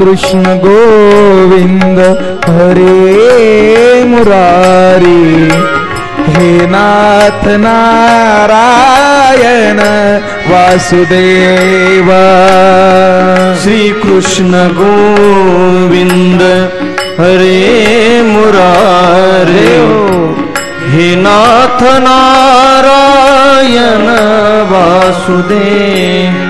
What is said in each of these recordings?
कृष्ण गोविंद हरे मुरारी। हे नाथ नारायण वासुदेव। श्री कृष्ण गोविंद हरे मुरारे। हे नाथ नारायण वासुदेव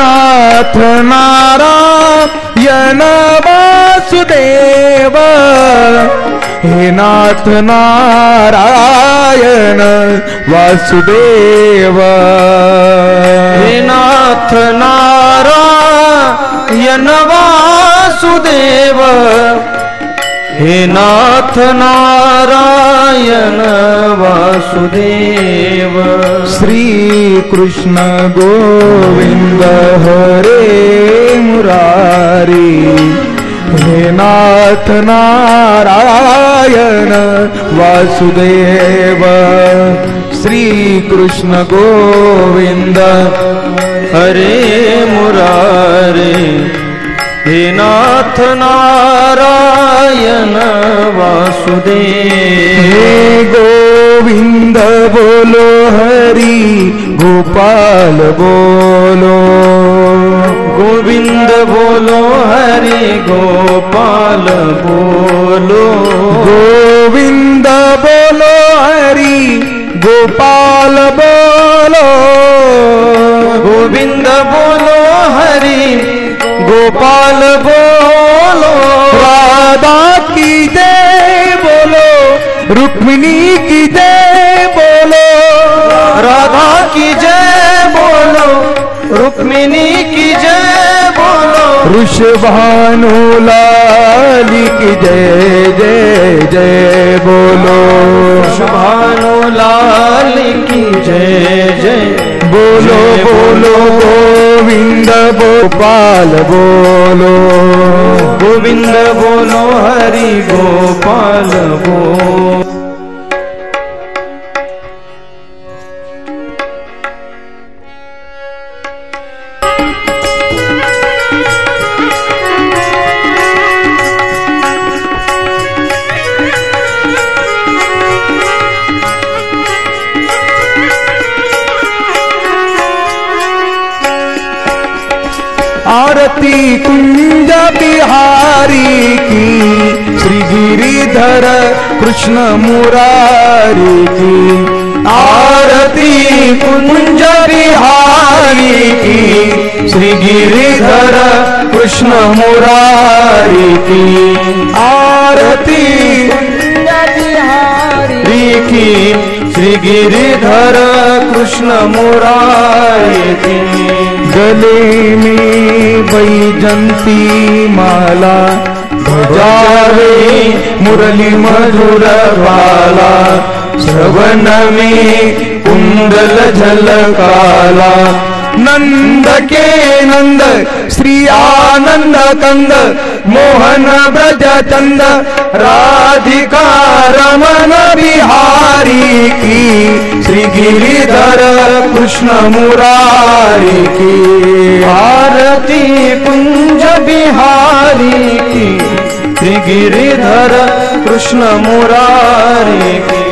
नाथ नारायण वासुदेव। हे नाथ नारायण वासुदेव। हे नाथ नारायण वासुदेव हे नाथ नारायण वासुदेव। श्री कृष्ण गोविंद हरे मुरारी। हे नाथ नारायण वासुदेव। श्री कृष्ण गोविंद हरे मुरारे हे नाथ नारायण वासुदेव। गोविंद बोलो हरि गोपाल बोलो। गोविंद बोलो हरि गोपाल बोलो। गोविंद बोलो हरि गोपाल बोलो। गोविंद बोलो हरि गोपाल बोलो राधा की जय बोलो रुक्मिणी की जय बोलो राधा की जय बोलो रुक्मिणी की जय बोलो। ऋषभानु लाल की जय जय जय बोलो। भानु लाल की जय जय। बोलो बोलो गोविंद गोपाल बोलो गोविंद बोलो हरि गोपाल बोलो श्रवण में कुंडल झलकाला नंद के नंद श्री आनंद कंद मोहन ब्रज चंद राधिका रमन बिहारी की श्री गिरिधर कृष्ण मुरारी की आरती कुंज बिहारी की श्री गिरिधर कृष्ण मुरारी की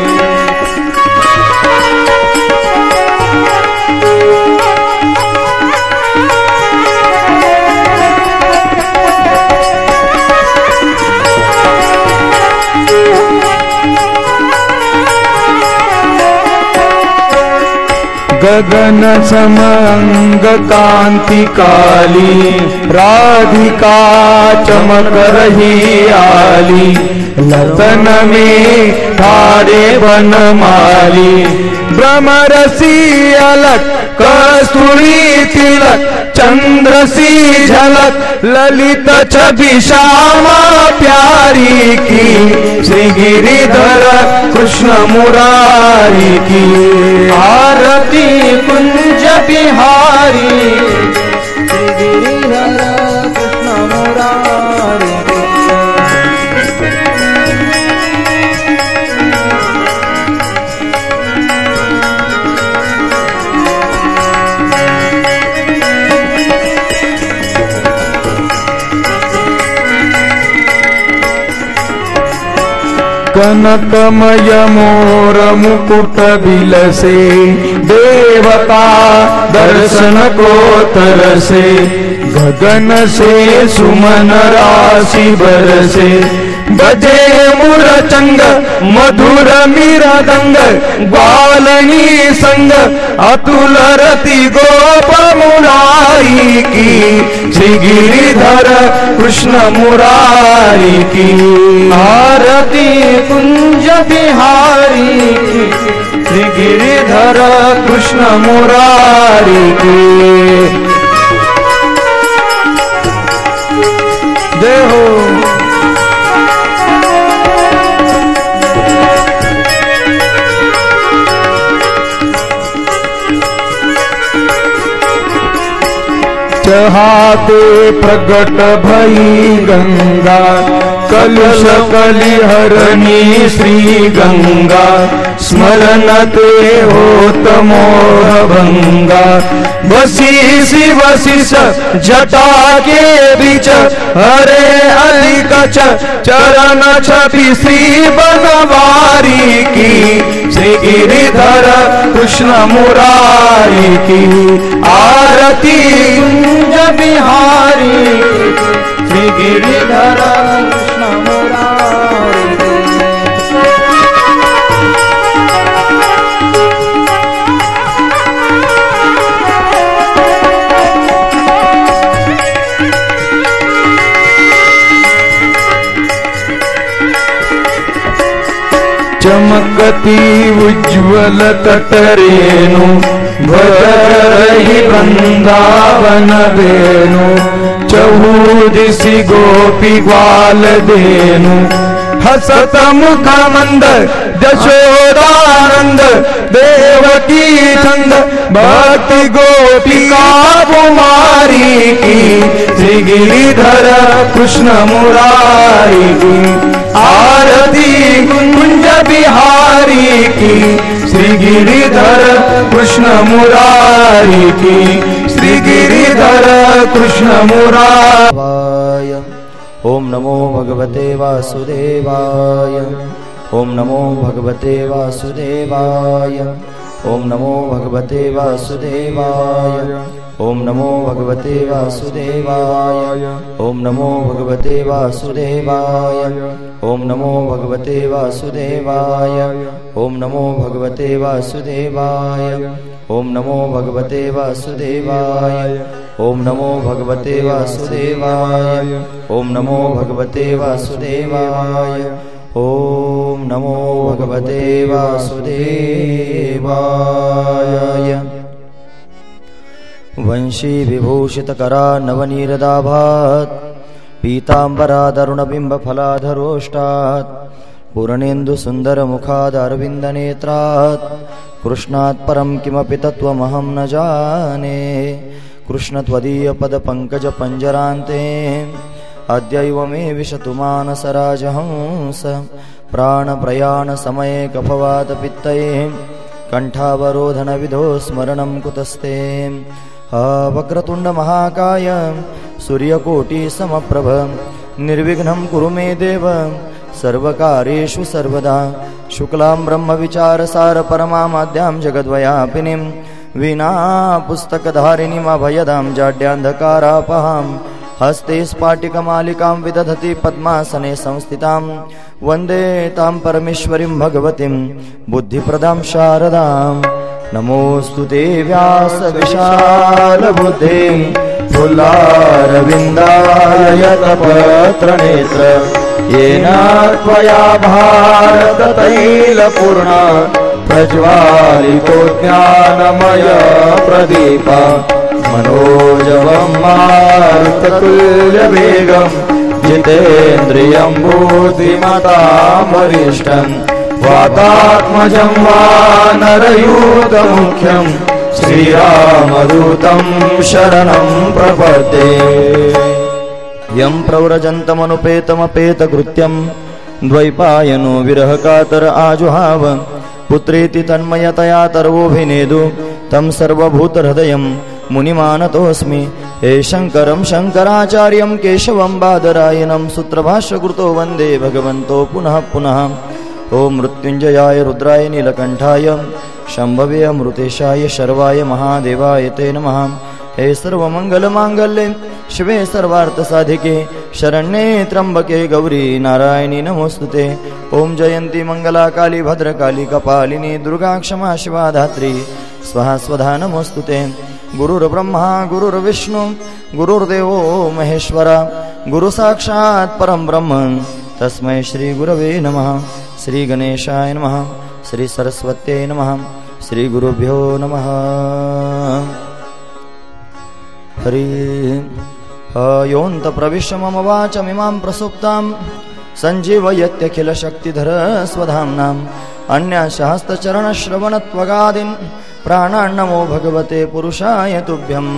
गगन समंग कांतिकाली राधिका चमक रही आली लतन में ठाड़े बन माली भ्रमरसी अलक कस्तुरी तिलक चंद्रसी झलक ललित छवि श्यामा प्यारी की श्री गिरिधर कृष्ण मुरारी की. आरती कुंज बिहारी कनकमय मोर मुकुट बिलसे देवता दर्शन को तरसे गगन से सुमन राशि बरसे। बजे मुरचंग मधुर मिरदंग ग्वालनी संग, अतुल रति गोप मुरारी की श्री गिरिधर कृष्ण मुरारी की। आरती कुंज बिहारी श्री गिरिधर कृष्ण मुरारी की। जय हाते प्रगट भई गंगा कलुष कलिहरणी श्री गंगा। स्मरण ते होत मोह भंगा बसी शिव जटा के बीच हरे अधिक चरण छवि श्री बनवारी की। श्री गिरिधर कृष्ण मुरारी की। आरती बिहारी श्री गिरिधर कृष्ण मुरारी चमकती उज्ज्वल कटरेनु भरही वृंदावन वेणु चहूदिसी गोपी ग्वाल देनु हसत मुख मंद जशोदानंद देवकी छंद भक्ति गोपिका कुमारी की श्री गिरिधर कृष्ण मुरारी की आरती कुंज बिहारी की श्री गिरिधर कृष्ण मुरारी की श्री गिरिधर कृष्ण वाय ॐ नमो भगवते वासुदेवाय। ॐ नमो भगवते वासुदेवाय। ॐ नमो भगवते वासुदेवाय। ॐ नमो भगवते वासुदेवाय। ॐ नमो भगवते वासुदेवाय ॐ नमो भगवते वासुदेवाय। ॐ नमो भगवते वासुदेवाय। ॐ नमो भगवते वासुदेवाय। ॐ नमो भगवते वासुदेवाय। ॐ नमो भगवते वासुदेवाय। ॐ नमो भगवते वासुदेवाय। वंशी विभूषितकरा नवनीरदाभात् पीताम्बरादरुणबिम्बफलाधरोष्टात् पूर्णेन्दुसुन्दरमुखादरविन्दनेत्रात् कृष्णात् परं किमपि तत्त्वमहं न जाने कृष्ण त्वदीयपदपङ्कजपञ्जरान्ते अद्यैव मे विशतु मानसराजहंस प्राणप्रयाणसमये कफवातपित्तये कण्ठावरोधनविधो स्मरणं कुतस्ते वक्रतुण्डमहाकाय सूर्यकोटिसमप्रभ निर्विघ्नं कुरु मे देव सर्वकार्येषु सर्वदा शुक्लां ब्रह्मविचारसारपरमामाद्यां जगद्वयापिनीं विना पुस्तकधारिणीमभयदां जाड्यान्धकारापहां हस्ते स्फाटिकमालिकां विदधति पद्मासने संस्थितां वन्दे तां परमेश्वरीं भगवतीं बुद्धिप्रदां शारदाम् नमोऽस्तु ते व्यासविशालबुद्धे फुल्लारविन्दायतपत्रनेत्र येन त्वया भारततैलपूर्ण प्रज्वालितो ज्ञानमय प्रदीप। मनोजवं मारुततुल्यवेगम् जितेन्द्रियं बुद्धिमतां वातात्मजं वानरयूतमुख्यं श्रीरामदूतं शरणं प्रपद्ये। यं प्रव्रजन्तमनुपेतमपेतकृत्यं द्वैपायनो विरहकातर आजुहाव पुत्रेति तन्मयतया तर्वोऽभिनेदु तं सर्वभूतहृदयं मुनिमानतोऽस्मि। हे शङ्करं शङ्कराचार्यं केशवं बादरायणं सूत्रभाष्यकृतो वन्दे भगवन्तो पुनः पुनः ॐ मृत्युञ्जयाय रुद्राय नीलकण्ठाय शम्भवे अमृतेशाय शर्वाय महादेवाय ते नमः। हे सर्वमङ्गलमाङ्गल्ये शिवे सर्वार्थसाधिके शरण्ये त्र्यम्बके गौरी नारायणी नमोऽस्तु ते ॐ जयन्ती मङ्गलाकाली भद्रकाली कपालिनी दुर्गा क्षमा शिवा धात्री। स्वहा स्वधा नमोऽस्तु ते गुरुर्ब्रह्मा गुरुर्विष्णु गुरुर्देवो महेश्वर गुरुसाक्षात् परं ब्रह्म। तस्मै श्रीगुरवे नमः श्रीगणेशाय नमः श्रीसरस्वत्यै नमः श्रीगुरुभ्यो नमः। हरि योऽन्तप्रविश्य मम वाचमिमां प्रसुप्तां सञ्जीवयत्यखिलशक्तिधर स्वधाम्नाम् अन्यशास्त्रचरणश्रवणत्वगादीन् प्राणान्नमो भगवते पुरुषाय तुभ्यम्।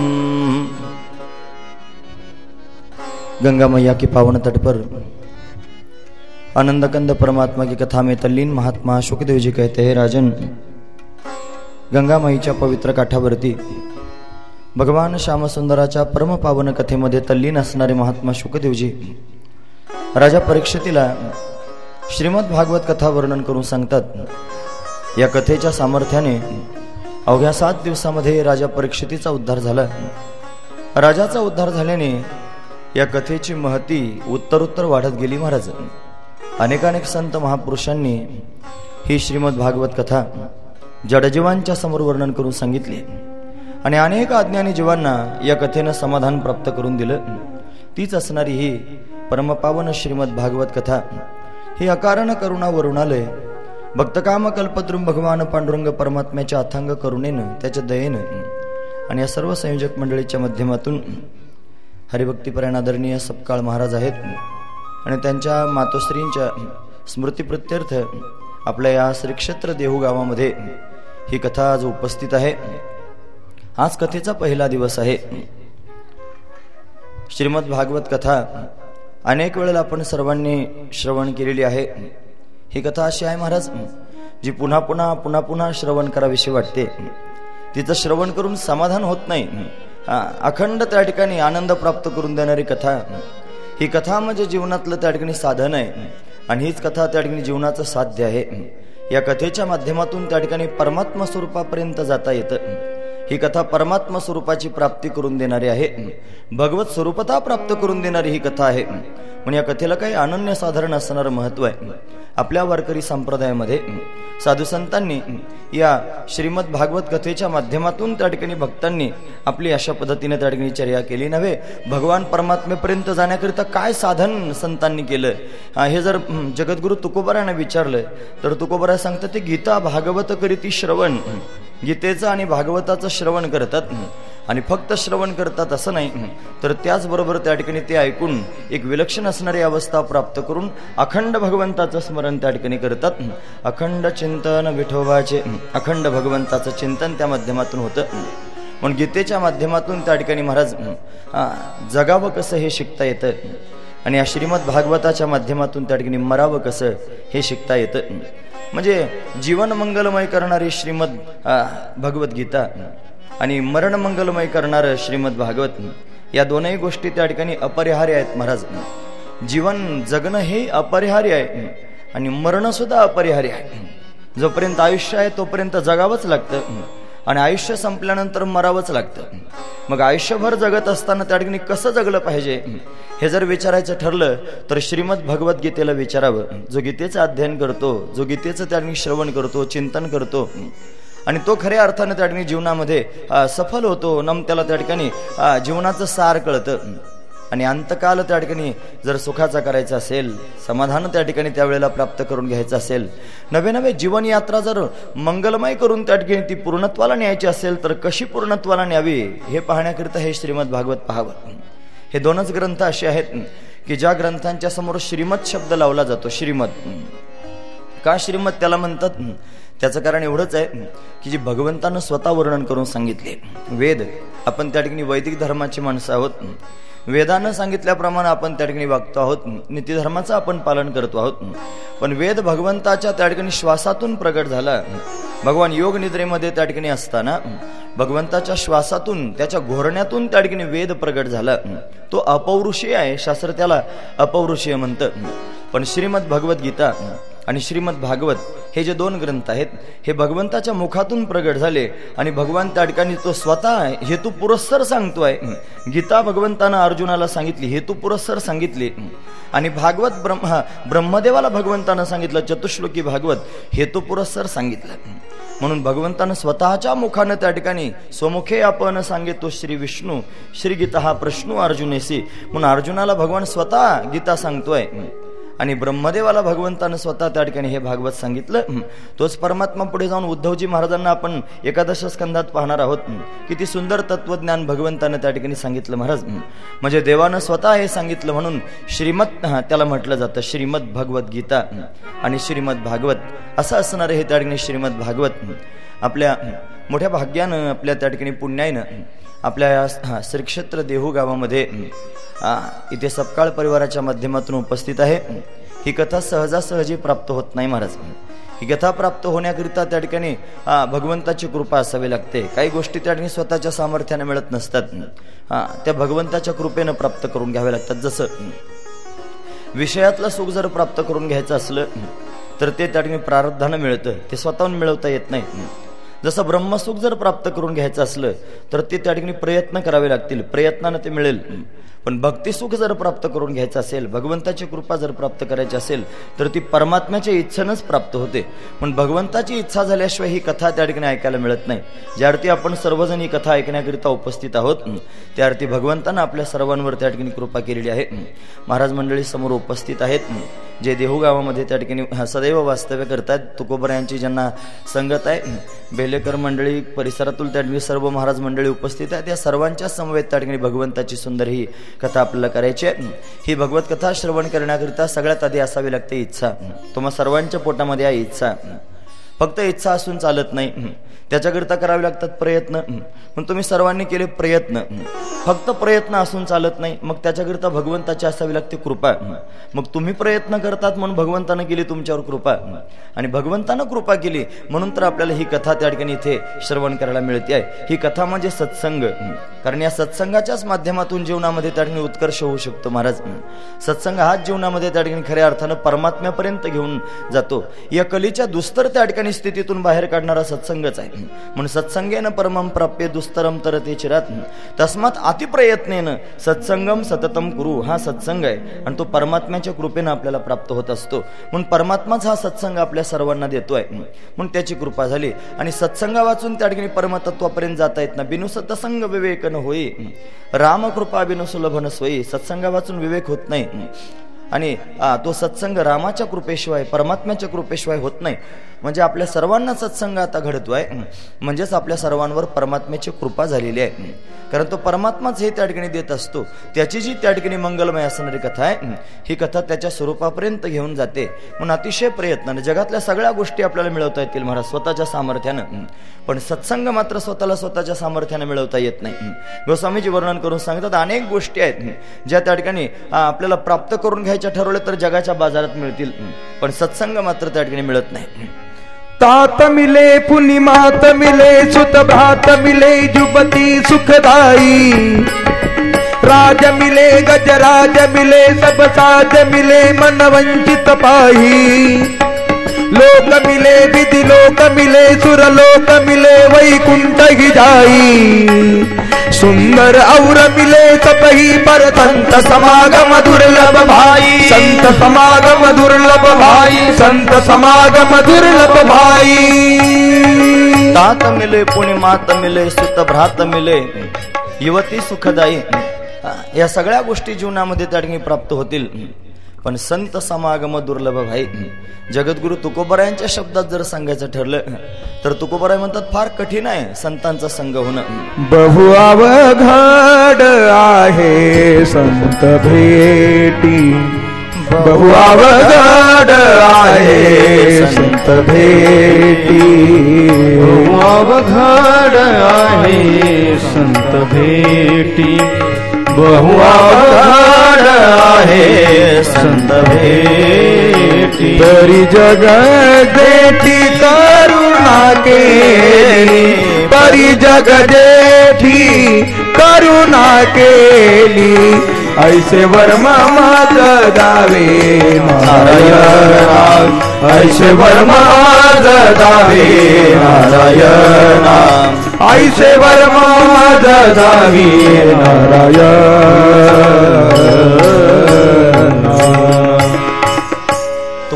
गंगा मैया के पावन तट पर आनंदकंद परमात्मा की कथा में तल्लीन महात्मा सुखदेव जी कहते हैं राजन गंगा माईच्या पवित्र काठावरती भगवान श्यामसुंदराच्या परमपावन कथेमध्ये तल्लीन असणारे महात्मा शुकदेवजी राजा परीक्षेतीला श्रीमद भागवत कथा वर्णन करून सांगतात या कथेच्या सामर्थ्याने अवघ्या सात दिवसामध्ये राजा परीक्षितीचा उद्धार झाला. राजाचा उद्धार झाल्याने या कथेची महती उत्तरोत्तर वाढत गेली महाराज. अनेकानेक संत महापुरुषांनी ही श्रीमद भागवत कथा जडजीवांच्या समोर वर्णन करून सांगितली. आणि अनेक अज्ञानी जीवांना या कथेनं समाधान प्राप्त करून दिलं. तीच असणारी ही परमपावन श्रीमद भागवत कथा. ही अकारण करुणा वरुणालय भक्तकाम कल्पद्रुम भगवान पांडुरंग परमात्म्याच्या अथांग करुणेनं त्याच्या दयेनं आणि या सर्व संयोजक मंडळीच्या माध्यमातून हरिभक्तीपरायण आदरणीय सपकाळ महाराज आहेत. आणि त्यांच्या मातोश्रींच्या स्मृतीप्रत्यर्थ आपल्या या श्रीक्षेत्र देहू गावामध्ये ही कथा आज उपस्थित आहे. आज कथेचा पहिला दिवस आहे. श्रीमद भागवत कथा अनेक वेळेला आपण सर्वांनी श्रवण केलेली आहे. ही कथा अशी आहे महाराज जी पुन्हा पुन्हा पुन्हा पुन्हा श्रवण कराविषयी वाटते. तिचं श्रवण करून समाधान होत नाही. अखंड त्या ठिकाणी आनंद प्राप्त करून देणारी कथा. ही कथा म्हणजे जीवनातलं त्या ठिकाणी साधन आहे. आणि हीच कथा त्या ठिकाणी जीवनाचं साध्य आहे. या कथेच्या माध्यमातून त्या ठिकाणी परमात्मा स्वरूपापर्यंत जाता येतं. ही कथा परमात्मा स्वरूपाची प्राप्ती करून देणारी आहे. भगवत स्वरूपता प्राप्त करून देणारी ही कथा आहे. म्हणजे या कथेला काही अनन्य साधारण असणारं महत्त्व आहे. आपल्या वारकरी संप्रदायामध्ये साधू संतांनी या श्रीमद भागवत कथेच्या माध्यमातून त्या ठिकाणी भक्तांनी आपली अशा पद्धतीने त्या ठिकाणी चर्या केली. नव्हे भगवान परमात्मेपर्यंत जाण्याकरिता काय साधन संतांनी केलं? हे जर जगद्गुरु तुकोबराने विचारलं तर तुकोबरा सांगतात ते गीता भागवत करीती श्रवण. गीतेचं आणि भागवताचं श्रवण करतात. आणि फक्त श्रवण करतात असं नाही. तर त्याचबरोबर त्या ठिकाणी ते ऐकून एक विलक्षण असणारी अवस्था प्राप्त करून अखंड भगवंताचं स्मरण त्या ठिकाणी करतात. अखंड चिंतन विठोबाचे अखंड भगवंताचं चिंतन त्या माध्यमातून होतं. म्हणून गीतेच्या माध्यमातून त्या ठिकाणी महाराज जगावं कसं हे शिकता येतं? आणि या श्रीमद भागवताच्या माध्यमातून त्या ठिकाणी मरावं कसं हे शिकता येतं? म्हणजे जीवन मंगलमय करणारी श्रीमद भगवद्गीता आणि मरण मंगलमय करणारं श्रीमद भागवत या दोनही गोष्टी त्या ठिकाणी अपरिहार्य आहेत महाराज. जीवन जगणं हे अपरिहार्य आहे आणि मरण सुद्धा अपरिहार्य आहे. जोपर्यंत आयुष्य आहे तोपर्यंत जगावंच लागतं आणि आयुष्य संपल्यानंतर मरावंच लागतं. मग आयुष्यभर जगत असताना त्या ठिकाणी कसं जगलं पाहिजे? हे जर विचारायचं ठरलं तर श्रीमद भगवद्गीतेला विचारावं. जो गीतेचं अध्ययन करतो जो गीतेचं त्या ठिकाणी श्रवण करतो चिंतन करतो आणि तो खऱ्या अर्थाने त्या ठिकाणी जीवनामध्ये सफल होतो. नम त्याला त्या ठिकाणी जीवनाचं सार कळतं. आणि अंतकाल त्या ठिकाणी जर सुखाचा करायचा असेल समाधान त्या ठिकाणी त्यावेळेला प्राप्त करून घ्यायचं असेल नवे नवे जीवनयात्रा जर मंगलमय करून त्या ठिकाणी ती पूर्णत्वाला न्यायची असेल तर कशी पूर्णत्वाला न्यावी हे पाहण्याकरिता हे श्रीमद भागवत पाहावं. हे दोनच ग्रंथ असे आहेत की ज्या ग्रंथांच्या समोर श्रीमद शब्द लावला जातो श्रीमद. का श्रीमद त्याला म्हणतात? त्याचं कारण एवढंच आहे की जे भगवंतानं स्वतः वर्णन करून सांगितले. वेद आपण त्या ठिकाणी वैदिक धर्माची माणसं आहोत वेदानं सांगितल्याप्रमाणे आपण त्या ठिकाणी वागतो आहोत नीतीधर्माचं आपण पालन करतो आहोत पण वेद भगवंताच्या त्या ठिकाणी श्वासातून प्रगट झाला भगवान योग निद्रेमध्ये त्या ठिकाणी असताना भगवंताच्या श्वासातून त्याच्या घोरण्यातून त्या ठिकाणी वेद प्रगट झाला तो अपौरुषीय आहे शास्त्र त्याला अपौरुषीय म्हणतं पण श्रीमद भगवद्गीता आणि श्रीमद भागवत हे जे दोन ग्रंथ आहेत हे भगवंताच्या मुखातून प्रगट झाले आणि भगवान त्या ठिकाणी तो स्वतः हेतू पुरस्सर सांगतोय. गीता भगवंतानं अर्जुनाला सांगितली हेतू पुरस्सर सांगितली. आणि भागवत ब्रह्म ब्रह्मदेवाला भगवंतानं सांगितलं चतुश्लोकी भागवत हेतू पुरस्सर सांगितलं. म्हणून भगवंतानं स्वतःच्या मुखानं त्या ठिकाणी स्वमुखे आपण सांगितो श्री विष्णू श्री गीता हा प्रश्नू अर्जुनेसी. म्हणून अर्जुनाला भगवान स्वतः गीता सांगतोय. आणि ब्रह्मदेवाला भगवंतानं स्वतः त्या ठिकाणी हे भागवत सांगितलं. तोच परमात्मा पुढे जाऊन उद्धवजी महाराजांना आपण एकादश स्कंदात पाहणार आहोत. किती सुंदर तत्वज्ञान भगवंतानं त्या ठिकाणी सांगितलं महाराज. म्हणजे देवानं स्वतः हे सांगितलं म्हणून श्रीमत त्याला म्हटलं जातं श्रीमद भगवद्गीता आणि श्रीमद भागवत असं असणार हे त्या ठिकाणी श्रीमद भागवत. आपल्या मोठ्या भाग्यानं आपल्या त्या ठिकाणी पुण्याईनं आपल्या श्रीक्षेत्र देहू गावामध्ये इथे सपकाळ परिवाराच्या माध्यमातून उपस्थित आहे. ही कथा सहजासहजी प्राप्त होत नाही महाराज. ही कथा प्राप्त होण्याकरिता त्या ठिकाणी भगवंताची कृपा असावी लागते. काही गोष्टी त्या ठिकाणी स्वतःच्या सामर्थ्याने मिळत नसतात. हां त्या भगवंताच्या कृपेनं प्राप्त करून घ्याव्या लागतात. जसं विषयातलं सुख जर प्राप्त करून घ्यायचं असलं तर ते त्या ठिकाणी प्रारब्धानं मिळतं. ते स्वतःहून मिळवता येत नाही. जसं ब्रह्मसुख जर प्राप्त करून घ्यायचं असलं तर ते त्या ठिकाणी प्रयत्न करावे लागतील. प्रयत्नानं ते मिळेल. पण भक्तिसुख जर प्राप्त करून घ्यायचं असेल भगवंताची कृपा जर प्राप्त करायची असेल तर ती परमात्म्याच्या इच्छेनंच प्राप्त होते. पण भगवंताची इच्छा झाल्याशिवाय ही कथा त्या ठिकाणी ऐकायला मिळत नाही. ज्या अर्थी आपण सर्वजण ही कथा ऐकण्याकरिता उपस्थित आहोत त्या अर्थी भगवंतानं आपल्या सर्वांवर त्या ठिकाणी कृपा केलेली आहे. महाराज मंडळी समोर उपस्थित आहेत जे देहू गावामध्ये त्या ठिकाणी सदैव वास्तव्य करतात. तुकोबर यांची ज्यांना संगत आहे बेलेकर मंडळी परिसरातून त्या ठिकाणी सर्व महाराज मंडळी उपस्थित आहेत. या सर्वांच्या समवेत त्या ठिकाणी भगवंताची सुंदर ही कथा आपल्याला करायची आहे. ही भगवत कथा श्रवण करण्याकरिता सगळ्यात आधी असावी लागते इच्छा. तुम्हा सर्वांच्या पोटामध्ये आहे इच्छा. फक्त इच्छा असून चालत नाही. त्याच्याकरिता करावे लागतात प्रयत्न. पण तुम्ही सर्वांनी केले प्रयत्न. फक्त प्रयत्न असून चालत नाही मग त्याच्याकरिता भगवंताची असावी लागते कृपा. मग तुम्ही प्रयत्न करतात म्हणून भगवंतानं केली तुमच्यावर कृपा. आणि भगवंतानं कृपा केली म्हणून तर आपल्याला ही कथा त्या ठिकाणी इथे श्रवण करायला मिळते. आहे ही कथा म्हणजे सत्संग. कारण या सत्संगाच्याच माध्यमातून जीवनामध्ये त्या ठिकाणी उत्कर्ष होऊ शकतो महाराज. सत्संग हाच जीवनामध्ये त्या ठिकाणी खऱ्या अर्थानं परमात्म्यापर्यंत घेऊन जातो. या कलेच्या दुस्तर त्या ठिकाणी स्थितीतून बाहेर काढणारा सत्संगच आहे. म्हणून सत्संगेनं परमम प्राप्य दुस्तरम तर ते चिरात. तस्मात अतिप्रयत्नेनं सत्संगम सततम कुरु हा सत्संग आहे. आणि तो परमात्म्याच्या कृपेनं आपल्याला प्राप्त होत असतो. म्हणून परमात्माच हा सत्संग आपल्या सर्वांना देतो आहे म्हणून त्याची कृपा झाली. आणि सत्संगा वाचून त्या ठिकाणी परमतत्वापर्यंत जाता येत ना बिनु सत्संग विवेकन होई. रामकृपा बिनु सुलभन सोयी सत्संगा वाचून विवेक होत नाही. आणि तो सत्संग रामाच्या कृपेशिवाय परमात्म्याच्या कृपेशिवाय होत नाही. म्हणजे आपल्या सर्वांना सत्संग आता घडतो आहे म्हणजेच आपल्या सर्वांवर परमात्म्याची कृपा झालेली आहे. कारण तो परमात्माच हे त्या ठिकाणी देत असतो. त्याची जी त्या ठिकाणी मंगलमय असणारी कथा आहे ही कथा त्याच्या स्वरूपापर्यंत घेऊन जाते. म्हणून अतिशय प्रयत्नाने जगातल्या सगळ्या गोष्टी आपल्याला मिळवता येतील महाराज स्वतःच्या सामर्थ्यानं. पण सत्संग मात्र स्वतःला स्वतःच्या सामर्थ्यानं मिळवता येत नाही. गोस्वामीजी वर्णन करून सांगतात अनेक गोष्टी आहेत ज्या त्या ठिकाणी आपल्याला प्राप्त करून घ्यायच्या ठरवल्या तर जगाच्या बाजारात मिळतील. पण सत्संग मात्र त्या ठिकाणी मिळत नाही. तात मिले, पुनिमात मिले, सुत भ्रात मिले, जुबती सुखदाई। राज मिले, गजराज मिले, सब साज मिले, मन वंचित पाही। लोक मिले विधि लोक मिले सुर लोक मिले वैकुंठ ही जाई सुंदर और मिले तपही पर संत समागम दुर्लभ भाई. संत समागम दुर्लभ भाई. संत समागम दुर्लभ भाई. तात मिले पुणे मात मिले सुत भ्रात मिले युवती सुखदायी. या सगळ्या गोष्टी जीवनामध्ये त्या ठिकाणी प्राप्त होतील. पण संत समागम दुर्लभ भाई. जगद्गुरु तुकोबरायांच्या शब्दात जर सांगायचं ठरलं तर तुकोबराय म्हणतात फार कठीण आहे संतांचा संघ होणं. बहु अवघड आहे संत भेटी. बहु अवघड आहे संत भेटी. अवघड आहे संत भेटी. बहु अवघड आहे संत भेटी तरी जग देठी करुणा केली. परी जग देठी करुणा केली. ऐसे वर्मा मात दावे नारायण. ऐसे वर्मा मात दावे नारायण. ऐसे वर्मा मात दावे नारायण.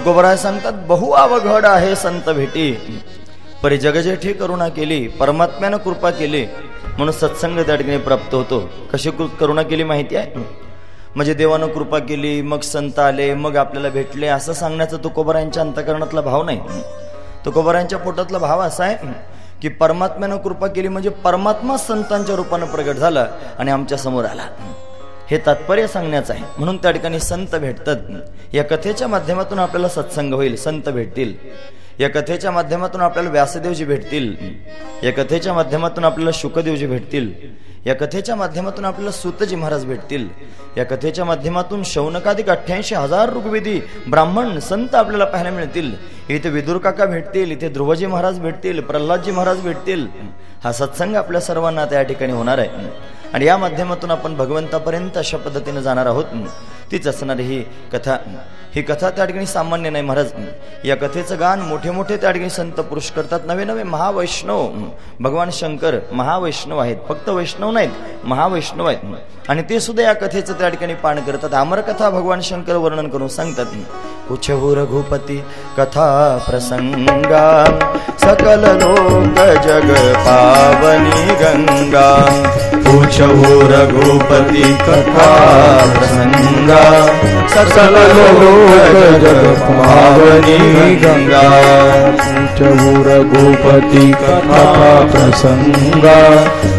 तुकोबराय सांगतात बहु अवघड आहे संत भेटी. परी जगजेठी करुणा केली परमात्म्यानं कृपा केली म्हणून सत्संग त्या ठिकाणी प्राप्त होतो. कशी कृ- करुणा केली माहिती आहे? म्हणजे देवानं कृपा केली मग संत आले मग आपल्याला भेटले असं सांगण्याचा तुकोबरायांच्या अंतकरणातला भाव नाही. तुकोबरायांच्या पोटातला भाव असा आहे की परमात्म्यानं कृपा केली म्हणजे परमात्मा संतांच्या रूपानं प्रगट झाला आणि आमच्यासमोर आला. हे तात्पर्य सांगण्याचं आहे. म्हणून त्या ठिकाणी संत भेटतात. या कथेच्या माध्यमातून आपल्याला सत्संग होईल संत भेटतील. या कथेच्या माध्यमातून आपल्याला व्यासदेवजी भेटतील. या कथेच्या माध्यमातून आपल्याला शुकदेवजी भेटतील. या कथेच्या माध्यमातून आपल्याला सुतजी महाराज भेटतील. या कथेच्या माध्यमातून शौनकाधिक अठ्ठ्याऐंशी हजार ऋग्वेदी ब्राह्मण संत आपल्याला पाहायला मिळतील. इथे विदुर काका भेटतील इथे ध्रुवजी महाराज भेटतील प्रल्हादजी महाराज भेटतील. हा सत्संग आपल्या सर्वांना त्या ठिकाणी होणार आहे. आणि या माध्यमातून आपण भगवंतापर्यंत अशा पद्धतीने जाणार आहोत. तीच असणारी ही कथा. ही कथा त्या ठिकाणी सामान्य नाही महाराज. या कथेचं गान मोठे मोठे त्या ठिकाणी संत पुरुष करतात. नवे नवे महावैष्णव. भगवान शंकर महावैष्णव आहेत. फक्त वैष्णव नाहीत महावैष्णव आहेत. आणि ते सुद्धा या कथेचं त्या ठिकाणी पान करतात. अमरकथा भगवान शंकर वर्णन करून सांगतात. कुछहू रघुपती कथा प्रसंगा. सकल लोक जग पावनी गंगा. पूछहु रघुपति कथा प्रसंगा सकल लोक जग पावनी गंगा। चहु रघुपती कथा प्रसंगा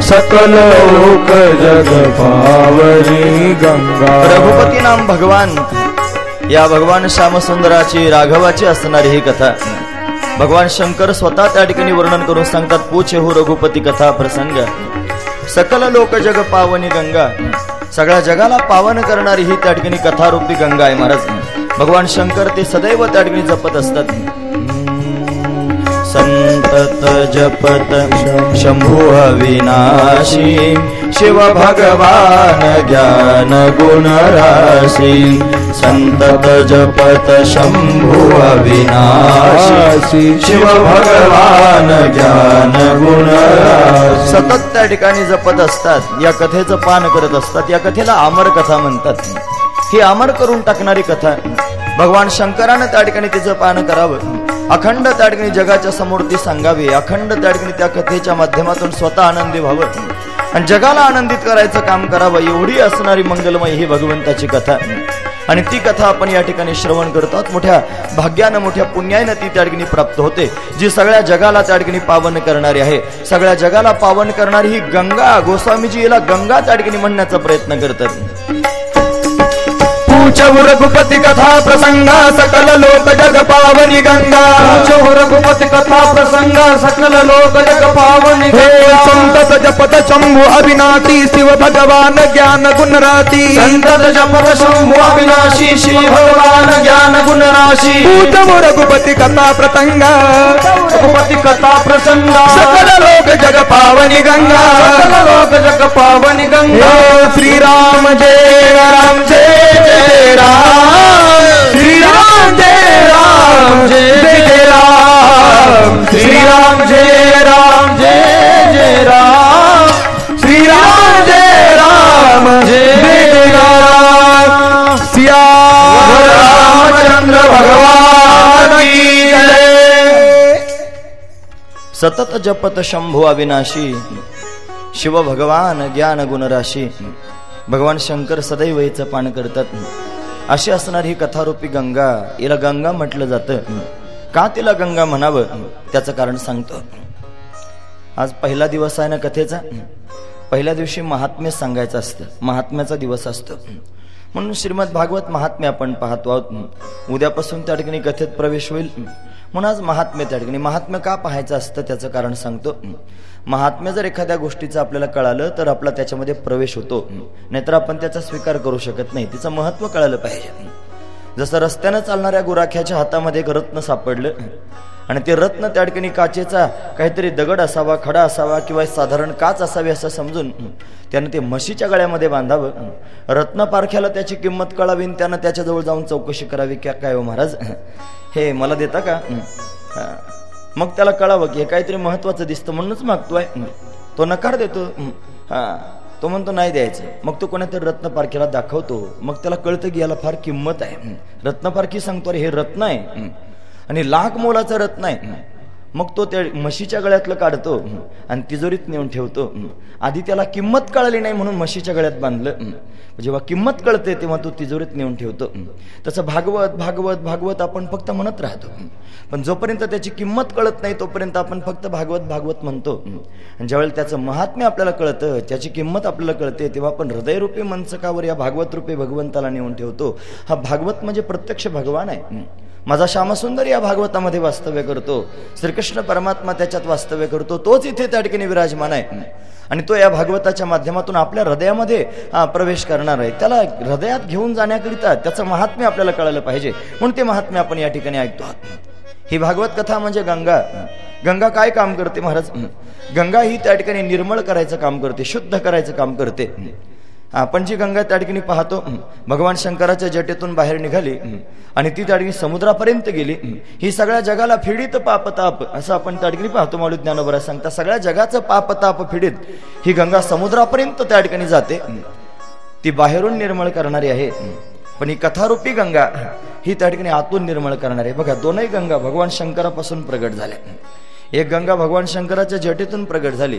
सकल लोक जग पावनी गंगा। रघुपती नाम भगवान या भगवान श्यामसुंदराची राघवाची असणारी ही कथा. भगवान शंकर स्वतः त्या ठिकाणी वर्णन करून सांगतात पूछे हो रघुपती कथा प्रसंग. सकल लोक जग पावनी गंगा. सगळ्या जगाला पावन करणारी ही त्या ठिकाणी कथारूपी गंगा आहे महाराज. भगवान शंकर ते सदैव त्या ठिकाणी जपत असतात. संतत जपत शंभू अविनाशी शिव भगवान ज्ञान गुण राशी संतत जपत शंभू अविनाशी शिव भगवान ज्ञान गुण सतत त्या ठिकाणी जपत असतात या कथेचं पान करत असतात या कथेला अमर कथा म्हणतात. ही अमर करून टाकणारी कथा. भगवान शंकरानं त्या ठिकाणी तिचं पान करावं. अखंड त्या ठिकाणी जगाच्या समोर ती सांगावी. अखंड त्या ठिकाणी त्या कथेच्या माध्यमातून स्वतः आनंदी व्हावं. आणि जगाला आनंदित करायचं काम करावं एवढी असणारी मंगलमय ही भगवंताची कथा. आणि ती कथा आपण या ठिकाणी श्रवण करतो मोठ्या भाग्यानं मोठ्या पुण्यानं ती त्या ठिकाणी प्राप्त होते. जी सगळ्या जगाला त्या ठिकाणी पावन करणारी आहे. सगळ्या जगाला पावन करणारी ही गंगा गोस्वामीजी याला गंगा त्या ठिकाणी म्हणण्याचा प्रयत्न करतात. पूछहु रघुपति कथा प्रसंगा सकल लोक जग पावनी गंगा पूछहु रघुपति कथा प्रसंग सकल लोक जग पावनी हे गंगा। संतत जपत शंभु अविनाशी शिव भगवान ज्ञान गुण राती संतत जपत शंभु अविनाशी शिव भगवान ज्ञान गुण राशि पूछहु रघुपति कथा प्रसंगा रघुपति कथा प्रसंग सकल लोक जग पावनी गंगा सकल लोक जग पावनी गंगा हे श्री राम जय राम जय जय राम श्री राम जय राम जय जय राम श्री राम जय राम जय जय राम श्री राम जय राम जय जय राम सिया रामचंद्र भगवान की जय। सतत जपत शंभू अविनाशी शिव भगवान ज्ञान गुणराशी भगवान शंकर सदैव हिचं पान करतात. अशी असणारी ही कथारूपी गंगा हिला गंगा म्हटलं जातं. का तिला गंगा म्हणावं? त्याचं कारण सांगतो. आज पहिला दिवस आहे ना कथेचा? पहिल्या दिवशी महात्म्य सांगायचं असतं. महात्म्याचा दिवस असतो. म्हणून श्रीमद भागवत महात्म्य आपण पाहतो आहोत. उद्यापासून त्या ठिकाणी कथेत प्रवेश होईल. म्हणून आज महात्म्य त्या ठिकाणी. महात्म्य का पाहायचं असतं? त्याचं कारण सांगतो. महात्म्य जर एखाद्या गोष्टीचं आपल्याला कळालं तर आपला त्याच्यामध्ये प्रवेश होतो. नाहीतर आपण त्याचा स्वीकार करू शकत नाही. तिचं महत्त्व कळालं पाहिजे. जसं रस्त्यानं चालणाऱ्या गुराख्याच्या हातामध्ये एक रत्न सापडलं आणि ते रत्न त्या ठिकाणी काचेचा काहीतरी दगड असावा खडा असावा किंवा साधारण काच असावी असं समजून त्यानं ते म्हशीच्या गळ्यामध्ये बांधावं. रत्न पारख्याला त्याची किंमत कळावी आणि त्यानं त्याच्याजवळ जाऊन चौकशी करावी. क्या काय हो महाराज? हे मला देता का? मग त्याला कळावं की हे काहीतरी महत्वाचं दिसतं म्हणूनच मागतोय. तो नकार देतो. हा. तो म्हणतो नाही द्यायचं. मग तो कोणातरी रत्नपारखीला दाखवतो. मग त्याला कळतं की याला फार किंमत आहे. रत्न पारखी सांगतो अरे हे रत्न आहे. आणि लाख मोलाचं रत्न आहे. मग तो त्या म्हशीच्या गळ्यातलं काढतो. आणि तिजोरीत नेऊन ठेवतो. आधी त्याला किंमत कळली नाही म्हणून म्हशीच्या गळ्यात बांधलं. जेव्हा किंमत कळते तेव्हा तो तिजोरीत नेऊन ठेवतो. तसं भागवत भागवत भागवत आपण फक्त म्हणत राहतो. पण जोपर्यंत त्याची किंमत कळत नाही तोपर्यंत आपण फक्त भागवत भागवत म्हणतो. आणि ज्यावेळेला त्याचं महात्म्य आपल्याला कळतं त्याची किंमत आपल्याला कळते तेव्हा आपण हृदयरूपी मनसकावर या भागवत रूपी भगवंताला नेऊन ठेवतो. हा भागवत म्हणजे प्रत्यक्ष भगवान आहे. माझा श्यामसुंदर या भागवतामध्ये वास्तव्य करतो. श्रीकृष्ण परमात्मा त्याच्यात वास्तव्य करतो. तोच इथे त्या ठिकाणी विराजमान आहे. आणि तो या भागवताच्या माध्यमातून आपल्या हृदयामध्ये प्रवेश करणार आहे. त्याला हृदयात घेऊन जाण्याकरिता त्याचं महात्म्य आपल्याला कळायला पाहिजे. म्हणून ते महात्म्य आपण या ठिकाणी ऐकतो. आहोत ही भागवत कथा म्हणजे गंगा. गंगा काय काम करते महाराज? गंगा ही त्या ठिकाणी निर्मळ करायचं काम करते शुद्ध करायचं काम करते. आपण जी गंगा त्या ठिकाणी पाहतो. भगवान शंकराच्या जटेतून बाहेर निघाली. आणि ती त्या ठिकाणी समुद्रापर्यंत गेली. ही सगळ्या जगाला फिडीत पापताप असं आपण त्या ठिकाणी पाहतो मालू ज्ञानोबरा सांगता सगळ्या जगाचं पापताप फिडीत. ही गंगा समुद्रापर्यंत त्या ठिकाणी जाते. ती बाहेरून निर्मळ करणारी आहे. पण ही कथारूपी गंगा ही त्या ठिकाणी आतून निर्मळ करणारी आहे. बघा दोनही गंगा भगवान शंकरापासून प्रगट झाल्या. एक गंगा भगवान शंकराच्या जटेतून प्रगट झाली.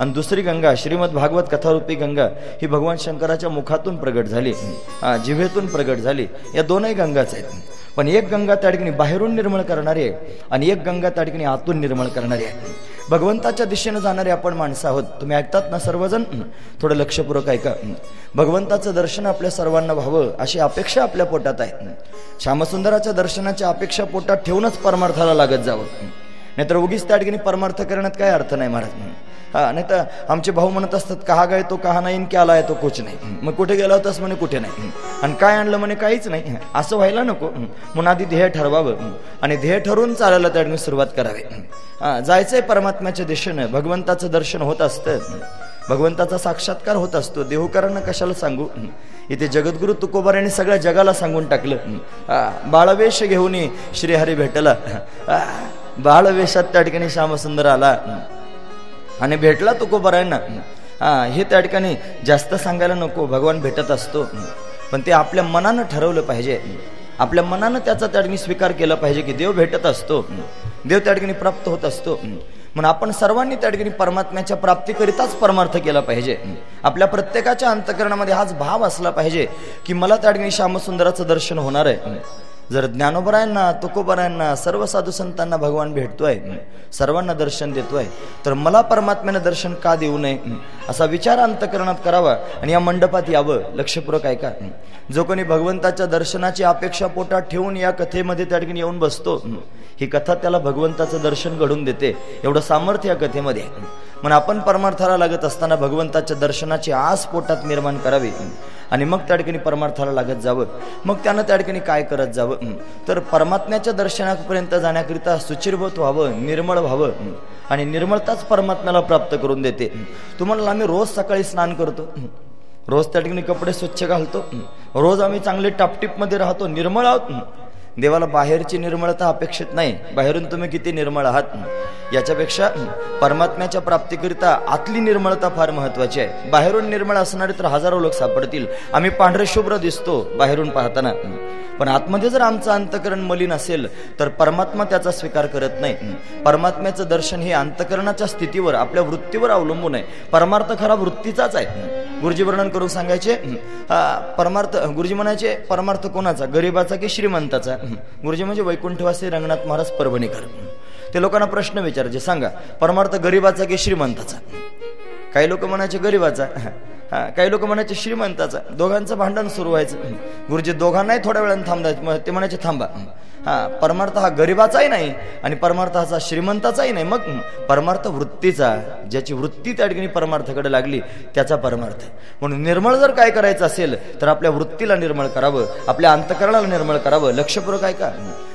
आणि दुसरी गंगा श्रीमद भागवत कथारूपी गंगा ही भगवान शंकराच्या मुखातून प्रगट झाली. जिभेतून प्रगट झाली. या दोनही गंगाच आहेत. पण एक गंगा त्या ठिकाणी बाहेरून निर्मळ करणारी आहे आणि एक गंगा त्या ठिकाणी आतून निर्मळ करणारी आहे. भगवंताच्या दिशेनं जाणारे आपण माणसं आहोत. तुम्ही ऐकतात ना सर्वजण? थोडं लक्षपूर्वक ऐका. भगवंताचं दर्शन आपल्या सर्वांना व्हावं अशी अपेक्षा आपल्या पोटात आहे. श्यामसुंदराच्या दर्शनाच्या अपेक्षा पोटात ठेवूनच परमार्थाला लागत जावं. नाहीतर उगीच त्या ठिकाणी परमार्थ करण्यात काय अर्थ नाही महाराज हा नाही तर आमचे भाऊ म्हणत असतात कहा गाय तो कहा नाही की आलाय तो कुछ नाही. मग कुठे गेला होतास म्हणे? कुठे नाही. आणि काय आणलं म्हणे? काहीच नाही. असं व्हायला नको. म्हणून आधी ध्येय ठरवावं. आणि ध्येय ठरवून चालायला त्या ठिकाणी सुरुवात करावी. जायचंय परमात्म्याच्या दिशेनं. भगवंताचं दर्शन होत असतं. भगवंताचा साक्षात्कार होत असतो. देहूकरांना कशाला सांगू? इथे जगद्गुरु तुकोबारांनी सगळ्या जगाला सांगून टाकलं. बाळवेश घेऊन श्रीहरी भेटला. बाळवेशात त्या ठिकाणी श्यामसुंदर आला. आणि भेटला तुकोबारांना हा हे त्या ठिकाणी जास्त सांगायला नको भगवान भेटत असतो. पण ते आपल्या मनानं ठरवलं पाहिजे. आपल्या मनानं त्याचा त्या ठिकाणी स्वीकार केला पाहिजे की देव भेटत असतो. देव त्या ठिकाणी प्राप्त होत असतो. म्हणून आपण सर्वांनी त्या ठिकाणी परमात्म्याच्या प्राप्तीकरिताच परमार्थ केला पाहिजे. आपल्या प्रत्येकाच्या अंतकरणामध्ये हाच भाव असला पाहिजे की मला त्या ठिकाणी श्यामसुंदराचं दर्शन होणार आहे. जर ज्ञानोबरायांना तुकोबरायांना सर्व साधू संतांना भगवान भेटतोय सर्वांना दर्शन देतोय तर मला परमात्म्यानं दर्शन का देऊ नये? असा विचार अंतकरणात करावा आणि या मंडपात यावं. लक्षपूर्वक ऐका. जो कोणी भगवंताच्या दर्शनाची अपेक्षा पोटात ठेवून या कथेमध्ये त्या ठिकाणी येऊन बसतो ही कथा त्याला भगवंताचं दर्शन घडून देते. एवढं सामर्थ्य या कथेमध्ये. म्हणून आपण परमार्थाला लागत असताना भगवंताच्या दर्शनाची आस पोटात निर्माण करावी. आणि मग त्या ठिकाणी परमार्थाला लागत जावं. मग त्यानं त्या ठिकाणी काय करत जावं? तर परमात्म्याच्या दर्शनापर्यंत जाण्याकरिता सुचिरभूत व्हावं निर्मळ व्हावं आणि निर्मळताच परमात्म्याला प्राप्त करून देते. तुम्हाला आम्ही रोज सकाळी स्नान करतो. रोज त्या ठिकाणी कपडे स्वच्छ घालतो. रोज आम्ही चांगले टापटीपमध्ये राहतो निर्मळ आहोत. देवाला बाहेरची निर्मळता अपेक्षित नाही. बाहेरून तुम्ही किती निर्मळ आहात. याच्यापेक्षा परमात्म्याच्या प्राप्तीकरिता आतली निर्मळता फार महत्वाची आहे. बाहेरून निर्मळ असणारे तर हजारो लोक सापडतील. आम्ही पांढरे शुभ्र दिसतो बाहेरून पाहताना. पण आतमध्ये जर आमचं अंतकरण मलिन असेल तर परमात्मा त्याचा स्वीकार करत नाही. परमात्म्याचं दर्शन हे अंतकरणाच्या स्थितीवर आपल्या वृत्तीवर अवलंबून आहे. परमार्थ खरा वृत्तीचाच आहे. गुरुजी वर्णन करून सांगायचे परमार्थ गुरुजी म्हणायचे परमार्थ कोणाचा? गरीबाचा की श्रीमंताचा? गुरुजी म्हणजे वैकुंठवासी रंगनाथ महाराज परभणीकर. ते लोकांना प्रश्न विचारायचे सांगा परमार्थ गरीबाचा की श्रीमंताचा? काही लोक म्हणायचे गरीबाचा. हा, काही लोक म्हणायचे श्रीमंताचा. दोघांचं भांडण सुरू व्हायचं. गुरुजी दोघांनाही थोड्या वेळानं थांबवायचं ते म्हणायचे थांबा. हा परमार्थ हा गरीबाचाही नाही आणि परमार्थ हा श्रीमंताचाही नाही. मग परमार्थ वृत्तीचा ज्याची वृत्ती त्या ठिकाणी परमार्थाकडे लागली त्याचा परमार्थ. म्हणून निर्मळ जर काय करायचं असेल तर आपल्या वृत्तीला निर्मळ करावं आपल्या अंतकरणाला निर्मळ करावं. लक्षपूर्वक आहे का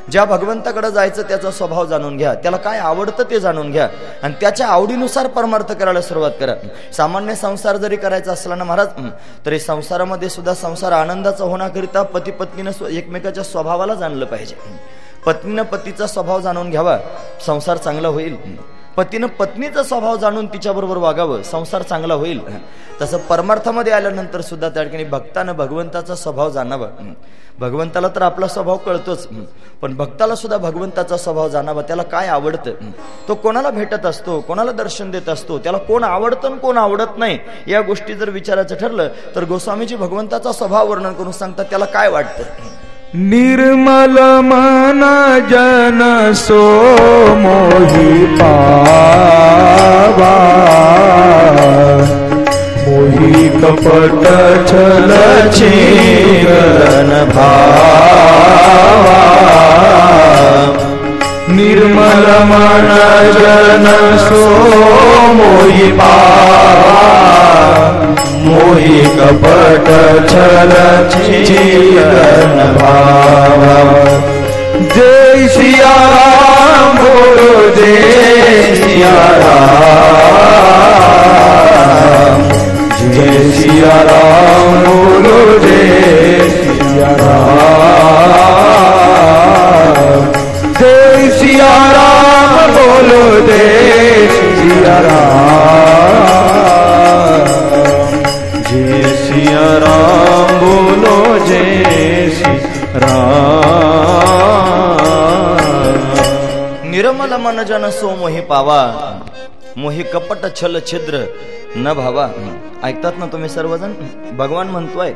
ज्या भगवंताकडे जायचं त्याचा स्वभाव जाणून घ्या. त्याला काय आवडतं ते जाणून घ्या. आणि त्याच्या आवडीनुसार परमार्थ करायला सुरुवात करा. सामान्य संसार जरी करायचा असला ना महाराज तरी संसारामध्ये सुद्धा संसार आनंदाचा होण्याकरिता पती पत्नीनं एकमेकाच्या स्वभावाला जाणलं पाहिजे. पत्नीनं पतीचा स्वभाव जाणून घ्यावा. संसार चांगला होईल. पतीनं पत्नीचा स्वभाव जाणून तिच्याबरोबर वागावं संसार चांगला होईल. तसं परमार्थामध्ये आल्यानंतर सुद्धा त्या ठिकाणी भक्तानं भगवंताचा स्वभाव जाणावा. भगवंताला तर आपला स्वभाव कळतोच. पण भक्ताला सुद्धा भगवंताचा स्वभाव जाणावा त्याला काय आवडतं? तो कोणाला भेटत असतो कोणाला दर्शन देत असतो त्याला कोण आवडतं आणि कोण आवडत नाही या गोष्टी जर विचारायचं ठरलं तर गोस्वामीजी भगवंताचा स्वभाव वर्णन करून सांगतात त्याला काय वाटतं? निर्मल मन जन सो मोहि पावा। मोहि कपट छल छेदन भावा। निर्मल मन जन सो मोहि पावा। मोहि कपट छल छेदन भावा। जय सिया बोलो जय सिया राम जय सिया राम बोलो जय सिया जय सिया बोलो जय सिया राम बोलो जय सिया राम। निर्मल मन जन सो मोहि पावा मोही कपट छल छिद्र न भावा। ऐकतात ना तुम्ही सर्वजण? भगवान म्हणतोय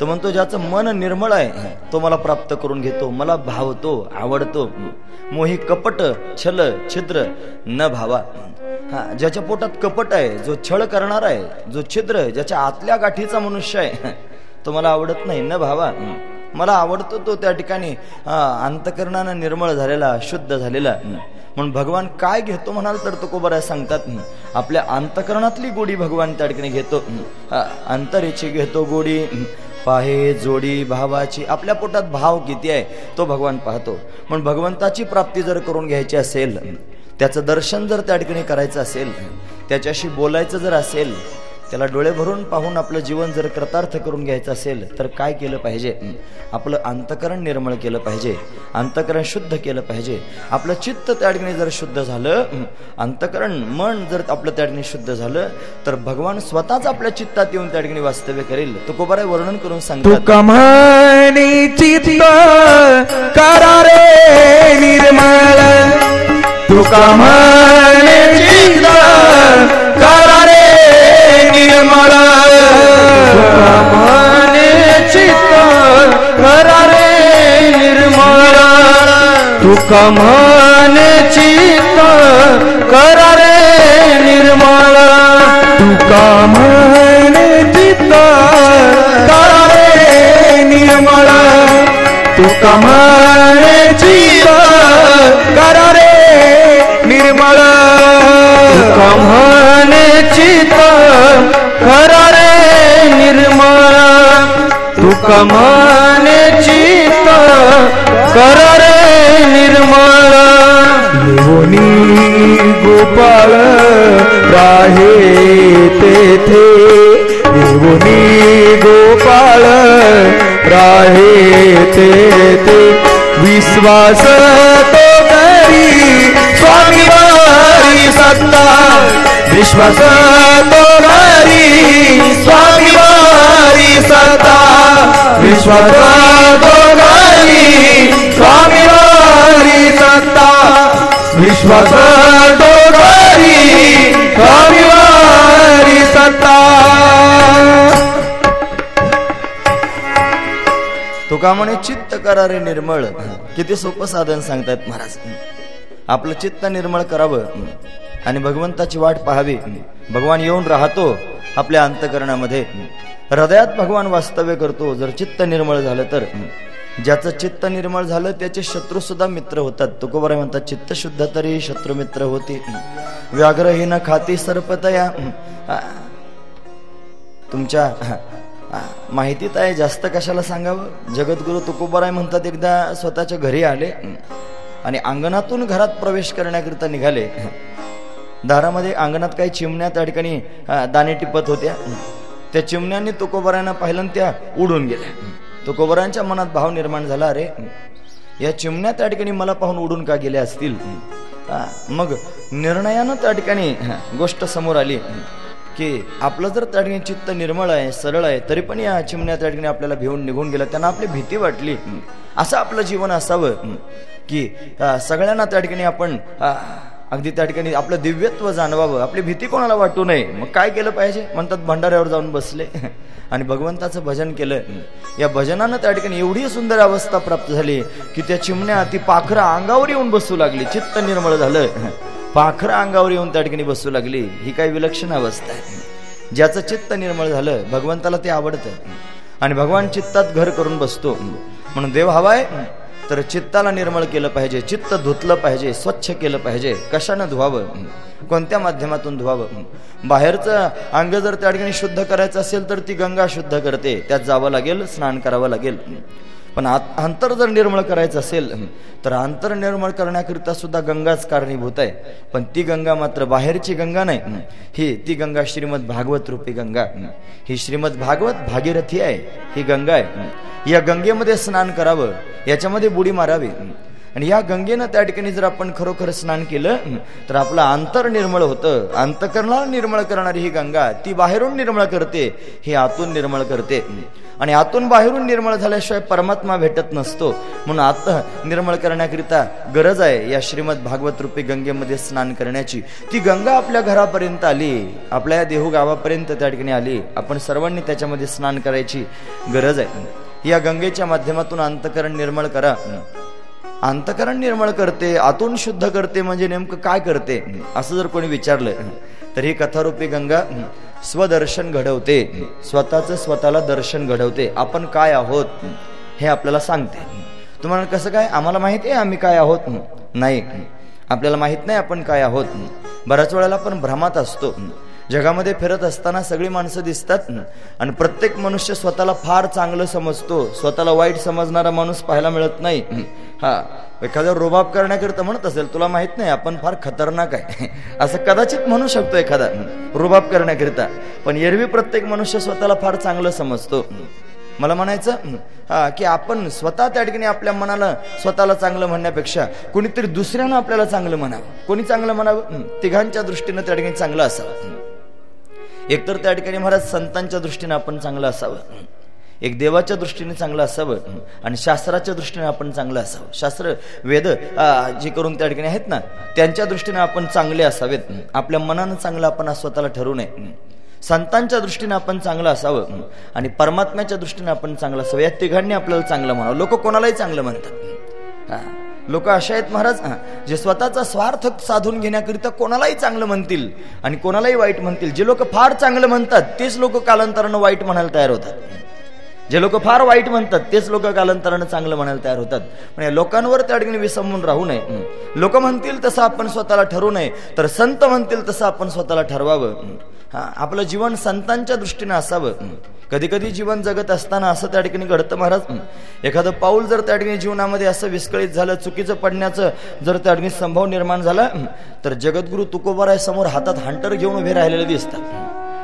तो म्हणतो ज्याचं मन निर्मळ आहे तो मला प्राप्त करून घेतो मला भावतो आवडतो. मोही कपट छल छिद्र न भावा. हा ज्याच्या पोटात कपट आहे जो छळ करणार आहे जो छिद्र आहे, ज्याच्या आतल्या गाठीचा मनुष्य आहे तो मला आवडत नाही न भावा. मला आवडतो तो त्या ठिकाणी अंतकरणानं निर्मळ झालेला शुद्ध झालेला. म्हणून भगवान काय घेतो म्हणाल तर तो सांगतात आपल्या अंतकरणातली गोडी भगवान त्या ठिकाणी घेतो. हा, अंतरेची घेतो गोडी. पाहे जोडी भावाची आपल्या पोटात भाव किती आहे तो भगवान पाहतो. पण भगवंताची प्राप्ती जर करून घ्यायची असेल त्याचं दर्शन जर त्या ठिकाणी करायचं असेल त्याच्याशी बोलायचं जर असेल त्याला डोळे भरून पाहून आपलं जीवन जर कृतार्थ करून घ्यायचं असेल तर काय केलं पाहिजे? आपलं अंतकरण निर्मळ केलं पाहिजे. अंतकरण शुद्ध केलं पाहिजे. आपलं चित्त त्या ठिकाणी जर शुद्ध झालं अंतकरण मन जर आपलं त्या ठिकाणी शुद्ध झालं तर भगवान स्वतःच आपल्या चित्तात येऊन त्या ठिकाणी वास्तव्य करेल. तो कोबारे वर्णन करून सांगतात. तुका म्हणी चित्त करा रे निर्मळ तुका म्हणे चित्त करा रे निर्मळ तुका म्हणे चित करा रे निर्मळ तुका करा रे निर्मळ तुका खरा रे निर्मळ तुका म्हणे चित्त करा रे निर्मळ. लोणी गोपाळ राहे तेथे. येऊनी गोपाळ राहे तेथे. विश्वास तो करी स्वामी सत्ता. विश्वास तो हरी स्वामी वारी सता विश्वता दोघारी स्वामी वारी सता विश्वता दोघारी स्वामी वारी सता तुका म्हणे चित्त करारे निर्मळ. किती सोपं साधन सांगतायत महाराज. आपलं चित्त निर्मळ करावं. आणि भगवंताची वाट पाहावी. भगवान येऊन राहतो आपल्या अंतकरणामध्ये. हृदयात भगवान वास्तव्य करतो जर चित्त निर्मळ झालं तर. ज्याचं चित्त निर्मळ झालं त्याचे शत्रू सुद्धा मित्र होतात. तुकोबरा म्हणतात चित्त शुद्ध तरी शत्रू मित्र होते. व्याघ्रहीन खाती सर्पतया. तुमच्या माहितीत आहे जास्त कशाला सांगावं? जगद्गुरु तुकोबाराय म्हणतात एकदा स्वतःच्या घरी आले आणि अंगणातून घरात प्रवेश करण्याकरिता निघाले. दारामध्ये अंगणात काही चिमण्या त्या ठिकाणी दाणे टिपत होत्या. त्या चिमण्यांनी तुकोबरांना पाहिलं त्या उडून गेल्या. तुकोबरांच्या मनात भाव निर्माण झाला अरे या चिमण्या त्या ठिकाणी मला पाहून उडून का गेल्या असतील? मग निर्णयानं त्या ठिकाणी गोष्ट समोर आली की आपलं जर त्या ठिकाणी चित्त निर्मळ आहे सरळ आहे तरी पण या चिमण्या त्या ठिकाणी आपल्याला भिवून निघून गेल्या. त्यांना आपली भीती वाटली. असं आपलं जीवन असावं की सगळ्यांना त्या ठिकाणी आपण अगदी त्या ठिकाणी आपलं दिव्यत्व जाणवावं. आपली भीती कोणाला वाटू नये. मग काय केलं पाहिजे? म्हणतात भंडाऱ्यावर जाऊन बसले. आणि भगवंताचं भजन केलं. या भजनानं त्या ठिकाणी एवढी सुंदर अवस्था प्राप्त झाली की त्या चिमण्या ती पाखरं अंगावर येऊन बसू लागली. चित्त निर्मळ झालं. पाखरं अंगावर येऊन त्या ठिकाणी बसू लागली. ही काही विलक्षण अवस्था आहे. ज्याचं चित्त निर्मळ झालं भगवंताला ते आवडतं. आणि भगवान चित्तात घर करून बसतो. म्हणून देव हवाय तर चित्ताला निर्मळ केलं पाहिजे चित्त धुतलं पाहिजे स्वच्छ केलं पाहिजे. कशानं धुवावं? कोणत्या माध्यमातून धुवावं? बाहेरचं अंग जर त्या ठिकाणी शुद्ध करायचं असेल तर ती गंगा शुद्ध करते. त्यात जावं लागेल स्नान करावं लागेल. पण आत- अंतर जर निर्मळ करायचं असेल तर अंतर निर्मळ करण्याकरिता सुद्धा गंगाच कारणीभूत आहे. पण ती गंगा मात्र बाहेरची गंगा नाही. ही ती गंगा श्रीमद भागवत रूपी गंगा. ही श्रीमद भागवत भागीरथी आहे. ही गंगा आहे. या गंगेमध्ये स्नान करावं. याच्यामध्ये बुडी मारावी. आणि या गंगेनं त्या ठिकाणी जर आपण खरोखर स्नान केलं तर आपलं अंतर निर्मळ होतं. अंतकरणाला निर्मळ करणारी ही गंगा ती बाहेरून निर्मळ करते हे आतून निर्मळ करते. आणि आतून बाहेरून निर्मळ झाल्याशिवाय परमात्मा भेटत नसतो. म्हणून आत निर्मळ करण्याकरिता गरज आहे या श्रीमद भागवत रूपी गंगेमध्ये स्नान करण्याची. ती गंगा आपल्या घरापर्यंत आली आपल्या या देहू गावापर्यंत त्या ठिकाणी आली आपण सर्वांनी त्याच्यामध्ये स्नान करायची गरज आहे. या गंगेच्या माध्यमातून अंतकरण निर्मळ करा. अंतकरण निर्मळ करते आतून शुद्ध करते म्हणजे नेमकं काय करते? असं जर कोणी विचारलं तर ही कथारूपी गंगा स्वदर्शन घडवते. स्वतःच स्वतःला दर्शन घडवते. आपण काय आहोत? हे आपल्याला सांगते. तुम्हाला कसं काय? आम्हाला माहीत आहे आम्ही काय आहोत? नाही. आपल्याला माहीत नाही आपण काय आहोत. बऱ्याच वेळेला आपण भ्रमात असतो. जगामध्ये फिरत असताना सगळी माणसं दिसतात आणि प्रत्येक मनुष्य स्वतःला फार चांगलं समजतो. स्वतःला वाईट समजणारा माणूस पाहायला मिळत नाही. हा एखादा रोबाब करण्याकरिता म्हणत असेल तुला माहीत नाही आपण फार खतरनाक आहे. असं कदाचित म्हणू शकतो एखादा रुबाब करण्याकरिता. पण एरवी प्रत्येक मनुष्य स्वतःला फार चांगलं समजतो. मला म्हणायचं हा की आपण स्वतः त्या ठिकाणी आपल्या मनाला स्वतःला चांगलं म्हणण्यापेक्षा कोणीतरी दुसऱ्यानं आपल्याला चांगलं म्हणावं. कोणी चांगलं म्हणावं? तिघांच्या दृष्टीनं त्या ठिकाणी चांगलं असावं. एकतर त्या ठिकाणी महाराज संतांच्या दृष्टीने आपण चांगलं असावं. एक देवाच्या दृष्टीने चांगलं असावं आणि शास्त्राच्या दृष्टीने आपण चांगलं असावं. शास्त्र वेद जे करून त्या ठिकाणी आहेत ना त्यांच्या दृष्टीने आपण चांगले असावेत. आपल्या मनानं चांगलं आपण स्वतःला ठरवू नये. संतांच्या दृष्टीने आपण चांगलं असावं आणि परमात्म्याच्या दृष्टीने आपण चांगलं असावं. या तिघांनी आपल्याला चांगलं म्हणावं. लोक कोणालाही चांगलं म्हणतात. हा. लोक असे आहेत महाराज जे स्वतःचा स्वार्थ साधून घेण्याकरिता कोणालाही चांगलं म्हणतील आणि कोणालाही वाईट म्हणतील. जे लोक फार चांगलं म्हणतात तेच लोक कालांतरानं वाईट म्हणायला तयार होतात. जे लोक फार वाईट म्हणतात तेच लोक कालांतरानं चांगलं म्हणायला तयार होतात. पण या लोकांवर त्या ठिकाणी विसंबून राहू नये. लोक म्हणतील तसं आपण स्वतःला ठरवू नये तर संत म्हणतील तसं आपण स्वतःला ठरवावं. आपलं जीवन संतांच्या दृष्टीने असावं. कधी कधी जीवन जगत असताना असं त्या ठिकाणी घडतं महाराज. एखादं पाऊल जर त्या ठिकाणी जीवनामध्ये असं विस्कळीत झालं चुकीचं पडण्याचं जर त्या ठिकाणी संभव निर्माण झाला तर जगद्गुरु तुकोबाराय समोर हातात हंटर घेऊन उभे राहिलेले दिसतात.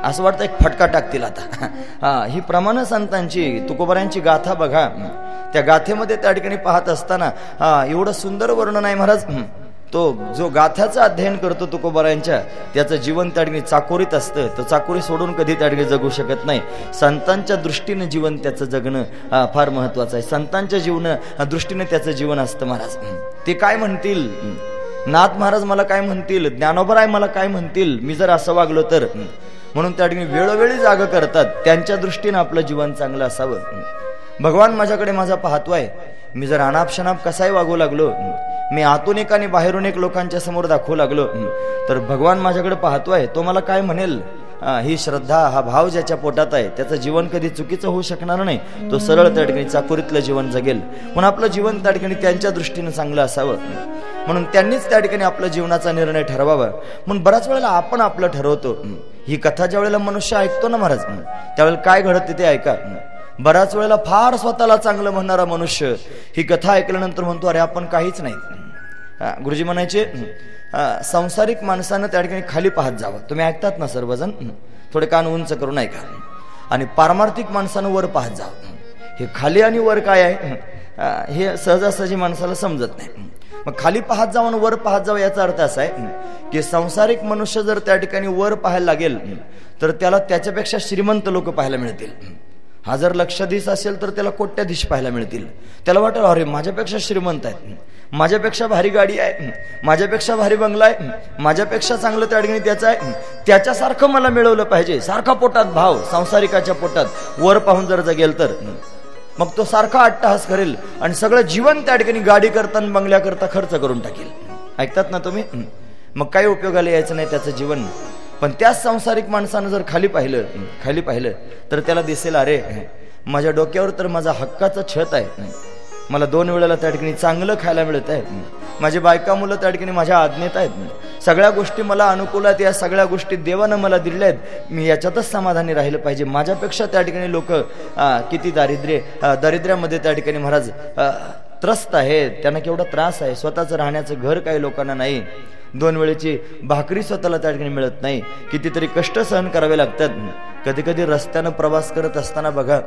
असं वाटतं एक फटका टाकतील आता. हा. ही प्रमाण संतांची तुकोबारांची गाथा बघा. त्या गाथेमध्ये त्या ठिकाणी पाहत असताना हा एवढं सुंदर वर्णन आहे महाराज. तो जो गाथ्याचं अध्ययन करतो तुकोबारांच्या त्याचं जीवन त्या चाकोरीत असतं. तो चाकोरी सोडून कधी त्या ठिकाणी जगू शकत नाही. संतांच्या दृष्टीने जीवन त्याचं जगणं हा, फार महत्वाचं आहे. संतांच्या जीवन दृष्टीने त्याचं जीवन असतं महाराज. ते काय म्हणतील? नाथ महाराज मला काय म्हणतील? ज्ञानोबराय मला काय म्हणतील? मी जर असं वागलो तर? म्हणून त्या ठिकाणी वेळोवेळी जागा करतात. त्यांच्या दृष्टीनं आपलं जीवन चांगलं असावं. भगवान माझ्याकडे माझा पाहतोय. मी जर अनापशनाप कसाही वागू लागलो मी आतून एक आणि बाहेरून एक लोकांच्या समोर दाखवू लागलो. तर भगवान माझ्याकडे पाहतोय तो मला काय म्हणेल? ही श्रद्धा हा भाव ज्याच्या पोटात आहे त्याचं जीवन कधी चुकीचं होऊ शकणार नाही. तो सरळ त्या ठिकाणी चाकुरीतलं जीवन जगेल. पण आपलं जीवन त्या ठिकाणी त्यांच्या दृष्टीने चांगलं असावं. म्हणून त्यांनीच त्या ठिकाणी आपल्या जीवनाचा निर्णय ठरवावा. म्हणून बऱ्याच वेळेला आपण आपलं ठरवतो. ही कथा ज्या वेळेला मनुष्य ऐकतो ना महाराज? त्यावेळेला काय घडत ते ऐका. बऱ्याच वेळेला फार स्वतःला चांगलं म्हणणारा मनुष्य ही कथा ऐकल्यानंतर म्हणतो अरे आपण काहीच नाही. गुरुजी म्हणायचे संसारिक सांसारिक माणसानं त्या ठिकाणी खाली पाहत जावं. तुम्ही ऐकतात ना सर्वजण? थोडे कान उंच करून ऐका आणि पारमार्थिक माणसानं वर पाहत जावं. हे खाली आणि वर काय आहे? हे सहजासहजी माणसाला समजत नाही. मग खाली पाहत जावं आणि वर पाहत जावं याचा अर्थ असा आहे की सांसारिक मनुष्य जर त्या ठिकाणी वर पाहायला लागेल तर त्याला त्याच्यापेक्षा श्रीमंत लोक पाहायला मिळतील. हा जर लक्षाधीश असेल तर त्याला कोट्याधीश पाहायला मिळतील. त्याला वाटेल अरे माझ्यापेक्षा श्रीमंत आहेत. माझ्यापेक्षा भारी गाडी आहे. माझ्यापेक्षा भारी बंगला आहे. माझ्यापेक्षा चांगलं त्या त्याचं आहे. त्याच्यासारखं मला मिळवलं पाहिजे. सारखा पोटात भाव संसारिकाच्या पोटात. वर पाहून जर जगेल तर. मग तो सारखा अट्टहास करेल आणि सगळं जीवन त्या ठिकाणी गाडी करता आणि बंगल्या करता खर्च करून टाकेल. ऐकतात ना तुम्ही? मग काही उपयोगाला यायचं नाही त्याचं जीवन. पण त्याच सांसारिक माणसानं जर खाली पाहिलं खाली पाहिलं तर त्याला दिसेल अरे माझ्या डोक्यावर तर माझा हक्काचं छत आहे. मला दोन वेळेला त्या ठिकाणी चांगलं खायला मिळत आहे. माझी बायका मुलं त्या ठिकाणी माझ्या आज्ञेत आहेत. सगळ्या गोष्टी मला अनुकूल आहेत या सगळ्या गोष्टी देवानं मला दिलेल्या आहेत. मी याच्यातच समाधानी राहिलं पाहिजे. माझ्यापेक्षा त्या ठिकाणी लोक किती दारिद्र्य दारिद्र्यामध्ये त्या ठिकाणी महाराज त्रस्त आहेत. त्यांना केवढा त्रास आहे. स्वतःचं राहण्याचं घर काही लोकांना नाही. दोन वेळेची भाकरी स्वतःला त्या ठिकाणी मिळत नाही. कितीतरी कष्ट सहन करावे लागतात. कधी कधी रस्त्यानं प्रवास करत असताना बघा.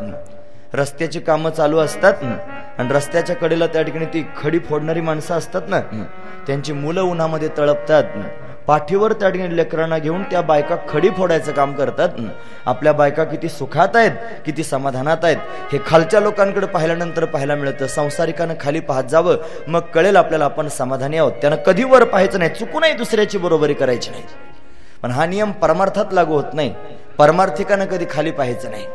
रस्त्याची कामं चालू असतात. ना आणि रस्त्याच्या कडेला त्या ठिकाणी ती खडी फोडणारी माणसं असतात ना. त्यांची मुलं उन्हामध्ये तळपतात. पाठीवर त्या ठिकाणी लेकरांना घेऊन त्या बायका खडी फोडायचं काम करतात. आपल्या बायका किती सुखात आहेत किती समाधानात आहेत हे खालच्या लोकांकडे पाहिल्यानंतर पाहायला मिळतं. संसारिकानं खाली पाहत जावं मग कळेल आपल्याला आपण समाधानी आहोत. त्यानं कधी वर पाहायचं नाही चुकूनही दुसऱ्याची बरोबरी करायची नाही. पण हा नियम परमार्थात लागू होत नाही. परमार्थिकानं कधी खाली पाहायचं नाही.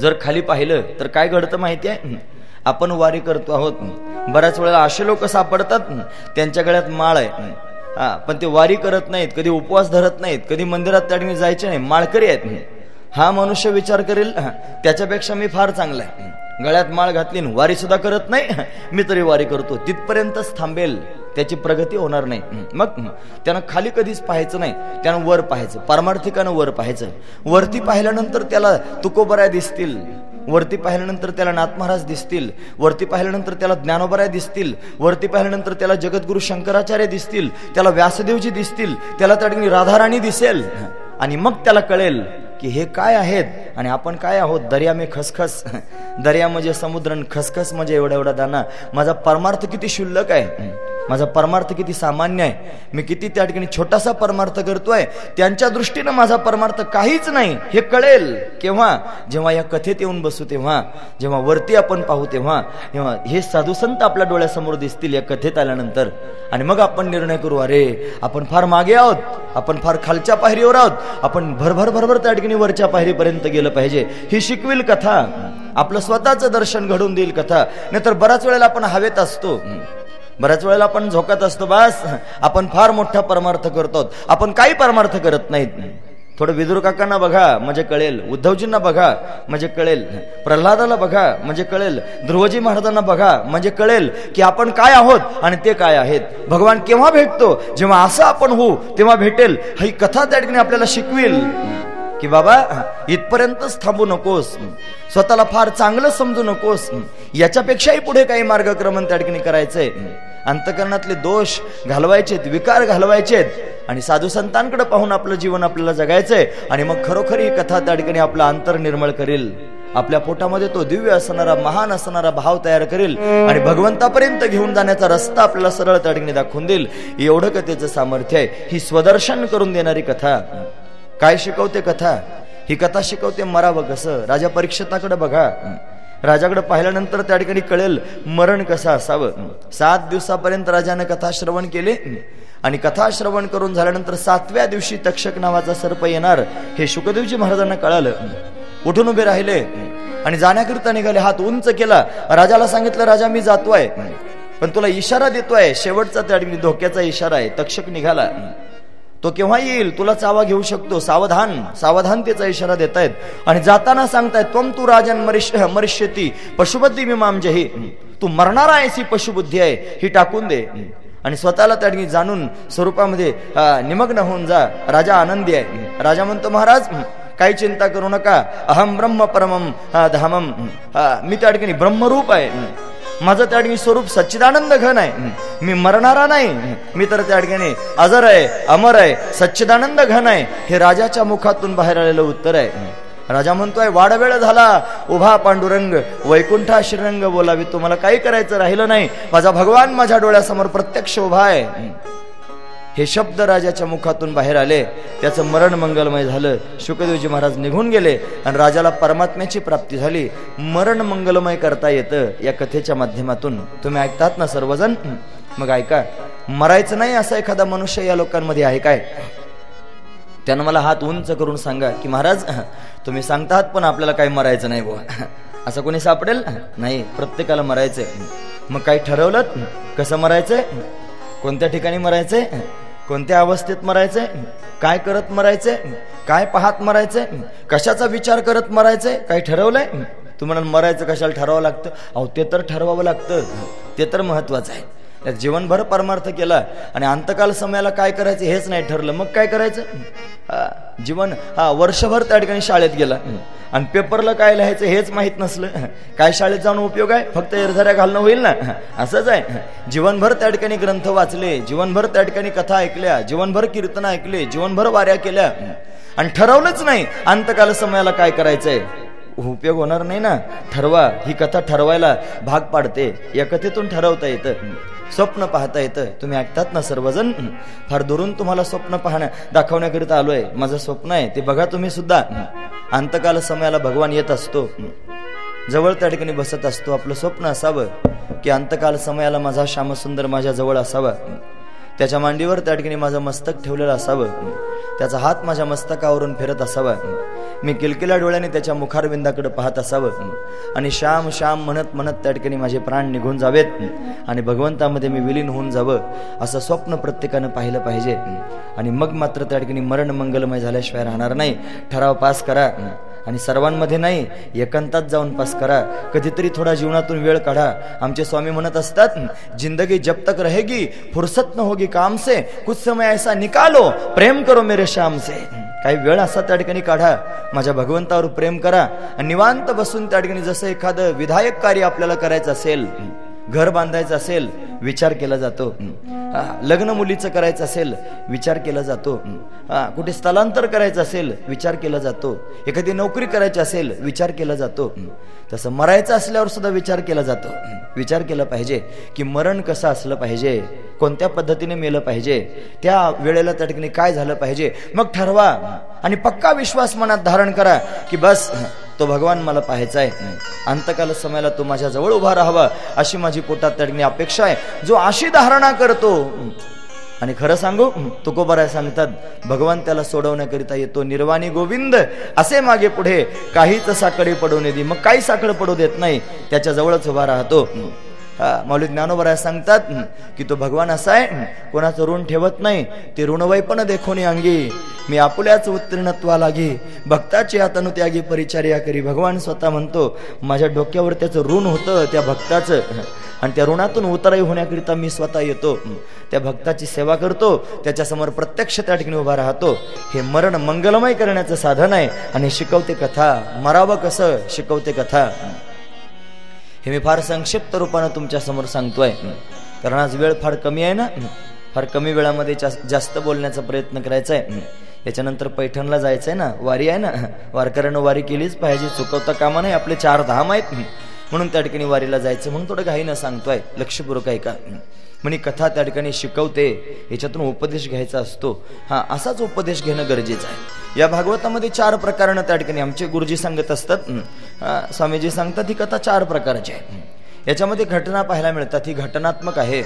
जर खाली पाहिलं तर काय घडतं माहिती आहे? आपण वारी करतो आहोत. बऱ्याच वेळेला असे लोक सापडतात. त्यांच्या गळ्यात माळ आहे. हा पण ते वारी करत नाहीत कधी उपवास धरत नाहीत कधी मंदिरात त्या ठिकाणी जायचे नाही माळकरी आहेत हा. मनुष्य विचार करेल त्याच्यापेक्षा मी फार चांगला आहे. गळ्यात माळ घातली वारी सुद्धा करत नाही मी तरी वारी करतो. तिथपर्यंतच थांबेल त्याची प्रगती होणार नाही. मग त्यानं खाली कधीच पाहायचं नाही त्यानं वर पाहायचं पारमार्थिकानं वर पाहायचं. वरती पाहिल्यानंतर त्याला तुकोबऱ्या दिसतील. वरती पाहिल्यानंतर त्याला नाथ महाराज दिसतील. वरती पाहिल्यानंतर त्याला ज्ञानोबराय दिसतील. वरती पाहिल्यानंतर त्याला जगद्गुरु शंकराचार्य दिसतील. त्याला व्यासदेवजी दिसतील. त्याला त्या ठिकाणी राधाराणी दिसेल. आणि मग त्याला कळेल की हे काय आहेत आणि आपण काय आहोत? दर्या मे खसखस. दर्या म्हणजे समुद्र खसखस म्हणजे एवढा एवढा दाना. माझा परमार्थ किती शुल्लक आहे? माझा परमार्थ किती सामान्य आहे? मी किती त्या ठिकाणी छोटासा परमार्थ करतोय? त्यांच्या दृष्टीनं माझा परमार्थ काहीच नाही. हे कळेल केव्हा? जेव्हा या कथेत येऊन बसू तेव्हा. जेव्हा वरती आपण पाहू तेव्हा. तेव्हा हे साधुसंत आपल्या डोळ्यासमोर दिसतील या कथेत आल्यानंतर. आणि मग आपण निर्णय करू अरे आपण फार मागे आहोत. आपण फार खालच्या पायरीवर आहोत. आपण भरभर भरभर त्या ठिकाणी वरच्या पायरीपर्यंत गेलं पाहिजे. ही शिकविल कथा. आपलं स्वतःचं दर्शन घडून देईल कथा. नाहीतर बऱ्याच वेळेला आपण हवेत असतो. बऱ्याच वेळेला आपण झोकत असतो बस. आपण फार मोठा परमार्थ करतो आपण काही परमार्थ करत नाहीत. थोडं विदुर काकांना बघा म्हणजे कळेल. उद्धवजींना बघा म्हणजे कळेल. प्रल्हादाला बघा म्हणजे कळेल. ध्रुवजी महाराजांना बघा म्हणजे कळेल की आपण काय आहोत आणि ते काय आहेत. भगवान केव्हा भेटतो? जेव्हा असं आपण होऊ तेव्हा भेटेल. ही कथा त्या ठिकाणी आपल्याला शिकवेल. की बाबा इथपर्यंतच थांबू नकोस. स्वतःला फार चांगलं समजू नकोस. याच्यापेक्षाही पुढे काही मार्गक्रमण त्या ठिकाणी करायचंय. अंतकरणातले दोष घालवायचेत विकार घालवायचेत. आणि साधू संतांकडे पाहून आपलं जीवन आपल्याला जगायचंय. आणि मग खरोखर ही कथा त्या ठिकाणी आपलं अंतर निर्मळ करेल. आपल्या पोटामध्ये तो दिव्य असणारा महान असणारा भाव तयार करेल. आणि भगवंतापर्यंत घेऊन जाण्याचा रस्ता आपल्याला सरळ त्या ठिकाणी दाखवून देईल. एवढं कथेचं सामर्थ्य आहे. ही स्वदर्शन करून देणारी कथा. काय शिकवते कथा? ही कथा शिकवते मरावं कसं? राजा परीक्षिताकडे बघा. राजाकडे पाहिल्यानंतर त्या ठिकाणी कळेल मरण कसं असावं. सात दिवसापर्यंत राजानं कथा श्रवण केले आणि कथाश्रवण करून झाल्यानंतर सातव्या दिवशी तक्षक नावाचा सर्प येणार हे शुकदेवजी महाराजांना कळालं. उठून उभे राहिले आणि जाण्याकरिता निघाले. हात उंच केला. राजाला सांगितलं राजा मी जातोय पण तुला इशारा देतोय. शेवटचा त्या ठिकाणी धोक्याचा इशारा आहे. तक्षक निघाला. तो केव्हा येईल? तुला चावा घेऊ शकतो. सावधान सावधानतेचा इशारा देतायत. आणि जाताना सांगतायत त्वम तू राजन मरिष्य मरिष्यती पशुबुद्धी जही. तू मरणारा आहेस ही पशुबुद्धी आहे ही टाकून दे. आणि स्वतःला त्या ठिकाणी जाणून स्वरूपामध्ये निमग्न होऊन जा. राजा आनंदी आहे. राजा म्हणतो महाराज काही चिंता करू नका. अहम ब्रह्म परमम धामम मी त्या ठिकाणी ब्रह्मरूप आहे. माझं त्या ठिकाणी स्वरूप सच्चिदानंद घन आहे. मी मरणारा नाही. मी तर त्या ठिकाणी अजर आहे अमर आहे सच्चिदानंद घन आहे. हे राजाच्या मुखातून बाहेर आलेलं उत्तर आहे. राजा म्हणतोय वाड वेळ झाला उभा पांडुरंग वैकुंठा श्रीरंग बोलावी. तुम्हाला काही करायचं राहिलं नाही. माझा भगवान माझ्या डोळ्यासमोर प्रत्यक्ष उभा आहे. हे शब्द राजाच्या मुखातून बाहेर आले. त्याचं मरण मंगलमय झालं. शुकदेवजी महाराज निघून गेले आणि राजाला परमात्म्याची प्राप्ती झाली. मरण मंगलमय करता येतं या कथेच्या माध्यमातून. तुम्ही ऐकतात ना सर्वजण? मग ऐका. मरायचं नाही असा एखादा मनुष्य या लोकांमध्ये आहे काय? त्यानं मला हात उंच करून सांगा की महाराज तुम्ही सांगतात पण आपल्याला काही मरायचं नाही बुवा. असं कोणी सापडेल? नाही प्रत्येकाला मरायचंय. मग काही ठरवलं? कसं मरायचंय? कोणत्या ठिकाणी मरायचंय? कोणत्या अवस्थेत मरायचंय? काय करत मरायचंय? काय पाहत मरायचंय? कशाचा विचार करत मरायचंय? काही ठरवलंय? तुम्हाला मरायचं कशाला ठरवावं लागतं? अहो ते तर ठरवावं लागतं. ते तर महत्वाचं आहे. त्यात जीवनभर परमार्थ केला. आणि अंतकाल समयाला काय करायचं हेच नाही ठरलं. मग काय करायचं? जीवन हा वर्षभर त्या ठिकाणी शाळेत गेला. आणि पेपरला काय लिहायचं हेच माहीत नसलं. काय शाळेत जाऊन उपयोग आहे? फक्त एरझऱ्या घालणं होईल ना? असंच आहे. जीवनभर त्या ठिकाणी ग्रंथ वाचले जीवनभर त्या ठिकाणी कथा ऐकल्या जीवनभर कीर्तन ऐकले जीवनभर वाऱ्या केल्या. आणि ठरवलंच नाही अंतकाल समयाला काय करायचंय. उपयोग होणार नाही ना? ठरवा. ही कथा ठरवायला भाग पाडते. या कथेतून ठरवता येतं. स्वप्न पाहता येतं. तुम्ही ऐकतात ना सर्वजण? फार दुरून तुम्हाला स्वप्न पाहण्या दाखवण्याकरिता आलोय. माझं स्वप्न आहे. ते बघा तुम्ही सुद्धा. अंतकाल समयाला भगवान येत असतो. जवळ त्या ठिकाणी बसत असतो. आपलं स्वप्न असावं की अंतकाल समयाला माझा श्यामसुंदर माझ्या जवळ असावा. त्याच्या मांडीवर त्या ठिकाणी माझं मस्तक ठेवलेलं असावं. त्याचा हात माझ्या मस्तकावरून फिरत असावा. मी किलकिल्या डोळ्याने त्याच्या मुखारविंदाकडे पाहत असावं. आणि श्याम श्याम म्हणत म्हणत त्या ठिकाणी माझे प्राण निघून जावेत. आणि भगवंतामध्ये मी विलीन होऊन जावं असं स्वप्न प्रत्येकानं पाहिलं पाहिजे. आणि मग मात्र त्या ठिकाणी मरण मंगलमय झाल्याशिवाय राहणार नाही. ठराव पास करा. आणि सर्वांमध्ये नाही एकांतात जाऊन पास करा. कधीतरी थोडा जीवनातून वेळ काढा. आमचे स्वामी म्हणत असतात जिंदगी जब तक रहेगी फुर्सत न होगी काम से कुछ समय ऐसा निकालो प्रेम करो मेरे श्याम से. काही वेळ असा त्या ठिकाणी काढा. माझ्या भगवंतावर प्रेम करा. आणि निवांत बसून त्या ठिकाणी जसं एखादं विधायक कार्य आपल्याला करायचं असेल घर बांधायचं असेल विचार केला जातो. लग्न मुलीचं करायचं असेल विचार केला जातो. कुठे स्थलांतर करायचं असेल विचार केला जातो. एखादी नोकरी करायची असेल विचार केला जातो. तसं मरायचं असल्यावर सुद्धा विचार केला जातो. विचार केला पाहिजे की मरण कसं असलं पाहिजे कोणत्या पद्धतीने मेलं पाहिजे त्या वेळेला त्या ठिकाणी काय झालं पाहिजे मग ठरवा. आणि पक्का विश्वास मनात धारण करा की बस तो भगवान मला पाहायचा आहे अंतकाल समयाला तो माझ्या जवळ उभा राहावा अशी माझी पोटात त्या अपेक्षा आहे. जो अशी धारणा करतो आणि खरं सांगू तुकोबराय सांगतात भगवान त्याला सोडवण्याकरिता येतो निर्वाणी गोविंद. असे मागे पुढे काहीच साकडे पडू नये मग काही साखळ पडू देत नाही. त्याच्या जवळच उभा राहतो मौलिक ज्ञानोबराय सांगतात की तो भगवान असा आहे कोणाचं ऋण ठेवत नाही ते ऋणवय पण देखोनी अंगी मी आपुल्याच उत्तीर्णत्वा लागी. भक्ताची आतनु त्यागी परिचार्या करी. भगवान स्वतः म्हणतो माझ्या डोक्यावर त्याचं ऋण होतं त्या भक्ताचं आणि त्या ऋणातून उतराई होण्याकरिता मी स्वतः येतो त्या भक्ताची सेवा करतो त्याच्यासमोर प्रत्यक्ष त्या ठिकाणी उभा राहतो. हे मरण मंगलमय करण्याचं साधन आहे आणि शिकवते कथा. मरावं कसं? शिकवते कथा. हे मी फार संक्षिप्त रूपानं तुमच्यासमोर सांगतोय. कारण आज वेळ फार कमी आहे ना? फार कमी वेळामध्ये जास्त बोलण्याचा प्रयत्न करायचा आहे याच्यानंतर पैठणला जायचं आहे ना? वारी आहे ना? वारकऱ्यानं वारी केलीच पाहिजे. चुकवता कामा नाही आपले चार धाम आहेत. म्हणून त्या ठिकाणी वारीला जायचं. म्हणून थोडं घाईनं सांगतोय. लक्षपूर्वक ऐका. म्हणे कथा त्या ठिकाणी शिकवते. याच्यातून उपदेश घ्यायचा असतो. हा असाच उपदेश घेणं गरजेचं आहे. या भागवतामध्ये चार प्रकारानं त्या ठिकाणी आमचे गुरुजी सांगत असतात. स्वामीजी सांगतात ही कथा चार प्रकारची आहे. याच्यामध्ये घटना पाहायला मिळतात. ही घटनात्मक आहे.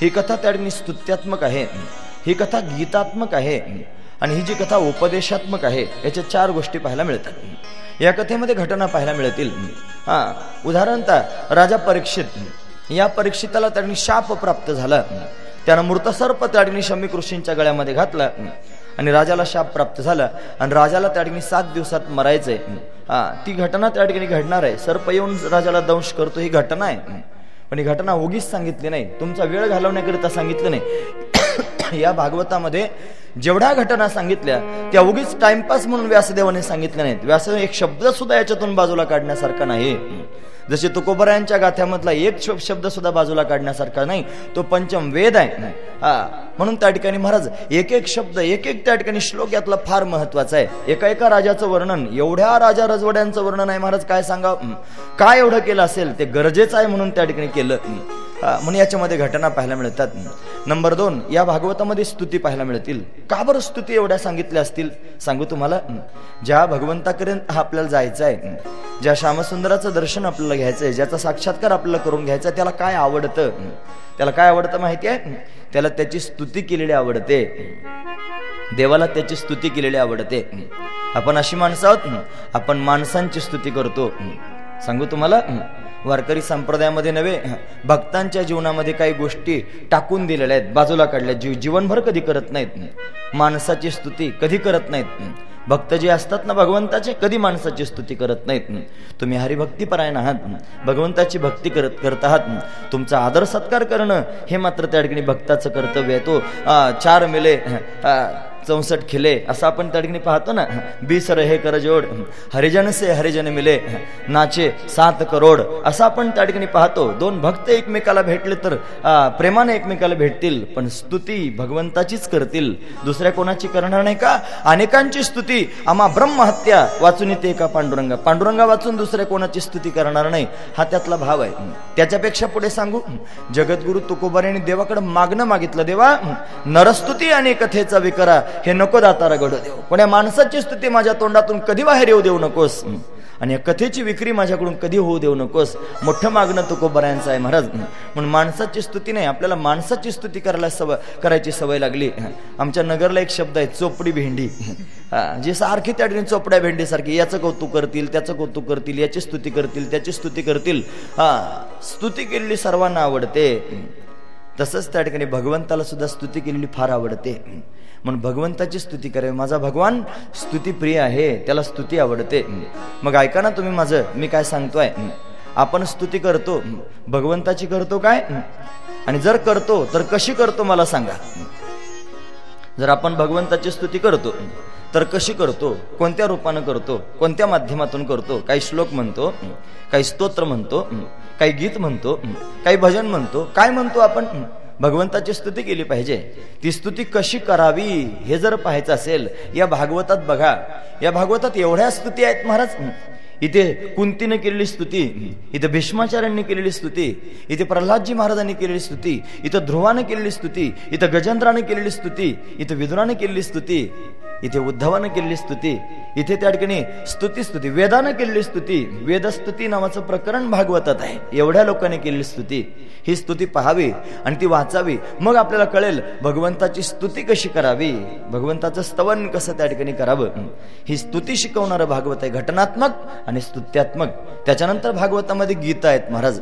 ही. कथा त्या ठिकाणी स्तुत्यात्मक आहे. ही. कथा गीतात्मक आहे. आणि ही जी कथा उपदेशात्मक आहे याच्या चार गोष्टी पाहायला मिळतात. या कथेमध्ये घटना पाहायला मिळतील. हा. उदाहरणतः राजा परीक्षित. या परीक्षिताला त्यांनी शाप प्राप्त झाला. त्यानं मृतसर्प त्या ठिकाणी शमीक ऋषींच्या गळ्यामध्ये घातला. आणि राजाला शाप प्राप्त झाला. आणि राजाला त्या ठिकाणी सात दिवसात मरायचंय. हा ती घटना त्या ठिकाणी घडणार आहे. सर्प येऊन राजाला दंश करतो ही घटना आहे. पण ही घटना उगीच सांगितली नाही. तुमचा वेळ घालवण्याकरिता सांगितलं नाही. या भागवतामध्ये जेवढ्या घटना सांगितल्या त्या उगीच टाइमपास म्हणून व्यासदेवाने सांगितल्या नाहीत. व्यासदेव एक शब्द सुद्धा याच्यातून बाजूला काढण्यासारखा नाही. जसे तुकोबरायांच्या गाथ्यामधला एक शब्द सुद्धा बाजूला काढण्यासारखा नाही तो पंचम वेद आहे. हा. म्हणून त्या ठिकाणी महाराज एक एक शब्द एक एक त्या ठिकाणी श्लोक यातला फार महत्त्वाचा आहे. एका एका राजाचं वर्णन एवढ्या राजा रजवड्यांचं वर्णन आहे महाराज काय सांगा काय एवढं केलं असेल ते गरजेचं आहे म्हणून त्या ठिकाणी केलं. म्हणून याच्यामध्ये घटना पाहायला मिळतात. नंबर दोन या भागवतामध्ये स्तुती पाहायला मिळतील. का बरं स्तुती एवढ्या सांगितल्या असतील? सांगू तुम्हाला? ज्या भगवंताकडे आपल्याला जायचं आहे ज्या श्यामसुंदराचं दर्शन आपल्याला घ्यायचं आहे ज्याचा साक्षात्कार आपल्याला करून घ्यायचा आहे, त्याला काय आवडतं? त्याला काय आवडतं माहिती आहे? त्याला त्याची स्तुती केलेली आवडते. देवाला त्याची स्तुती केलेली आवडते. आपण अशी माणसं आहोत आपण माणसांची स्तुती करतो. सांगू तुम्हाला? वारकरी संप्रदायामध्ये नव्हे भक्तांच्या जीवनामध्ये काही गोष्टी टाकून दिलेल्या आहेत बाजूला काढल्या जीव जीवनभर कधी करत नाहीत. माणसाची स्तुती कधी करत नाहीत. भक्त जे असतात ना भगवंताचे कधी माणसाची स्तुती करत नाहीत. तुम्ही हरिभक्तीपरायण आहात. भगवंताची भक्ती करत करत आहात. तुमचा आदर सत्कार करणं हे मात्र त्या ठिकाणी भक्ताचं कर्तव्य आहे. तो चार मिले आ, चौसष्ट खिले असं आपण त्या ठिकाणी पाहतो ना. बिसर हे कर जोड हरिजन से हरिजन मिले नाचे सात करोड असं आपण त्या ठिकाणी पाहतो. दोन भक्त एकमेकाला भेटले तर प्रेमाने एकमेकाला भेटतील पण स्तुती भगवंताचीच करतील. दुसऱ्या कोणाची करणार नाही का? अनेकांची स्तुती आम्हा ब्रह्महत्या वाचून येते का पांडुरंगा? पांडुरंगा वाचून दुसऱ्या कोणाची स्तुती करणार नाही. हा त्यातला भाव आहे. त्याच्यापेक्षा पुढे सांगू. जगद्गुरु तुकोबार यांनी देवाकडे मागणं मागितलं. देवा नरस्तुती आणि कथेचा विकरा. हे नको दातारा घडू देऊ. पण या माणसाची स्तुती माझ्या तोंडातून कधी बाहेर येऊ देऊ नकोस? आणि या कथेची विक्री माझ्याकडून कधी होऊ देऊ नकोस? मोठं मागणं तुकोबरायांचं आहे महाराज. म्हणून माणसाची स्तुती नाही आपल्याला माणसाची स्तुती करायला सवय करायची सवय लागली. आमच्या नगरला एक शब्द आहे चोपडी भेंडी. हा, जे सारखी त्या ठिकाणी चोपड्या भेंडी सारखी याचं कौतुक करतील त्याचं कौतुक करतील याची स्तुती करतील त्याची स्तुती करतील. हा स्तुती केलेली सर्वांना आवडते. तसंच त्या ठिकाणी भगवंताला सुद्धा स्तुती केलेली फार आवडते. म्हणून भगवंताची स्तुती करावी. माझा भगवान स्तुतीप्रिय आहे त्याला स्तुती आवडते. मग ऐका ना तुम्ही माझं मी काय सांगतोय? आपण स्तुती करतो. भगवंताची करतो काय? आणि जर करतो तर कशी करतो मला सांगा. जर आपण भगवंताची स्तुती करतो तर कशी करतो? कोणत्या रूपानं करतो? कोणत्या माध्यमातून करतो? काही श्लोक म्हणतो काही स्तोत्र म्हणतो काही गीत म्हणतो काही भजन म्हणतो. काय म्हणतो आपण? भगवंताची स्तुती केली पाहिजे. ती स्तुती कशी करावी हे जर पाहायचं असेल या भागवतात बघा. या भागवतात एवढ्या स्तुती आहेत महाराज. इथे कुंतीने केलेली स्तुती इथे भीष्माचार्यांनी केलेली स्तुती इथे प्रल्हादजी महाराजांनी केलेली स्तुती इथं ध्रुवानं केलेली स्तुती इथं गजेंद्राने केलेली स्तुती इथं विदुराने केलेली स्तुती. इथे उद्धवानं केलेली स्तुती इथे त्या ठिकाणी स्तुती स्तुती वेदानं केलेली स्तुती वेदस्तुती नावाचं प्रकरण भागवतात आहे. एवढ्या लोकांनी केलेली स्तुती. ही स्तुती पाहावी आणि ती वाचावी. मग आपल्याला कळेल भगवंताची स्तुती कशी करावी? भगवंताचं स्तवन कसं त्या ठिकाणी करावं? ही स्तुती शिकवणारं भागवत आहे. घटनात्मक आणि स्तुत्यात्मक. त्याच्यानंतर भागवतामध्ये गीता आहेत महाराज.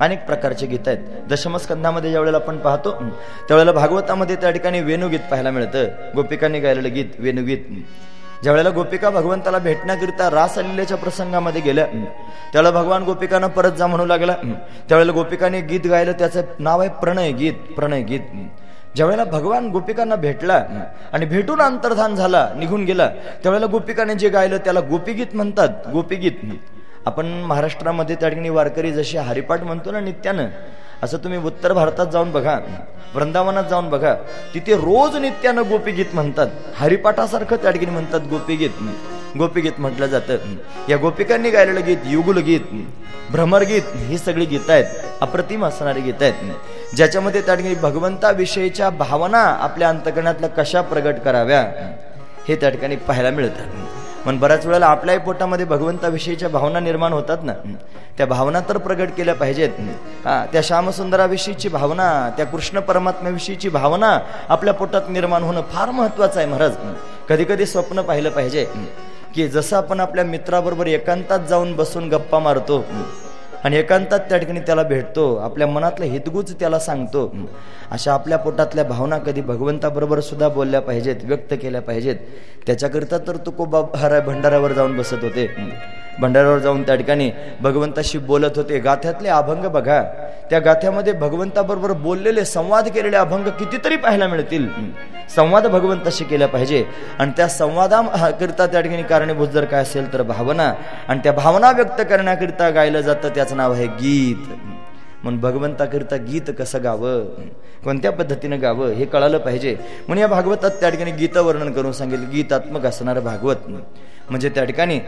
अनेक प्रकारचे गीत आहेत. दशमस्कंधामध्ये ज्या वेळेला आपण पाहतो त्यावेळेला भागवतामध्ये त्या ठिकाणी वेणुगीत पाहायला मिळतं. गोपिकांनी गायलेलं गीत वेणुगीत ज्यावेळेला गोपिका भगवंताला भेटण्याकरिता रास आलेल्याच्या प्रसंगामध्ये गेल्या त्यावेळेला भगवान गोपिकांना परत जा म्हणू लागला त्यावेळेला गोपिकाने गीत गायलं त्याचं नाव आहे प्रणय गीत प्रणय गीत ज्यावेळेला भगवान गोपिकांना भेटला आणि भेटून अंतर्धान झाला निघून गेला त्यावेळेला गोपिकाने जे गायलं त्याला गोपीगीत म्हणतात गोपीगीत आपण महाराष्ट्रामध्ये त्या ठिकाणी वारकरी जशी हरिपाठ म्हणतो ना नित्यानं असं तुम्ही उत्तर भारतात जाऊन बघा वृंदावनात जाऊन बघा तिथे रोज नित्यानं गोपीगीत म्हणतात. हरिपाठासारखं त्या ठिकाणी म्हणतात गोपीगीत. गोपीगीत म्हटलं जातं. या गोपिकांनी गायलेलं गीत युगुलगीत गीत ही सगळी गीत आहेत अप्रतिम असणारी गीत आहेत. ज्याच्यामध्ये त्या ठिकाणी भगवंताविषयीच्या भावना आपल्या अंतकरणातल्या कशा प्रगट कराव्या हे त्या ठिकाणी पाहायला मिळतात. पण बऱ्याच वेळेला आपल्याही पोटामध्ये भगवंताविषयीच्या भावना निर्माण होतात ना. त्या भावना तर प्रगट केल्या पाहिजेत. हा त्या श्यामसुंदराविषयीची भावना त्या कृष्ण परमात्म्याविषयीची भावना आपल्या पोटात निर्माण होणं फार महत्वाचं आहे महाराज. कधी कधी स्वप्न पाहिलं पाहिजे. की जसं आपण आपल्या मित्राबरोबर एकांतात जाऊन बसून गप्पा मारतो आणि एकांतात त्या ठिकाणी त्याला भेटतो. आपल्या मनातलं हितगुज त्याला सांगतो. अशा आपल्या पोटातल्या भावना कधी भगवंताबरोबर सुद्धा बोलल्या पाहिजेत व्यक्त केल्या पाहिजेत. त्याच्याकरिता तर तुकोबा हरा भंडाऱ्यावर जाऊन बसत होते. भंडाऱ्यावर जाऊन त्या ठिकाणी भगवंताशी बोलत होते. गाथ्यातले अभंग बघा. त्या गाथ्यामध्ये भगवंताबरोबर बोललेले संवाद केलेले अभंग कितीतरी पाहायला मिळतील. संवाद भगवंताशी केला पाहिजे. आणि त्या संवादाकरिता त्या ठिकाणी कारणीभूत जर काय असेल तर भावना. आणि त्या भावना व्यक्त करण्याकरिता गायलं जातं त्याचं नाव आहे गीत. म्हणून भगवंताकरिता गीत कसं गावं? कोणत्या पद्धतीनं गावं? हे कळालं पाहिजे. म्हणून या भागवतात त्या ठिकाणी गीत वर्णन करून सांगितलं. गीतात्मक असणारं भागवत. म्हणजे त्या ठिकाणी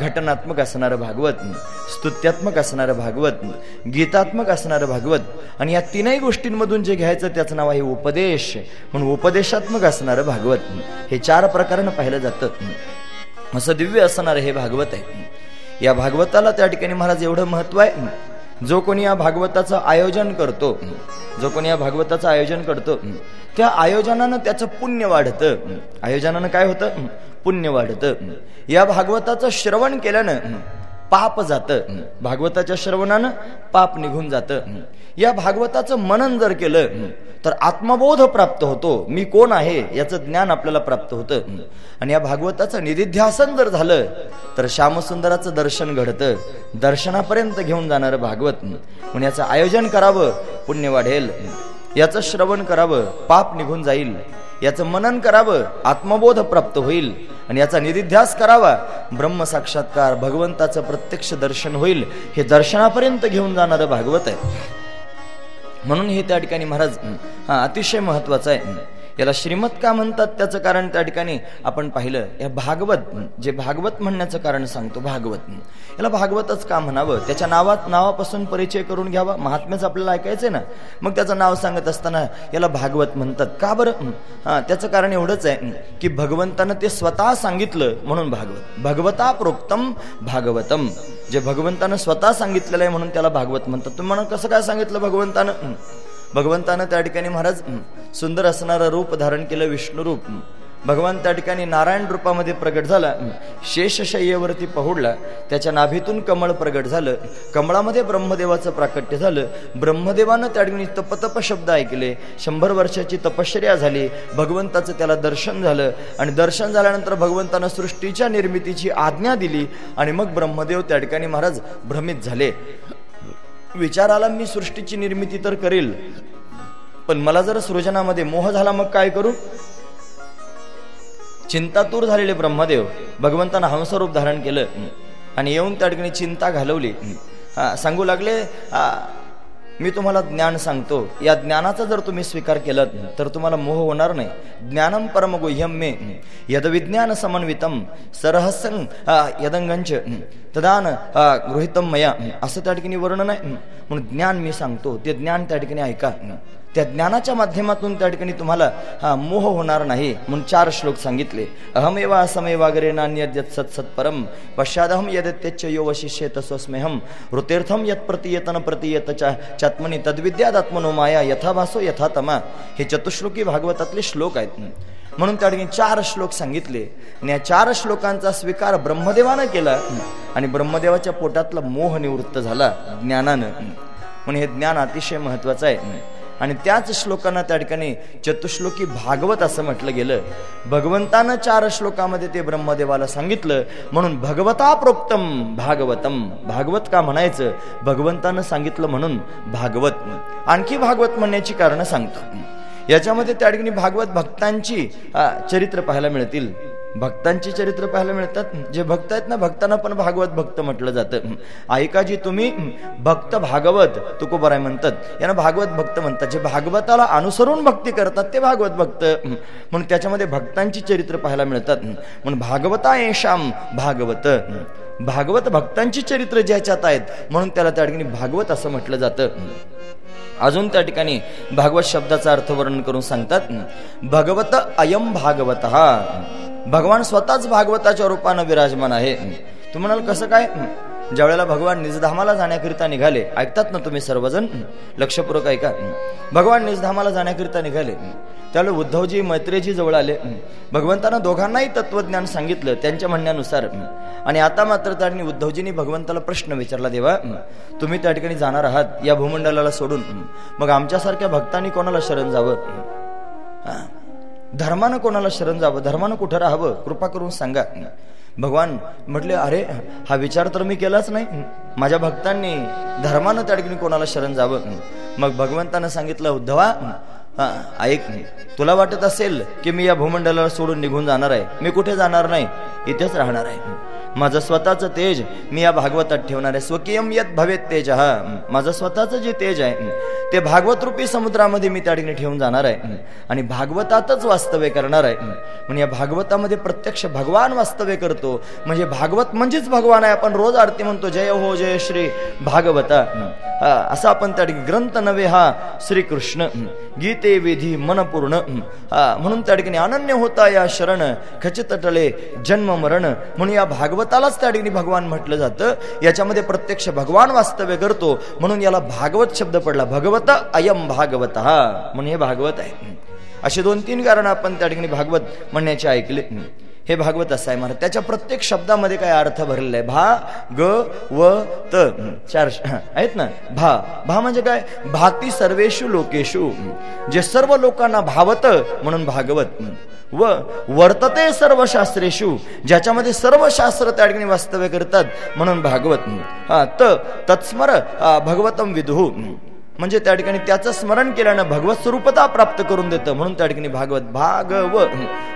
घटनात्मक असणारं भागवत स्तुत्यात्मक असणारं भागवत गीतात्मक असणारं भागवत आणि या तीनही गोष्टींमधून जे घ्यायचं त्याचं नाव आहे उपदेश. म्हणून उपदेशात्मक असणारं भागवत हे चार प्रकारानं पाहिलं जातं. असं दिव्य असणारं हे भागवत आहे. या भागवताला त्या ठिकाणी महाराज एवढं महत्त्व आहे. जो कोणी या भागवताचं आयोजन करतो जो कोणी या भागवताचं आयोजन करतो त्या आयोजनानं त्याचं पुण्य वाढतं. आयोजनानं काय होतं? पुण्य वाढतं. या भागवताचं श्रवण केल्यानं पाप जातं. भागवताच्या श्रवणानं पाप निघून जातं. या भागवताचं मनन जर केलं तर आत्मबोध प्राप्त होतो. मी कोण आहे याचं ज्ञान आपल्याला प्राप्त होतं. आणि या भागवताचं निधिध्यासन जर झालं तर श्यामसुंदराचं दर्शन घडतं. दर्शनापर्यंत घेऊन जाणारं भागवत. म्हणून याचं आयोजन करावं पुण्य वाढेल. याचं श्रवण करावं पाप निघून जाईल. याचं मनन करावं आत्मबोध प्राप्त होईल. आणि याचा निधिध्यास करावा. ब्रह्म साक्षात्कार भगवंताचं प्रत्यक्ष दर्शन होईल. हे दर्शनापर्यंत घेऊन जाणारं भागवत आहे. म्हणून हे त्या ठिकाणी महाराज हा अतिशय महत्वाचं आहे. याला श्रीमत का म्हणतात? त्याचं कारण त्या ठिकाणी आपण पाहिलं. या भागवत जे भागवत म्हणण्याचं कारण सांगतो भागवत. याला भागवतच का म्हणावं? त्याच्या नावात नावापासून परिचय करून घ्यावा. महात्म्याच आपल्याला ऐकायचंय ना? मग त्याचं नाव सांगत असताना याला भागवत म्हणतात. का बरं? हा त्याचं कारण एवढंच आहे की भगवंतानं ते स्वतः सांगितलं म्हणून भागवत. भगवता प्रोक्तम भागवतम. जे भगवंतानं स्वतः सांगितलेलं आहे म्हणून त्याला भागवत म्हणतात. तुम्ही म्हणून कसं काय सांगितलं भगवंतानं? भगवंतानं त्या ठिकाणी महाराज सुंदर असणारं रूप धारण केलं विष्णू रूप. भगवान त्या ठिकाणी नारायण रूपामध्ये प्रगट झाला. शेषशय्येवरती पहुडला. त्याच्या नाभीतून कमळ प्रगट झालं. कमळामध्ये ब्रह्मदेवाचं प्राकट्य झालं. ब्रह्मदेवानं त्या ठिकाणी तपतप शब्द ऐकले. शंभर वर्षाची तपश्चर्या झाली. भगवंताचं त्याला दर्शन झालं. आणि दर्शन झाल्यानंतर भगवंतानं सृष्टीच्या निर्मितीची आज्ञा दिली. आणि मग ब्रह्मदेव त्या ठिकाणी महाराज भ्रमित झाले. विचाराला मी सृष्टीची निर्मिती तर करेल पण मला जर सृजनामध्ये मोह झाला मग काय करू? चिंतातूर झालेले ब्रह्मदेव भगवंतानं हंसरूप धारण केलं आणि येऊन त्या ठिकाणी चिंता घालवली. हा सांगू लागले मी तुम्हाला ज्ञान सांगतो. या ज्ञानाचा जर तुम्ही स्वीकार केलात तर तुम्हाला मोह होणार नाही. ज्ञानम परम गुह्यम मे यदविज्ञान समन्वितम सरहसंग यदंगंच तदान गृहितम मया. असं त्या ठिकाणी वर्णन आहे. म्हणून ज्ञान मी सांगतो. ते ज्ञान त्या ठिकाणी ऐका. त्या ज्ञानाच्या माध्यमातून त्या ठिकाणी तुम्हाला हा मोह होणार नाही म्हणून चार श्लोक सांगितले. अहमेवा असमेवागरे नान्यत सत परम पश्चादहम यदत्यच्च यो वशिष्ये तस्वस्मेहम ऋतीर्थम यत प्रतियतन प्रतियत चात्मनी तद्विद्यादात्मनो माया यथाभासो यथातमा. हे चतुश्लोकी भागवतातले श्लोक आहेत. म्हणून त्या ठिकाणी चार श्लोक सांगितले. आणि या चार श्लोकांचा स्वीकार ब्रह्मदेवानं केला आणि ब्रह्मदेवाच्या पोटातला मोह निवृत्त झाला ज्ञानानं. म्हणून हे ज्ञान अतिशय महत्वाचं आहे. आणि त्याच श्लोकांना त्या ठिकाणी चतुश्लोकी भागवत असं म्हटलं गेलं. भगवंतानं चार श्लोकामध्ये ते ब्रह्मदेवाला सांगितलं म्हणून भगवता प्रोक्तम भागवतम. भागवत का म्हणायचं? भगवंतानं सांगितलं म्हणून भागवत. आणखी भागवत म्हणण्याची कारणं सांगतो. याच्यामध्ये त्या ठिकाणी भागवत भक्तांची चरित्र पाहायला मिळतील. भक्तांची चरित्र पाहायला मिळतात. जे भक्त आहेत ना भक्तांना पण भागवत भक्त म्हटलं जातं. ऐकाजी तुम्ही भक्त भागवत तुकोबराय म्हणतात. यांना भागवत भक्त म्हणतात. जे भागवताला अनुसरून भक्ती करतात ते भागवत भक्त. म्हणून त्याच्यामध्ये भक्तांची चरित्र पाहायला मिळतात. म्हणून भागवता येशाम भागवत. भागवत भक्तांची चरित्र ज्याच्यात आहेत म्हणून त्याला त्या ठिकाणी भागवत असं म्हटलं जातं. अजून त्या ठिकाणी भागवत शब्दाचा अर्थ वर्णन करून सांगतात भगवत अयम भागवत. हा भगवान स्वतःच भागवताच्या रूपानं विराजमान आहे. तुम्ही म्हणाल कसं काय? ज्यावेळेला भगवान निजधामाला जाण्याकरिता निघाले ऐकतात ना तुम्ही सर्वजण? लक्षपूर्वक ऐका. भगवान निजधामाला जाण्याकरिता निघाले. त्यावेळी उद्धवजी मैत्रेजी जवळ आले. भगवंतानं दोघांनाही तत्वज्ञान सांगितलं त्यांच्या म्हणण्यानुसार. आणि आता मात्र त्यांनी उद्धवजींनी भगवंताला प्रश्न विचारला देवा तुम्ही त्या ठिकाणी जाणार आहात या भूमंडलाला सोडून. मग आमच्यासारख्या भक्तांनी कोणाला शरण जावं? धर्मानं कोणाला शरण जावं? धर्मानं कुठं राहावं? कृपा करून सांगा. भगवान म्हटले अरे हा विचार तर मी केलाच नाही. माझ्या भक्तांनी धर्मानं त्या ठिकाणी कोणाला शरण जावं? मग भगवंतानं सांगितलं उद्धवा हा ऐक तुला वाटत असेल की मी या भूमंडलाला सोडून निघून जाणार आहे? मी कुठे जाणार नाही? इथेच राहणार आहे. माझं स्वतःचं तेज मी या भागवतात ठेवणार आहे. स्वकीयम यत भवेत तेज. हा माझं स्वतःचं जे तेज आहे ते भागवत रूपी समुद्रामध्ये मी त्या ठिकाणी ठेवून जाणार आहे. आणि भागवतातच वास्तव्य करणार आहे. म्हणजे या भागवतामध्ये प्रत्यक्ष भगवान वास्तव्य करतो. म्हणजे भागवत म्हणजेच भगवान आहे. आपण रोज आरती म्हणतो जय हो जय श्री भागवता. हा, असा आपण त्या ठिकाणी ग्रंथ नव्हे हा श्रीकृष्ण. गीते विधी मनपूर्ण. हा, म्हणून त्या ठिकाणी अनन्य होता या शरण खचित टळे जन्म मरण. म्हणून या भागवत भागवतालाच त्या ठिकाणी भगवान म्हटलं जातं. याच्यामध्ये प्रत्यक्ष भगवान वास्तव्य करतो. म्हणून याला भागवत शब्द पडला. भगवत अयम भागवत. हा म्हणून हे भागवत आहे. असे दोन तीन कारण आपण त्या ठिकाणी भागवत म्हणण्याचे ऐकले. हे भागवत असं आहे. महाराज त्याच्या प्रत्येक शब्दामध्ये काय अर्थ भरलेला आहे? भा ग व त. चार आहेत ना? भा. भा म्हणजे काय? भाती सर्वेषु लोकेशु जे सर्व लोकांना भावत म्हणून भागवत. व वर्तते सर्व शास्त्रेशु ज्याच्यामध्ये सर्व शास्त्र त्या ठिकाणी वास्तव्य करतात म्हणून भागवत. हा. त तत्स्मर भगवतम विधू म्हणजे त्या ठिकाणी त्याचं स्मरण केल्यानं भगवत स्वरूपता प्राप्त करून देतं. म्हणून त्या ठिकाणी भागवत भाग व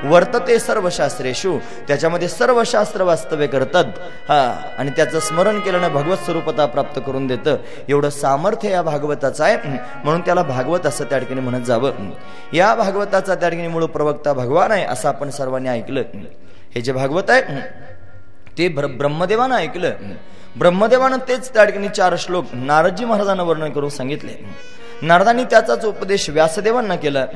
वर्तते सर्व शास्त्रेशू त्याच्यामध्ये सर्व शास्त्र वास्तव्य करतात. हा आणि त्याचं स्मरण केल्यानं भगवत स्वरूपता प्राप्त करून देतं. एवढं सामर्थ्य या भागवताचं आहे. म्हणून त्याला भागवत असं त्या ठिकाणी म्हणत जावं. या भागवताचा त्या ठिकाणी मूळ प्रवक्ता भगवान आहे असं आपण सर्वांनी ऐकलं. हे जे भागवत आहे ते ब्रह्मदेवानं ऐकलं. ब्रह्मदेवानं तेच त्या ठिकाणी चार श्लोक नारदजी महाराजांना वर्णन करून सांगितले. नारदांनी त्याचाच उपदेश व्यासदेवांना केला.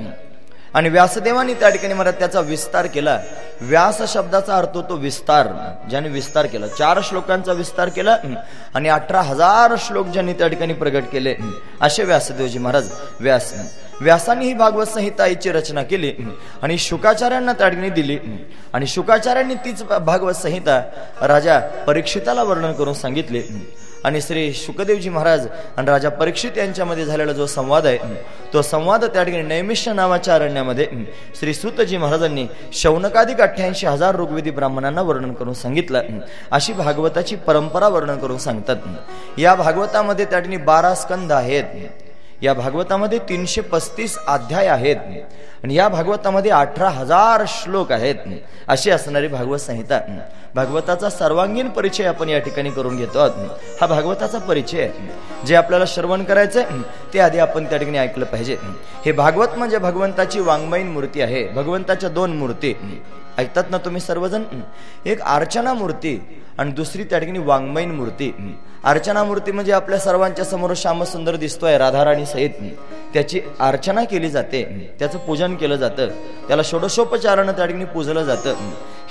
आणि व्यासदेवांनी त्या ठिकाणी मला त्याचा विस्तार केला. व्यास शब्दाचा अर्थ होतो विस्तार ज्याने विस्तार केला. चार श्लोकांचा विस्तार केला आणि अठरा हजार श्लोक ज्यांनी त्या ठिकाणी प्रगट केले. असे व्यासदेवजी महाराज व्यास व्यासांनी ही भागवत संहिताची रचना केली आणि शुकाचार्यांना त्या ठिकाणी दिली. आणि शुकाचार्यांनी तीच भागवत संहिता राजा परीक्षिताला वर्णन करून सांगितले. आणि श्री शुकदेवजी महाराज आणि राजा परीक्षित यांच्यामध्ये झालेला जो संवाद आहे तो संवाद त्या ठिकाणी नैमिष्य नावाच्या अरण्यामध्ये श्री सुतजी महाराजांनी शौनकाधिक अठ्ठ्याऐंशी हजार ऋग्वेदी ब्राह्मणांना वर्णन करून सांगितलं. अशी भागवताची परंपरा वर्णन करून सांगतात. या भागवतामध्ये त्या ठिकाणी बारा स्कंद आहेत. या भागवतामध्ये तीनशे पस्तीस अध्याय आहेत. आणि या भागवतामध्ये अठरा हजार श्लोक आहेत. अशी असणारी भागवत संहिता. भागवताचा सर्वांगीण परिचय आपण या ठिकाणी करून घेतो. हा भागवताचा परिचय आहे. जे आपल्याला श्रवण करायचंय ते आधी आपण त्या ठिकाणी ऐकलं पाहिजे. हे भागवत म्हणजे भगवंताची वाङ्मयीन मूर्ती आहे. भगवंताच्या दोन मूर्ती. ऐकतात ना तुम्ही सर्वजण? एक अर्चना मूर्ती आणि दुसरी त्या ठिकाणी वाङ्मयीन मूर्ती. अर्चना मूर्ती म्हणजे आपल्या सर्वांच्या समोर श्यामसुंदर दिसतोय राधाराणी सहित. त्याची अर्चना केली जाते. त्याचं पूजन केलं जातं. त्याला षोडशोपचारानं त्या ठिकाणी पूजलं जातं.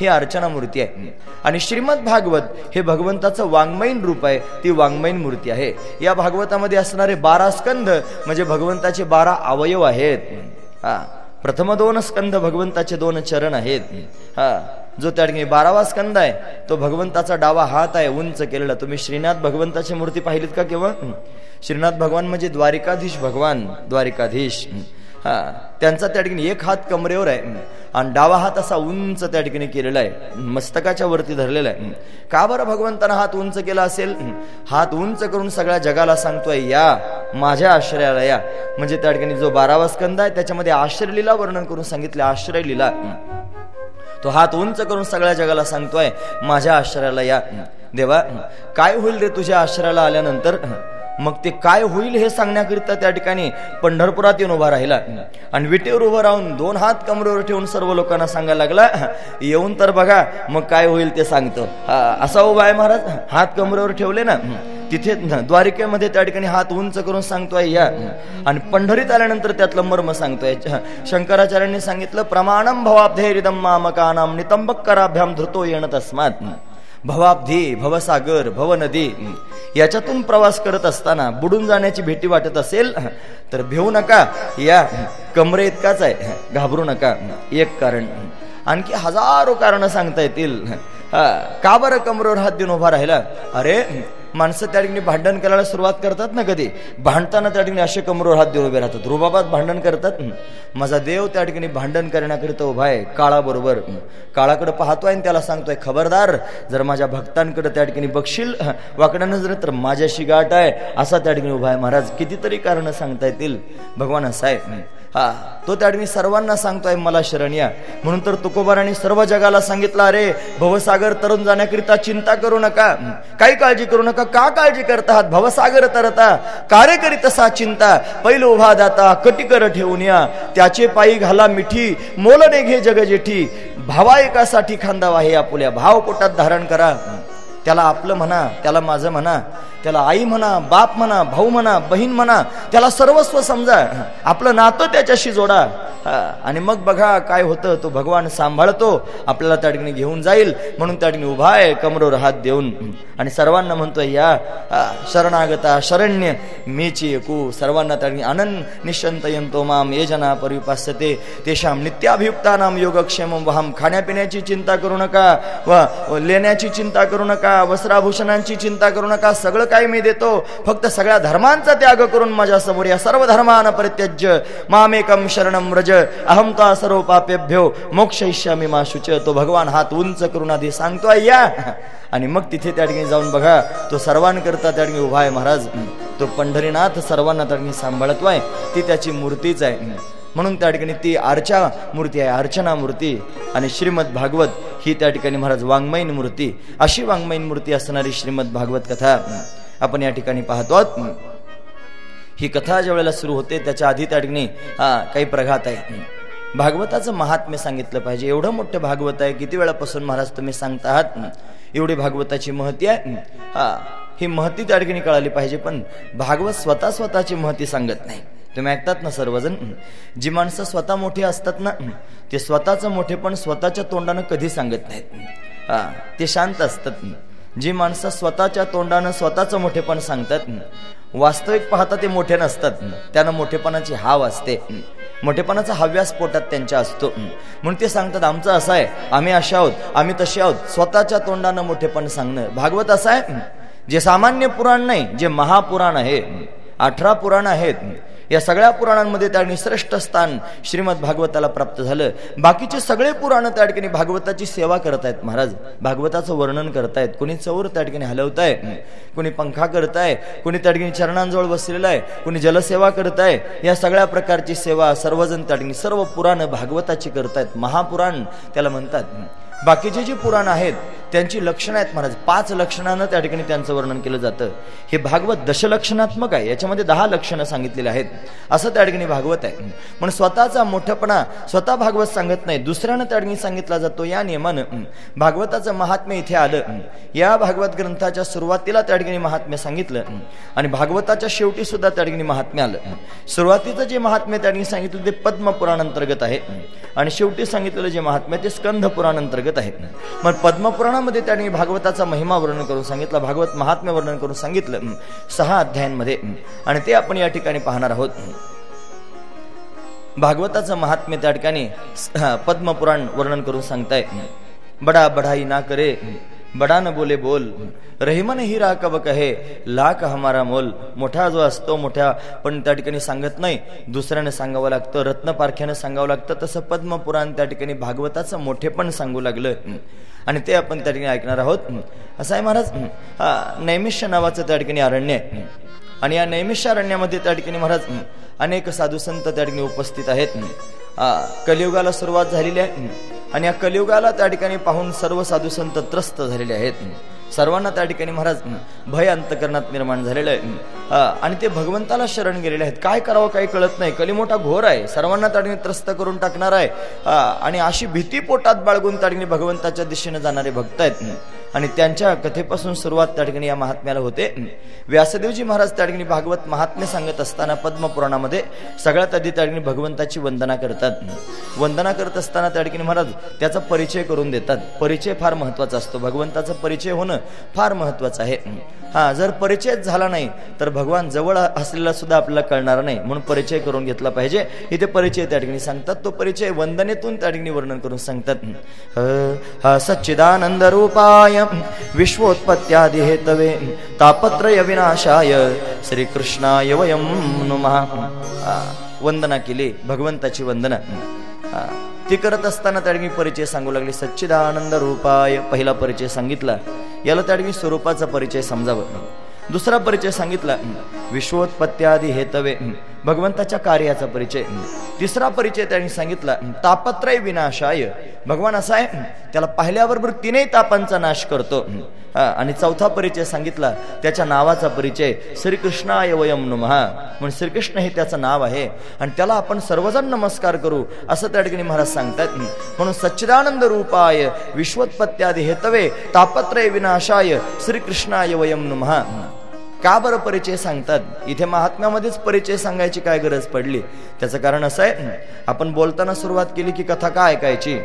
ही. अर्चना मूर्ती आहे. आणि श्रीमद भागवत हे भगवंताचं वाङ्मयीन रूप आहे. ती वाङ्मयीन मूर्ती आहे. या भागवतामध्ये असणारे बारा स्कंध म्हणजे भगवंताचे बारा अवयव आहेत. हा. प्रथम दोन स्कंद भगवंताचे दोन चरण आहेत. हा जो त्या ठिकाणी बारावा स्कंद आहे तो भगवंताचा डावा हात आहे उंच केलेला. तुम्ही श्रीनाथ भगवंताची मूर्ती पाहिलीत का केव्हा श्रीनाथ भगवान म्हणजे द्वारिकाधीश भगवान द्वारिकाधीश. हा त्यांचा त्या ठिकाणी एक हात कमरेवर आहे. आणि डावा हात असा उंच त्या ठिकाणी केलेला आहे. मस्तकाच्या वरती धरलेला आहे. का बरं भगवंतानं हात उंच केला असेल? हात उंच करून सगळ्या जगाला सांगतोय या माझ्या आश्रयाला या. म्हणजे त्या ठिकाणी जो बारावा स्कंद आहे त्याच्यामध्ये आश्रयलीला वर्णन करून सांगितले आश्रय लिला तो हात उंच करून सगळ्या जगाला सांगतोय माझ्या आश्रयाला या. देवा काय होईल रे तुझ्या आश्रयाला आल्यानंतर? मग ते काय होईल हे सांगण्याकरिता त्या ठिकाणी पंढरपुरात येऊन उभा राहिला. आणि विटेवर उभं राहून दोन हात कमरेवर ठेवून सर्व लोकांना सांगायला लागला येऊन तर बघा मग काय होईल ते सांगतो. हा, असा उभा आहे महाराज. हात कमरेवर ठेवले ना तिथे द्वारिकेमध्ये त्या ठिकाणी हात उंच करून सांगतोय या. आणि पंढरीत आल्यानंतर त्यातलं मर्म सांगतोय शंकराचार्यांनी सांगितलं प्रमाणम भवाब्धेरिदम मामकानाम नितंबक कराभ्याम धृतो येण तस्मात. भवाब्धी भवसागर भवनदी याच्यातून प्रवास करत असताना बुडून जाण्याची भेटी वाटत असेल तर भिवू नका. या कमरे इतकाच आहे घाबरू नका. एक कारण आणखी हजारो कारण सांगता येतील हा, का बरं कमरेवर हात देऊन उभा राहिला? अरे माणसं त्या ठिकाणी भांडण करायला सुरुवात करतात ना कधी? भांडताना त्या ठिकाणी असे कमरोर हात देऊन उभे राहतात. रुबाबात भांडण करतात? माझा देव त्या ठिकाणी भांडण करण्याकरिता उभा आहे काळाबरोबर. काळाकडे पाहतोय आणि त्याला सांगतोय खबरदार जर माझ्या भक्तांकडे त्या ठिकाणी बघशील वाकड्या नजर तर माझ्याशी गाठ आहे. असा त्या ठिकाणी उभा आहे. महाराज कितीतरी कारण सांगता येतील. भगवान असा आहे हा तो त्या मी सर्वांना सांगतोय मला शरण या. म्हणून तर तुकोबाराने सर्व जगाला सांगितलं अरे भवसागर तरुण जाण्याकरिता चिंता करू नका. काही काळजी करू नका. का काळजी करत आहात भवसागर तरता. कार्य करीत असा चिंता? पैल उभा दाता कटिकर ठेवून या. त्याचे पायी घाला मिठी मोलने घे जग जेठी. भावा एकासाठी खांदा आहे आपुल्या. भाव पोटात धारण करा. त्याला आपलं म्हणा त्याला माझं म्हणा. त्याला आई म्हणा बाप म्हणा भाऊ म्हणा बहीण म्हणा त्याला सर्वस्व समजा. आपलं नातं त्याच्याशी जोडा. आणि मग बघा काय होतं तो भगवान सांभाळतो आपल्याला त्या ठिकाणी घेऊन जाईल म्हणून त्या ठिकाणी उभा आहे कमरोवर हात देऊन. आणि सर्वांना म्हणतोय या शरणागता शरण्य मीची एकू. सर्वांना त्या ठिकाणी आनंद निश्चंत यंतो माम ये जना परिपास्यते तेशाम नित्याभियुक्ता नाम योगक्षेम वहाम खाण्यापिण्याची चिंता करू नका व लेण्याची चिंता करू नका वस्त्राभूषणांची चिंता करू नका सगळं काही मी देतो. फक्त सगळ्या धर्मांचा त्याग करून माझ्यासमोर या सर्व धर्मान परित्यज्य. मामेकम शरणम व्रज. अहमता सर्व पापेभ्यो मोक्ष इष्यामी माशुच तो भगवान हात उंच करून आधी सांगतोय या आणि मग तिथे त्या ठिकाणी जाऊन बघा तो सर्वांकरता त्या ठिकाणी उभा आहे महाराज. तो पंढरीनाथ सर्वांना त्या ठिकाणी सांभाळतो आहे. ती त्याची मूर्तीच आहे. म्हणून त्या ठिकाणी ती अर्चा मूर्ती आहे अर्चना मूर्ती. आणि श्रीमद भागवत ही त्या ठिकाणी महाराज वाङ्मयीन मूर्ती. अशी वाङ्मयीन मूर्ती असणारी श्रीमद भागवत कथा. आपण या ठिकाणी पाहतो. ही कथा ज्या वेळेला सुरू होते त्याच्या आधी त्या ठिकाणी काही प्रघात आहे भागवताचं महात्म्य सांगितलं पाहिजे. एवढं मोठं भागवत आहे किती वेळापासून महाराज तुम्ही सांगता आहात एवढी भागवताची महती आहे. हा ही महती त्या ठिकाणी कळाली पाहिजे पण भागवत स्वतः स्वतःची महती सांगत नाही. तुम्ही ऐकतात ना सर्वजण? जी माणसं स्वतः मोठी असतात ना ते स्वतःचं मोठेपण स्वतःच्या तोंडानं कधी सांगत नाहीत. ते शांत असतात. जी माणसं स्वतःच्या तोंडानं स्वतःचं मोठेपण सांगतात वास्तविक पाहता ते मोठे नसतात त्यांना मोठेपणाची हाव असते. मोठेपणाचा हव्यास पोटात त्यांच्या असतो. म्हणून ते सांगतात आमचं असं आहे आम्ही असे आहोत आम्ही तसे आहोत. स्वतःच्या तोंडानं मोठेपण सांगणं. भागवत असं आहे जे सामान्य पुराण नाही जे महापुराण आहे अठरा पुराण आहेत या सगळ्या पुराणांमध्ये त्या ठिकाणी श्रेष्ठ स्थान श्रीमद भागवताला प्राप्त झालं. बाकीचे सगळे पुराणं त्या ठिकाणी भागवताची सेवा करत आहेत महाराज. भागवताचं वर्णन करतायत. कोणी चौर त्या ठिकाणी हलवताय कोणी पंखा करताय कोणी त्या ठिकाणी चरणांजवळ बसलेला आहे कोणी जलसेवा करताय या सगळ्या प्रकारची सेवा सर्वजण त्या ठिकाणी सर्व पुराणं भागवताची करतायत. महापुराण त्याला म्हणतात. बाकीचे जे पुराण आहेत त्यांची लक्षणं आहेत महाराज. पाच लक्षणानं त्या ठिकाणी त्यांचं वर्णन केलं जातं. हे भागवत दशलक्षणात्मक आहे. याच्यामध्ये दहा लक्षणं सांगितलेली आहेत. असं त्या ठिकाणी भागवत आहे. पण स्वतःचा मोठपणा स्वतः भागवत सांगत नाही. दुसऱ्यानं त्या ठिकाणी सांगितला जातो या नियमानं भागवताचं महात्म्य इथे आलं. या भागवत ग्रंथाच्या सुरुवातीला त्या ठिकाणी महात्म्य सांगितलं. आणि भागवताच्या शेवटी सुद्धा त्या ठिकाणी महात्म्य आलं. सुरुवातीचं जे महात्म्य त्या ठिकाणी सांगितलं ते पद्म अंतर्गत आहे आणि शेवटी सांगितलेलं जे महात्म्य ते स्कंध अंतर्गत आहे. मग पद्मपुराण मध्ये त्यांनी भागवताचा महिमा वर्णन करून सांगितलं भागवत महात्म्य वर्णन करून सांगितलं. सहा अध्यायांमध्ये. आणि ते आपण या ठिकाणी पाहणार आहोत. भागवताचं महात्म्य त्या ठिकाणी पद्मपुराण वर्णन करून सांगताय. बडा बढाई ना करे. बडा न बोले बोल. रहिमन हिरा कब कहे. लाख हमारा मोल. मोठा जो असतो मोठ्या पण त्या ठिकाणी सांगत नाही. दुसऱ्याने सांगावं लागतं रत्नपारख्यानं सांगावं लागतं. तसं पद्मपुराण त्या ठिकाणी भागवताचं मोठे पण सांगू लागलं. आणि ते आपण त्या ठिकाणी ऐकणार आहोत. असं आहे महाराज नैमिष्य नावाचं त्या ठिकाणी अरण्य आहे. आणि या नैमिष्य अरण्यामध्ये त्या ठिकाणी महाराज अनेक साधू संत त्या ठिकाणी उपस्थित आहेत. कलियुगाला सुरुवात झालेली आहे. आणि या कलियुगाला त्या ठिकाणी पाहून सर्व साधू संत त्रस्त झालेले आहेत. सर्वांना त्या ठिकाणी महाराज भय अंतकरणात निर्माण झालेलं आहे. आणि ते भगवंताला शरण गेलेले आहेत. काय करावं काही कळत नाही. कली मोठा घोर आहे. सर्वांना त्या ठिकाणी त्रस्त करून टाकणार आहे. आणि अशी भीती पोटात बाळगून त्या ठिकाणी भगवंताच्या दिशेने जाणारे भक्त आहेत. आणि त्यांच्या कथेपासून सुरुवात त्या ठिकाणी या महात्म्याला होते. व्यासदेवजी महाराज त्या ठिकाणी भागवत महात्म्य सांगत असताना पद्मपुराणामध्ये सगळ्यात आधी त्या ठिकाणी भगवंताची वंदना करतात. वंदना करत असताना त्या ठिकाणी महाराज त्याचा परिचय करून देतात. परिचय फार महत्त्वाचा असतो. भगवंताचा परिचय होणं फार महत्वाचं आहे. हा जर परिचयच झाला नाही तर भगवान जवळ असलेला सुद्धा आपल्याला कळणार नाही. म्हणून परिचय करून घेतला पाहिजे. इथे परिचय त्या ठिकाणी सांगतात. तो परिचय वंदनेतून त्या ठिकाणी वर्णन करून सांगतात. सच्चिदानंद रूपाय विश्वोत्पत्त्यादि हेतवे तापत्रय विनाशाय श्रीकृष्णाय वयम नुमः. वंदना केली भगवंताची वंदना. ती करत असताना त्याडमी परिचय सांगू लागली. सच्चिदानंद रूपाय पहिला परिचय सांगितला. याला त्याडमी स्वरूपाचा परिचय समजावं दुसरा परिचय सांगितला विश्वोत्पत्त्यादी हेतवे भगवंताच्या कार्याचा परिचय. तिसरा परिचय त्यांनी सांगितला तापत्रय विनाशाय. भगवान असा आहे त्याला पाहिल्याबरोबर तीनही तापांचा नाश करतो. आणि चौथा परिचय सांगितला त्याच्या नावाचा परिचय श्रीकृष्णाय वयम नुमहा म्हणून श्रीकृष्ण हे त्याचं नाव आहे आणि त्याला आपण सर्वजण नमस्कार करू असं त्या ठिकाणी महाराज सांगतात. म्हणून सच्चिदानंद रूपाय विश्वोत्पत्त्यादी हेतवे तापत्रय विनाशाय श्रीकृष्णाय वयम नुमहा का बरं परिचय सांगतात? इथे महात्म्यामध्येच परिचय सांगायची काय गरज पडली? त्याचं कारण असं आहे आपण बोलताना सुरुवात केली की कथा का ऐकायची?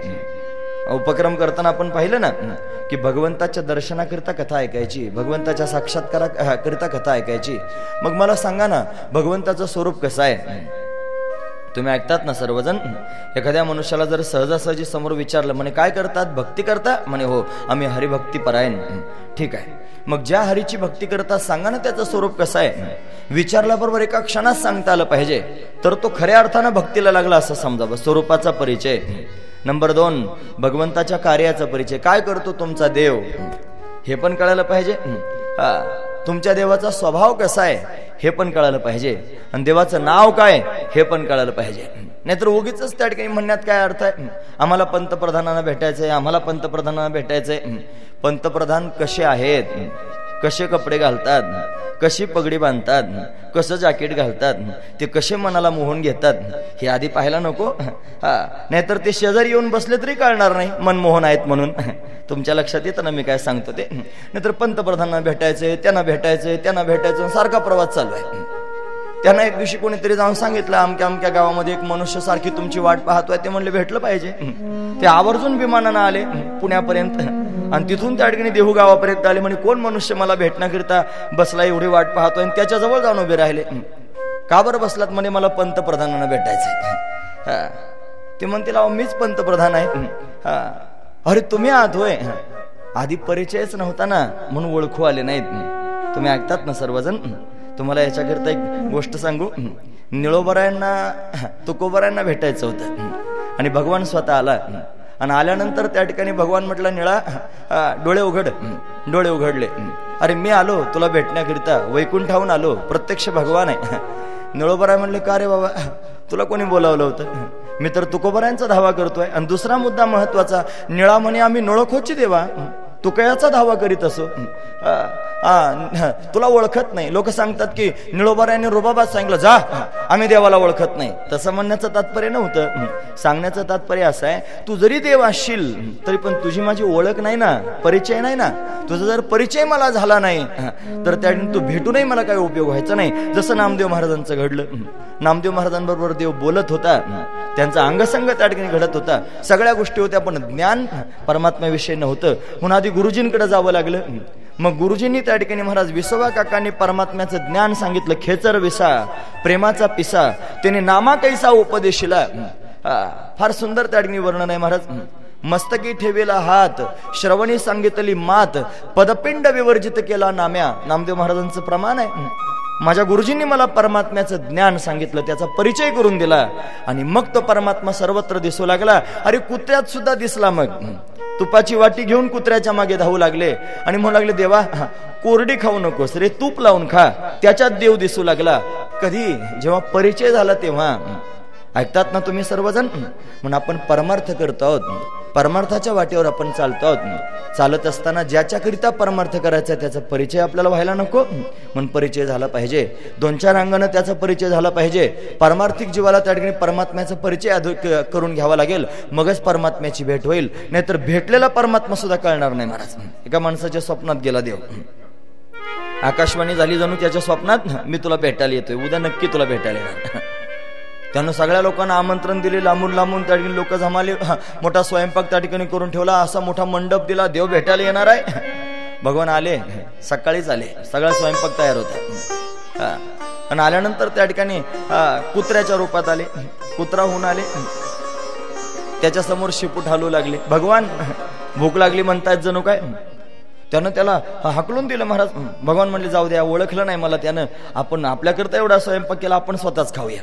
उपक्रम करताना आपण पाहिलं ना की भगवंताच्या दर्शनाकरिता कथा ऐकायची भगवंताच्या साक्षात्कारा करिता कथा ऐकायची. मग मला सांगा ना भगवंताचं स्वरूप कसं आहे? तुम्ही ऐकतात ना सर्वजण? एखाद्या मनुष्याला जर सहजासहजी समोर विचारलं म्हणे काय करतात? भक्ती करता? म्हणे हो आम्ही हरिभक्ती परायण. ठीक आहे. मग ज्या हरीची भक्ती करता सांगा ना त्याचं स्वरूप कसं आहे? विचारल्याबरोबर एका क्षणात सांगता आलं पाहिजे तर तो खऱ्या अर्थानं भक्तीला लागला असं समजावं स्वरूपाचा परिचय. नंबर दोन भगवंताच्या कार्याचा परिचय. काय करतो तुमचा देव? हे पण कळायला पाहिजे. तुमच्या देवाचा स्वभाव कसा आहे? हे पण कळालं पाहिजे. आणि देवाचं नाव काय? हे पण कळालं पाहिजे. नाहीतर उगीच त्या ठिकाणी म्हणण्यात काय अर्थ आहे? आम्हाला पंतप्रधानांना भेटायचंय आम्हाला पंतप्रधानांना भेटायचंय. पंतप्रधान कसे आहेत? कसे कपडे घालतात कशी पगडी बांधतात कसं जॅकेट घालतात ते कसे मनाला मोहून घेतात हे आधी पाहायला नको. हा नाहीतर ते शेजारी येऊन बसले तरी कळणार नाही मनमोहन आहेत म्हणून. तुमच्या लक्षात येतं ना मी काय सांगतो ते? नाहीतर पंतप्रधानांना भेटायचंय त्यांना भेटायचंय त्यांना भेटायचं सारखा प्रवास चालू आहे. त्यांना एक दिवशी कोणीतरी जाऊन सांगितलं अमक्या अमक्या गावामध्ये एक मनुष्य सारखी तुमची वाट पाहतोय ते म्हणले भेटलं पाहिजे. ते आवर्जून विमानानं आले पुण्यापर्यंत. आणि तिथून त्या ठिकाणी देहू गावापर्यंत आले म्हणे कोण मनुष्य मला भेटण्याकरिता बसला एवढी वाट पाहतोय आणि त्याच्याजवळ जाऊन उभे राहिले? का बरं बसलात? म्हणे मला पंतप्रधानांना भेटायचंय. हा. ते म्हणतील अहो मीच पंतप्रधान आहे. हा. अरे तुम्ही आहात होय. आधी परिचयच नव्हता ना म्हणून ओळखू आले नाहीत. तुम्ही ऐकतात ना सर्वजण? तुम्हाला याच्याकरिता एक गोष्ट सांगू. निळोबरायांना तुकोबरायांना भेटायचं होतं. आणि भगवान स्वतः आला. आणि आल्यानंतर त्या ठिकाणी भगवान म्हटलं निळा डोळे उघड. डोळे उघडले. अरे मी आलो तुला भेटण्याकरिता वैकुंठाहून आलो प्रत्यक्ष भगवान आहे. निळोबराय म्हणले का रे बाबा तुला कोणी बोलावलं होतं? मी तर तुकोबरायांचा धावा करतोय आणि दुसरा मुद्दा महत्त्वाचा निळा म्हणे आम्ही नळखोची देवा तुकयाचा धावा करीत असो. तुला ओळखत नाही. लोक सांगतात की निळोबारायाने रुबाबात सांगितलं जा आम्ही देवाला ओळखत नाही. तसं म्हणण्याचं तात्पर्य नव्हतं. सांगण्याचं तात्पर्य असं आहे तू जरी देव असशील तरी पण तुझी माझी ओळख नाही ना परिचय नाही ना. तुझा जर परिचय मला झाला नाही तर त्या तू भेटूनही मला काही उपयोग व्हायचा नाही. जसं नामदेव महाराजांचं घडलं. नामदेव महाराजांबरोबर देव बोलत होता. त्यांचा अंगसंग त्या ठिकाणी घडत होता. सगळ्या गोष्टी होत्या पण ज्ञान परमात्म्याविषयी नव्हतं. म्हणून आधी गुरुजींकडे जावं लागलं. मग गुरुजींनी त्या ठिकाणी महाराज विसवा काकांनी परमात्म्याचं ज्ञान सांगितलं खेचर विसा प्रेमाचा पिसा. त्याने नामा कैसा उपदेशिला. फार सुंदर त्या ठिकाणी वर्णन आहे महाराज. मस्तकी ठेवेला हात श्रवणी सांगितली मात पदपिंड विवर्जित केला नाम्या. नामदेव महाराजांचं प्रमाण आहे. माझ्या गुरुजींनी मला परमात्म्याचं ज्ञान सांगितलं त्याचा परिचय करून दिला. आणि मग तो परमात्मा सर्वत्र दिसू लागला. अरे कुत्र्यात सुद्धा दिसला मग. तुपाची वाटी घेऊन कुत्र्याच्या मागे धावू लागले. आणि म्हणू लागले देवा कोरडी खाऊ नकोस रे तूप लावून खा. त्याच्यात देव दिसू लागला. कधी? जेव्हा परिचय झाला तेव्हा. ऐकतात ना तुम्ही सर्वजण? म्हणून आपण परमार्थ करतो आहोत. परमार्थाच्या वाटेवर आपण चालतो आहोत. चालत असताना ज्याच्याकरिता परमार्थ करायचा त्याचा परिचय आपल्याला व्हायला नको. म्हणून परिचय झाला पाहिजे. दोन चार अंगानं त्याचा परिचय झाला पाहिजे. परमार्थिक जीवाला त्या ठिकाणी परमात्म्याचा परिचय अधो- क- करून घ्यावा लागेल. मगच परमात्म्याची भेट होईल. नाहीतर भेटलेला परमात्मा सुद्धा कळणार नाही महाराज. एका माणसाच्या स्वप्नात गेला देव. आकाशवाणी झाली जणू त्याच्या स्वप्नात. मी तुला भेटायला येतोय. उद्या नक्की तुला भेटायला येणार. त्यानं सगळ्या लोकांना आमंत्रण दिले लांबून लांबून त्या ठिकाणी लोक जमाले. मोठा स्वयंपाक त्या ठिकाणी करून ठेवला असा मोठा मंडप दिला देव भेटायला येणार आहे. भगवान आले सकाळीच आले सगळा स्वयंपाक तयार होता. आणि आल्यानंतर त्या ठिकाणी कुत्र्याच्या रूपात आले कुत्रा होऊन आले. त्याच्यासमोर शिपूट हलू लागले. भगवान भूक लागली म्हणतायत जणू काय? त्यानं त्याला हाकलून दिलं महाराज. भगवान म्हणले जाऊ द्या ओळखलं नाही मला त्यानं. आपण आपल्याकरता एवढा स्वयंपाक केला आपण स्वतःच खाऊया.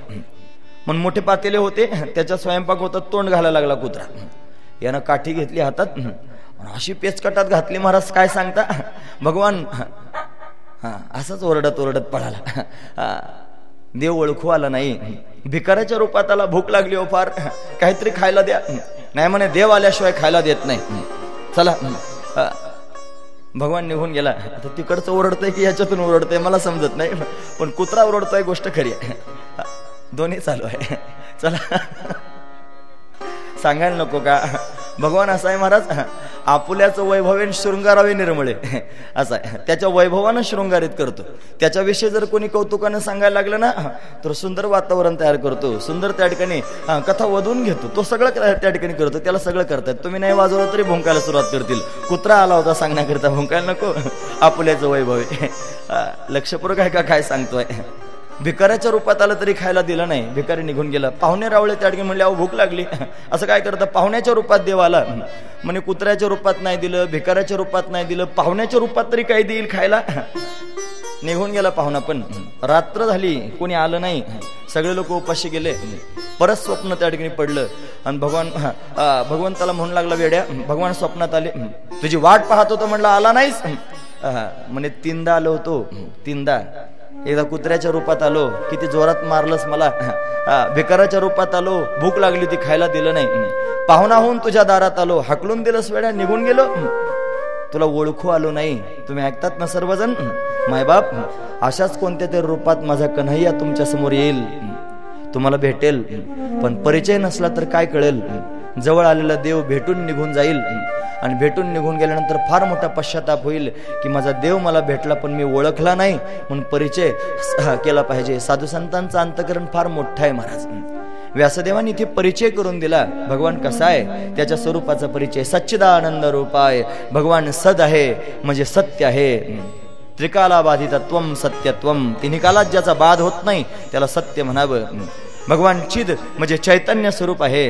मग मोठे पातेले होते त्याच्या स्वयंपाक होता तोंड घालायला लागला कुत्रा. यानं काठी घेतली हातात अशी पेचकटात घातली महाराज काय सांगता? भगवान हा असंच ओरडत ओरडत पळाला. हा, देव ओळखू आला नाही. भिकाऱ्याच्या रूपात आला भूक लागली हो फार. काहीतरी खायला द्या. नाही म्हणे देव आल्याशिवाय खायला देत नाही. चला. हा. भगवान निघून गेला. आता तिकडचं ओरडतंय की याच्यातून ओरडतंय मला समजत नाही. पण कुत्रा ओरडतोय गोष्ट खरी आहे. दोन्ही चालू आहे. चला. सांगायला नको का? भगवान असा आहे महाराज आपुल्याचं वैभवेन शृंगारावे निर्मळे. असं आहे त्याच्या वैभवानं शृंगारित करतो. त्याच्याविषयी जर कोणी कौतुकानं सांगायला लागलं ना तर सुंदर वातावरण तयार करतो. सुंदर त्या ठिकाणी हा, कथा वधून घेतो. तो सगळं त्या- ठिकाणी करतो त्याला सगळं करतात. तुम्ही नाही वाजवलं तरी भुंकायला सुरुवात करतील. कुत्रा आला होता सांगण्याकरिता भुंकायला नको. आपुल्याचं वैभव आहे. लक्षपूर्वक आहे का काय सांगतोय? भिकाऱ्याच्या रूपात आलं तरी खायला दिलं नाही. भिकारी निघून गेला. पाहुणे रावळे त्या ठिकाणी म्हणले अहो भूक लागली. असं काय करतं? पाहुण्याच्या रूपात देव आला. म्हणे कुत्र्याच्या रूपात नाही दिलं भिकाऱ्याच्या रूपात नाही दिलं. पाहुण्याच्या रूपात तरी काही देईल खायला. निघून गेला पाहुणा पण. रात्र झाली. कोणी आलं नाही. सगळे लोक उपाशी गेले. परत स्वप्न त्या ठिकाणी पडलं. आणि भगवान भगवंताला म्हणू लागला वेड्या भगवान स्वप्नात आले. तुझी वाट पाहत होतो म्हणलं आला नाहीस. म्हणे तीनदा आलो होतो. तीनदा. एकदा कुत्र्याच्या रूपात आलो किती जोरात मारलंस मला. हा, भिकाराच्या रूपात आलो भूक लागली ती खायला दिलं नाही. पाहुणा होऊन तुझ्या दारात आलो हाकलून दिलंस वेड्या निघून गेलो. तुला ओळखू आलो नाही तुम्ही ऐकतात ना सर्वजण? मायबाप अशाच कोणत्या तरी रूपात माझा कन्हैया तुमच्यासमोर येईल. तुम्हाला भेटेल पण परिचय नसला तर काय कळेल? जवळ आलेला देव भेटून निघून जाईल. आणि भेटून निघून गेल्यानंतर फार मोठा पश्चाताप होईल की माझा देव मला भेटला पण मी ओळखला नाही. म्हणून परिचय केला पाहिजे. साधू संतांचं अंतकरण फार मोठं आहे महाराज. व्यासदेवाने इथे परिचय करून दिला. भगवान कसा आहे? त्याच्या स्वरूपाचा परिचय. सच्चिदानंद रूप आहे भगवान सद आहे म्हणजे सत्य आहे. त्रिकाला बाधितत्वम सत्यत्वम तिन्ही कालात ज्याचा बाध होत नाही त्याला सत्य म्हणावं. भगवान चिद म्हणजे चैतन्य स्वरूप आहे.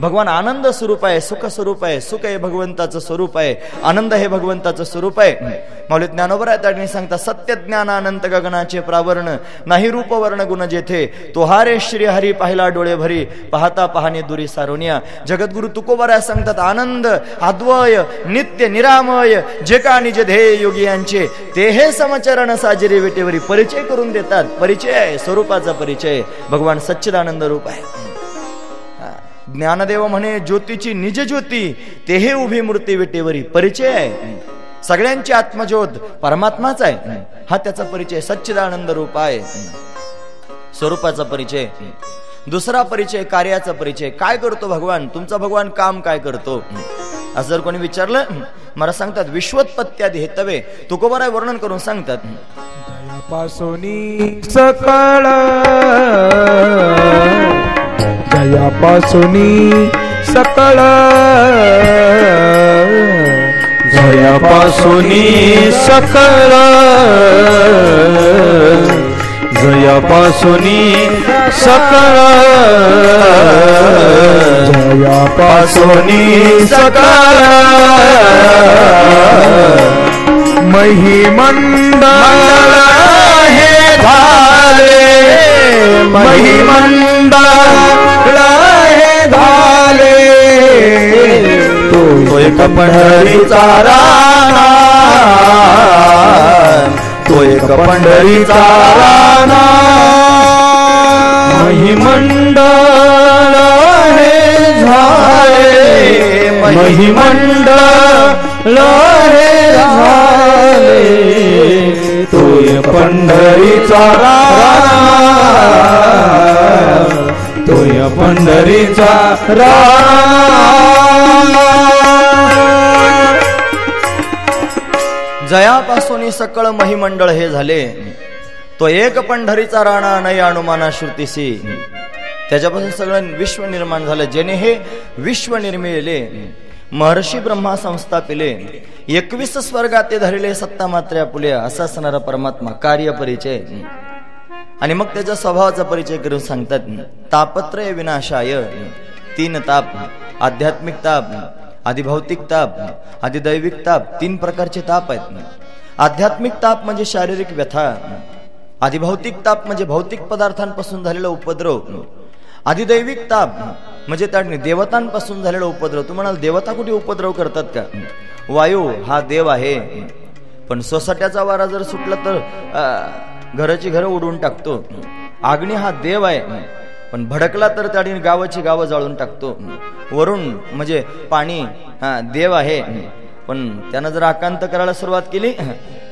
भगवान आनंद स्वरूप आहे सुख स्वरूप आहे सुख हे भगवंताचं स्वरूप आहे आनंद हे भगवंताचं स्वरूप आहे. माऊली ज्ञानोबर आहे त्या सांगता सत्य ज्ञान अनंत गगनाचे प्रावरण नाही रूप वर्ण गुण जेथे तोहारे श्री हरी पाहिला डोळे भरी पाहता पाहणे दुरी सारोनिया. जगद्गुरु तुकोबऱ्या सांगतात आनंद अद्वय नित्य निरामय जे का आणि जे ध्येय योगी यांचे ते हे समचरण साजरी वेटेवरी परिचय करून देतात. परिचय आहे स्वरूपाचा परिचय. भगवान सच्चिदानंद रूप आहे. ज्ञानदेव म्हणे ज्योतीची निज ज्योती तेहे उभी मूर्ती विटेवरी. परिचय आहे. सगळ्यांची आत्मज्योत परमात्माच आहे. हा त्याचा परिचय सच्चिदानंद रूप आहे. स्वरूपाचा परिचय. दुसरा परिचय कार्याचा परिचय. काय करतो भगवान? तुमचा भगवान काम काय करतो? असं जर कोणी विचारलं मला सांगतात विश्वोत्पत्त्यादी हेतवे तुकोबाराय वर्णन करून सांगतात. जयापासोनी सकळ जयापासोनी सकळ जयापासुनी सकळ. जयापासुनी सकळ. जयापासोनी सकळ. महिमंडळ हे झाले. महिमंडळ हे धाले तो एक पंढरीचा एक पंढरीचा राणा. महिमंडळ हे झाले. महिमंडळ हे झाले. तो एक पंढरीचा राणा. तो पंढरीचा राणा. जयापासून सकळ महिमंडळ हे झाले. तो एक पंढरीचा राणा नाही अनुमाना श्रुतीसी. त्याच्यापासून सगळं विश्व निर्माण झालं. ज्याने हे विश्व निर्मिले महर्षी ब्रह्मा संस्थापिले एकवीस स्वर्गाते धरले सत्ता मात्र पुले असा असणारा परमात्मा कार्य परिचय. आणि मग त्याच्या स्वभावाचा परिचय करून सांगतात तापत्रय विनाशाय तीन ताप आध्यात्मिक ताप आदिभौतिक ताप आधिदैविक ताप तीन प्रकारचे ताप आहेत. आध्यात्मिक ताप म्हणजे शारीरिक व्यथा आदिभौतिक ताप म्हणजे भौतिक पदार्थांपासून झालेला उपद्रव. आदिदैविक ताप म्हणजे त्या देवतांपासून झालेला उपद्रव. तू म्हणाल देवता कुठे उपद्रव करतात का? वायू हा देव आहे. पण सोसाट्याचा वारा जर सुटला तर घराची घरं उडवून टाकतो. अग्नी हा देव आहे. पण भडकला तर त्या गावाची गावं जाळून टाकतो. वरून म्हणजे पाणी हा देव आहे. पण त्यानं जर आकांत करायला सुरुवात केली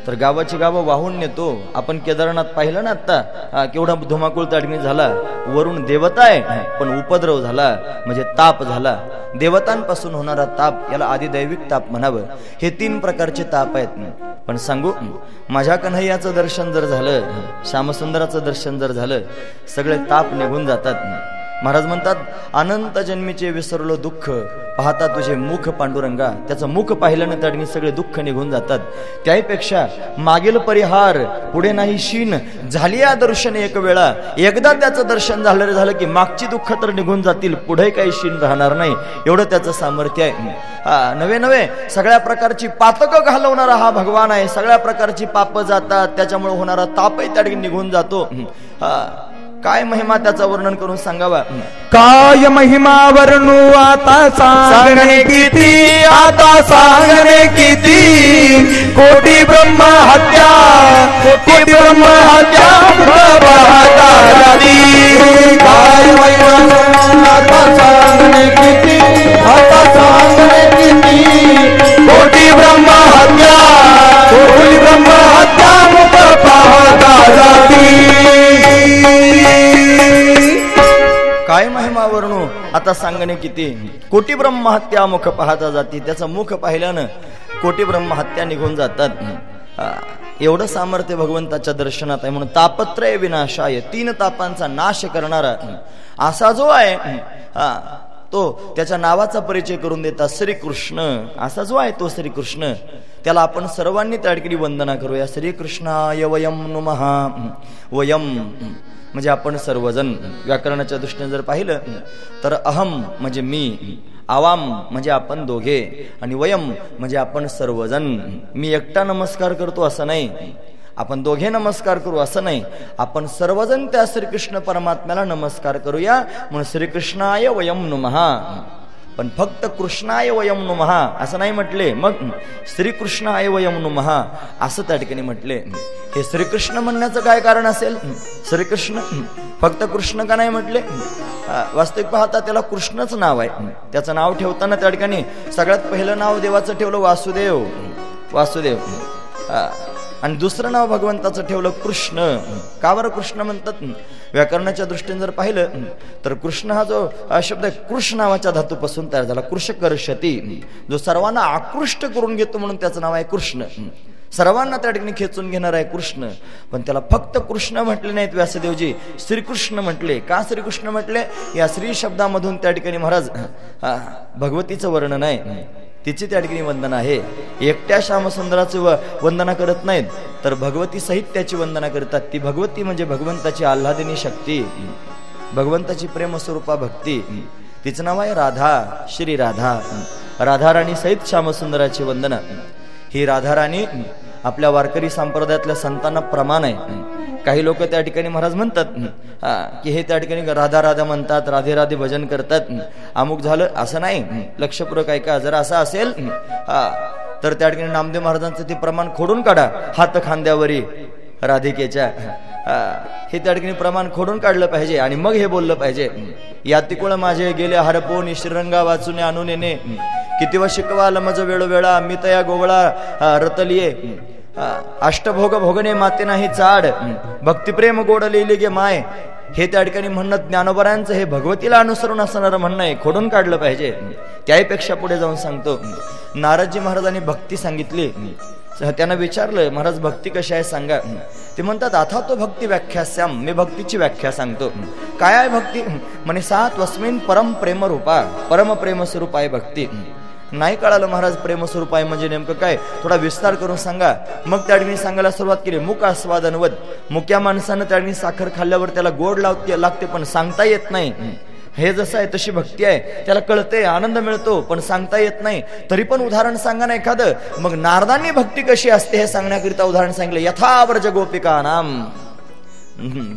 तर गावाची गावं वाहून नेतो. आपण केदारनाथ पाहिलं ना आता केवढा धुमाकूळ त्या झाला. वरून देवता आहे. पण उपद्रव झाला. म्हणजे ताप झाला. देवतांपासून होणारा ताप याला आदिदैविक ताप म्हणावं. हे तीन प्रकारचे ताप आहेत पण सांगू माझ्या कन्हैयाचं दर्शन जर झालं श्यामसुंदराचं दर्शन जर झालं सगळे ताप निघून जातात महाराज म्हणतात अनंत जन्मीचे विसरलो दुःख पाहता तुझे मुख पांडुरंगा. त्याचं मुख पाहिल्यानं त्या सगळे दुःख निघून जातात. त्याहीपेक्षा मागील परिहार पुढे नाही शीन. झाली या दर्शन एक वेळा. एकदा त्याचं दर्शन झालं झालं की मागची दुःख तर निघून जातील. पुढे काही शीन राहणार नाही. एवढं त्याचं सामर्थ्य आहे. नवे नवे सगळ्या प्रकारची पातकं घालवणारा हा भगवान आहे. सगळ्या प्रकारची पाप जातात. त्याच्यामुळे होणारा तापही त्या निघून जातो. हा काय महिमा त्याचं वर्णन करून सांगावा? काय महिमा वर्णू आता सांगणे किती? आता सांगणे किती? कोटी ब्रह्म हत्या कोटी ब्रह्म हत्या. काय महिमा आता सांगणे किती? आता सांगणे किती? कोटी ब्रह्म हत्या कोटी ब्रह्म हत्या पाहता जाती. काय महिमा वर्णू? आता सांगणे किती? कोटी ब्रह्महत्या मुख पाहता जाती त्याचं मुख पाहिल्यानं कोटी ब्रह्महत्या निघून जातात. एवढं सामर्थ्य भगवंताच्या दर्शनात आहे म्हणून तापत्रय विनाशाय तीन तापांचा नाश करणारा असा जो आहे हा, तो त्याच्या नावाचा परिचय करून देता श्रीकृष्ण. असा जो आहे तो श्रीकृष्ण. त्याला आपण सर्वांनी त्या ठिकाणी वंदना करूया. श्रीकृष्णाय वयम नुमहा वयम म्हणजे आपण सर्वजण व्याकरणाच्या दृष्टीने जर पाहिलं तर अहम म्हणजे मी आवाम म्हणजे आपण दोघे आणि वयम म्हणजे आपण सर्वजण. मी एकटा नमस्कार करतो असं नाही. आपण दोघे नमस्कार करू असं नाही. आपण सर्वजण त्या श्रीकृष्ण परमात्म्याला नमस्कार करूया. म्हणून श्रीकृष्णाय वयम नुमहा पण फक्त कृष्णाय वयम नुमहा असं नाही म्हटले. मग श्रीकृष्णाय वयम नुमहा असं त्या ठिकाणी म्हटले. हे श्रीकृष्ण म्हणण्याचं काय कारण असेल? श्रीकृष्ण फक्त कृष्ण का नाही म्हटले? वास्तविक पाहता त्याला कृष्णच नाव आहे. त्याचं नाव ठेवताना त्या ठिकाणी सगळ्यात पहिलं नाव देवाचं ठेवलं वासुदेव. वासुदेव. आणि दुसरं नाव भगवंताचं ठेवलं कृष्ण. का बरं कृष्ण म्हणतात? व्याकरणाच्या दृष्टीने जर पाहिलं तर कृष्ण हा जो शब्द आहे कृष्ण नावाच्या धातूपासून तयार झाला. कृषकर्षती. जो सर्वांना आकृष्ट करून घेतो म्हणून त्याचं नाव आहे कृष्ण. सर्वांना त्या ठिकाणी खेचून घेणार आहे कृष्ण. पण त्याला फक्त कृष्ण म्हटले नाहीत व्यासदेवजी. श्रीकृष्ण म्हटले. का श्रीकृष्ण म्हटले? या श्री शब्दामधून त्या ठिकाणी महाराज भगवतीचं वर्णन आहे. तिची त्या ठिकाणी वंदना आहे. एकट्या श्यामसुंदराची व वंदना करत नाहीत तर भगवती सहित त्याची वंदना करतात. ती भगवती म्हणजे भगवंताची आल्हादिनी शक्ती. भगवंताची प्रेमस्वरूपा भक्ती. तिचं नाव आहे राधा श्री राधा. राधाराणी सहित श्यामसुंदराची वंदना. ही राधा राणी आपल्या वारकरी संप्रदायातल्या संतांना प्रमाण आहे. काही लोक त्या ठिकाणी महाराज म्हणतात की हे त्या ठिकाणी राधा राधा म्हणतात राधे राधे भजन करतात. अमुक झालं असं नाही. लक्षपूर्वक ऐका जर असं असेल तर त्या ठिकाणी नामदेव महाराजांचं ते प्रमाण खोडून काढा हात खांद्यावरी राधिकेच्या. हे त्या ठिकाणी प्रमाण खोडून काढलं पाहिजे आणि मग हे बोललं पाहिजे. या तिकुळ माझे गेले हरपोन श्रीरंगा वाचून आणून येणे. किती व आलं मज वेळोवेळा मी तया गोवळा रतलिये. अष्टभोग भोगणे माते नाही चाड भक्तिप्रेम गोड लिहिले गे माय हे त्या ठिकाणी म्हणणं ज्ञानोबरांचं हे भगवतीला अनुसरून असणारं म्हणणं आहे खोडून काढलं पाहिजे त्याहीपेक्षा पुढे जाऊन सांगतो नारदजी महाराजांनी भक्ती सांगितली त्यांना विचारलं महाराज भक्ती कशी आहे सांगा ते म्हणतात आता तो भक्ती व्याख्या श्याम मी भक्तीची व्याख्या सांगतो काय आहे भक्ती म्हणे सात वस्मिन परम प्रेम रूपा परम प्रेम स्वरूप आहे भक्ती नाही कळालं महाराज प्रेमस्वरूप आहे म्हणजे नेमकं काय? थोडा विस्तार करून सांगा. मग त्या सांगायला सुरुवात केली. मुक आस्वादनवत. मुक्या माणसानं त्या साखर खाल्ल्यावर त्याला गोड लावते लागते पण सांगता येत नाही. हे जसं आहे तशी भक्ती आहे. त्याला कळते आनंद मिळतो पण सांगता येत नाही. तरी पण उदाहरण सांगा ना एखादं. मग नारदांनी भक्ती कशी असते हे सांगण्याकरिता उदाहरण सांगितलं. यथावर्ज गोपिका नाम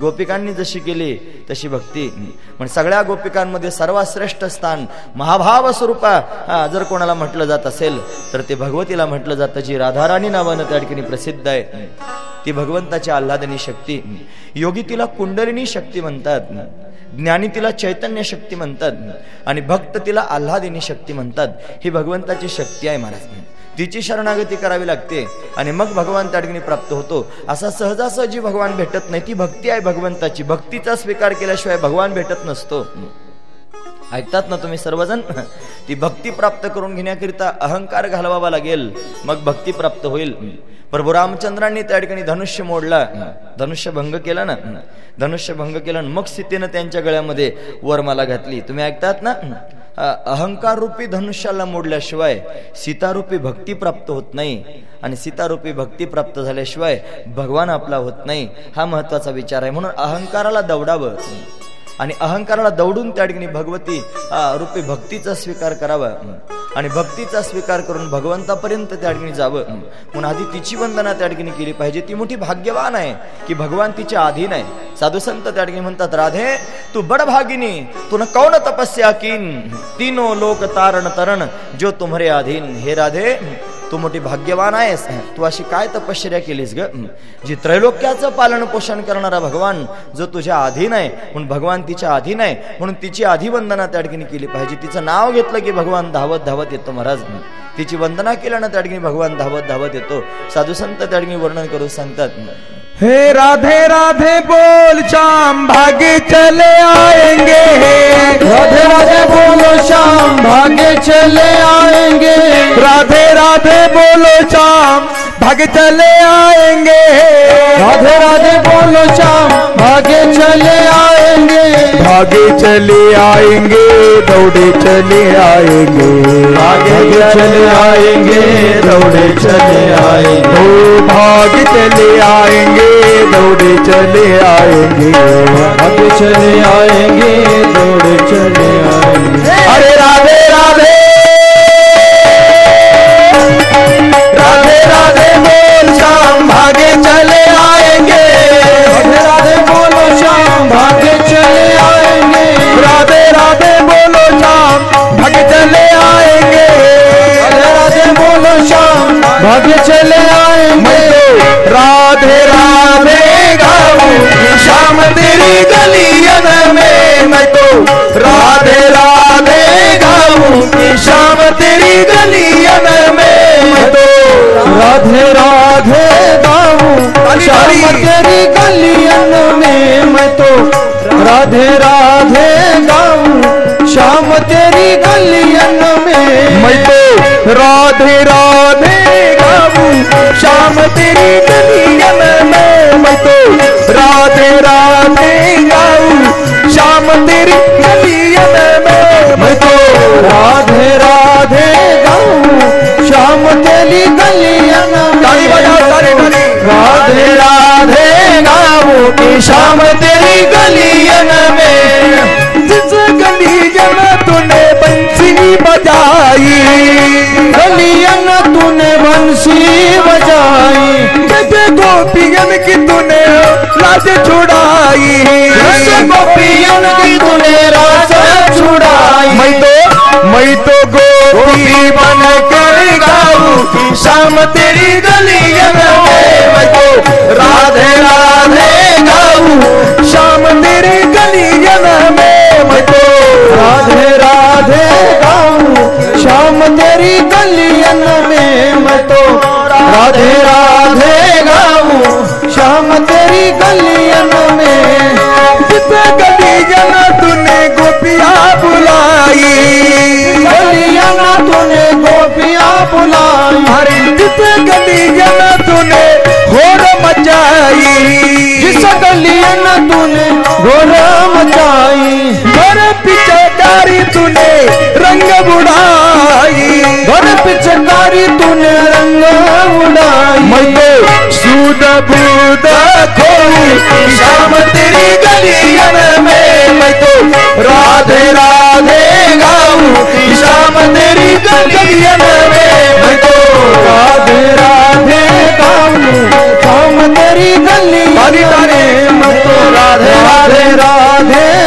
गोपिकांनी जशी केली तशी भक्ती. पण सगळ्या गोपिकांमध्ये सर्वात श्रेष्ठ स्थान महाभाव स्वरूपा हा, जर कोणाला म्हटलं जात असेल तर ते भगवतीला म्हटलं जातं जी राधाराणी नावानं त्या ठिकाणी प्रसिद्ध आहे. ती भगवंताची आल्हादनी शक्ती. योगी तिला कुंडलिनी शक्ती म्हणतात. ज्ञानी तिला चैतन्य शक्ती म्हणतात. आणि भक्त तिला आल्हादिनी शक्ती म्हणतात. ही भगवंताची शक्ती आहे महाराज. तिची शरणागती करावी लागते. आणि मग भगवान त्या ठिकाणी प्राप्त होतो. असा सहजासहजी भगवान भेटत नाही. ती भक्ती आहे भगवंताची. भक्तीचा स्वीकार केल्याशिवाय भगवान भेटत नसतो. ऐकतात ना तुम्ही सर्वजण? ती भक्ती प्राप्त करून घेण्याकरिता अहंकार घालवावा लागेल. मग भक्ती प्राप्त होईल. प्रभू रामचंद्रांनी त्या ठिकाणी धनुष्य मोडला. धनुष्य भंग केला ना? धनुष्य भंग केला मग सीतेनं त्यांच्या गळ्यामध्ये वरमाला घातली. तुम्ही ऐकतात ना? अहंकार रूपी धनुष्याला मोडल्याशिवाय सीतारूपी भक्ती प्राप्त होत नाही आणि सीतारूपी भक्ती प्राप्त झाल्याशिवाय भगवान आपला होत नाही हा महत्त्वाचा विचार आहे. म्हणून अहंकाराला दौडावं. आणि अहंकाराला दौडून त्या ठिकाणी भगवती रूपी भक्तीचा स्वीकार करावा. आणि भक्तीचा स्वीकार करून भगवंतापर्यंत त्या ठिकाणी जावं. म्हणून आधी तिची वंदना त्या ठिकाणी केली पाहिजे. ती मोठी भाग्यवान आहे की भगवान तिच्या अधीन आहे. साधू संत त्या ठिकाणी म्हणतात राधे तू बड भागिनी तुन कौन तपस्या किन? तीनो लोक तारण तरण जो तुम्हारे अधीन. हे राधे तू मोठी भाग्यवान आहेस. तू अशी काय तपश्चर्या केलीस ग? जी त्रैलोक्याचं पालन पोषण करणारा भगवान जो तुझ्या अधीन आहे म्हणून भगवान तिच्या अधीन आहे म्हणून तिची आधीवंदना त्या ठिकाणी केली पाहिजे. तिचं नाव घेतलं की भगवान धावत धावत येतो महाराज. तिची वंदना केल्यानं त्या ठिकाणी भगवान धावत धावत येतो. साधू संत त्या ठिकाणी वर्णन करून सांगतात. हे राधे राधे बोल शाम भागे चले आएँगे। राधे राधे बोलो शाम भागे चले आएँगे। राधे राधे बोलो शाम भागे चले आएँगे। राधे राधे बोलो शाम भागे चले आएँगे भागे चले आएँगे दौड़े चले आएँगे। भागे चले आएँगे दौड़े चले आएँगे। ओ भाग चले आएँगे दौड़े चले आएँगे। भागे चले आएँगे दौड़े चले आएँगे। अरे चले आएँगे। राधे बोलो श्याम भागे चले आएँगे। राधे राधे गाऊं। शाम तेरी गलियन में। मैं तो राधे राधे गाऊं। शाम तेरी गलियन में। मैं तो राधे राधे गाऊं। श्याम तेरी। गलियन में। मैं तो राधे राधे गाऊं। श्याम तेरी गलियन में। मैं तो राधे राधे गाऊं। शाम तेरी गलियन में। मैं तो राधे राधे गाऊं। शाम तेरी गलियन में। मैं तो राधे राधे गाऊं। श्याम तेरी गलियन ताली बजाओ, में राधे राधे गाऊं। की शाम तेरी गलियन गलियन तूने बंसी बजाई। गलियन तूने बंसी बजाई। जैसे गोपियन की तूने लाज छुड़ाई। जैसे गोपियन की तूने रास छुड़ाई। मैं तो मैं तो गोपी बन कर गाऊं शाम तेरी गलियन में। मैं तो राधे राधे गाऊं शाम तेरी प्रेम राधे राधे गाऊं, श्याम तेरी गलियन में मैं राधे राधे गाऊं, श्याम तेरी गलियन में। जिसे गली जन तूने गोपिया बुला बुलाई। तूने गोपिया बुलाई। हरी जिसे गलियाना तूने घोर मचाई। जिस गली तूने गोर मचाई। घर पिछड़ डारी तूने रंग बुढ़ाई घर पिचकारी तूने रंग उड़ाई मैं तो सूद बूद खोऊं शाम तेरी गलियन में मैं. तो राधे राधे गाऊं. शाम तेरी गलियन में मैं. तो राधे राधे गाऊं. शाम तेरी गली ताली ताली मैं तो राधे राधे राधे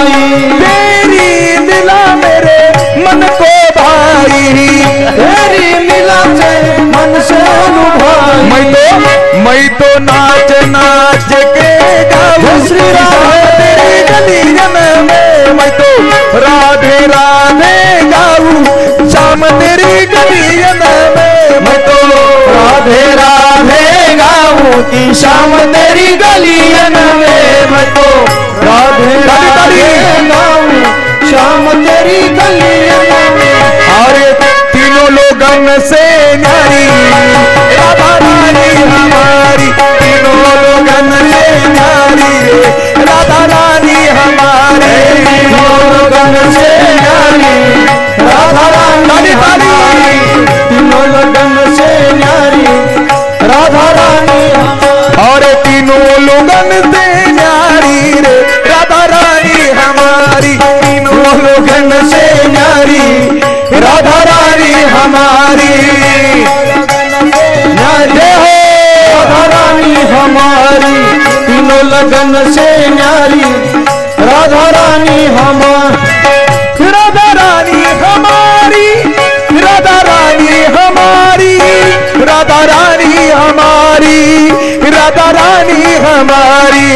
रचाई तेरी दिला मेरे मन को भाई तेरी मिला से मन से लुभाई मैं तो मैं तो नाच नाच के गाऊं। श्री राधे। तेरी गलियन में मैं तो राधे राधे गाऊं। शाम तेरी गलियन में मैं तो राधे राधे की शाम तेरी गलियन में मैं तो राधे राधे गाऊं शाम तेरी गलियन में अरे तीनों लोगन से न्यारी। राधा रानी हमारी तीनों लोगन से न्यारी। रे राधा रानी हमारी तीनों लगन से न्यारी। राधा रानी। हमारी तीनों लगन से न्यारी। राधा लोगन से न्यारी रे, राधा रानी हमारी तीनों लोगन से न्यारी राधा रानी हमारी। हमारी तीनों लगन से न्यारी राधा रानी हमारी। राधा रानी हमारी, राधा रानी हमारी, राधा रानी हमारी। राधा रानी हमारी।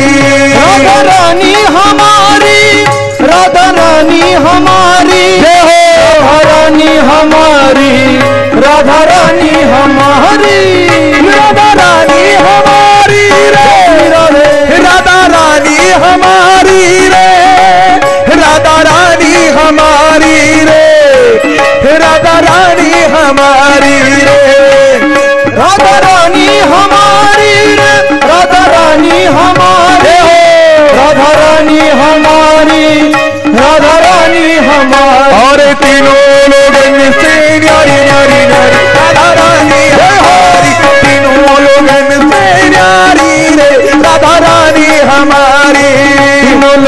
राधा रानी हमारी राधा रानी हमारी। राधा रानी हमारी राधा रानी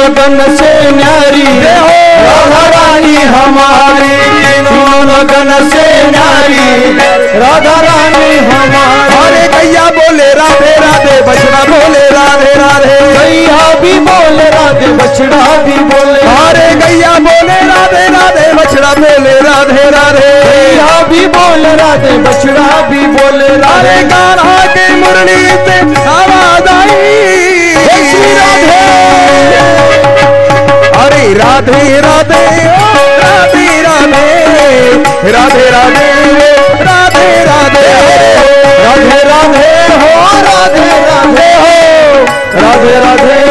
लगन से न्यारी राधा रानी हमारी तीनों लगन से न्यारी। राधा रानी हमारी गैया बोले राधे राधे बछड़ा बोले राधे राधे। गैया भी बोले राधे बछड़ा भी बोले। अरे गैया बोले राधे राधे बछड़ा बोले राधे राधे। गैया भी बोले राधे बछड़ा भी बोले राधे। कान्हा के मुरली से आवाज़ राधे राधे राधे राधे राधे राधे राधे राधे राधे राधे हो राधे राधे हो राधे हो राधे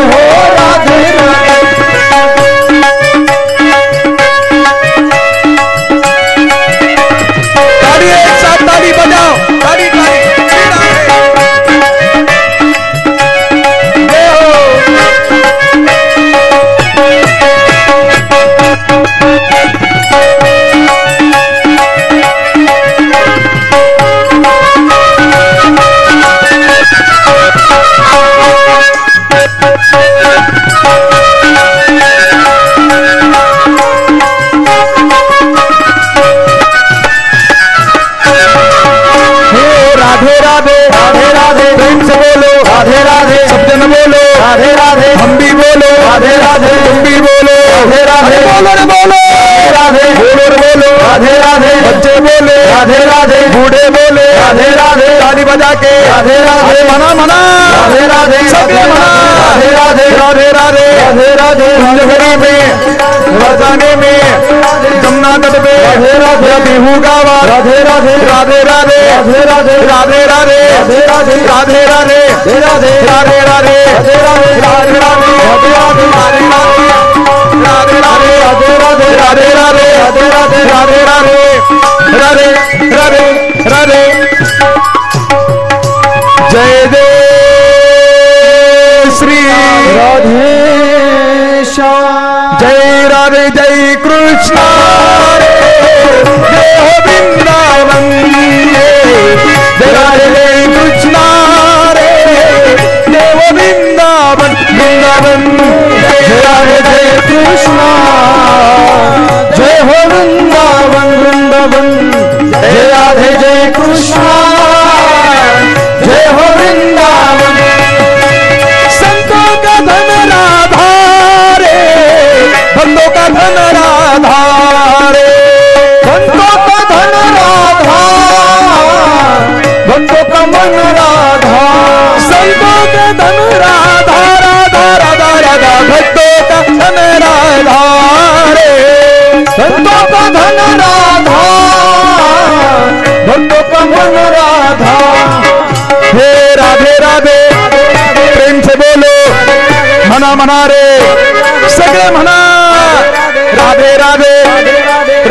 राधे राधे तुम भी बोलो राधे राधे बोलो बोलो राधे बोलो बोलो राधे राधे बच्चे बोले राधे राधे बूढ़े बोले राधे राधे ताली बजा के राधे राधे मना मना राधे राधे सबके मना राधे राधे राधे राधे राधे राधे रंजगरी में रजाने में जमुना तट पे राधे राधे बिहू गावा राधे राधे राधे राधे राधे राधे राधे राधे राधे राधे राधे राधे राधे राधे राधे राधे राधे राधे राधे राधे राधे राधे राधे राधे राधे राधे राधे राधे वृंदावन जय जय कृष्ण। जय हो वृंदावन वृंदावन। जय राधे, जय कृष्ण। जय हो वृंदावन। संतों का धन राधा रे बंदों का धन राधा रे भक्तों का धन राधा भक्तों का मन राधा। संतों का धन राधा। भक्तों का धन राधा रे भक्तों का धन राधा भक्तों का धन राधा हे राधे राधे प्रेम से बोलो मना मना रे सगळे म्हणा राधे राधे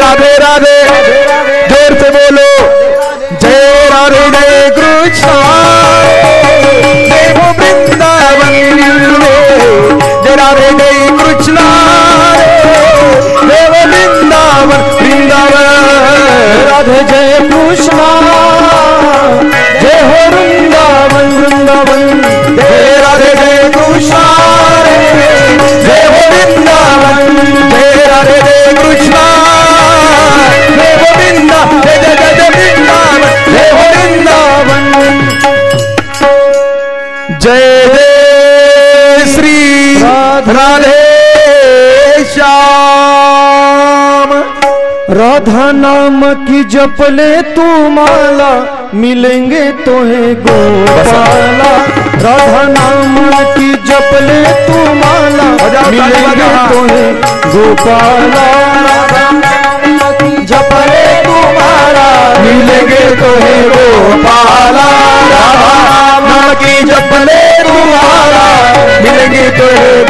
राधे राधे जोर से बोलो जय राधे जय कृष्ण राधे कृष्ण। हो वृंदावन वृंदावन। कृष्ण। जय वृंदावन वृंदावन। जय कृष्ण। जय वृंदावन, जय राधे कृष्ण। जय हो वृंदावन। जय राधे श्याम। राधा नाम की जप ले तू माला, मिलेंगे तो है गोपाला। राधा नाम की जप ले तू माला, मिलेंगे तो है गोपाला। जप ले तू माला, मिलेंगे तो है गोपाला। राधा नाम की जप ले तुम्हारा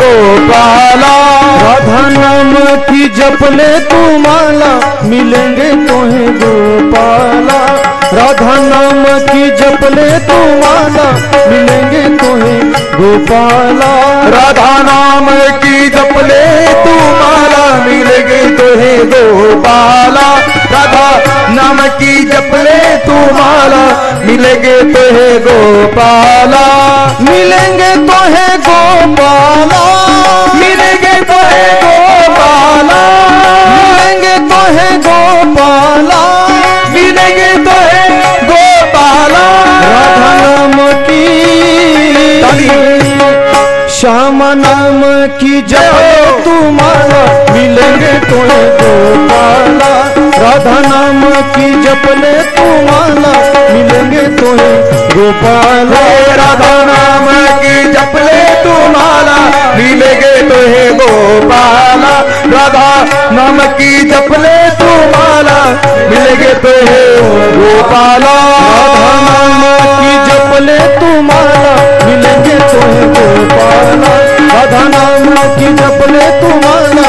गोपाला। राधा नाम की जपले तू माला, मिलेंगे तोहे गोपाला। राधा नाम की जपले तू माला, मिलेंगे तोहे गोपाला। राधा नाम की जपले तुम्हारा मिलेंगे तोहे गोपाला। राधा नाम की जपले तू माला। मिलेंगे तो है गोपाला। मिलेंगे तो है गोपाला। मिलेंगे तो है गोपाला। मिलेंगे तो है गोपाला। मिलेंगे तो है गोपाला। राधा नाम की श्याम नाम की जय तू माला। मिलेंगे तो है गोपाला। राधा नाम की जपले तू माला मिलेंगे तुम्हें गोपाल। राधा नाम की जपले तू माला मिलेंगे तुम्हें गोपाल। राधा नाम की जपले तू माला मिलेंगे तुम्हें गोपाल। राधा नाम की जपले तू माला मिलेंगे तुम्हें गोपाल। राधा नाम की जपले तू माला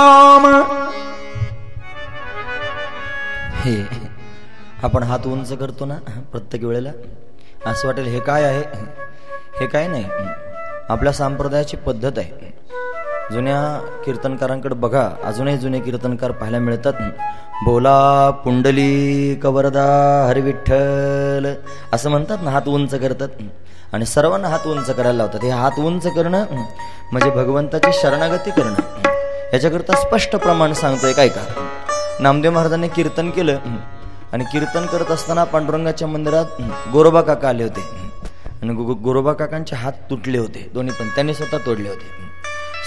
आपण हात उंच करतो ना प्रत्येक वेळेला. असं वाटेल हे काय आहे? हे काय नाही. आपल्या संप्रदायाची पद्धत आहे. जुन्या कीर्तनकारांकडे बघा. अजूनही जुने कीर्तनकार पाहायला मिळतात. बोला पुंडली कवरदा हरविठ्ठल असं म्हणतात ना हात उंच करतात. आणि सर्वांना हात उंच करायला लावतात. हे हात उंच करणं म्हणजे भगवंताची शरणागती करणं. याच्याकरता स्पष्ट प्रमाण सांगतोय काय का नामदेव महाराजांनी कीर्तन केलं. आणि कीर्तन करत असताना पांडुरंगाच्या मंदिरात गोरोबा काका आले होते. आणि गोरोबा काकांचे हात तुटले होते. दोन्ही पण त्यांनी स्वतः तोडले होते.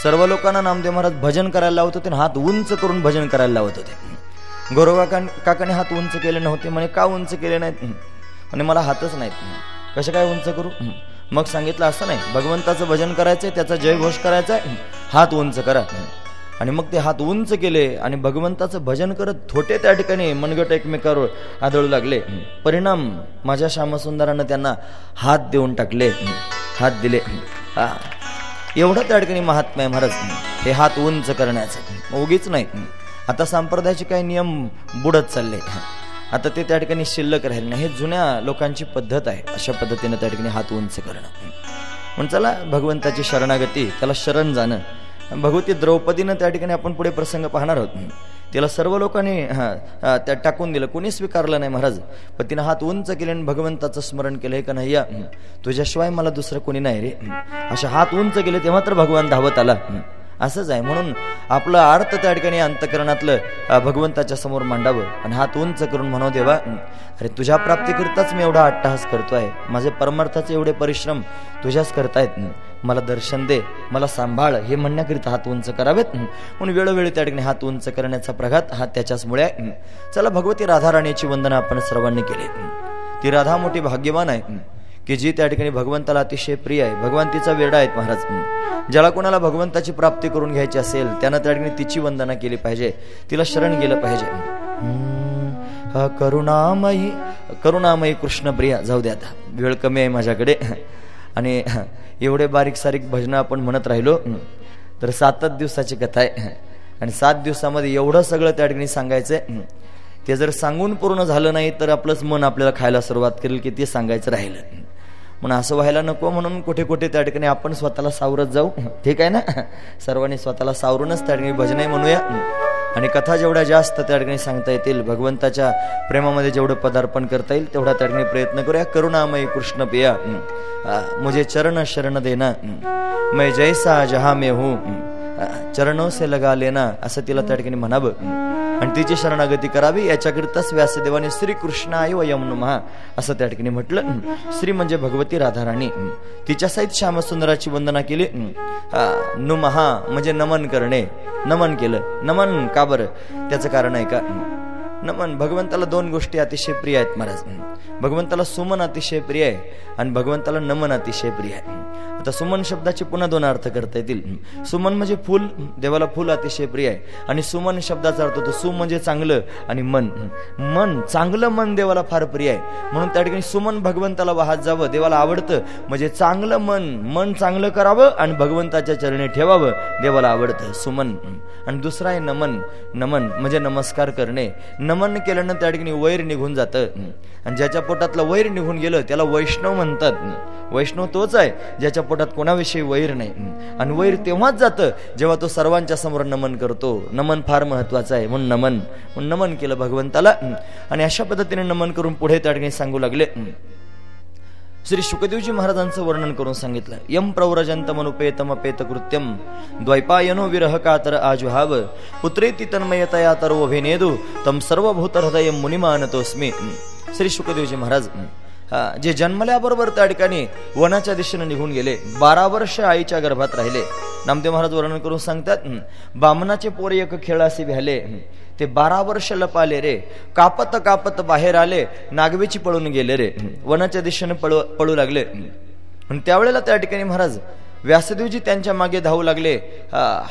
सर्व लोकांना नामदेव महाराज भजन करायला लावत होते आणि हात उंच करून भजन करायला लावत होते. गोरोबा काकाने हात उंच केले नव्हते म्हणे का उंच केले नाहीत? आणि मला हातच नाहीत. कसे काय उंच करू? मग सांगितलं असं नाही. भगवंताचं भजन करायचंय त्याचा जयघोष करायचा आहे हात उंच करा. आणि मग ते हात उंच केले आणि भगवंताचं भजन करत थोटे त्या ठिकाणी मनगट एकमेकावर आदळू लागले. परिणाम माझ्या श्यामसुंदरानं त्यांना हात देऊन टाकले. हात दिले. हा. एवढं त्या ठिकाणी महात्मा आहे महाराज. हे हात उंच करण्याचं. उगीच नाही. आता संप्रदायाचे काही नियम बुडत चालले. आता ते त्या ठिकाणी शिल्लक राहिले नाही. हे जुन्या लोकांची पद्धत आहे. अशा पद्धतीने त्या ठिकाणी हात उंच करणं. म्हणून चला भगवंताची शरणागती त्याला शरण जाणं भगवती द्रौपदीनं त्या ठिकाणी आपण पुढे प्रसंग पाहणार आहोत. तिला सर्व लोकांनी हां त्या टाकून दिलं. कोणी स्वीकारलं नाही महाराज. पण तिनं हात उंच केले आणि भगवंताचं स्मरण केलं हे का नाही या तुझ्याशिवाय मला दुसरं कोणी नाही रे. अशा हात उंच केले तेव्हा तर भगवान धावत आला. असंच आहे. म्हणून आपलं आर्त त्या ठिकाणी अंतकरणातलं भगवंताच्या समोर मांडावं आणि हात उंच करून म्हणू देवा अरे तुझ्या प्राप्तीकरिताच मी एवढा अट्टहास करतोय. माझे परमार्थाचे एवढे परिश्रम तुझ्याच करतायत. मला दर्शन दे मला सांभाळ. हे म्हणण्याकरिता हात उंच करावेत. म्हणून वेळोवेळी त्या ठिकाणी हात उंच करण्याचा प्रघात हा त्याच्याचमुळे आहे चला भगवती राधा राणीची वंदना आपण सर्वांनी केली. ती राधा मोठी भाग्यवान आहे. की जी त्या ठिकाणी भगवंताला अतिशय प्रिय आहे. भगवंतीचा वेडा आहेत महाराज. ज्याला कोणाला भगवंताची प्राप्ती करून घ्यायची असेल त्यानं त्या ठिकाणी तिची वंदना केली पाहिजे. तिला शरण गेलं पाहिजे. हम्म, करुणामयी करुणामयी कृष्णप्रिया. जाऊ दे आता वेळ कमी आहे माझ्याकडे. आणि एवढे बारीक सारीक भजनं आपण म्हणत राहिलो तर सातच दिवसाची कथा आहे. आणि सात दिवसामध्ये एवढं सगळं त्या ठिकाणी सांगायचंय. ते जर सांगून पूर्ण झालं नाही तर आपलंच मन आपल्याला खायला सुरुवात करेल की ते सांगायचं राहिलं. म्हणून असं व्हायला नको म्हणून कुठे कुठे त्या ठिकाणी आपण स्वतःला सावरत जाऊ. ठीक आहे ना? सर्वांनी स्वतःला सावरूनच त्या ठिकाणी भजनही म्हणूया. आणि कथा जेवढ्या जास्त त्या ठिकाणी सांगता येतील भगवंताच्या प्रेमामध्ये जेवढं पदार्पण करता येईल तेवढा त्या ठिकाणी प्रयत्न करूया. करुणामयी कृष्ण पिया. मुझे चरण शरण देना. मैं जैसा जहा में हूं. चरणों से लगा लेना असं तिला त्या ठिकाणी म्हणावं. आणि तिची शरणागती करावी याच्याकरिताच व्यासदेवाने श्री कृष्णाय वयम नुमहा असं त्या ठिकाणी म्हटलं. श्री म्हणजे भगवती राधाराणी. तिच्या सहित श्यामसुंदराची वंदना केली. नुमहा म्हणजे नमन करणे. नमन केलं. नमन का बरं? त्याचं कारण आहे का? नमन. भगवंताला दोन गोष्टी अतिशय प्रिय आहेत महाराज भगवंताला सुमन अतिशय प्रिय आहे आणि भगवंताला नमन अतिशय प्रिय आहे. आता सुमन शब्दाचे पुन्हा दोन अर्थ करता येतील. सुमन म्हणजे फुल देवाला फुल अतिशय प्रिय आहे. आणि सुमन शब्दाचा अर्थ होतो सु म्हणजे चांगलं आणि मन. मन चांगलं मन देवाला फार प्रिय आहे. म्हणून त्या ठिकाणी सुमन भगवंताला वाहत जावं देवाला आवडतं. म्हणजे चांगलं मन मन चांगलं करावं आणि भगवंताच्या चरणी ठेवावं देवाला आवडतं सुमन. आणि दुसरा आहे नमन. नमन म्हणजे नमस्कार करणे. नमन केल्यानं त्या ठिकाणी वैर निघून जातं. आणि ज्याच्या पोटातलं वैर निघून गेलं त्याला वैष्णव म्हणतात. वैष्णव तोच आहे ज्याच्या पोटात कोणाविषयी वैर नाही. आणि वैर तेव्हाच जातं जेव्हा तो सर्वांच्या समोर नमन करतो. नमन फार महत्वाचं आहे म्हणून नमन. म्हणून नमन केलं भगवंताला. आणि अशा पद्धतीने नमन करून पुढे त्या ठिकाणी सांगू लागले. श्री शुकदेवजी महाराजांचं वर्णन करून सांगितलं. यम प्रव्रजंत मनुपेतम पेत कृत्यम द्वैपायनो विरह कातर आजुहाव पुत्रेती तन्मयतया तरोभिनेदु तम सर्वभूत हृदय मुनिमानतोस्मी श्री शुकदेवजी महाराज हा, जे जन्मल्याबरोबर त्या ठिकाणी वनाच्या दिशेने निघून गेले बारा वर्ष आईच्या गर्भात राहिले. नामदेव महाराज वर्णन करून सांगतात बामनाचे पोर एक खेळासी भ्याले ते बारा वर्ष लपाले रे. कापत कापत बाहेर आले नागवेची पळून गेले रे. वनाच्या दिशेने पळू पळू लागले. आणि त्यावेळेला त्या ठिकाणी महाराज व्यासदेवजी त्यांच्या मागे धावू लागले.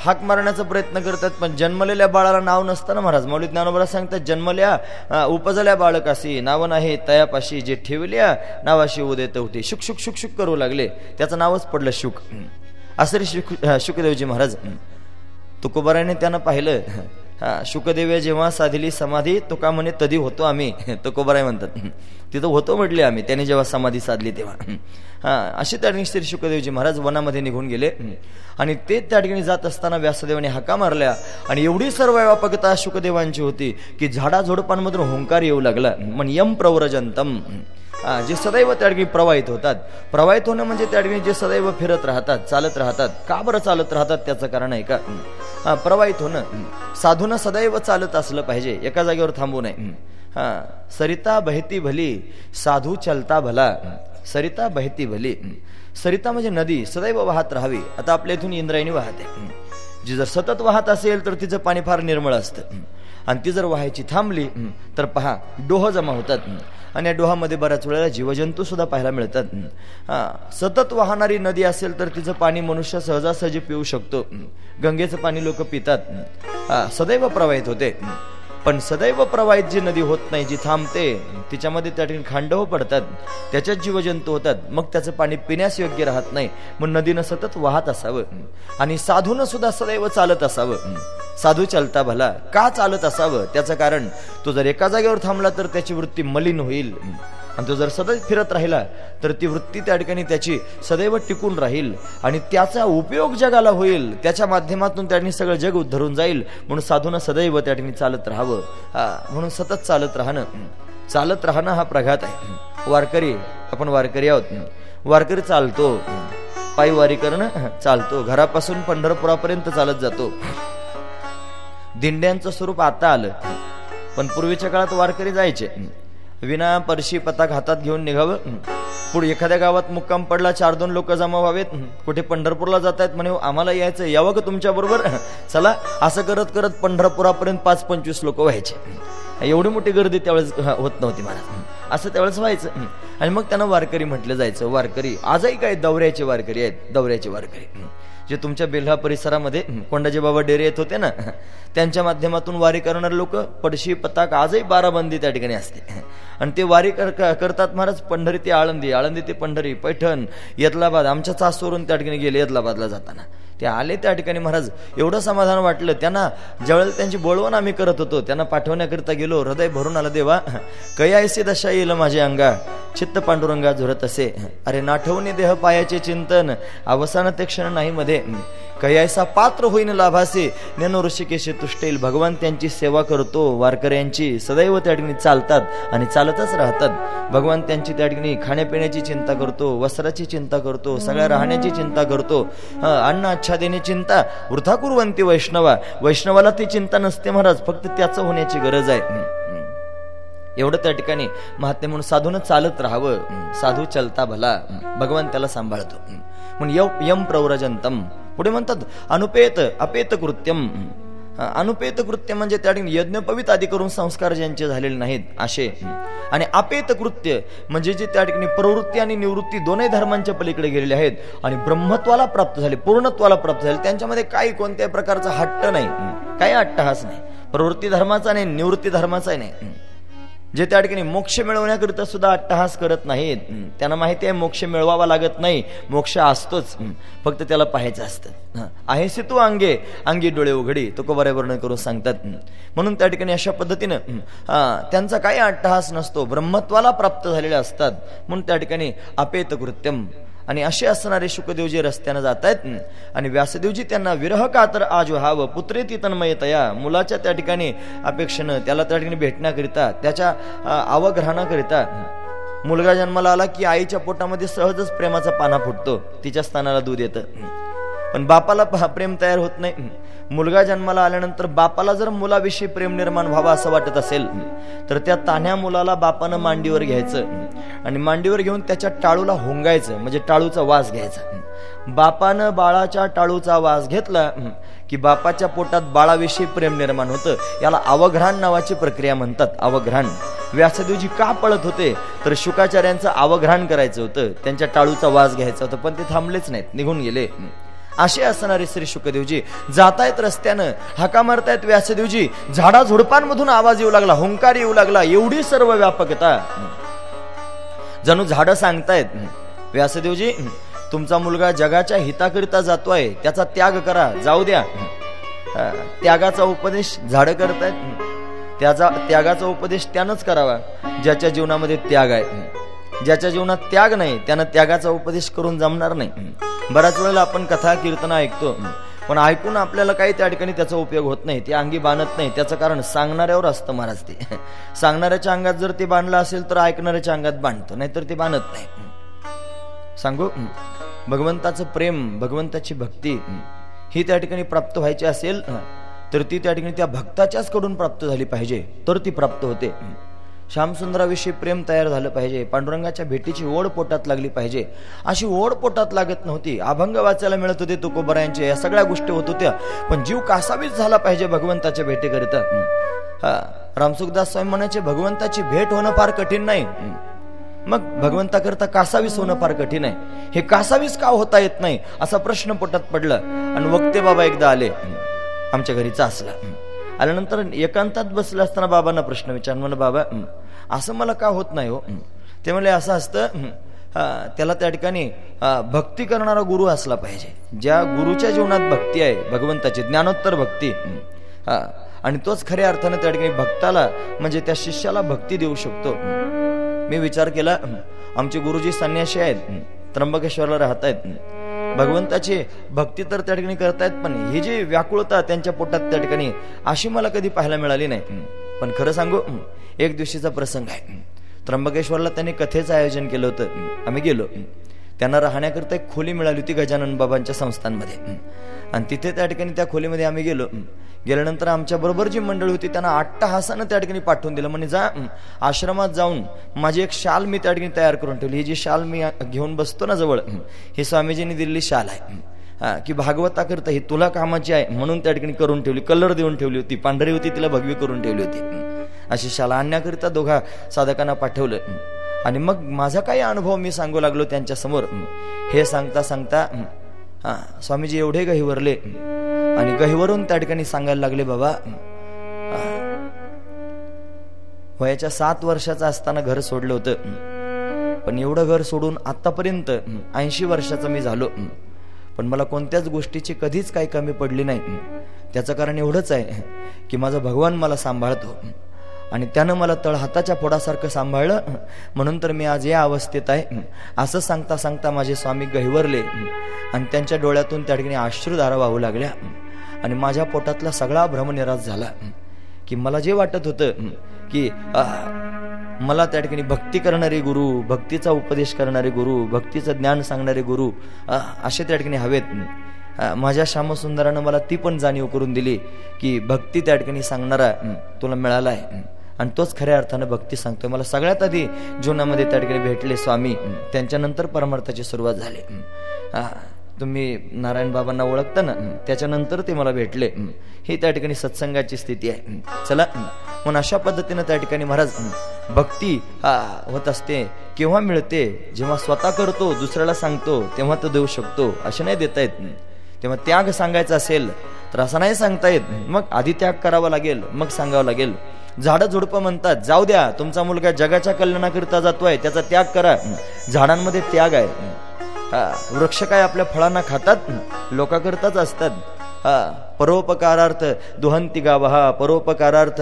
हाक मारण्याचा प्रयत्न करतात पण जन्मलेल्या बाळाला नाव नसतं ना महाराज मौली ज्ञानोबरा सांगतात जन्मल्या उपजल्या बाळकाशी नाव नाही तयापाशी जे ठेवल्या नावाशी उदे होते. शुक शुक शुक शुक करू लागले. त्याचं नावच पडलं शुक. असं रे शुक शुकदेवजी महाराज. तुकोबाराने त्यानं पाहिलं. शुकदेवे जेव्हा साधली समाधी तुका म्हणे तधी होतो आम्ही तो कोबराय म्हणतात. तिथं होतो म्हटले आम्ही. त्याने जेव्हा समाधी साधली तेव्हा. असे त्या ठिकाणी श्री शुकदेवजी महाराज वनामध्ये निघून गेले. आणि ते त्या ठिकाणी जात असताना व्यासदेवाने हाका मारल्या. आणि एवढी सर्व व्यापकता शुकदेवांची होती की झाडाझोडपांमधून हुंकार येऊ लागला. म्हण यम प्रव्रजंतम. जे सदैव त्या ठिकाणी प्रवाहित होतात. प्रवाहित होणं म्हणजे त्या ठिकाणी जे सदैव फिरत राहतात चालत राहतात. का बरं चालत राहतात त्याचं कारण आहे का? प्रवाहित होणं. साधून सदैव चालत असलं पाहिजे. एका जागेवर थांबू नये. हा सरिता बहती भली साधू चलता भला. सरिता बहती भली सरिता म्हणजे नदी सदैव वाहत राहावी. आता आपल्या इथून इंद्रायणी वाहते. जी जर सतत वाहत असेल तर तिचं पाणी फार निर्मळ असतं. आणि ती जर वाहायची थांबली तर पहा डोह जमा होतात. आणि या डोहामध्ये बऱ्याच वेळेला जीवजंतू सुद्धा पाहायला मिळतात. हां सतत वाहणारी नदी असेल तर तिचं पाणी मनुष्य सहजासहजी पिऊ शकतो. गंगेचं पाणी लोक पितात. सदैव प्रवाहित होते. पण सदैव प्रवाहित जी नदी होत नाही जी थांबते तिच्यामध्ये त्या ठिकाणी खांडव पडतात त्याच्यात जीवजंतू होतात. मग त्याचं पाणी पिण्यास योग्य राहत नाही. मग नदीनं सतत वाहत असावं. आणि साधूनं सुद्धा सदैव चालत असावं. साधू चालता भला. का चालत असावं? त्याचं कारण तो जर एका जागेवर थांबला तर त्याची वृत्ती मलिन होईल. आणि तो जर सदैव फिरत राहिला तर ती वृत्ती त्या ठिकाणी त्याची सदैव टिकून राहील. आणि त्याचा उपयोग जगाला होईल. त्याच्या माध्यमातून त्यांनी सगळं जग उद्धरून जाईल. म्हणून साधून सदैव त्या ठिकाणी चालत राहावं. म्हणून सतत चालत राहणं. चालत राहणं हा प्रघात आहे. वारकरी आपण वारकरी आहोत. वारकरी चालतो. पायी वारी करणं चालतो. घरापासून पंढरपुरापर्यंत चालत जातो. दिंड्यांचं स्वरूप आता आलं. पण पूर्वीच्या काळात वारकरी जायचे. विना परशी पताक हातात घेऊन निघावं. पुढे एखाद्या गावात मुक्काम पडला चार दोन लोक जमा व्हावेत. कुठे पंढरपूरला जात आहेत म्हणे आम्हाला यायचं यावं का तुमच्या बरोबर? चला असं करत करत पंढरपुरापर्यंत पाच पंचवीस लोक व्हायचे. एवढी मोठी गर्दी त्यावेळेस होत नव्हती मला असं त्यावेळेस व्हायचं. आणि मग त्यांना वारकरी म्हटलं जायचं. वारकरी आजही काय दौऱ्याचे वारकरी आहेत? दौऱ्याचे वारकरी. जे तुमच्या बेल्हा परिसरामध्ये कोंडाजी बाबा डेरे येत होते ना त्यांच्या माध्यमातून वारी करणारे लोक पडशी पताक आजही बाराबंदी त्या ठिकाणी असते. आणि ते वारी कर करतात महाराज पंढरी ते आळंदी आळंदी ते पंढरी पैठण येदलाबाद आमच्या चासवरून त्या ठिकाणी गेले यदलाबादला जाताना. ते आले त्या ठिकाणी महाराज. एवढं समाधान वाटलं. त्यांना ज्यावेळेला त्यांची बोलवण आम्ही करत होतो त्यांना पाठवण्याकरिता गेलो हृदय भरून आलं देवा कयायसी दशा येईल माझे अंगा? चित्त पांडुरंगा झुरत असे. अरे नाठवणे देह पायाचे चिंतन अवसान ते क्षण नाही मध्ये. कयायसा पात्र होईन लाभासे? नेनो ऋषिकेश तुष्टेल. भगवान त्यांची सेवा करतो वारकऱ्यांची सदैव त्या ठिकाणी चालतात आणि चालतच राहतात. भगवान त्यांची त्या ठिकाणी खाण्यापिण्याची चिंता करतो वस्त्राची चिंता करतो सगळ्या राहण्याची चिंता करतो. अन्न आच्छादेने चिंता वृथा कुरवंती वैष्णवा. वैष्णवाला ती चिंता नसते महाराज फक्त त्याचं होण्याची गरज आहे. एवढं त्या ठिकाणी महात्मे म्हणून साधून चालत राहावं. साधू चलता भला. भगवान त्याला सांभाळतो. म्हणून यम प्रव्रजंतम. पुढे म्हणतात अनुपेत अपेत कृत्यम. अनुपेत कृत्य म्हणजे त्या ठिकाणी यज्ञपवित आदी करून संस्कार ज्यांचे झालेले नाहीत असे. आणि अपेत कृत्य म्हणजे जे त्या ठिकाणी प्रवृत्ती आणि निवृत्ती दोन्ही धर्मांच्या पलीकडे गेलेले आहेत आणि ब्रह्मत्वाला प्राप्त झाले पूर्णत्वाला प्राप्त झाले त्यांच्यामध्ये काही कोणत्याही प्रकारचा हट्ट नाही. काही अट्टहास नाही. प्रवृत्ती धर्माचा नाही निवृत्ती धर्माचा नाही. जे त्या ठिकाणी मोक्ष मिळवण्याकरिता सुद्धा अट्टहास करत नाहीत. त्यांना माहिती आहे मोक्ष मिळवावा लागत नाही. मोक्ष असतोच. फक्त त्याला पाहायचं असतं. आहे तू अंगे. अंगी डोळे उघडी तो कबरे वर्णन करून सांगतात. म्हणून त्या ठिकाणी अशा पद्धतीनं त्यांचा काही अट्टहास नसतो. ब्रह्मत्वाला प्राप्त झालेले असतात. म्हणून त्या ठिकाणी अपेत कृत्यम आणि असे असणारे शुकदेवजी रस्त्यानं जात आहेत आणि व्यासदेवजी त्यांना विरह का तर आज व्हावं? पुत्रे ती तन्मयतया मुलाच्या त्या ठिकाणी अपेक्षेनं त्याला त्या ठिकाणी भेटण्याकरिता त्याच्या अवग्रहणाकरिता मुलगा जन्माला आला की आईच्या पोटामध्ये सहजच प्रेमाचा पाना फुटतो. तिच्या स्थानाला दूध येतं. पण बापाला प्रेम तयार होत नाही. मुलगा जन्माला आल्यानंतर बापाला जर मुलाविषयी प्रेम निर्माण व्हावा असं वाटत असेल तर त्या तान्ह्या मुलाला बापानं मांडीवर घ्यायचं आणि मांडीवर घेऊन त्याच्या टाळूला होंगायचं म्हणजे टाळूचा वास घ्यायचा. बापानं बाळाच्या टाळूचा वास घेतला की बापाच्या पोटात बाळाविषयी प्रेम निर्माण होतं. याला अवघ्राण नावाची प्रक्रिया म्हणतात अवघ्राण. व्यासदेवजी का पळत होते? तर शुकाचार्यांचं अवघ्राण करायचं होतं. त्यांच्या टाळूचा वास घ्यायचा होता पण ते थांबलेच नाहीत निघून गेले. असे असणारे श्री शुकदेवजी. जातायत रस्त्यानं हाका मारतायत व्यासदेवजी. झाडा झुडपांमधून आवाज येऊ लागला हुंकार येऊ लागला एवढी सर्व व्यापकता. जणू झाडं सांगतायत. व्यासदेवजी तुमचा मुलगा जगाच्या हिताकरिता जातोय त्याचा त्याग करा जाऊ द्या. त्यागाचा उपदेश झाड करतायत. त्याचा त्यागाचा उपदेश त्यानंच करावा ज्याच्या जीवनामध्ये त्याग आहे. ज्याच्या जीवनात त्याग नाही त्यानं त्यागाचा उपदेश करून जमणार नाही. बऱ्याच वेळेला आपण कथा कीर्तन ऐकतो. पण ऐकून आपल्याला काही त्या ठिकाणी त्याचा उपयोग होत नाही ते अंगी बांधत नाही. त्याचं कारण सांगणाऱ्यावर असतं महाराज ते. सांगणाऱ्याच्या अंगात जर ते बांधलं असेल तर ऐकणाऱ्याच्या अंगात बांधतं नाहीतर ते बांधत नाही. सांगू? भगवंताचं प्रेम भगवंताची भक्ती ही त्या ठिकाणी प्राप्त व्हायची असेल तर ती त्या ठिकाणी त्या भक्ताच्याच कडून प्राप्त झाली पाहिजे तर ती प्राप्त होते. श्यामसुंदराविषयी प्रेम तयार झालं पाहिजे. पांडुरंगाच्या भेटीची ओढ पोटात लागली पाहिजे. अशी ओढ पोटात लागत नव्हती. अभंग वाचायला मिळत होते तुकोबरायांचे. या सगळ्या गोष्टी होत होत्या. पण जीव कासावीच झाला पाहिजे भगवंताच्या भेटीकरिता. हा रामसुखदास स्वामी म्हणायचे भगवंताची भेट होणं फार कठीण नाही. मग भगवंताकरता कासावीस होणं फार कठीण आहे. हे कासावीस का होता येत नाही? असा प्रश्न पोटात पडला. आणि वक्ते बाबा एकदा आले. आमच्या घरी चासला. आल्यानंतर एकांतात बसले असताना बाबांना प्रश्न विचार. म्हणलं बाबा असं मला का होत नाही हो? ते म्हणले असं असतं त्याला त्या ठिकाणी भक्ती करणारा गुरु असला पाहिजे. ज्या गुरुच्या जीवनात भक्ती आहे भगवंताची ज्ञानोत्तर भक्ती आणि तोच खऱ्या अर्थानं त्या ठिकाणी भक्ताला म्हणजे त्या शिष्याला भक्ती देऊ शकतो. मी विचार केला आमचे गुरुजी संन्याशी आहेत त्र्यंबकेश्वरला राहत आहेत भगवंताची भक्ती तर त्या ठिकाणी करतायत पण ही जी व्याकुळता त्यांच्या पोटात त्या ठिकाणी अशी मला कधी पाहायला मिळाली नाही. पण खरं सांगू एक दिवशीचा प्रसंग आहे. त्र्यंबकेश्वरला त्यांनी कथेचं आयोजन केलं होतं. आम्ही गेलो. त्यांना राहण्याकरता एक खोली मिळाली होती गजानन बाबांच्या संस्थांमध्ये. आणि तिथे त्या ठिकाणी त्या खोलीमध्ये आम्ही गेलो. गेल्यानंतर आमच्याबरोबर जी मंडळी होती त्यांना अट्टहासानं त्या ठिकाणी पाठवून दिलं. म्हणजे जा आश्रमात जाऊन माझी एक शाल मी त्या ठिकाणी तयार करून ठेवली. ही जी शाल मी घेऊन बसतो ना जवळ ही स्वामीजींनी दिलेली शाल आहे. की भागवताकरता ही तुला कामाची आहे म्हणून त्या ठिकाणी करून ठेवली. कलर देऊन ठेवली होती पांढरी होती तिला भगवी करून ठेवली होती. अशी शाला आणण्याकरिता दोघा साधकांना पाठवलं. आणि मग माझा काही अनुभव मी सांगू लागलो त्यांच्यासमोर. हे सांगता सांगता स्वामीजी एवढे गहिवरले आणि गहिवरून त्या ठिकाणी सांगायला लागले बाबा वयाच्या सात वर्षाचा असताना घर सोडलं होतं. पण एवढं घर सोडून आतापर्यंत ऐंशी वर्षाचा मी झालो. पण मला कोणत्याच गोष्टीची कधीच काही कमी पडली नाही. त्याचं कारण एवढंच आहे की माझा भगवान मला सांभाळतो. आणि त्यानं मला तळ हाताच्या फोडासारखं सांभाळलं. म्हणून तर मी आज या अवस्थेत आहे. असं सांगता सांगता माझे स्वामी गहिवरले आणि त्यांच्या डोळ्यातून त्या ठिकाणी अश्रुधारा वाहू लागल्या. आणि माझ्या पोटातला सगळा भ्रमनिराश झाला. की मला जे वाटत होतं की मला त्या ठिकाणी भक्ती करणारे गुरु भक्तीचा उपदेश करणारे गुरु भक्तीचं ज्ञान सांगणारे गुरु असे त्या ठिकाणी हवेत. माझ्या श्यामसुंदरानं मला ती पण जाणीव करून दिली की भक्ती त्या ठिकाणी सांगणारा तुला मिळाला आहे आणि तोच खऱ्या अर्थानं भक्ती सांगतोय. मला सगळ्यात आधी जीवनामध्ये त्या ठिकाणी भेटले स्वामी. त्यांच्यानंतर परमार्थाची सुरुवात झाली. तुम्ही नारायण बाबांना ओळखता ना? त्याच्यानंतर ते मला भेटले. ही त्या ठिकाणी सत्संगाची स्थिती आहे. चला म्हणून अशा पद्धतीनं त्या ठिकाणी महाराज भक्ती हा होत असते. केव्हा मिळते? जेव्हा स्वतः करतो दुसऱ्याला सांगतो तेव्हा तो देऊ शकतो. असे नाही देता येत. तेव्हा त्याग सांगायचा असेल तर असं नाही सांगता येत. मग आधी त्याग करावा लागेल मग सांगावं लागेल. झाडं झुडपं म्हणतात. जाऊ द्या तुमचा मुलगा जगाच्या कल्याणाकरिता जातोय त्याचा त्याग करा. झाडांमध्ये त्याग आहे. वृक्ष काय आपल्या फळांना खातात? लोकाकरताच असतात. परोपकारार्थ दुहंती गावहा परोपकारार्थ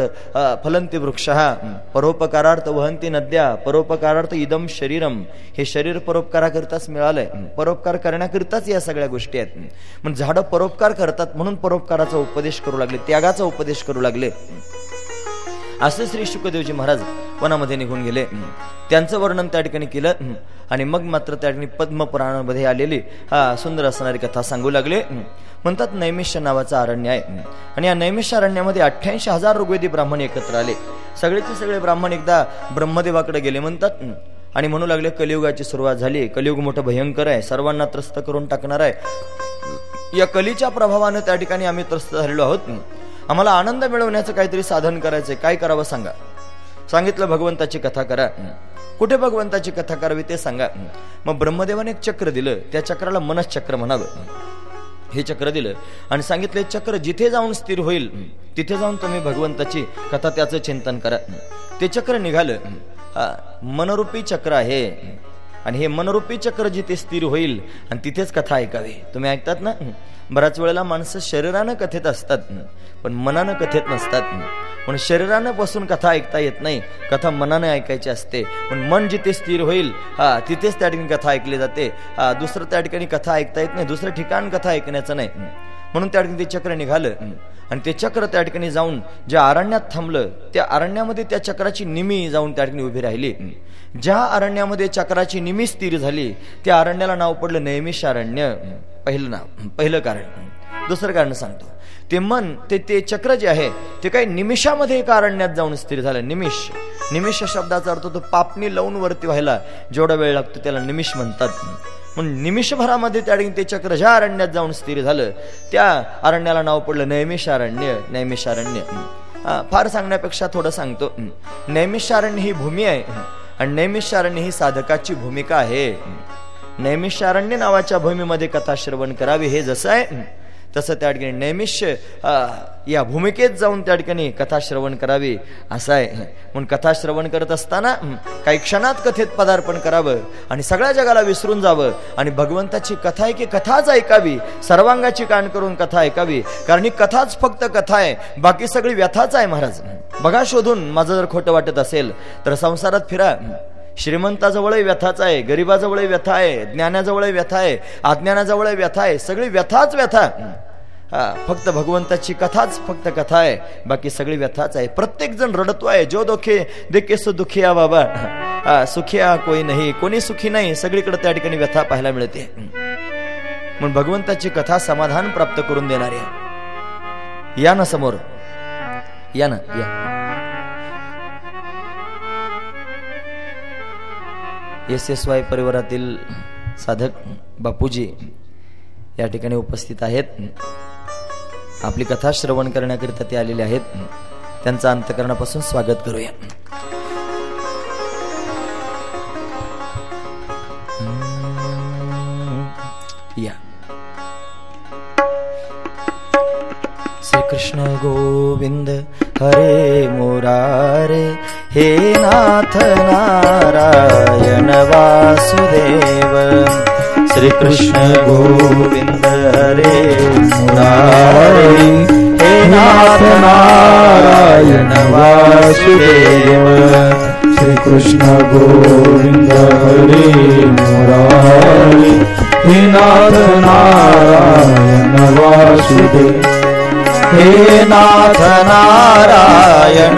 फलंती वृक्ष परोपकारार्थ वहंती नद्या परोपकारार्थ इदम शरीरम. हे शरीर परोपकाराकरताच मिळालंय. परोपकार करण्याकरिताच या सगळ्या गोष्टी आहेत. मग झाडं परोपकार करतात म्हणून परोपकाराचा उपदेश करू लागले त्यागाचा उपदेश करू लागले. असे श्री शुकदेवजी महाराज वनामध्ये निघून गेले. त्यांचं वर्णन त्या ठिकाणी केलं. आणि मग मात्र त्या ठिकाणी पद्मपुराणामध्ये आलेली हा सुंदर असणारी कथा सांगू लागले. म्हणतात नैमिष्य नावाचं अरण्य आहे. आणि या नैमिष्य अरण्यामध्ये अठ्ठ्याऐंशी हजार ऋग्वेदी ब्राह्मण एकत्र आले. सगळेचे सगळे ब्राह्मण एकदा ब्रह्मदेवाकडे गेले म्हणतात. आणि म्हणू लागले कलियुगाची सुरुवात झाली. कलियुग मोठं भयंकर आहे. सर्वांना त्रस्त करून टाकणार आहे. या कलीच्या प्रभावानं त्या ठिकाणी आम्ही त्रस्त झालेलो आहोत. आम्हाला आनंद मिळवण्याचं काहीतरी साधन करायचंय. काय करावं सांगा? सांगितलं भगवंताची कथा करा. कुठे भगवंताची कथा करावी ते सांगा. मग ब्रह्मदेवाने एक चक्र दिलं. त्या चक्राला मनसचक्र म्हणावं हे. चक्र दिलं. आणि सांगितले चक्र जिथे जाऊन स्थिर होईल तिथे जाऊन तुम्ही भगवंताची कथा त्याचं चिंतन करा. ते चक्र निघालं. मनरूपी चक्र आहे. आणि हे मनरूपी चक्र जिथे स्थिर होईल आणि तिथेच कथा ऐकावी. तुम्ही ऐकतात ना? बऱ्याच वेळेला माणसं शरीरानं कथेत असतात. पण मनानं कथेत नसतात. पण शरीरानं बसून कथा ऐकता येत नाही. कथा मनाने ऐकायची असते. पण मन जिथे स्थिर होईल हा तिथेच त्या ठिकाणी कथा ऐकली जाते. हा दुसरं त्या ठिकाणी कथा ऐकता येत नाही. दुसरं ठिकाण कथा ऐकण्याचं नाही. म्हणून त्या ठिकाणी ते चक्र निघालं. आणि ते चक्र त्या ठिकाणी जाऊन ज्या अरण्यात थांबलं त्या अरण्यामध्ये त्या चक्राची निमी जाऊन त्या ठिकाणी उभी राहिली. ज्या अरण्यामध्ये चक्राची निमी स्थिर झाली त्या अरण्याला नाव पडलं नैमिषारण्य पहिलं नाव पहिलं कारण. दुसरं कारण सांगतो. ते मन ते ते चक्र जे आहे ते काही निमिषामध्ये एका अरण्यात जाऊन स्थिर झालं. निमिष. निमिष शब्दाचा अर्थ तो पापणी लावून वरती व्हायला. जेवढा वेळ लागतो त्याला निमिष म्हणतात. म्हणून निमिषभरामध्ये त्या ते चक्र ज्या अरण्यात जाऊन स्थिर झालं त्या अरण्याला नाव पडलं नैमिषारण्य नैमिषारण्य. फार सांगण्यापेक्षा थोडं सांगतो. नैमिषारण्य ही भूमी आहे. आणि नैमिषारण्य ही साधकाची भूमिका आहे. नैमिषारण्य नावाच्या भूमीमध्ये कथा श्रवण करावी हे जसं आहे तसं त्या ठिकाणी नैमिष्य या भूमिकेत जाऊन त्या ठिकाणी कथा श्रवण करावी असं आहे. म्हणून कथा श्रवण करत असताना काही क्षणात कथेत पदार्पण करावं आणि सगळ्या जगाला विसरून जावं आणि भगवंताची कथा आहे की कथाच ऐकावी सर्वांगाची कान करून कथा ऐकावी कारण ही कथाच फक्त कथा आहे बाकी सगळी व्यथाच आहे महाराज. बघा शोधून माझं जर खोटं वाटत असेल तर संसारात फिरा. श्रीमंताजवळही व्यथाच आहे गरिबाजवळही व्यथा आहे ज्ञानाजवळही व्यथा आहे अज्ञानाजवळही व्यथा आहे सगळी व्यथाच व्यथा. हा फक्त भगवंताची कथाच फक्त कथा आहे बाकी सगळी व्यथाच आहे. प्रत्येक जण रडतो आहे जो दुखे देखे सो आ बाबा. हा सुखिया कोई नाही कोणी सुखी नाही. सगळीकडे त्या ठिकाणी व्यथा पाहायला मिळते. म्हणून भगवंताची कथा समाधान प्राप्त करून देणारी आहे. या ना समोर. या ना या. एस एस वाय परिवारातील साधक बापूजी या ठिकाणी उपस्थित आहेत. आपली कथा श्रवण करण्याकरिता ते आलेले आहेत. त्यांचं अंतकरणापासून स्वागत करूया. या. श्री कृष्ण गोविंद हरे मोरारे हे नाथ नारायण वासुदेव श्री कृष्ण गोविंद हरे मुरारे। हे नाथ नारायण वासुदेव श्री कृष्ण गोविंद हरे मुरारी। हे नाथ नारायण वासुदेव हे नाथ नारायण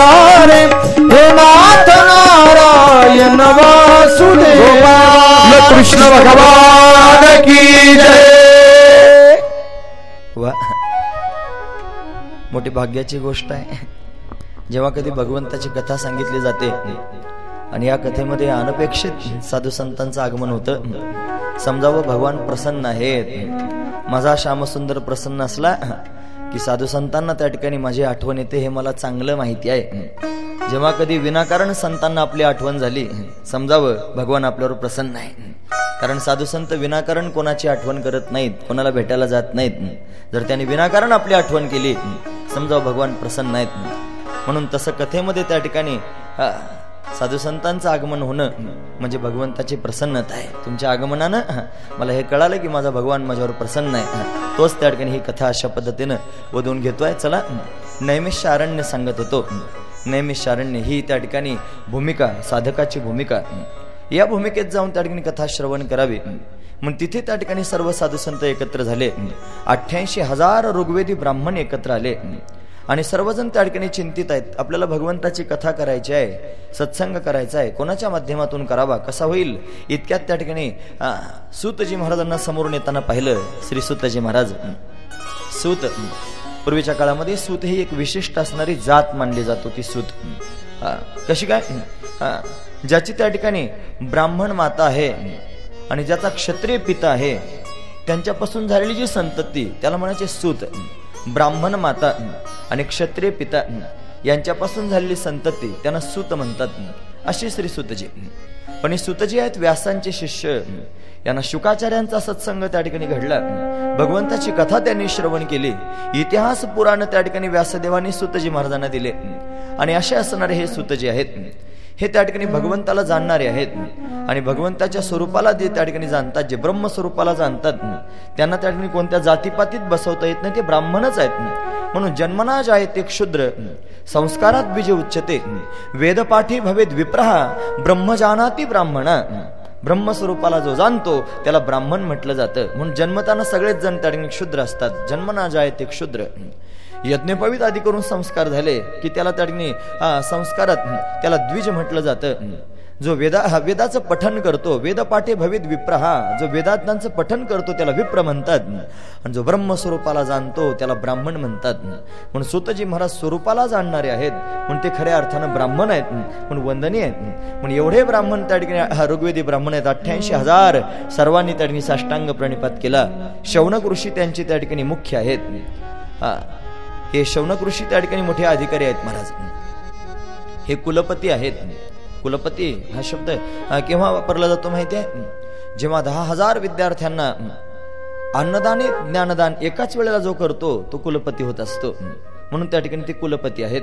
हे नाथ नारायण वासुदेव. कृष्ण भगवान की जय. वा. मोठी भाग्याची गोष्ट आहे. जेव्हा कधी भगवंताची कथा सांगितली जाते आणि या कथेमध्ये अनपेक्षित साधू संतांचं आगमन होतं समजावं भगवान प्रसन्न आहेत. माझा श्यामसुंदर प्रसन्न असला की साधू संतांना त्या ठिकाणी माझी आठवण येते हे मला चांगलं माहिती आहे. जेव्हा कधी विनाकारण संतांना आपली आठवण झाली समजावं भगवान आपल्यावर प्रसन्न आहे. कारण साधू संत विनाकारण कोणाची आठवण करत नाहीत कोणाला भेटायला जात नाहीत. जर त्यांनी विनाकारण आपली आठवण केली समजावं भगवान प्रसन्न आहेत. म्हणून तसं कथेमध्ये त्या ठिकाणी साधू संतांचं आगमन होणं म्हणजे भगवंताची प्रसन्नता आहे. तुमच्या आगमनानं मला हे कळालं की माझा भगवान माझ्यावर प्रसन्न आहे. तोच त्या ठिकाणी ही कथा अशा पद्धतीनं वधून घेतोय. चला नैमिषारण्य सांगत होतो. नैमिषारण्य ही त्या ठिकाणी भूमिका साधकाची भूमिका. या भूमिकेत जाऊन त्या ठिकाणी कथा श्रवण करावी. मग तिथे त्या ठिकाणी सर्व साधू संत एकत्र झाले. अठ्ठ्याऐंशी हजार ऋग्वेदी ब्राह्मण एकत्र आले. आणि सर्वजण त्या ठिकाणी चिंतित आहेत. आपल्याला भगवंताची कथा करायची आहे सत्संग करायचा आहे. कोणाच्या माध्यमातून करावा? कसा होईल? इतक्यात त्या ठिकाणी सुतजी महाराजांना समोरून येताना पाहिलं. श्री सुतजी महाराज सूत पूर्वीच्या काळामध्ये सूत ही एक विशिष्ट असणारी जात मानली जात होती सूत कशी काय? ज्याची त्या ठिकाणी ब्राह्मण माता आहे आणि ज्याचा क्षत्रिय पिता आहे त्यांच्यापासून झालेली जी संतती त्याला म्हणायचे सूत ब्राह्मण माता आणि क्षत्रिय पिता यांच्यापासून झालेली संतती त्यांना सूत म्हणतात अशी श्री सुतजी. पण हे सुतजी आहेत व्यासांचे शिष्य यांना शुकाचार्यांचा सत्संग त्या ठिकाणी घडला भगवंताची कथा त्यांनी श्रवण केली. इतिहास पुराण त्या ठिकाणी व्यासदेवानी सुतजी महाराजांना दिले आणि असे असणारे हे सुतजी आहेत हे त्या ठिकाणी भगवंताला जाणणारे आहेत. आणि भगवंताच्या स्वरूपाला जे त्या ठिकाणी जाणतात जे ब्रह्म स्वरूपाला जाणतात त्यांना त्या ठिकाणी कोणत्या जातीपातीत बसवता येत नाही ते ब्राह्मणच आहेत. म्हणून जन्मनाज आहेत ते क्षुद्र संस्कारात बीज उच्चते. वेदपाठी भवेद विप्रहा ब्रह्मजानाती ब्राह्मणा. ब्रह्मस्वरूपाला जो जाणतो त्याला ब्राह्मण म्हटलं जातं. म्हणून जन्मताना सगळेच जण त्या ठिकाणी क्षुद्र असतात. जन्मनाज आहे ते क्षुद्र. यज्ञपवित आदी करून संस्कार झाले की त्याला त्या ठिकाणी संस्कारात त्याला द्विज म्हटलं जातं. जो वेदा हा वेदाचं पठन करतो वेदपाठे भवित विप्र हा जो वेदांतांचं पठन करतो त्याला विप्र म्हणतात. आणि जो ब्रह्मस्वरूपाला जाणतो त्याला ब्राह्मण म्हणतात. म्हणून स्वतःजी महाराज स्वरूपाला जाणणारे आहेत. म्हणून ते खऱ्या अर्थानं ब्राह्मण आहेत. म्हणून वंदनीय आहेत. म्हणून एवढे ब्राह्मण त्या ठिकाणी हा ऋग्वेदी ब्राह्मण आहेत. अठ्ठ्याऐंशी हजार सर्वांनी त्या ठिकाणी साष्टांग प्रणिपात केला. शौनक ऋषी त्यांची त्या ठिकाणी मुख्य आहेत. हे शौनक ऋषी त्या ठिकाणी मोठे अधिकारी आहेत महाराज. हे कुलपती आहेत. कुलपती हा शब्द केव्हा वापरला जातो माहिती आहे? जेव्हा दहा हजार विद्यार्थ्यांना अन्नदान ज्ञानदान एकाच वेळेला जो करतो तो कुलपती होत असतो. म्हणून त्या ठिकाणी ते कुलपती आहेत.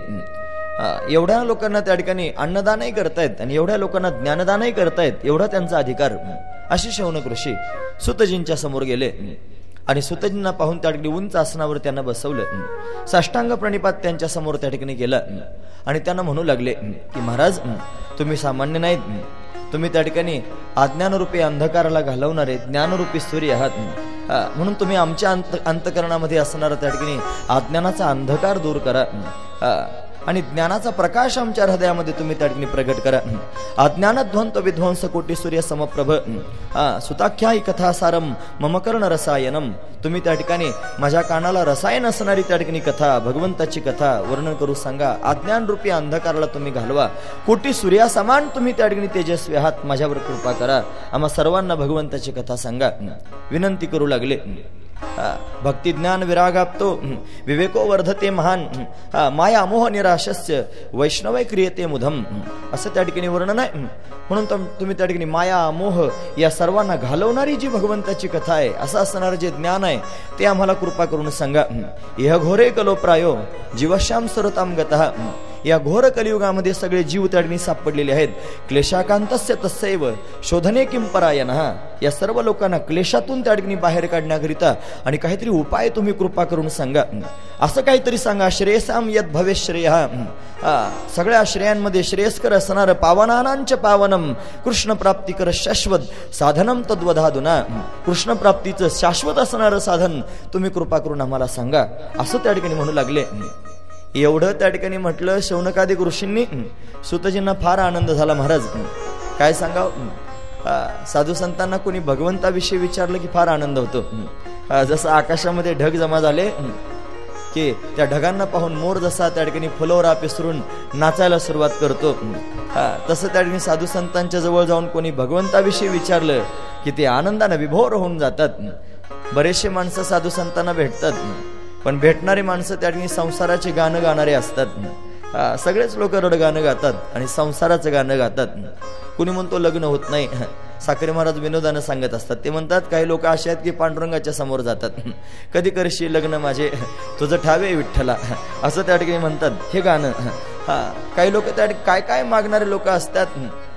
एवढ्या लोकांना त्या ठिकाणी अन्नदानही करतायत आणि एवढ्या लोकांना ज्ञानदानही करतायत एवढा त्यांचा अधिकार. अशी शौनक ऋषी सुतजींच्या समोर गेले. आणि सुतजींना पाहून त्या ठिकाणी उंच आसनावर त्यांना बसवलं. साष्टांग प्रणिपात त्यांच्यासमोर त्या ठिकाणी गेलं. आणि त्यांना म्हणू लागले की महाराज तुम्ही सामान्य नाहीत. तुम्ही त्या ठिकाणी अज्ञानरूपी अंधकाराला घालवणारे ज्ञानरूपी सूर्य आहात. म्हणून तुम्ही आमच्या अंत अंतकरणामध्ये असणारा त्या ठिकाणी अज्ञानाचा अंधकार दूर करा. आणि ज्ञानाचा प्रकाश आमच्या हृदयामध्ये तुम्ही त्या ठिकाणी प्रगट करा. अज्ञानध्वंत विध्वंस कोटी सूर्य समप्रभ. सुताख्याही कथा सारम ममकर्ण रसायनम तुम्ही त्या ठिकाणी माझ्या कानाला रसायन असणारी त्या ठिकाणी कथा भगवंताची कथा वर्णन करू सांगा. अज्ञान रूपी अंधकाराला तुम्ही घालवा. कोटी सूर्यासमान तुम्ही त्या ठिकाणी तेजस्वी आहात माझ्यावर कृपा करा. आम्हा सर्वांना भगवंताची कथा सांगा. विनंती करू लागले. भक्तिज्ञान विरागाप्तो विवेको वर्धते महान माया मोह निराशस्य वैष्णवय क्रियते मुधम असं त्या ठिकाणी वर्णन आहे म्हणून तुम्ही त्या ठिकाणी माया मोह या सर्वांना घालवणारी जी भगवंताची कथा आहे असं असणारं जे ज्ञान आहे ते आम्हाला कृपा करून सांगा यह घोरे कलो प्रायो जीवश्याम सरताम गतः या घोर कलियुगामध्ये सगळे जीव तडणी सापडलेले आहेत. क्लेशाकांतस्य तस्सैव शोधने किम परायण? या सर्व लोकांना क्लेशातून त्या ठिकाणी बाहेर काढण्याकरिता आणि काहीतरी उपाय तुम्ही कृपा करून सांगा. असं काहीतरी सांगा श्रेयसाम यत भवेश्रेय हा सगळ्या श्रेयांमध्ये श्रेयस्कर असणार पावनानांच पावनम. कृष्ण प्राप्ती कर शाश्वत साधनम तद्वधादुना. कृष्ण प्राप्तीचं शाश्वत असणारं साधन तुम्ही कृपा करून आम्हाला सांगा. असं त्या ठिकाणी म्हणू लागले. एवढं त्या ठिकाणी म्हटलं शौनकादिक ऋषींनी सुतजींना फार आनंद झाला महाराज. काय सांगाव? साधू संतांना कोणी भगवंताविषयी विचारलं की फार आनंद होतो. जसं आकाशामध्ये ढग जमा झाले की त्या ढगांना पाहून मोर जसा त्या ठिकाणी फुलोरा पिसरून नाचायला सुरुवात करतो. तसं त्या ठिकाणी साधू संतांच्या जवळ जाऊन कोणी भगवंताविषयी विचारलं की ते आनंदाने विभोर होऊन जातात. बरेचसे माणसं साधू संतांना भेटतात. पण भेटणारी माणसं त्या ठिकाणी संसाराचे गाणं गाणारे असतात. सगळेच लोक रड गाणं गातात आणि संसाराचं गाणं गातात. कुणी म्हणतो लग्न होत नाही. साखरे महाराज विनोदानं सांगत असतात. ते म्हणतात काही लोक असे आहेत की पांडुरंगाच्या समोर जातात. कधी करशी लग्न माझे? तुझं ठावे विठ्ठला. असं त्या ठिकाणी म्हणतात. हे गाणं. हा काही लोक त्या काय काय मागणारे लोक असतात?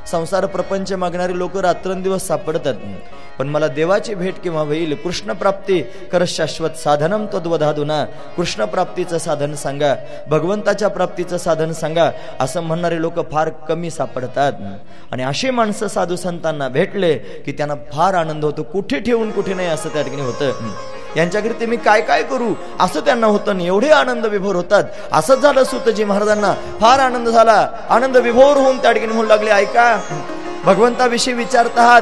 संसार प्रपंच मागणारे लोक रात्रंदिवस सापडतात. पण मला देवाची भेट किंवा होईल कृष्णप्राप्ती कर शाश्वत साधनम तद्वधाधुना. कृष्णप्राप्तीचं साधन सांगा भगवंताच्या प्राप्तीचं साधन सांगा असं म्हणणारे लोक फार कमी सापडतात. आणि अशी माणसं साधू संतांना भेटले की त्यांना फार आनंद होतो. कुठे ठेवून कुठे नाही असं त्या ठिकाणी होतं. यांच्याकरिता मी काय काय करू? असं त्यांना होतं एवढे आनंद विभोर होतात. असंच झालं सुतजी महाराजांना. फार आनंद झाला. आनंद विभोर होऊन त्या ठिकाणी म्हणू लागले ऐका भगवंताविषयी विचारत आहात.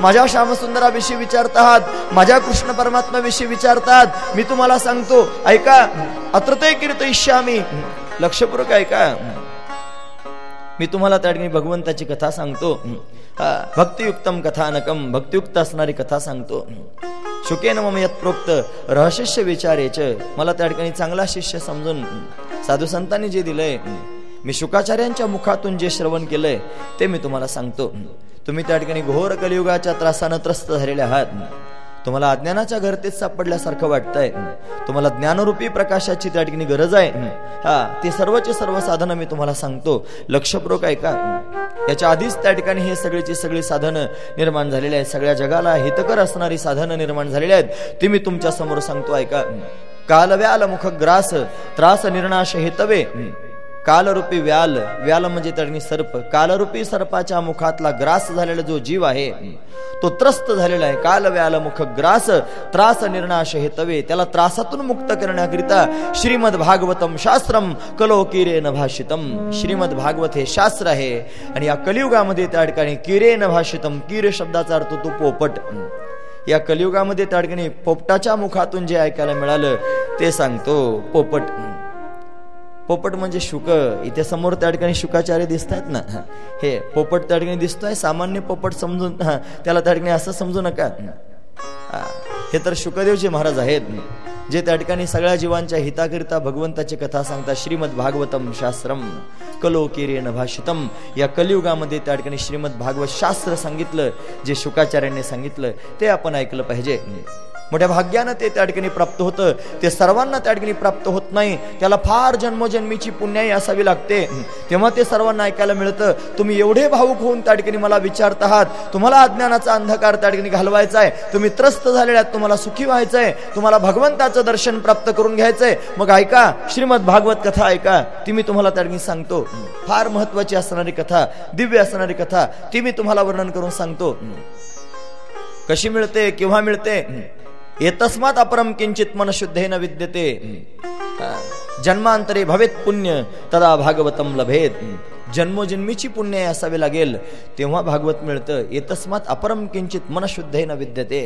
माझ्या श्यामसुंदराविषयी विचारत आहात. माझ्या कृष्ण परमात्म्याविषयी विचारतात मी तुम्हाला सांगतो ऐका अत्र ते कीर्त इश्यामी लक्षपूर्वक ऐका. मी तुम्हाला त्या ठिकाणी भगवंताची कथा सांगतो. भक्तियुक्तम कथानकम भक्तियुक्त असणारी कथा सांगतो. शुकेन मम यत्प्रोक्त रहशिष्य विचारेच मला त्या ठिकाणी चांगला शिष्य समजून साधू संतांनी जे दिलंय मी शुकाचार्यांच्या मुखातून जे श्रवण केलंय ते मी तुम्हाला सांगतो. तुम्ही त्या ठिकाणी घोर कलियुगाच्या त्रासानं त्रस्त झालेले आहात. तुम्हाला अज्ञानाच्या घरतेच सापडल्यासारखं वाटतंय. तुम्हाला ज्ञानरूपी प्रकाशाची त्या ठिकाणी गरज आहे. हा ते सर्वचे सर्व साधनं मी तुम्हाला सांगतो. लक्षपूर्वक ऐका याच्या आधीच त्या ठिकाणी हे सगळीची सगळी साधनं निर्माण झालेली आहेत. सगळ्या जगाला हितकर असणारी साधनं निर्माण झालेली आहेत. ती मी तुमच्यासमोर सांगतो ऐका. कालव्याल मुख ग्रास त्रास निर्णाश हेतवे. कालरूपी व्याल व्याल म्हणजे तडणी सर्प. कालरूपी सर्पाच्या मुखातला ग्रास झालेला जो जीव आहे तो त्रस्त झालेला आहे. काल व्याल मुख ग्रास त्रास निर्णाश हे तवे त्याला त्रासातून मुक्त करण्याकरिता श्रीमद भागवतम शास्त्रम कलो किरेन भाषितम. श्रीमद भागवत हे शास्त्र आहे आणि या कलियुगामध्ये त्या ठिकाणी किरेन भाषितम किर शब्दाचा अर्थ तो पोपट. या कलियुगामध्ये त्या ठिकाणी पोपटाच्या मुखातून जे ऐकायला मिळालं ते सांगतो पोपट. पोपट म्हणजे शुक. इथे समोर त्या ठिकाणी शुकाचार्य दिसत आहेत ना. हे पोपट त्या ठिकाणी दिसतोय सामान्य पोपट समजून त्याला त्या ठिकाणी असं समजू नका. हे तर शुकदेवजी महाराज आहेत. जे त्या ठिकाणी सगळ्या जीवांच्या हिताकरिता भगवंताची कथा सांगतात श्रीमद भागवतम शास्त्रम कलो किरेन भाषितम. या कलियुगामध्ये त्या ठिकाणी श्रीमद भागवत शास्त्र सांगितलं जे शुकाचार्यांनी सांगितलं ते आपण ऐकलं पाहिजे. मोठ्या भाग्यानं ते त्या ठिकाणी प्राप्त होतं. ते सर्वांना त्या ठिकाणी प्राप्त होत नाही. त्याला फार जन्मजन्मीची पुण्याई असावी लागते. तेव्हा ते सर्वांना ऐकायला मिळतं तुम्ही एवढे भाऊक होऊन त्या ठिकाणी मला विचारत आहात. तुम्हाला अज्ञानाचा अंधकार त्या ठिकाणी घालवायचा आहे. तुम्ही त्रस्त झालेल्या तुम्हाला सुखी व्हायचंय तुम्हाला भगवंताचं दर्शन प्राप्त करून घ्यायचंय मग ऐका श्रीमद भागवत कथा ऐका. ती मी तुम्हाला त्या ठिकाणी सांगतो. फार महत्वाची असणारी कथा दिव्य असणारी कथा ती मी तुम्हाला वर्णन करून सांगतो. कशी मिळते केव्हा मिळते? एतस्मात अपरम किंचित मन शुद्धेन विद्यते जन्मांतरे भवेत पुण्य तदा भागवतम लभेत। जन्मोजन्मीची पुण्य असावे लागेल तेव्हा भागवत मिळतं। एतस्मात अपरम किंचित मन शुद्धेन विद्यते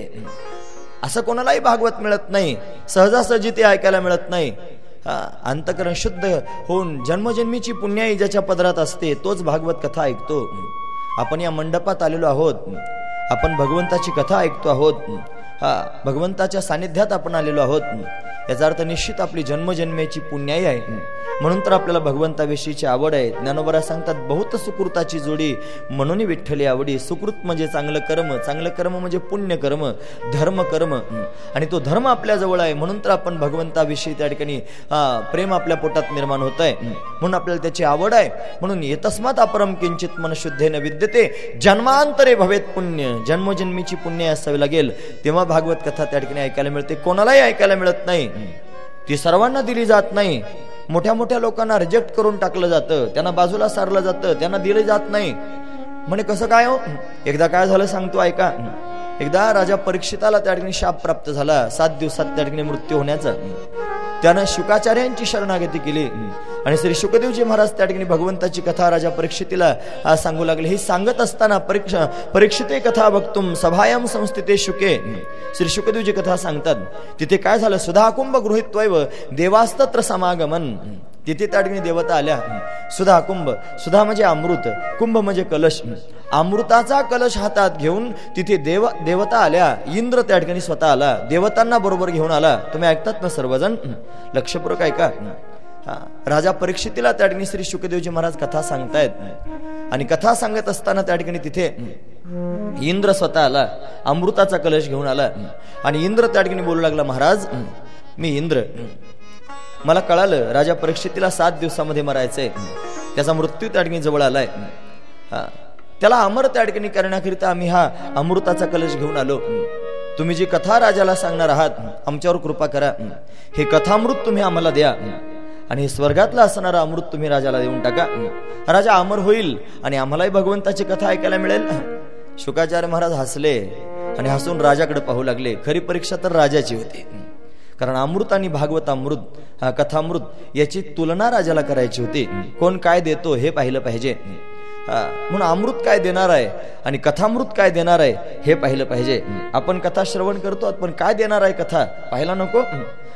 असं कोणालाही भागवत मिळत नाही। सहजासहजी ते ऐकायला मिळत नाही। अंतकरण शुद्ध होऊन जन्मजन्मीची पुण्याई ज्याच्या पदरात असते तोच भागवत कथा ऐकतो। आपण या मंडपात आलेलो आहोत। आपण भगवंताची कथा ऐकतो आहोत। हा भगवंताच्या सानिध्यात आपण आलेलो आहोत. याचा अर्थ निश्चित आपली जन्मजन्मेची पुण्याई आहे. म्हणून तर आपल्याला भगवंताविषयीची आवड आहे. ज्ञानोबरा सांगतात बहुत सुकृताची जोडी म्हणून विठ्ठली आवडी. सुकृत म्हणजे चांगलं कर्म चांगलं कर्म म्हणजे पुण्य कर्म धर्म कर्म. आणि तो धर्म आपल्या जवळ आहे म्हणून तर आपण भगवंताविषयी त्या ठिकाणी प्रेम आपल्या पोटात निर्माण होत आहे म्हणून आपल्याला त्याची आवड आहे. म्हणून येतस्मात अपरम किंचित मनशुद्धेने विद्यते. जन्मांतरे भवेत पुण्य. जन्मजन्मीची पुण्य असावी लागेल. तेव्हा भागवत कथा त्या ठिकाणी ऐकायला मिळते. कोणालाही ऐकायला मिळत नाही. ती सर्वांना दिली जात नाही. मोठ्या मोठ्या लोकांना रिजेक्ट करून टाकलं जातं. त्यांना बाजूला सारलं जातं. त्यांना दिलं जात नाही. म्हणे कसं काय हो? एकदा काय झालं सांगतो ऐका. एकदा राजा परीक्षिताला त्या ठिकाणी शाप प्राप्त झाला. सात दिवसात त्या ठिकाणी मृत्यू होण्याचा. त्यानं शुकाचार्यांची शरणागती केली. आणि श्री शुकदेवजी महाराज त्या ठिकाणी भगवंताची कथा राजा परीक्षितीला सांगू लागले. हे सांगत असताना परीक्षा परीक्षिते कथा बघतुम सभायाम संस्थिते शुके. श्री शुकदेवजी कथा सांगतात तिथे काय झालं? सुधाकुंभ गृहित्वैव देवास्तत्र समागमन. तिथे त्या ठिकाणी देवता आल्या. सुधा कुंभ सुधा म्हणजे अमृत कुंभ म्हणजे कलश. अमृताचा कलश हातात घेऊन तिथे देव देवता आल्या. इंद्र त्या ठिकाणी स्वतः आला. देवतांना बरोबर घेऊन आला. तुम्ही ऐकतात ना सर्वजण? लक्षपूर्वक ऐका. राजा परीक्षितीला त्या ठिकाणी श्री शुकदेवजी महाराज कथा सांगतायत आणि कथा सांगत असताना त्या ठिकाणी तिथे इंद्र स्वतः आला अमृताचा कलश घेऊन आला. आणि इंद्र त्या ठिकाणी बोलू लागला महाराज मी इंद्र. मला कळालं राजा परीक्षितीला सात दिवसामध्ये मरायचंय. त्याचा मृत्यू त्या ठिकाणी जवळ आलाय. त्याला अमर त्या ठिकाणी करण्याकरिता आम्ही हा अमृताचा कलश घेऊन आलो. तुम्ही जी कथा राजाला सांगणार आहात आमच्यावर कृपा करा. हे कथामृत तुम्ही आम्हाला द्या. आणि स्वर्गातलं असणारा अमृत तुम्ही राजाला देऊन टाका. राजा अमर होईल आणि आम्हालाही भगवंताची कथा ऐकायला मिळेल. शुकाचार्य महाराज हसले आणि हसून राजाकडे पाहू लागले. खरी परीक्षा तर राजाची होती. कारण अमृत आणि भागवत अमृत कथामृत याची तुलना राजाला करायची होती. कोण काय देतो हे पाहिलं पाहिजे. म्हणून अमृत काय देणार आहे आणि कथामृत काय देणार आहे हे पाहिलं पाहिजे. आपण कथा श्रवण करतो पण काय देणार आहे कथा? पाहायला नको?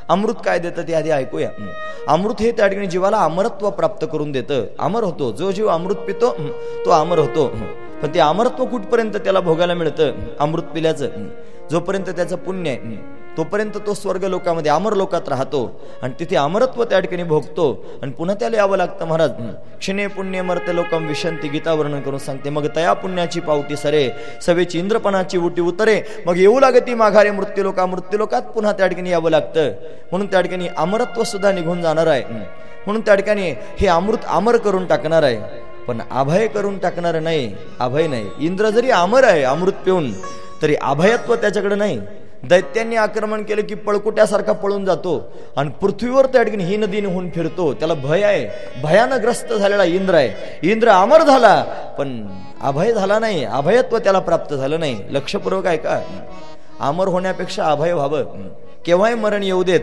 अमृत काय देतं ते आधी ऐकूया. अमृत हे त्या ठिकाणी जीवाला अमरत्व प्राप्त करून देतं. अमर होतो. जो जीव अमृत पितो तो अमर होतो. पण ते अमरत्व कुठपर्यंत त्याला भोगायला मिळतं? अमृत पिल्याचं. जोपर्यंत त्याचं पुण्य आहे. तोपर्यंत तो स्वर्ग लोकामध्ये अमर लोकात राहतो. आणि तिथे अमरत्व त्या ठिकाणी भोगतो. आणि पुन्हा त्याला यावं लागतं महाराज. क्षिणे पुण्य मरते लोकम विशंती गीता वर्णन करून सांगते मग तया पुण्याची पावती सरे सवेची इंद्रपणाची उटी उतरे. मग येऊ लागती माघारे मृत्यूलोका मृत्यूलोकात पुन्हा त्या ठिकाणी यावं लागतं. म्हणून त्या ठिकाणी अमरत्व सुद्धा निघून जाणार आहे. म्हणून त्या ठिकाणी हे अमृत अमर करून टाकणार आहे. पण अभय करून टाकणार नाही अभय नाही. इंद्र जरी अमर आहे अमृत पिऊन तरी अभयत्व त्याच्याकडे नाही. दैत्यांनी आक्रमण केलं की पळकुट्यासारखा पळून जातो. आणि पृथ्वीवर त्या ठिकाणी ही होऊन फिरतो. त्याला भय आहे. भयानं ग्रस्त झालेला इंद्र आहे. इंद्र अमर झाला पण अभय झाला नाही. अभयत्व त्याला प्राप्त झालं नाही. लक्षपूर्वक आहे का अमर होण्यापेक्षा अभय व्हावं. केव्हाही मरण येऊ देत.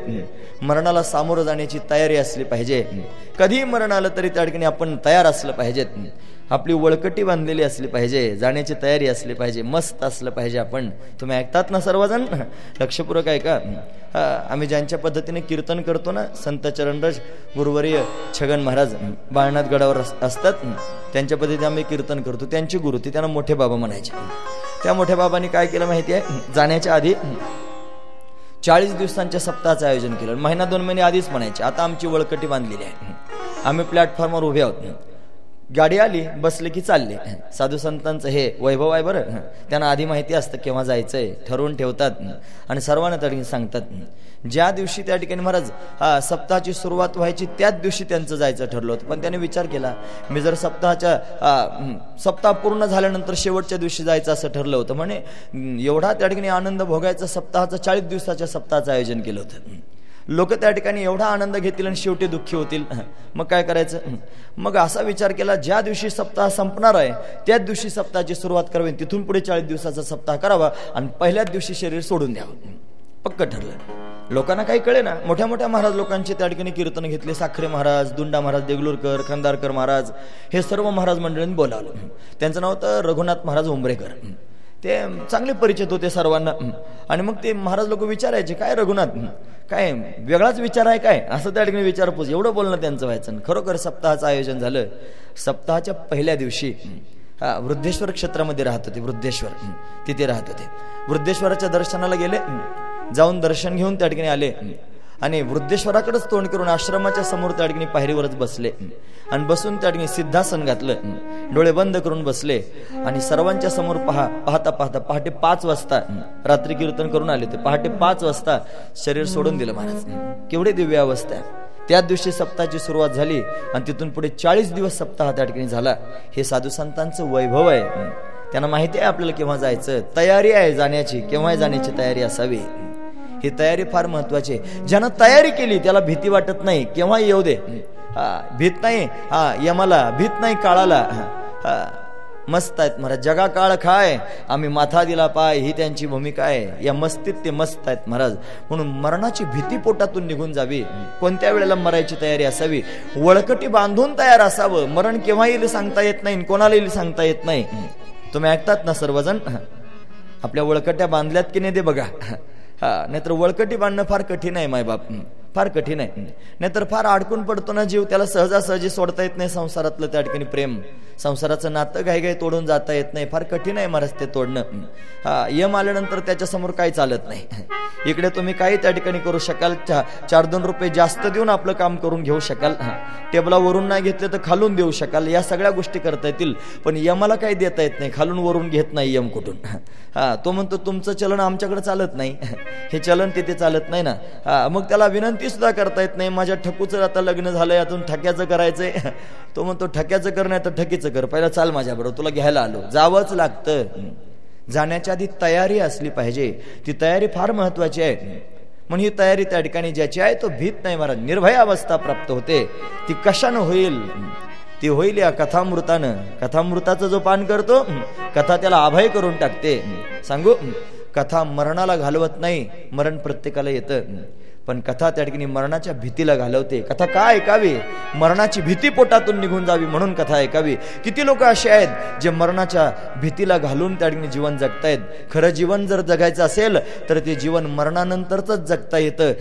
मरणाला सामोरं जाण्याची तयारी असली पाहिजे. कधीही मरण आलं तरी त्या ठिकाणी आपण तयार असलं पाहिजेत. आपली वळकटी बांधलेली असली पाहिजे जाण्याची तयारी असली पाहिजे मस्त असलं पाहिजे आपण. तुम्ही ऐकतात ना सर्वजण? लक्षपूर्वक आहे का आम्ही ज्यांच्या पद्धतीने कीर्तन करतो ना संत चरणराज गुरुवर्य छगन महाराज बाळनाथ गडावर असतात. त्यांच्या पद्धतीने आम्ही कीर्तन करतो. त्यांची गुरु ती त्यांना मोठे बाबा म्हणायचे. त्या मोठ्या बाबांनी काय केलं माहिती आहे? जाण्याच्या आधी चाळीस दिवसांच्या सप्ताहाचं आयोजन केलं. महिना दोन महिने आधीच म्हणायचे. आता आमची वळकटी बांधलेली आहे. आम्ही प्लॅटफॉर्मवर उभे आहोत. गाडी आली बसले की चालले. साधू संतांचं हे वैभव आहे बरं. त्यांना आधी माहिती असतं केव्हा जायचंय ठरवून ठेवतात. आणि सर्वांना त्या ठिकाणी सांगतात. ज्या दिवशी त्या ठिकाणी महाराज सप्ताहाची सुरुवात व्हायची त्याच दिवशी त्यांचं जायचं ठरलं होतं. पण त्याने विचार केला मी जर सप्ताहाच्या सप्ताह पूर्ण झाल्यानंतर शेवटच्या दिवशी जायचं असं ठरलं होतं. म्हणे एवढा त्या ठिकाणी आनंद भोगायचा सप्ताहाचा चाळीस दिवसाच्या सप्ताहाचं आयोजन केलं होतं. लोक त्या ठिकाणी एवढा आनंद घेतील आणि शेवटी दुःखी होतील. मग काय करायचं? मग असा विचार केला ज्या दिवशी सप्ताह संपणार आहे त्याच दिवशी सप्ताहाची सुरुवात करावी तिथून पुढे चाळीस दिवसाचा सप्ताह करावा आणि पहिल्याच दिवशी शरीर सोडून द्यावं. पक्क ठरलं. लोकांना काही कळे ना. मोठ्या मोठ्या महाराज लोकांचे त्या ठिकाणी कीर्तन घेतले. साखरे महाराज दुंडा महाराज देगलूरकर खंदारकर महाराज हे सर्व महाराज मंडळींनी बोलावलं. त्यांचं नाव होतं रघुनाथ महाराज उंबरेकर. ते चांगले परिचित होते सर्वांना. आणि मग ते महाराज लोक विचारायचे काय रघुनाथ? काय वेगळाच विचार आहे काय? असं त्या ठिकाणी विचारपूस. एवढं बोलणं त्यांचं व्हायचं. खरोखर सप्ताहाचं आयोजन झालं. सप्ताहाच्या पहिल्या दिवशी हा वृद्धेश्वर क्षेत्रामध्ये राहत होते वृद्धेश्वर. तिथे राहत होते. वृद्धेश्वराच्या दर्शनाला गेले जाऊन दर्शन घेऊन त्या ठिकाणी आले. आणि वृद्धेश्वराकडेच तोंड करून आश्रमाच्या समोर त्या ठिकाणी पायरीवरच बसले. आणि बसून त्या ठिकाणी सिद्धासन घातलं डोळे बंद करून बसले. आणि सर्वांच्या समोर पहा पाहता पाहता पहाटे पाच वाजता रात्री कीर्तन करून आले ते. पहाटे पाच वाजता शरीर सोडून दिलं महाराज. केवढे दिव्य अवस्था. त्या दिवशी सप्ताहाची सुरुवात झाली आणि तिथून पुढे चाळीस दिवस सप्ताह त्या ठिकाणी झाला. हे साधू संतांचं वैभव आहे. त्यांना माहिती आहे आपल्याला केव्हा जायचं. तयारी आहे जाण्याची. केव्हा जाण्याची तयारी असावी? ही तयारी फार महत्वाची आहे. ज्यानं तयारी केली त्याला भीती वाटत नाही. केव्हा येऊ दे. भीत नाही. हा यमाला भीत नाही काळाला. मस्त आहेत महाराज. जगा काळ खाय. आम्ही माथा दिला पाय. ही त्यांची भूमिका आहे. या मस्तीत ते मस्त आहेत महाराज. म्हणून मरणाची भीती पोटातून निघून जावी. कोणत्या वेळेला मरायची तयारी असावी? वळकटी बांधून तयार असावं. मरण केव्हा येईल सांगता येत नाही. कोणाला येईल सांगता येत नाही. तुम्ही ऐकतात ना सर्वजण? आपल्या वळकट्या बांधल्यात की नाही ते बघा. हा नाहीतर वळकटी बांधणं फार कठीण आहे मायबाप फार कठीण आहे. नाहीतर फार अडकून पडतो ना जीव त्याला सहजासहजी सोडता येत नाही संसारातलं त्या ठिकाणी प्रेम. संसाराचं नातं घाई घाई तोडून जाता येत नाही. फार कठीण आहे महाराज ते तोडणं. हा. यम आल्यानंतर त्याच्यासमोर काही चालत नाही. इकडे तुम्ही काही त्या ठिकाणी करू शकाल. चार दोन रुपये जास्त देऊन आपलं काम करून घेऊ शकाल. टेबलावरून नाही घेतले तर खालून देऊ शकाल. या सगळ्या गोष्टी करता येतील पण यमाला काही देता येत नाही. खालून वरून घेत नाही यम कुठून. हा तो म्हणतो तुमचं चलन आमच्याकडे चालत नाही. हे चलन तिथे चालत नाही ना. हा मग त्याला विनंती सुद्धा करता येत नाही माझ्या ठकूचं आता लग्न झालंय अजून ठक्याचं करायचंय. तो म्हणतो ठक्याचं कर नाही तर ठकीचं कर. पहिला चाल माझ्याबरोबर तुला घ्यायला आलो. जावंच लागतं. जाण्याच्या आधी तयारी असली पाहिजे. ती तयारी फार महत्वाची आहे. म्हणून ही तयारी त्या ठिकाणी ज्याची आहे तो भीत नाही महाराज निर्भय अवस्था प्राप्त होते. ती कशानं होईल? ती होईल या कथामृतानं. कथामृताचं जो पान करतो कथा त्याला अभय करून टाकते. सांगू कथा मरणाला घालवत नाही मरण प्रत्येकाला येतं. पण कथा त्या ठिकाणी मरणाच्या भीतीला घालवते. कथा का ऐकावी? मरणाची भीती पोटातून निघून जावी म्हणून कथा ऐकावी. किती लोक असे आहेत जे मरणाच्या भीतीला घालून त्या ठिकाणी जीवन जगतायत? खरं जीवन जर जगायचं असेल तर ते जीवन मरणानंतरच जगता येतं.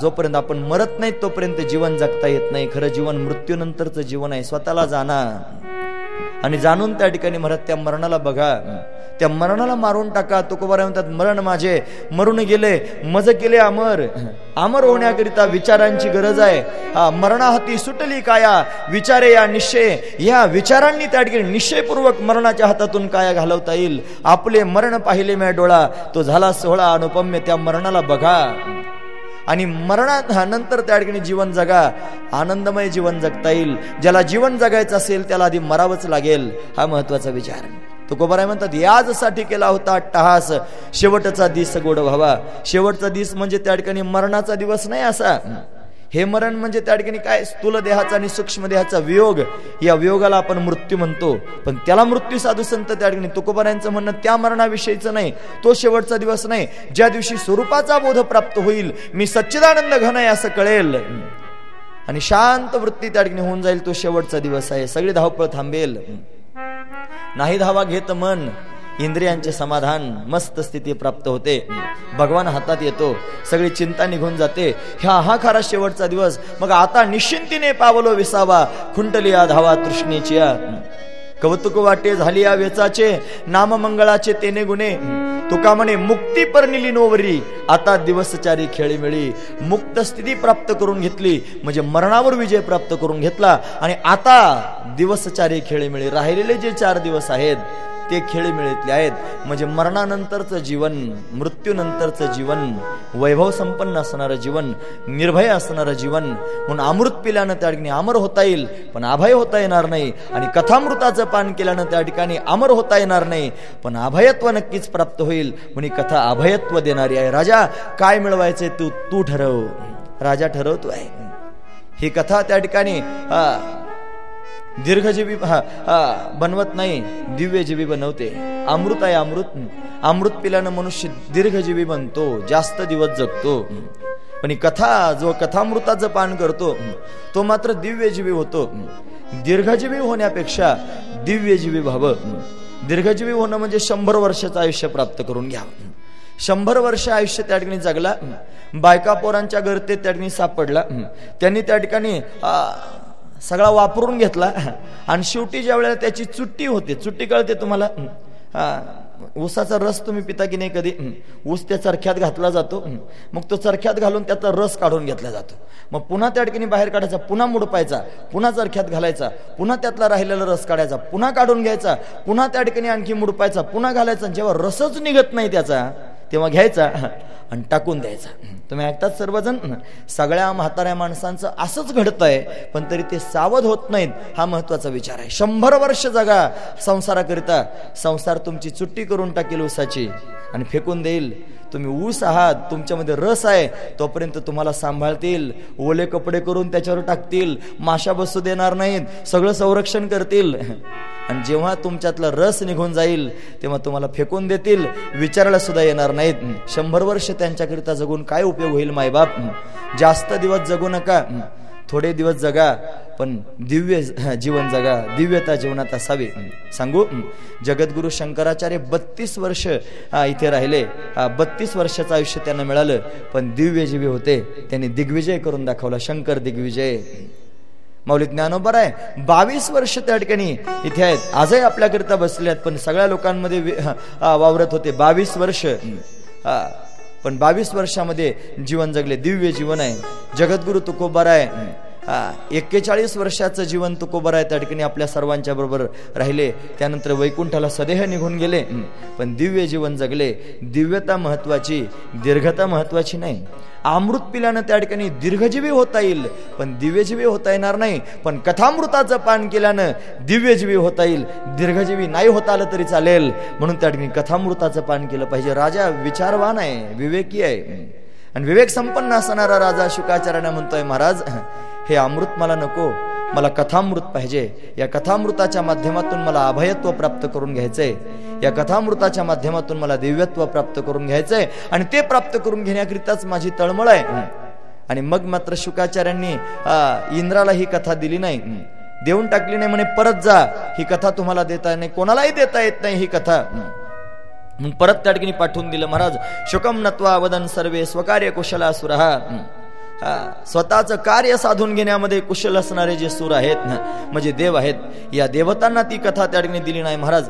जोपर्यंत आपण मरत नाही तोपर्यंत जीवन जगता येत नाही. खरं जीवन मृत्यूनंतरचं जीवन आहे. स्वतःला जाणार आणि जाणून त्या ठिकाणी म्हणत त्या मरणाला बघा. त्या मरणाला मारून टाका. तुकोबारा म्हणतात मरण माझे. मरून गेले. मज केले अमर अमर होण्याकरिता विचारांची गरज आहे. हा मरणाहाती सुटली काया. विचारे या निश्चय. या विचारांनी त्या ठिकाणी निश्चयपूर्वक मरणाच्या हातातून काया घालवता येईल. आपले मरण पाहिले मी डोळा. तो झाला सोहळा अनुपम्य. त्या मरणाला बघा. आणि मरणानंतर त्या ठिकाणी जीवन जगा. आनंदमय जीवन जगता येईल. ज्याला जीवन जगायचं असेल त्याला आधी मरावंच लागेल हा महत्त्वाचा विचार. तुकोबाराय म्हणतात याजसाठी केला होता अट्टहास. शेवटचा दिस गोड व्हावा. शेवटचा दिस म्हणजे त्या ठिकाणी मरणाचा दिवस नाही असा. हे मरण म्हणजे त्या ठिकाणी काय? स्थूल देहाचा आणि सूक्ष्म देहाचा वियोग. या वियोगाला आपण मृत्यू म्हणतो. पण त्याला मृत्यू साधू संत त्या ठिकाणी तुकोबारायांचं म्हणणं त्या मरणाविषयीचं नाही. तो शेवटचा दिवस नाही. ज्या दिवशी स्वरूपाचा बोध प्राप्त होईल मी सच्चिदानंद घन आहे असं कळेल. आणि शांत वृत्ती त्या ठिकाणी होऊन जाईल तो शेवटचा दिवस आहे. सगळी धावपळ थांबेल. नाही धावा घेत मन. इंद्रियांचे समाधान मस्त स्थिती प्राप्त होते. भगवान हातात येतो. सगळी चिंता निघून जाते. ह्या हा खरा शेवटचा दिवस. मग आता निश्चिंतीने पावलो विसावा. खुंटली या धावा तृष्णेची कौतुक वाटे झाली या वेचाचे नाममंगळाचे तेने गुणे. तुका म्हणे मुक्ती परनिली नोवरी. आता दिवसचारी खेळी मिळी. मुक्त स्थिती प्राप्त करून घेतली. म्हणजे मरणावर विजय प्राप्त करून घेतला. आणि आता दिवसचारी खेळी मिळी. राहिलेले जे चार दिवस आहेत ते खेळ मिळतले आहेत. म्हणजे मरणानंतरचं जीवन मृत्यूनंतरचं जीवन वैभव संपन्न असणारं जीवन निर्भय असणारं जीवन. म्हणून अमृत पिल्यानं त्या ठिकाणी अमर होता येईल पण अभय होता येणार नाही. आणि कथामृताचं पान केल्यानं त्या ठिकाणी अमर होता येणार नाही. पण अभयत्व नक्कीच प्राप्त होईल. म्हणून कथा अभयत्व देणारी आहे. राजा काय मिळवायचे तू तू ठरव. राजा ठरवतो आहे ही कथा त्या ठिकाणी दीर्घजीवी बनवत नाही. दिव्यजीवी बनवते. अमृत आहे अमृत. अमृत पिल्यानं मनुष्य दीर्घजीवी बनतो. जास्त दिवस जगतो. पण ही कथा जो कथामृताचं पान करतो तो मात्र दिव्यजीवी होतो. दीर्घजीवी होण्यापेक्षा दिव्यजीवी व्हावं दीर्घजीवी होणं म्हणजे शंभर वर्षाचं आयुष्य प्राप्त करून घ्यावं शंभर वर्ष आयुष्य त्या ठिकाणी जगला. बायका पोरांच्या गर्तेत त्या ठिकाणी सापडला. त्यांनी त्या ठिकाणी सगळा वापरून घेतला. आणि शेवटी ज्या वेळेला त्याची चुट्टी होते चुट्टी कळते तुम्हाला? ऊसाचा रस तुम्ही पिता की नाही कधी? ऊस त्या चरख्यात घातला जातो. मग तो चरख्यात घालून त्याचा रस काढून घेतला जातो. मग पुन्हा त्या ठिकाणी बाहेर काढायचा पुन्हा मुडपायचा पुन्हा चरख्यात घालायचा पुन्हा त्यातला राहिलेला रस काढायचा पुन्हा काढून घ्यायचा पुन्हा त्या ठिकाणी आणखी मुडपायचा पुन्हा घालायचा जेव्हा रसच निघत नाही त्याचा तेव्हा घ्यायचा आणि टाकून द्यायचा. तुम्ही ऐकतात सर्वजण? सगळ्या म्हाताऱ्या माणसांचं असंच घडतंय पण तरी ते सावध होत नाहीत हा महत्त्वाचा विचार आहे. शंभर वर्ष जगा संसाराकरिता. संसार तुमची चुट्टी करून टाकेल उसाची आणि फेकून देईल. तुम्ही ऊस आहात तुमच्यामध्ये रस आहे तोपर्यंत तुम्हाला सांभाळतील ओले कपडे करून त्याच्यावर टाकतील माशा बसू देणार नाहीत सगळं संरक्षण करतील. आणि जेव्हा तुमच्यातला रस निघून जाईल तेव्हा तुम्हाला फेकून देतील विचारायला सुद्धा येणार नाहीत. शंभर वर्ष त्यांच्याकरिता जगून काय उपयोग होईल मायबाप? जास्त दिवस जगू नका. थोडे दिवस जगा पण दिव्य जीवन जगा दिव्यता जीवनात असावी. सांगू? जगद्गुरु शंकराचार्य बत्तीस वर्ष इथे राहिले. बत्तीस वर्षाचं आयुष्य त्यांना मिळालं पण दिव्यजीवी होते. त्यांनी दिग्विजय करून दाखवला शंकर दिग्विजय. माऊली ज्ञानोबर आहे. बावीस वर्ष त्या ठिकाणी इथे आहेत. आजही आपल्याकरिता बसले आहेत पण सगळ्या लोकांमध्ये वावरत होते. बावीस वर्ष. पण बावीस वर्षामध्ये जीवन जगले दिव्य जीवन आहे. जगद्गुरु तुकोबार आहे एक्केचाळीस वर्षाचं जीवन तुकोबर आहे त्या ठिकाणी आपल्या सर्वांच्या बरोबर राहिले. त्यानंतर वैकुंठाला सदेह निघून गेले. पण दिव्य जीवन जगले. दिव्यता महत्वाची दीर्घता महत्वाची नाही. अमृत पिल्यानं त्या ठिकाणी दीर्घजीवी होता येईल पण दिव्यजीवी होता येणार नाही. पण कथामृताचं पान केल्यानं दिव्यजीवी होता येईल. दीर्घजीवी नाही होता आलं तरी चालेल. म्हणून त्या ठिकाणी कथामृताचं पान केलं पाहिजे. राजा विचारवान आहे विवेकी आहे. आणि विवेक संपन्न असणारा राजा शुकाचार्यानं म्हणतोय महाराज. हे अमृत मला नको मला कथामृत पाहिजे. या कथामृताच्या माध्यमातून मला अभयत्व प्राप्त करून घ्यायचंय या कथामृताच्या माध्यमातून मला दिव्यत्व प्राप्त करून घ्यायचंय आणि ते प्राप्त करून घेण्याकरिताच माझी तळमळ आहे. आणि मग मात्र शुकाचार्यांनी इंद्राला ही कथा दिली नाही. देऊन टाकली नाही म्हणे परत जा ही कथा तुम्हाला देता नाही कोणालाही देता येत नाही ही कथा. परत त्या ठिकाणी पाठवून दिलं महाराज शुकम नत्वा वदन सर्वे स्वकार्य कुशला सुरहा स्वतःचं कार्य साधून घेण्यामध्ये कुशल असणारे जे सूर आहेत ना म्हणजे देव आहेत या देवतांना ती कथा त्या ठिकाणी दिली नाही महाराज.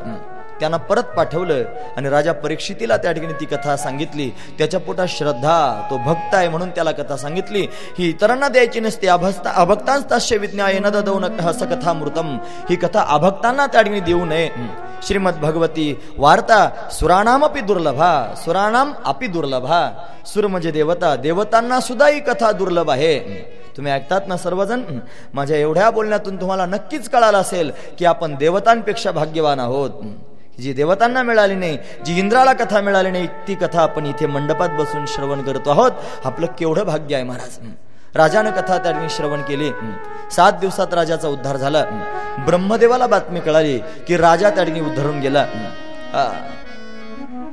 त्यांना परत पाठवलं आणि राजा परीक्षितीला त्या ठिकाणी ती कथा सांगितली. त्याच्या पोटात श्रद्धा तो भक्त आहे म्हणून त्याला कथा सांगितली. ही इतरांना द्यायची नसते. अभस्ता अभक्तांस्ताश्य विज्ञाय न ददौ न हस कथा मृतम ही कथा अभक्तांना त्या ठिकाणी देऊ नये. श्रीमद भगवती वार्ता सुराणामपि दुर्लभा. सुराणाम अपि दुर्लभा. सुर म्हणजे देवता देवतांना सुद्धा ही कथा दुर्लभ आहे. तुम्ही ऐकतात ना सर्वजण? माझ्या एवढ्या बोलण्यातून तुम्हाला नक्कीच कळालं असेल की आपण देवतांपेक्षा भाग्यवान आहोत. जी देवतांना मिळाली नाही जी इंद्राला कथा मिळाली नाही ती कथा आपण इथे मंडपात बसून श्रवण करतो आहोत. आपलं केवढं भाग्य आहे महाराज. राजानं कथा त्या श्रवण केली. सात दिवसात राजाचा उद्धार झाला. ब्रह्मदेवाला बातमी कळाली की राजा त्या ठिकाणी उद्धारून गेला. आ,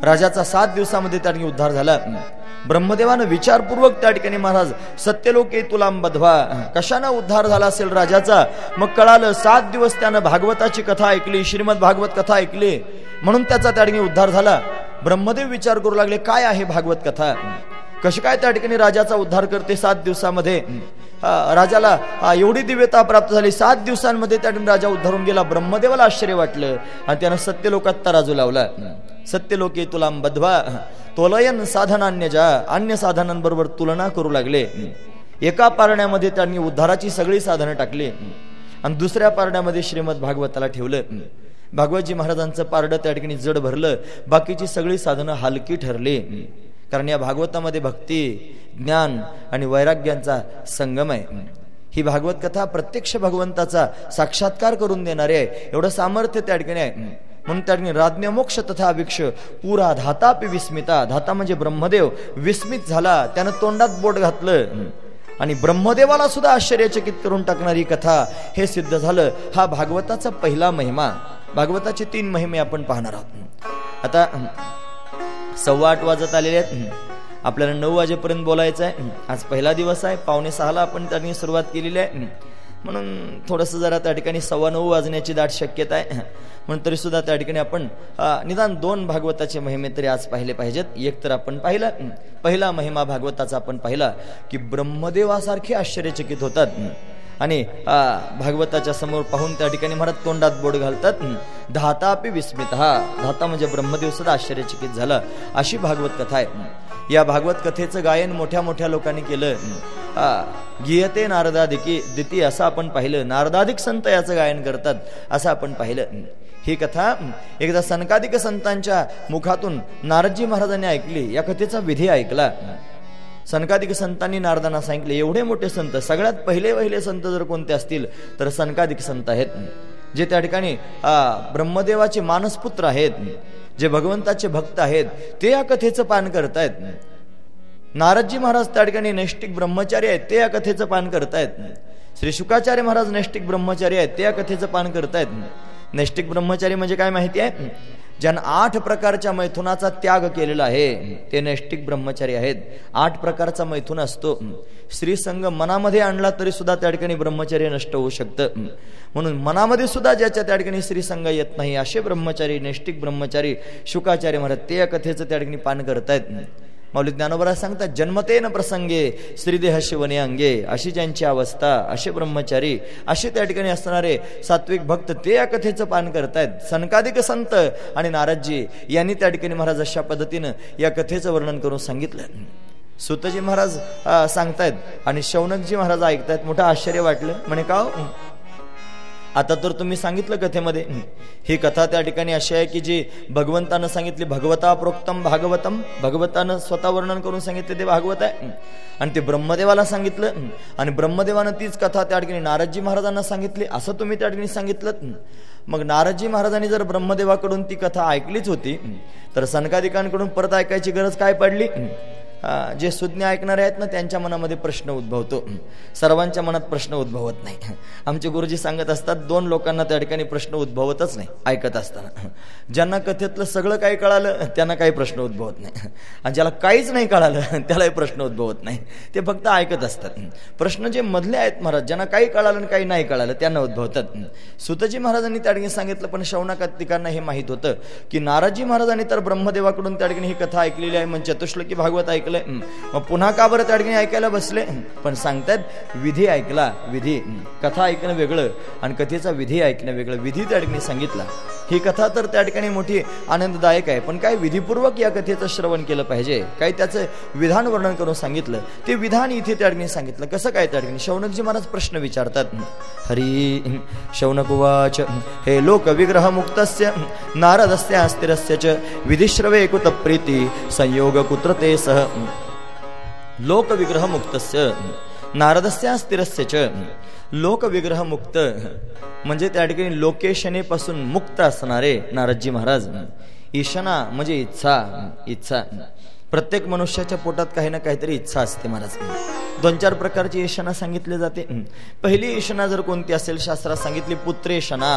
राजाचा सात दिवसामध्ये त्या ठिकाणी उद्धार झाला. ब्रह्मदेवानं विचारपूर्वक त्या ठिकाणी महाराज सत्यलोके तुलाम बधवा कशानं उद्धार झाला असेल राजाचा? मग कळालं सात दिवस त्यानं भागवताची कथा ऐकली श्रीमद भागवत कथा ऐकली. म्हणून त्याचा त्या ठिकाणी उद्धार झाला. ब्रह्मदेव विचार करू लागले काय आहे भागवत कथा? कशी काय त्या ठिकाणी राजाचा उद्धार करते सात दिवसामध्ये? राजाला हा, एवढी दिव्यता प्राप्त झाली सात दिवसांमध्ये त्या ठिकाणी राजा उद्धारून गेला. ब्रह्मदेवाला आश्चर्य वाटलं आणि त्यानं सत्यलोकात तराजू लावला. सत्यलोके तुला बधवा तोलयन साधनान्य जा अन्य साधनांबरोबर तुलना करू लागले एका पारण्यामध्ये त्यांनी उद्धाराची सगळी साधनं टाकली आणि दुसऱ्या पारण्यामध्ये श्रीमद भागवताला ठेवलं भागवतजी महाराजांचं पारडं त्या ठिकाणी जड भरलं बाकीची सगळी साधनं हलकी ठरली कारण या भागवतामध्ये भक्ती ज्ञान आणि वैराग्यांचा संगम आहे ही भागवत कथा प्रत्यक्ष भगवंताचा साक्षात्कार करून देणारे आहे एवढं सामर्थ्य त्या ठिकाणी आहे म्हणून त्यांनी राज्ञमोक्ष राज्ञ मोक्ष तथा विक्ष पुरा धातापि विस्मिता. धाता म्हणजे ब्रह्मदेव. विस्मित झाला त्यानं तोंडात बोट घातलं. आणि ब्रह्मदेवाला सुद्धा आश्चर्यचकित करून टाकणारी कथा हे सिद्ध झालं. हा भागवताचा पहिला महिमा. भागवताचे तीन महिमे आपण पाहणार आहोत. आता सव्वा आठ वाजत आलेले आहेत. आपल्याला नऊ वाजेपर्यंत बोलायचं आहे. आज पहिला दिवस आहे. पावणे सहाला आपण त्यांनी सुरुवात केलेली आहे. म्हणून थोडंसं जरा त्या ठिकाणी सव्वा नऊ वाजण्याची दाट शक्यता आहे. म्हणून तरी सुद्धा त्या ठिकाणी आपण निदान दोन भागवताचे महिमे तरी आज पाहिले पाहिजेत. एक तर आपण पाहिलं पहिला महिमा भागवताचा आपण पाहिला की ब्रह्मदेवासारखे आश्चर्यचकित होतात. आणि भागवताच्या समोर पाहून त्या ठिकाणी महाराज तोंडात बोट घालतात. धातापी विस्मित. हा धाता म्हणजे ब्रह्मदेव सुद्धा आश्चर्यचकित झाला. अशी भागवत कथा आहे. या भागवत कथेचं गायन मोठ्या मोठ्या लोकांनी केलं. गियते नारदादिकी दिती असं आपण पाहिलं. नारदाधिक संत याचं गायन करतात असं आपण पाहिलं. ही कथा एकदा सनकादिक संतांच्या मुखातून नारदजी महाराजांनी ऐकली या कथेचा विधी ऐकला. सनकादिक संतांनी नारदांना सांगितले एवढे मोठे संत सगळ्यात पहिले पहिले संत जर कोणते असतील तर सनकादिक संत आहेत. जे त्या ठिकाणी ब्रह्मदेवाचे मानसपुत्र आहेत जे भगवंताचे भक्त आहेत ते या कथेचं पान करतायत. नारदजी महाराज त्या ठिकाणी नैष्टिक ब्रह्मचारी आहेत ते या कथेचं पान करतायत. श्री शुकाचार्य महाराज नैष्टिक ब्रह्मचारी आहेत ते या कथेचं पान करतायत. नैष्टिक ब्रह्मचारी म्हणजे काय माहिती आहे? ज्यानं आठ प्रकारच्या मैथुनाचा त्याग केलेला आहे ते नैष्टिक ब्रह्मचारी आहेत. आठ प्रकारचा मैथुन असतो. श्रीसंग मनामध्ये आणला तरी सुद्धा त्या ठिकाणी ब्रह्मचारी नष्ट होऊ शकतं. म्हणून मनामध्ये सुद्धा ज्याच्या त्या ठिकाणी श्रीसंग येत नाही असे ब्रह्मचारी नैष्टिक ब्रह्मचारी शुकाचार्य महाराज ते या कथेचं त्या ठिकाणी पान करतायत. मौलिक ज्ञानोबरा सांगतात जन्मतेन प्रसंगे श्रीदेह शिवने अंगे. अशी ज्यांची अवस्था असे ब्रह्मचारी असे त्या ठिकाणी असणारे सात्विक भक्त ते या कथेचं पान करतायत. सनकाधिक संत आणि नारदजी यांनी त्या ठिकाणी महाराज अशा पद्धतीनं या कथेचं वर्णन करून सांगितलं. सुतजी महाराज सांगतायत आणि शौनकजी महाराज ऐकतायत मोठं आश्चर्य वाटलं. म्हणे का आता तर तुम्ही सांगितलं कथेमध्ये. ही. कथा त्या ठिकाणी अशी आहे की जी भगवंतानं सांगितली भगवता प्रोक्तम भागवतम. भगवतानं स्वतः वर्णन करून सांगितले ते भागवत आहे. आणि ते ब्रह्मदेवाला सांगितलं आणि ब्रह्मदेवानं तीच कथा त्या ठिकाणी नारदजी महाराजांना सांगितली असं तुम्ही त्या ठिकाणी सांगितलं मग नारदजी महाराजांनी जर ब्रह्मदेवाकडून ती कथा ऐकलीच होती तर सनकादिकांकडून परत ऐकायची गरज काय पडली जे सुज्ञ ऐकणारे आहेत ना त्यांच्या मनामध्ये प्रश्न उद्भवतो. सर्वांच्या मनात प्रश्न उद्भवत नाही. आमचे गुरुजी सांगत असतात दोन लोकांना त्या ठिकाणी प्रश्न उद्भवतच नाही ऐकत असताना. ज्यांना कथेतलं सगळं काही कळालं त्यांना काही प्रश्न उद्भवत नाही. आणि ज्याला काहीच नाही कळालं त्यालाही प्रश्न उद्भवत नाही. ते फक्त ऐकत असतात. प्रश्न जे मधले आहेत महाराज ज्यांना काही कळालं आणि काही नाही कळालं त्यांना उद्भवतात. सुतजी महाराजांनी त्या ठिकाणी सांगितलं पण शौनकातिकांना हे माहीत होतं की नाराजी महाराजांनी तर ब्रह्मदेवाकडून त्या ठिकाणी ही कथा ऐकलेली आहे म्हणजे चतुश्लोकी भागवत ऐक ऐकलंय. मग पुन्हा का बरं त्या ठिकाणी ऐकायला बसले? पण सांगतायत विधी ऐकला विधी. कथा ऐकणं वेगळं आणि कथेचा विधी ऐकणं वेगळं. विधी त्या ठिकाणी सांगितला. ही कथा तर त्या ठिकाणी मोठी आनंददायक आहे. पण काय विधीपूर्वक या कथेचं श्रवण केलं पाहिजे? काही त्याचं विधान वर्णन करून सांगितलं? ते विधान इथे त्या ठिकाणी सांगितलं. कसं काय त्या ठिकाणी? शौनकजी महाराज प्रश्न विचारतात. हरी शौनकुवाच हे. लोक विग्रह मुक्तस्य नारदस्य अस्थिरस्य च. विधिश्रवे कुत प्रीती. संयोग कुत्र ते सह. लोकविग्रह मुक्तस्य नारदस्य स्थिरस्य च लोकविग्रह मुक्त म्हणजे त्या ठिकाणी लोकेशनेपासून मुक्त असणारे नारदजी महाराज. ईशना म्हणजे इच्छा इच्छा. प्रत्येक मनुष्याच्या पोटात काही ना काहीतरी इच्छा असते महाराज. दोन चार प्रकारची ईशना सांगितली जाते. पहिली ईशना जर कोणती असेल शास्त्रात सांगितली पुत्रेशना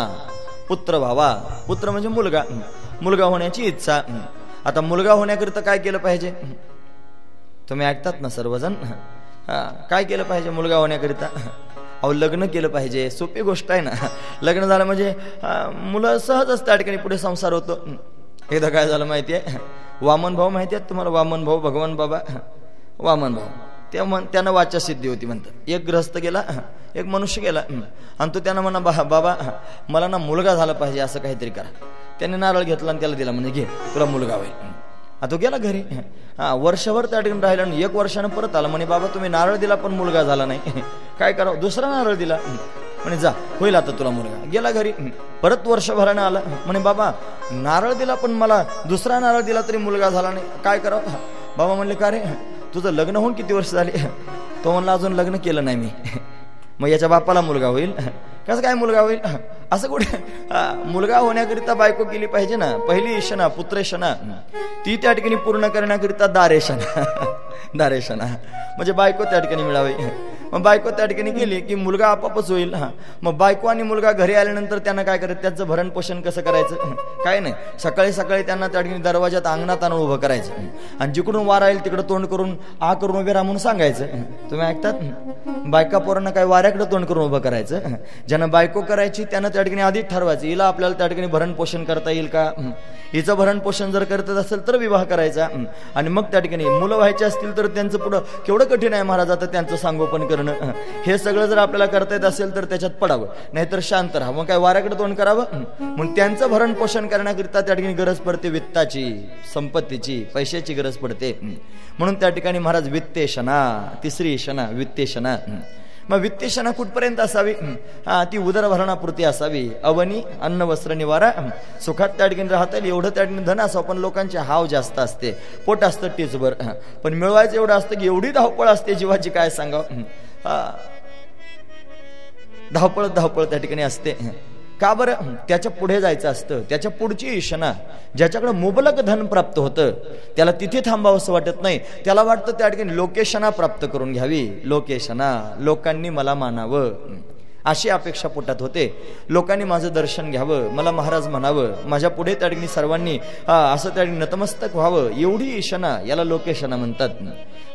पुत्र व्हावा पुत्र म्हणजे मुलगा. मुलगा होण्याची इच्छा. आता मुलगा होण्याकरिता काय केलं पाहिजे? तुम्ही ऐकतात ना सर्वजण? काय केलं पाहिजे मुलगा होण्याकरिता? अहो लग्न केलं पाहिजे. सोपी गोष्ट आहे ना. लग्न झालं म्हणजे मुलं सहजच त्या ठिकाणी पुढे संसार होतो. एकदा काय झालं माहिती आहे? वामन भाऊ माहिती आहेत तुम्हाला? वामन भाऊ भगवान बाबा. वामन भाऊ. ते म्हण त्यानं वाचा सिद्धी होती म्हणतात. एक ग्रस्त गेला एक मनुष्य गेला. आणि तो त्यानं म्हणा बा बाबा मला ना मुलगा झाला पाहिजे असं काहीतरी करा. त्याने नारळ घेतला आणि त्याला दिला म्हणजे घे तुला मुलगा होईल. तो गेला घरी. हा वर्षभर त्या ठिकाणी राहिला आणि एक वर्षानं परत आला. म्हणे बाबा तुम्ही नारळ दिला पण मुलगा झाला नाही. काय करावं? दुसरा नारळ दिला. म्हणे जा होईल आता तुला मुलगा. गेला घरी. परत वर्षभरानं आला. म्हणे बाबा नारळ दिला पण मला दुसरा नारळ दिला तरी मुलगा झाला नाही. काय करावं? बाबा म्हणले का रे? तुझं लग्न होऊन किती वर्ष झाली? तो म्हणला अजून लग्न केलं नाही मी. मग याच्या बापाला मुलगा होईल. कसं काय मुलगा होईल? असं कुठे? मुलगा होण्याकरिता बायको केली पाहिजे ना. पहिली इशना पुत्रेशना ती त्या ठिकाणी पूर्ण करण्याकरिता दारेशना दारेशना म्हणजे बायको त्या ठिकाणी मिळावी. मग बायको त्या ठिकाणी गेली की मुलगा आपापच होईल. हा. मग बायको आणि मुलगा घरी आल्यानंतर त्यांना काय करायचं त्याचं भरण पोषण कसं करायचं? काय नाही. सकाळी सकाळी त्यांना त्या ठिकाणी दरवाजात अंगणात आणून उभं करायचं. आणि जिकडून वारा येईल तिकडं तोंड करून आ करून उभे राहून सांगायचं. तुम्ही ऐकतात? बायका पोरांना काय वाऱ्याकडे तोंड करून उभं करायचं? ज्यांना बायको करायची त्यांना त्या ठिकाणी आधीच ठरवायचं. हिला आपल्याला त्या ठिकाणी भरण पोषण करता येईल का? हिचं भरण पोषण जर करत असेल तर विवाह करायचा. आणि मग त्या ठिकाणी मुलं व्हायचे असतील तर त्यांचं पुढं केवढं कठीण आहे महाराज आता त्यांचं सांगोपन कर करणं. हे. सगळं जर आपल्याला करता येत असेल तर त्याच्यात पडावं. नाहीतर शांत राहावं मग काय वाऱ्याकडे तोंड करावं? मग त्यांचं भरण पोषण करण्याकरिता त्या ठिकाणी गरज पडते वित्ताची संपत्तीची पैशाची गरज पडते. म्हणून त्या ठिकाणी महाराज वित्तेशना तिसरी शना वित्तेशना मग वित्तेशना कुठपर्यंत असावी? हा. ती उदरभरणापुरती असावी. अवनी अन्न वस्त्र निवारा. सुखात त्या ठिकाणी राहता येईल एवढं त्या ठिकाणी धन असावं. पण लोकांचे हाव जास्त असते. पोट असतं टीचभर. पण मिळवायचं एवढं असतं की एवढी धावपळ असते जीवाची. काय सांगावं? धावपळ धावपळ त्या ठिकाणी असते. का बरं? त्याच्या पुढे जायचं असतं. त्याच्या पुढची ईशना ज्याच्याकडे मुबलक धन प्राप्त होतं त्याला तिथे थांबावं असं वाटत नाही. त्याला वाटतं त्या ठिकाणी लोकेशना प्राप्त करून घ्यावी. लोकेशना लोकांनी मला मानावं. अशी अपेक्षा पोटात होते. लोकांनी माझं दर्शन घ्यावं. मला महाराज म्हणावं माझ्या पुढे त्या ठिकाणी सर्वांनी असं त्या ठिकाणी नतमस्तक व्हावं. एवढी ईशना याला लोकेशना म्हणतात.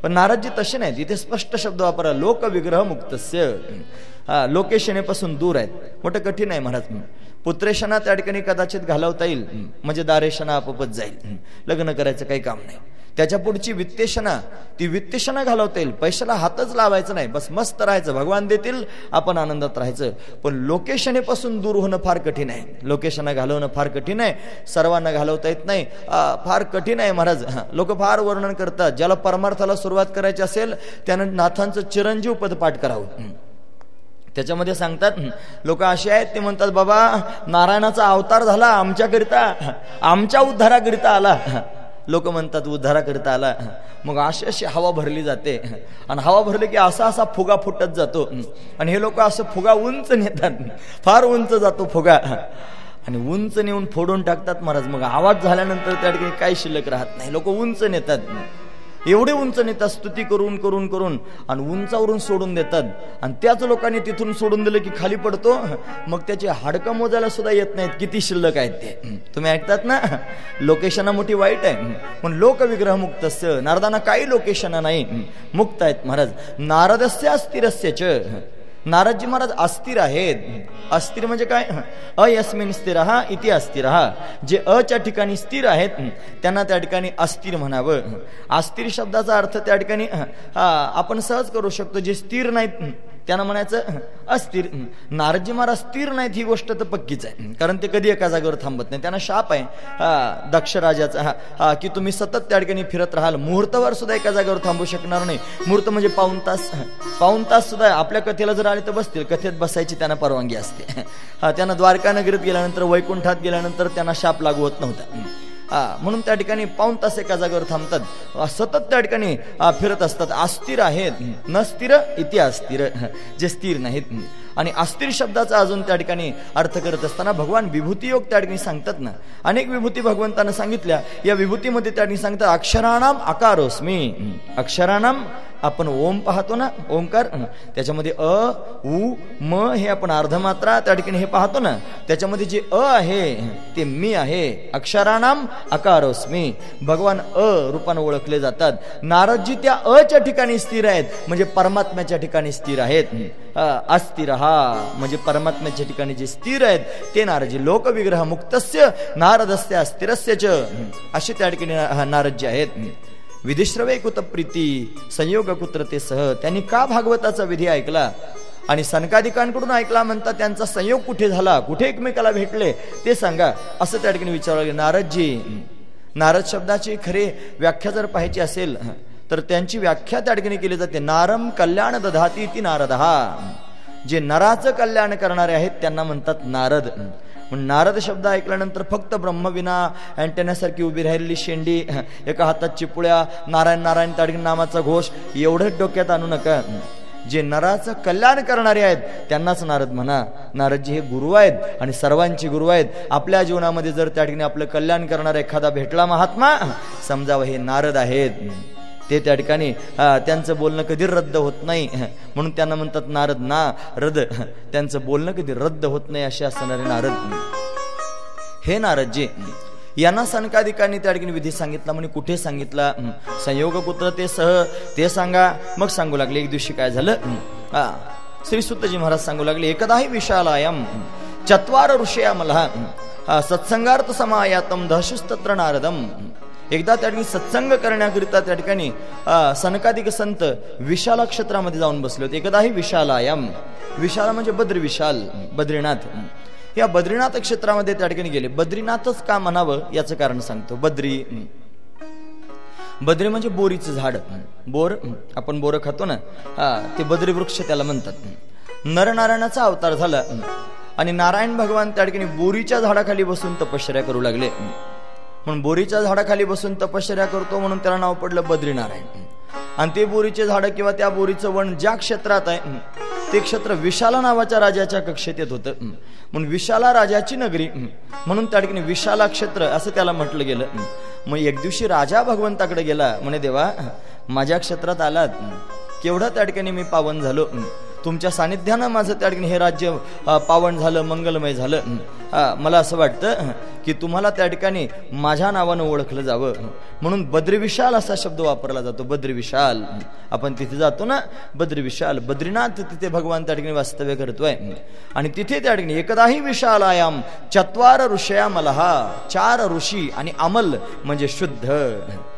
पण नाराजी तसे नाही जिथे स्पष्ट शब्द वापरा. लोकविग्रह मुक्तस्य हा लोकेशनेपासून दूर आहेत. मोठं कठीण आहे महाराज. पुत्रेशना त्या ठिकाणी कदाचित घालवता येईल. म्हणजे दारेशना आपोपच जाईल. लग्न करायचं काही काम नाही. त्याच्या पुढची वित्तेषणा ती वित्तेषणा घालवता येईल पैशाला हातच लावायचं नाही. बस मस्त राहायचं. भगवान देतील आपण आनंदात राहायचं. पण लोकेशनेपासून दूर होणं फार कठीण आहे. लोकेशना घालवणं फार कठीण आहे. सर्वांना घालवता येत नाही. फार कठीण आहे महाराज. लोक फार वर्णन करतात. ज्याला परमार्थाला सुरुवात करायची असेल त्यानं नाथांचं चिरंजीव पद पाठ करावं. त्याच्यामध्ये सांगतात लोक असे आहेत ते म्हणतात बाबा नारायणाचा अवतार झाला आमच्याकरिता. आमच्या उद्धाराकरिता आला. लोक म्हणतात उद्धाराकरिता आला. मग अशी अशी हवा भरली जाते. आणि हवा भरली की असा असा फुगा फुटत जातो. आणि हे लोक असं फुगा उंच नेतात. फार उंच जातो फुगा. आणि उंच नेऊन फोडून टाकतात महाराज. मग आवाज झाल्यानंतर त्या ठिकाणी काही शिल्लक राहत नाही. लोक उंच नेतात. एवढे उंच नेतात स्तुती करून करून करून आणि उंचावरून सोडून देतात. आणि त्याच लोकांनी तिथून सोडून दिलं की खाली पडतो मग त्याचे हाडकं मोजायला सुद्धा येत नाहीत. किती शिल्लक आहेत ते. तुम्ही ऐकतात ना? लोकेशना मोठी वाईट आहे. पण लोकविग्रह मुक्त मुक्त नारदाना काही लोकेशना नाही. मुक्त आहेत महाराज. नारदस्य अस्थिरस्यच नारदजी महाराज अस्थिर आहेत. अस्थिर म्हणजे काय? अयस्मिन स्थिर हा इति अस्थिर हा. जे अच्या ठिकाणी स्थिर आहेत त्यांना त्या ठिकाणी अस्थिर म्हणावं. अस्थिर शब्दाचा अर्थ त्या ठिकाणी हा, आपण सहज करू शकतो जे स्थिर नाहीत त्यांना म्हणायचं अस्थिर नारदजी महाराज स्थिर नाहीत ही गोष्ट तर पक्कीच आहे. कारण ते कधी एका जागेवर थांबत नाही. त्यांना शाप आहे. हा, दक्ष राजाचा हा, हा, की तुम्ही सतत त्या ठिकाणी फिरत राहाल. मुहूर्तवर सुद्धा एका जागेवर थांबू शकणार नाही. मुहूर्त म्हणजे पाऊन तास पाऊन तास सुद्धा आपल्या कथेला जर आले तर बसतील. कथेत बसायची त्यांना परवानगी असते. हा त्यांना द्वारका नगरीत गेल्यानंतर वैकुंठात गेल्यानंतर त्यांना शाप लागू होत नव्हता. म्हणून त्या ठिकाणी पाऊन तास एका जागेवर थांबतात. सतत त्या ठिकाणी फिरत असतात. अस्थिर आहेत. न स्थिर इति अस्थिर. जे स्थिर नाहीत. आणि अस्थिर शब्दाचा अजून त्या ठिकाणी अर्थ करत असताना भगवान विभूती योग त्या ठिकाणी सांगतात ना. अनेक विभूती भगवंतानं सांगितल्या. या विभूतीमध्ये त्या ठिकाणी सांगतात अक्षराणाम आकारोस्मी अक्षराणाम आपण ओम पाहतो ना ओंकार त्याच्यामध्ये अ उ म हे आपण अर्धमात्रा त्या ठिकाणी हे पाहतो ना. त्याच्यामध्ये जे अ आहे ते मी आहे. अक्षराणाम अकारोस्मी. भगवान अ रूपानं ओळखले जातात. नारदजी त्या अच्या ठिकाणी स्थिर आहेत. म्हणजे परमात्म्याच्या ठिकाणी स्थिर आहेत. अस्थिर. हा म्हणजे परमात्म्याच्या ठिकाणी जे स्थिर आहेत ते नारदजी लोकविग्रह मुक्तस्य नारदस्य स्थिरस्य च. असे त्या ठिकाणी नारद जे आहेत. विधिश्रवे कुत प्रीती संयोग कुत्रते सह. त्यांनी का भागवताचा विधी ऐकला? आणि सनकाधिकांकडून ऐकला म्हणता त्यांचा संयोग कुठे झाला? कुठे एकमेकाला भेटले? ते सांगा. असं त्या ठिकाणी विचारलं गेलं. नारदजी नारद शब्दाची खरी व्याख्या जर पाहायची असेल तर त्यांची व्याख्या त्या ठिकाणी केली जाते. नारम कल्याण दधाती ती नारद हा जे नराचं कल्याण करणारे आहेत त्यांना म्हणतात नारद. नारद शब्द ऐकल्यानंतर फक्त ब्रह्मविना अँटेनासारखी उभी राहिलेली शेंडी एका हातात चिपुळ्या नारायण नारायण ताडगी नामाचा घोष एवढंच डोक्यात आणू नका. जे नराचं कल्याण करणारे आहेत त्यांनाच नारद म्हणा. नारदजी हे गुरु आहेत आणि सर्वांची गुरु आहेत. आपल्या जीवनामध्ये जर त्या ठिकाणी आपलं कल्याण करणारा एखादा भेटला महात्मा समजावं हे नारद आहेत. ते त्या ठिकाणी त्यांचं बोलणं कधी रद्द होत नाही. म्हणून त्यांना म्हणतात नारद ना रद. त्यांचं बोलणं कधी रद्द होत नाही असे असणारे नारद. हे नारदजी यांना सनकाधिकांनी त्या ठिकाणी विधी सांगितला म्हणे कुठे सांगितला? संयोग पुत्र ते सह ते सांगा. मग सांगू लागले एक दिवशी काय झालं? हा श्री सुतजी महाराज सांगू लागले एकदाही विशालायम चत्वार ऋषया मला हा, सत्संगार्थ समायातम दहशुस्तत्र नारदम. एकदा त्या ठिकाणी सत्संग करण्याकरिता त्या ठिकाणी सनकादिक संत विशाला क्षेत्रामध्ये जाऊन बसले होते. एकदाही विशालायाम विशाला म्हणजे बद्र विशाल बद्रीनाथ. या बद्रीनाथ क्षेत्रामध्ये त्या ठिकाणी गेले. बद्रीनाथच का म्हणावं याचं कारण सांगतो. बद्री. बद्री म्हणजे बोरीचं झाड. बोर आपण बोर खातो ना हा ते बद्री वृक्ष त्याला म्हणतात. नरनारायणाचा अवतार झाला. आणि नारायण भगवान त्या ठिकाणी बोरीच्या झाडाखाली बसून तपश्चर्या करू लागले. म्हणून बोरीच्या झाडाखाली बसून तपश्चर्या करतो म्हणून त्याला नाव पडलं बद्रीनारायण. आणि ते बोरीचे झाड किंवा त्या बोरीचं वण ज्या क्षेत्रात आहे ते क्षेत्र विशाला नावाच्या राजाच्या कक्षेत येत होतं म्हणून विशाला राजाची नगरी म्हणून त्या ठिकाणी विशाला क्षेत्र असं त्याला म्हटलं गेलं मग एक दिवशी राजा भगवंताकडे गेला म्हणे देवा माझ्या क्षेत्रात आलात केवढं त्या ठिकाणी मी पावन झालो तुमच्या सानिध्यानं माझं त्या ठिकाणी हे राज्य पावन झालं मंगलमय झालं. मला असं वाटतं की तुम्हाला त्या ठिकाणी माझ्या नावानं ओळखलं जावं. म्हणून बद्रीविशाल असा शब्द वापरला जातो बद्रीविशाल. आपण तिथे जातो ना बद्रीविशाल बद्रीनाथ तिथे भगवान त्या ठिकाणी वास्तव्य करतोय. आणि तिथे त्या ठिकाणी एकदाही विशालायाम चत्वार ऋषया मलहा चार ऋषी आणि अमल म्हणजे शुद्ध.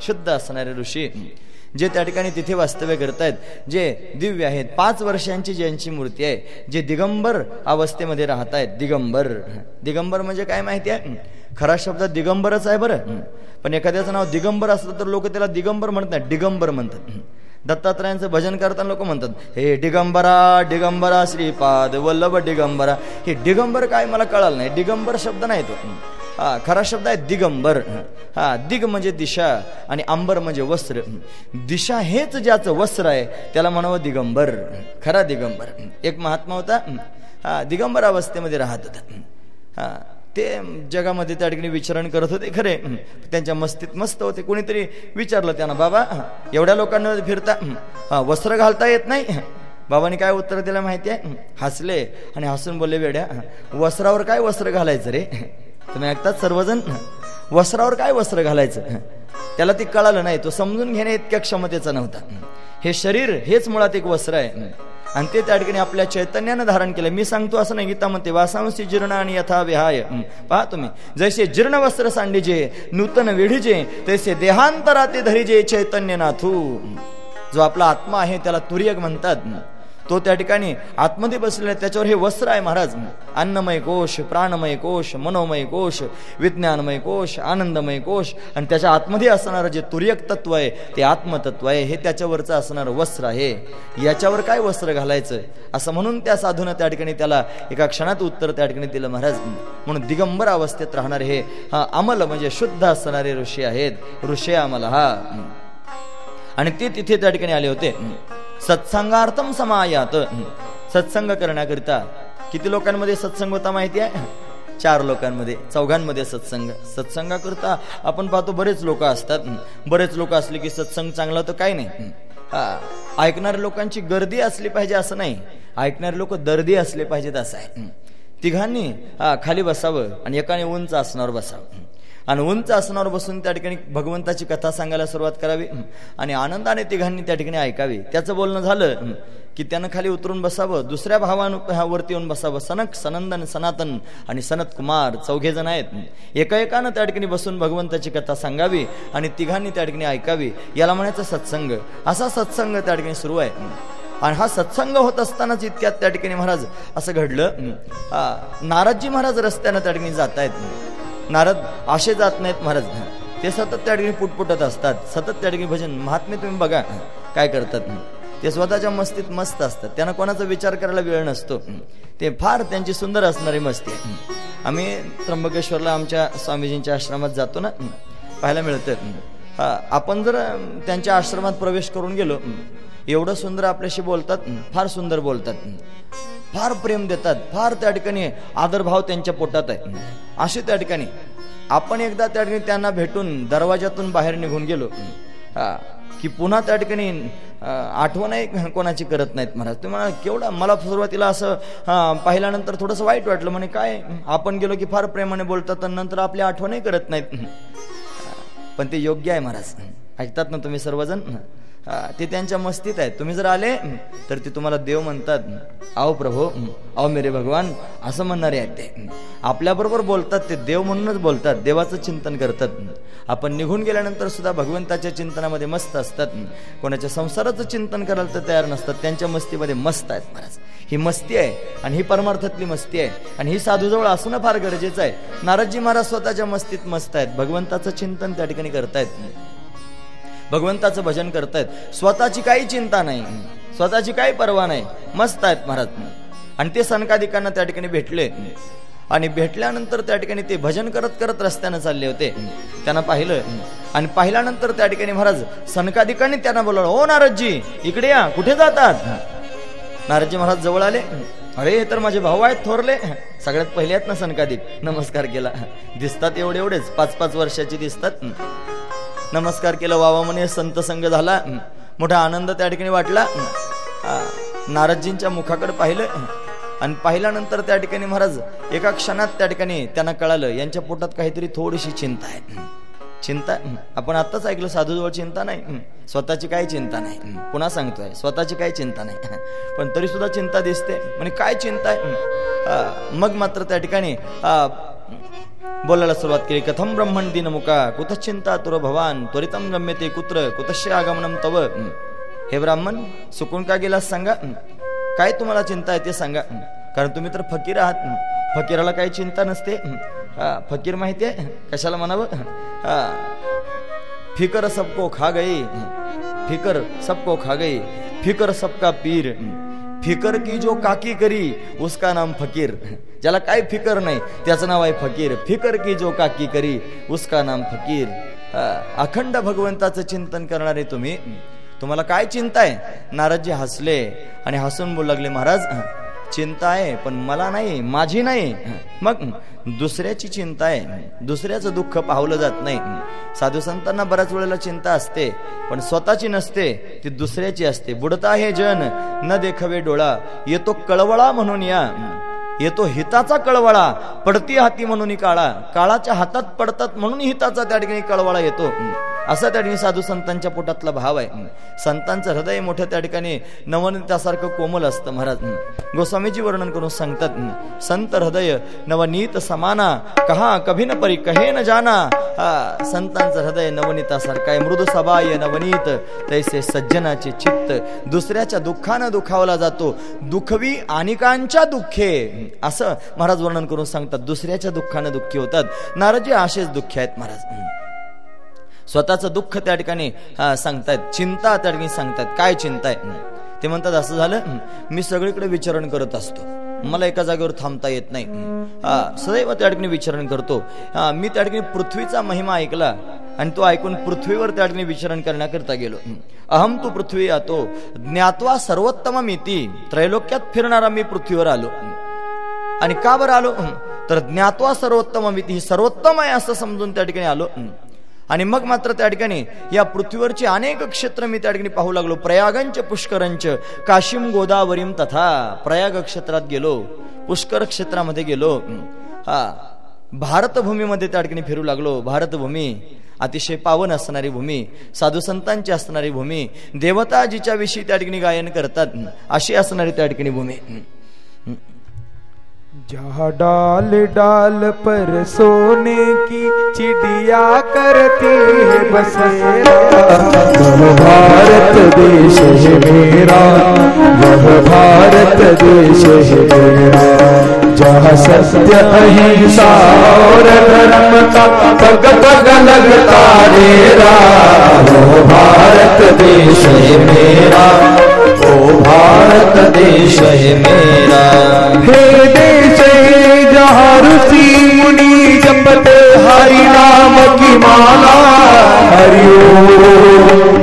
शुद्ध असणारे ऋषी. जे त्या ठिकाणी तिथे वास्तव्य करतायत जे दिव्य आहेत. पाच वर्षांची ज्यांची मूर्ती आहे जे दिगंबर अवस्थेमध्ये राहत आहेत दिगंबर. दिगंबर म्हणजे काय माहिती आहे? खरा शब्द दिगंबरच आहे बरं. पण एखाद्याचं नाव दिगंबर असलं तर लोक त्याला दिगंबर म्हणत नाही दिगंबर म्हणतात. दत्तात्रयांचं भजन करताना लोक म्हणतात हे दिगंबरा दिगंबरा श्रीपाद वल्लभ दिगंबरा हे दिगंबर काय? मला कळालं नाही. दिगंबर शब्द नाही तो. हा खरा शब्द आहे दिगंबर. हा दिग म्हणजे दिशा आणि अंबर म्हणजे वस्त्र. दिशा हेच ज्याचं वस्त्र आहे त्याला म्हणावं दिगंबर. खरा दिगंबर. एक महात्मा होता हा दिगंबर अवस्थेमध्ये राहत होता. हा ते जगामध्ये त्या ठिकाणी विचरण करत होते खरे. त्यांच्या मस्तीत मस्त होते. कोणीतरी विचारलं त्यांना बाबा एवढ्या लोकांना फिरता हा, वस्त्र घालता येत नाही? बाबांनी काय उत्तर दिलं माहिती आहे? हसले आणि हसून बोलले वेड्या वस्त्रावर काय वस्त्र घालायचं रे? तुम्ही ऐकतात सर्वजण वस्त्रावर काय वस्त्र घालायचं त्याला ते कळालं नाही तो समजून घेणे इतक्या क्षमतेचा नव्हता. हे. शरीर हेच मुळात एक वस्त्र आहे आणि ते त्या ठिकाणी आपल्या चैतन्यानं धारण केलं. मी सांगतो असं नाही गीता म्हणते वासांशी जीर्ण आणि यथा विहाय. पहा तुम्ही जसे जीर्ण वस्त्र सांडिजे नूतन वेढीजे तसे देहांतराते धरिजे चैतन्य नाथू जो आपला आत्मा आहे त्याला तुर्यक म्हणतात तो त्या ठिकाणी आतमध्ये बसलेला आहे. त्याच्यावर हे वस्त्र आहे महाराज. अन्नमय कोश प्राणमय कोश मनोमय कोश विज्ञानमय कोश आनंदमय कोश. आणि त्याच्या आतमध्ये असणारं जे तुर्यक तत्व आहे ते आत्मतत्व आहे. हे त्याच्यावरचं असणारं वस्त्र आहे. याच्यावर काय वस्त्र घालायचं? असं म्हणून त्या साधूनं त्या ठिकाणी त्याला एका क्षणात उत्तर त्या ठिकाणी दिलं महाराज म्हणून दिगंबर अवस्थेत राहणारे हे हा अमल म्हणजे शुद्ध असणारे ऋषी आहेत. ऋषी अमल हा आणि ते तिथे त्या ठिकाणी आले होते. सत्संगार्थम समायात. सत्संग करण्याकरिता किती लोकांमध्ये सत्संग होता माहिती आहे? चार लोकांमध्ये चौघांमध्ये सत्संग. सत्संगाकरता आपण पाहतो बरेच लोक असतात. बरेच लोक असले की सत्संग चांगला तर काय नाही. हा, ऐकणाऱ्या लोकांची गर्दी असली पाहिजे असं नाही. ऐकणारे लोक दर्दी असले पाहिजेत असं आहे. तिघांनी खाली बसावं आणि एकाने उंच आसनावर बसावं. आणि उंच आसनावर बसून त्या ठिकाणी भगवंताची कथा सांगायला सुरुवात करावी. आणि आनंदाने तिघांनी त्या ठिकाणी ऐकावी. त्याचं बोलणं झालं की त्यानं खाली उतरून बसावं. दुसऱ्या भावावरती येऊन बसावं. सनक सनंदन सनातन आणि सनत कुमार चौघे जण आहेत. एका एकानं त्या ठिकाणी बसून भगवंताची कथा सांगावी आणि तिघांनी त्या ठिकाणी ऐकावी. याला म्हणायचं सत्संग. असा सत्संग त्या ठिकाणी सुरू आहे. आणि हा सत्संग होत असतानाच इतक्यात त्या ठिकाणी महाराज असं घडलं नाराजी महाराज रस्त्यानं त्या ठिकाणी जात आहेत नारद असे जात नाहीत महाराज. ते सतत त्या ठिकाणी पुटपुटत असतात. सतत त्या ठिकाणी भजन. महात्मे तुम्ही बघा काय करतात. ते स्वतःच्या मस्तीत मस्त असतात. त्यांना कोणाचा विचार करायला वेळ नसतो. ते फार त्यांची सुंदर असणारी मस्ती आम्ही त्र्यंबकेश्वरला आमच्या स्वामीजींच्या आश्रमात जातो ना. पाहायला मिळतं. आपण जर त्यांच्या आश्रमात प्रवेश करून गेलो एवढं सुंदर आपल्याशी बोलतात फार सुंदर बोलतात फार प्रेम देतात फार त्या ठिकाणी आदरभाव त्यांच्या पोटात आहे असे त्या ठिकाणी आपण एकदा त्या ठिकाणी त्यांना भेटून दरवाजातून बाहेर निघून गेलो हा, की पुन्हा त्या ठिकाणी आठवणही कोणाची करत नाहीत महाराज. तुम्ही म्हणा केवढा मला सुरुवातीला असं पाहिल्यानंतर थोडंसं वाईट वाटलं. म्हणे काय आपण गेलो की फार प्रेमाने बोलतात आणि नंतर आपली आठवणही करत नाहीत. पण ते योग्य आहे महाराज ऐकतात ना तुम्ही सर्वजण? ते त्यांच्या मस्तीत आहेत. तुम्ही जर आले तर ते तुम्हाला देव म्हणतात आओ प्रभू आओ मेरे भगवान असं म्हणणारे आहेत ते. आपल्याबरोबर बोलतात ते देव म्हणूनच बोलतात देवाचं चिंतन करतात. आपण निघून गेल्यानंतर सुद्धा भगवंताच्या चिंतनामध्ये मस्त असतात. कोणाच्या संसाराचं चिंतन करायला तर तयार नसतात त्यांच्या मस्तीमध्ये मस्त आहेत महाराज. ही मस्ती आहे आणि ही परमार्थातली मस्ती आहे आणि ही साधूजवळ असणं फार गरजेचं आहे. नारदजी महाराज स्वतःच्या मस्तीत मस्त आहेत भगवंताचं चिंतन त्या ठिकाणी करतायत. भगवंताचं भजन करतायत. स्वतःची काही चिंता नाही. स्वतःची काही पर्वा नाही. मस्त आहेत महाराज. आणि ते सनकादिकांना त्या ठिकाणी भेटले. आणि भेटल्यानंतर त्या ठिकाणी ते भजन करत करत रस्त्यानं चालले होते. त्यांना पाहिलं. आणि पाहिल्यानंतर त्या ठिकाणी महाराज सनकादिकांनी त्यांना बोलवलं हो नारदजी इकडे या. कुठे जातात? नारदजी महाराज जवळ आले. अरे हे तर माझे भाऊ आहेत थोरले. सगळ्यात पहिले आहेत ना सनकादिक. नमस्कार केला. दिसतात एवढे एवढेच. पाच पाच वर्षाचे दिसतात. नमस्कार केला. वावा म्हणे संत संग झाला. मोठा आनंद त्या ठिकाणी वाटला. नारदजींच्या मुखाकडे पाहिलं. आणि पाहिल्यानंतर त्या ठिकाणी महाराज एका क्षणात त्या ठिकाणी त्यांना कळालं. यांच्या पोटात काहीतरी थोडीशी चिंता आहे. चिंता? आपण आत्ताच ऐकलं साधूजवळ चिंता नाही. स्वतःची काही चिंता नाही. पुन्हा सांगतोय स्वतःची काही चिंता नाही. पण तरी सुद्धा चिंता दिसते. म्हणजे काय चिंता आहे? मग मात्र त्या ठिकाणी बोलायला सुरुवात केली. कथम ब्रह्मण दिन मुका कुतचिंता तुर भवान? त्वरितम गम्यते कुत्र? कुतश्य आगमनम तव? हे. ब्राह्मण सुकून का गेला सांगा? काय तुम्हाला चिंता आहे ते सांगा? कारण तुम्ही तर फकीर आहात. फकीराला काही चिंता नसते. फकीर माहिती आहे? कशाला म्हणावं? फिकर सबको खा गई. फिकर सबको खा गई. फिकर सबका पीर. फिकर की जो काकी करी उसका नाम फकीर. ज्याला काय फिकर नाही त्याचं नाव आहे फकीर. फिकर की जो काकी करी उसका नाम फकीर. अखंड भगवंताचं चिंतन करणारे तुम्ही. तुम्हाला काय चिंता आहे? नारदजी हसले आणि हसून बोलू लागले महाराज चिंता आहे पण मला नाही माझी नाही. मग दुसऱ्याची चिंता आहे. दुसऱ्याचं दुःख पाहलं जात नाही. साधू संतांना बऱ्याच वेळेला चिंता असते पण स्वतःची नसते ती दुसऱ्याची असते. बुडता हे जन न देखवे डोळा. येतो कळवळा म्हणून या. येतो हिताचा कळवळा. पडती हाती म्हणून काळा. काळाच्या हातात पडतात म्हणून हिताचा त्या ठिकाणी कळवळा येतो. असा त्या ठिकाणी साधू संतांच्या पोटातला भाव आहे. संतांचं हृदय मोठं त्या ठिकाणी नवनीतासारखं कोमल असतं महाराज. गोस्वामीजी वर्णन करून सांगतात. संत हृदय नवनीत समाना. कहा कभी न परी कहे न जाना. हा संतांचं हृदय नवनीतासारखं आहे. मृदू सबाय नवनीत. तैसे सज्जनाचे चित्त. दुसऱ्याच्या दुःखानं दुखावला जातो. दुखवी अनेकांच्या दुःखे. असं महाराज वर्णन करून सांगतात दुसऱ्याच्या दुःखानं दुःखी होतात. नाराजी असेच दुःखी आहेत महाराज. स्वतःचं दुःख त्या ठिकाणी सांगतायत. चिंता त्या ठिकाणी सांगतायत. काय चिंता आहे? ते म्हणतात असं झालं मी सगळीकडे विचारण करत असतो. मला एका जागेवर थांबता येत नाही. सदैव त्या ठिकाणी विचारण करतो. मी त्या ठिकाणी पृथ्वीचा महिमा ऐकला आणि तो ऐकून पृथ्वीवर त्या ठिकाणी विचारण करण्याकरता गेलो. अहम तू पृथ्वी आतो ज्ञात्वा सर्वोत्तम मी ती त्रैलोक्यात फिरणारा मी पृथ्वीवर आलो. आणि का बरं आलो? तर ज्ञात्वा सर्वोत्तम ही सर्वोत्तम आहे असं समजून त्या ठिकाणी आलो. आणि मग मात्र त्या ठिकाणी या पृथ्वीवरची अनेक क्षेत्र मी त्या ठिकाणी पाहू लागलो. प्रयागंच पुष्करंच काशिम गोदावरीम तथा प्रयाग क्षेत्रात गेलो. पुष्कर क्षेत्रामध्ये गेलो. हा. भारतभूमीमध्ये त्या ठिकाणी फिरू लागलो. भारतभूमी अतिशय पावन असणारी भूमी साधू संतांची असणारी भूमी देवताजीच्या विषयी त्या ठिकाणी गायन करतात. अशी असणारी त्या ठिकाणी भूमी. जहाँ डाल डाल पर सोने की चिड़िया करती है बसेरा। भारत देश है मेरा, वह भारत देश है मेरा। जहाँ सत्य, अहिंसा और धर्म का पग पग लगता रेरा वो भारत देश है मेरा। ओ भारत देश है मेरा। हे देश जहाँ ऋषि मुनि जपते हरि नाम की माला। हरिओम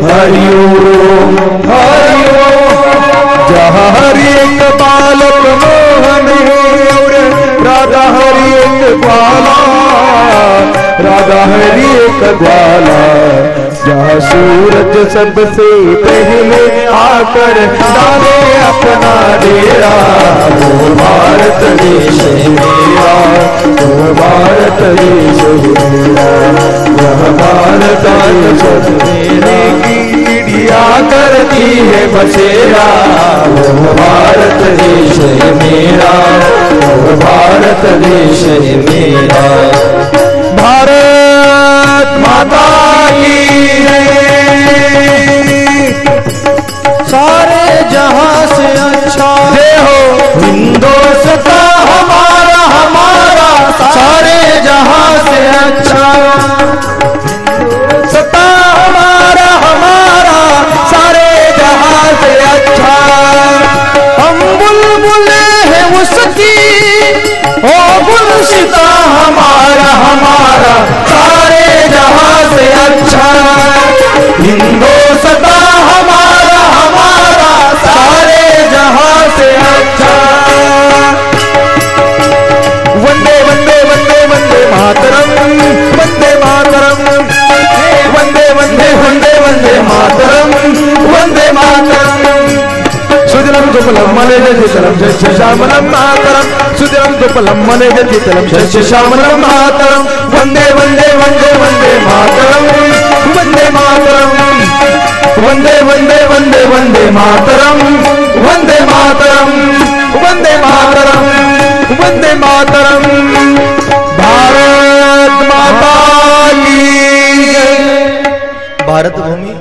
हरिओम हरिओम जहाँ हरि एक बालक मोहन है और राधा हरि एक ग्वाला राधा हरि एक ग्वाला जहाँ सूरज सबसे पहले आकर डाले अपना डेरा। वो भारत देश मेरा वो भारत देश मेरा। यह भारत देश मेरे की चिड़िया करती है बसेरा। वो भारत देश मेरा वो भारत देश मेरा। भारत माता सारे जहाँ से अच्छा। जय हो हिंदोस्ता हमारा हमारा। सारे जहाँ से अच्छा। बुलबुल है उसकी ओ गुलशिता हमारा हमारा, सारे जहाँ से अच्छा हिंदोस्ता हमारा हमारा, सारे जहाँ से अच्छा वंदे वंदे वंदे वंदे मातरम वंदे मातरम। वंदे वंदे वंदे वंदे मातरम वंदे मातरम। सुजलम दुपलम मले जतितलम शस्य श्यामलम मातरम. सुजलम दुपलम मले जतितलम शस्य श्यामलम मातरम. वंदे वंदे वंदे वंदे मातरम. वंदे मातरम. वंदे वंदे वंदे वंदे मातरम. वंदे मातरम. वंदे मातरम. वंदे मातरम. भारत माता की जय. भारत भूमी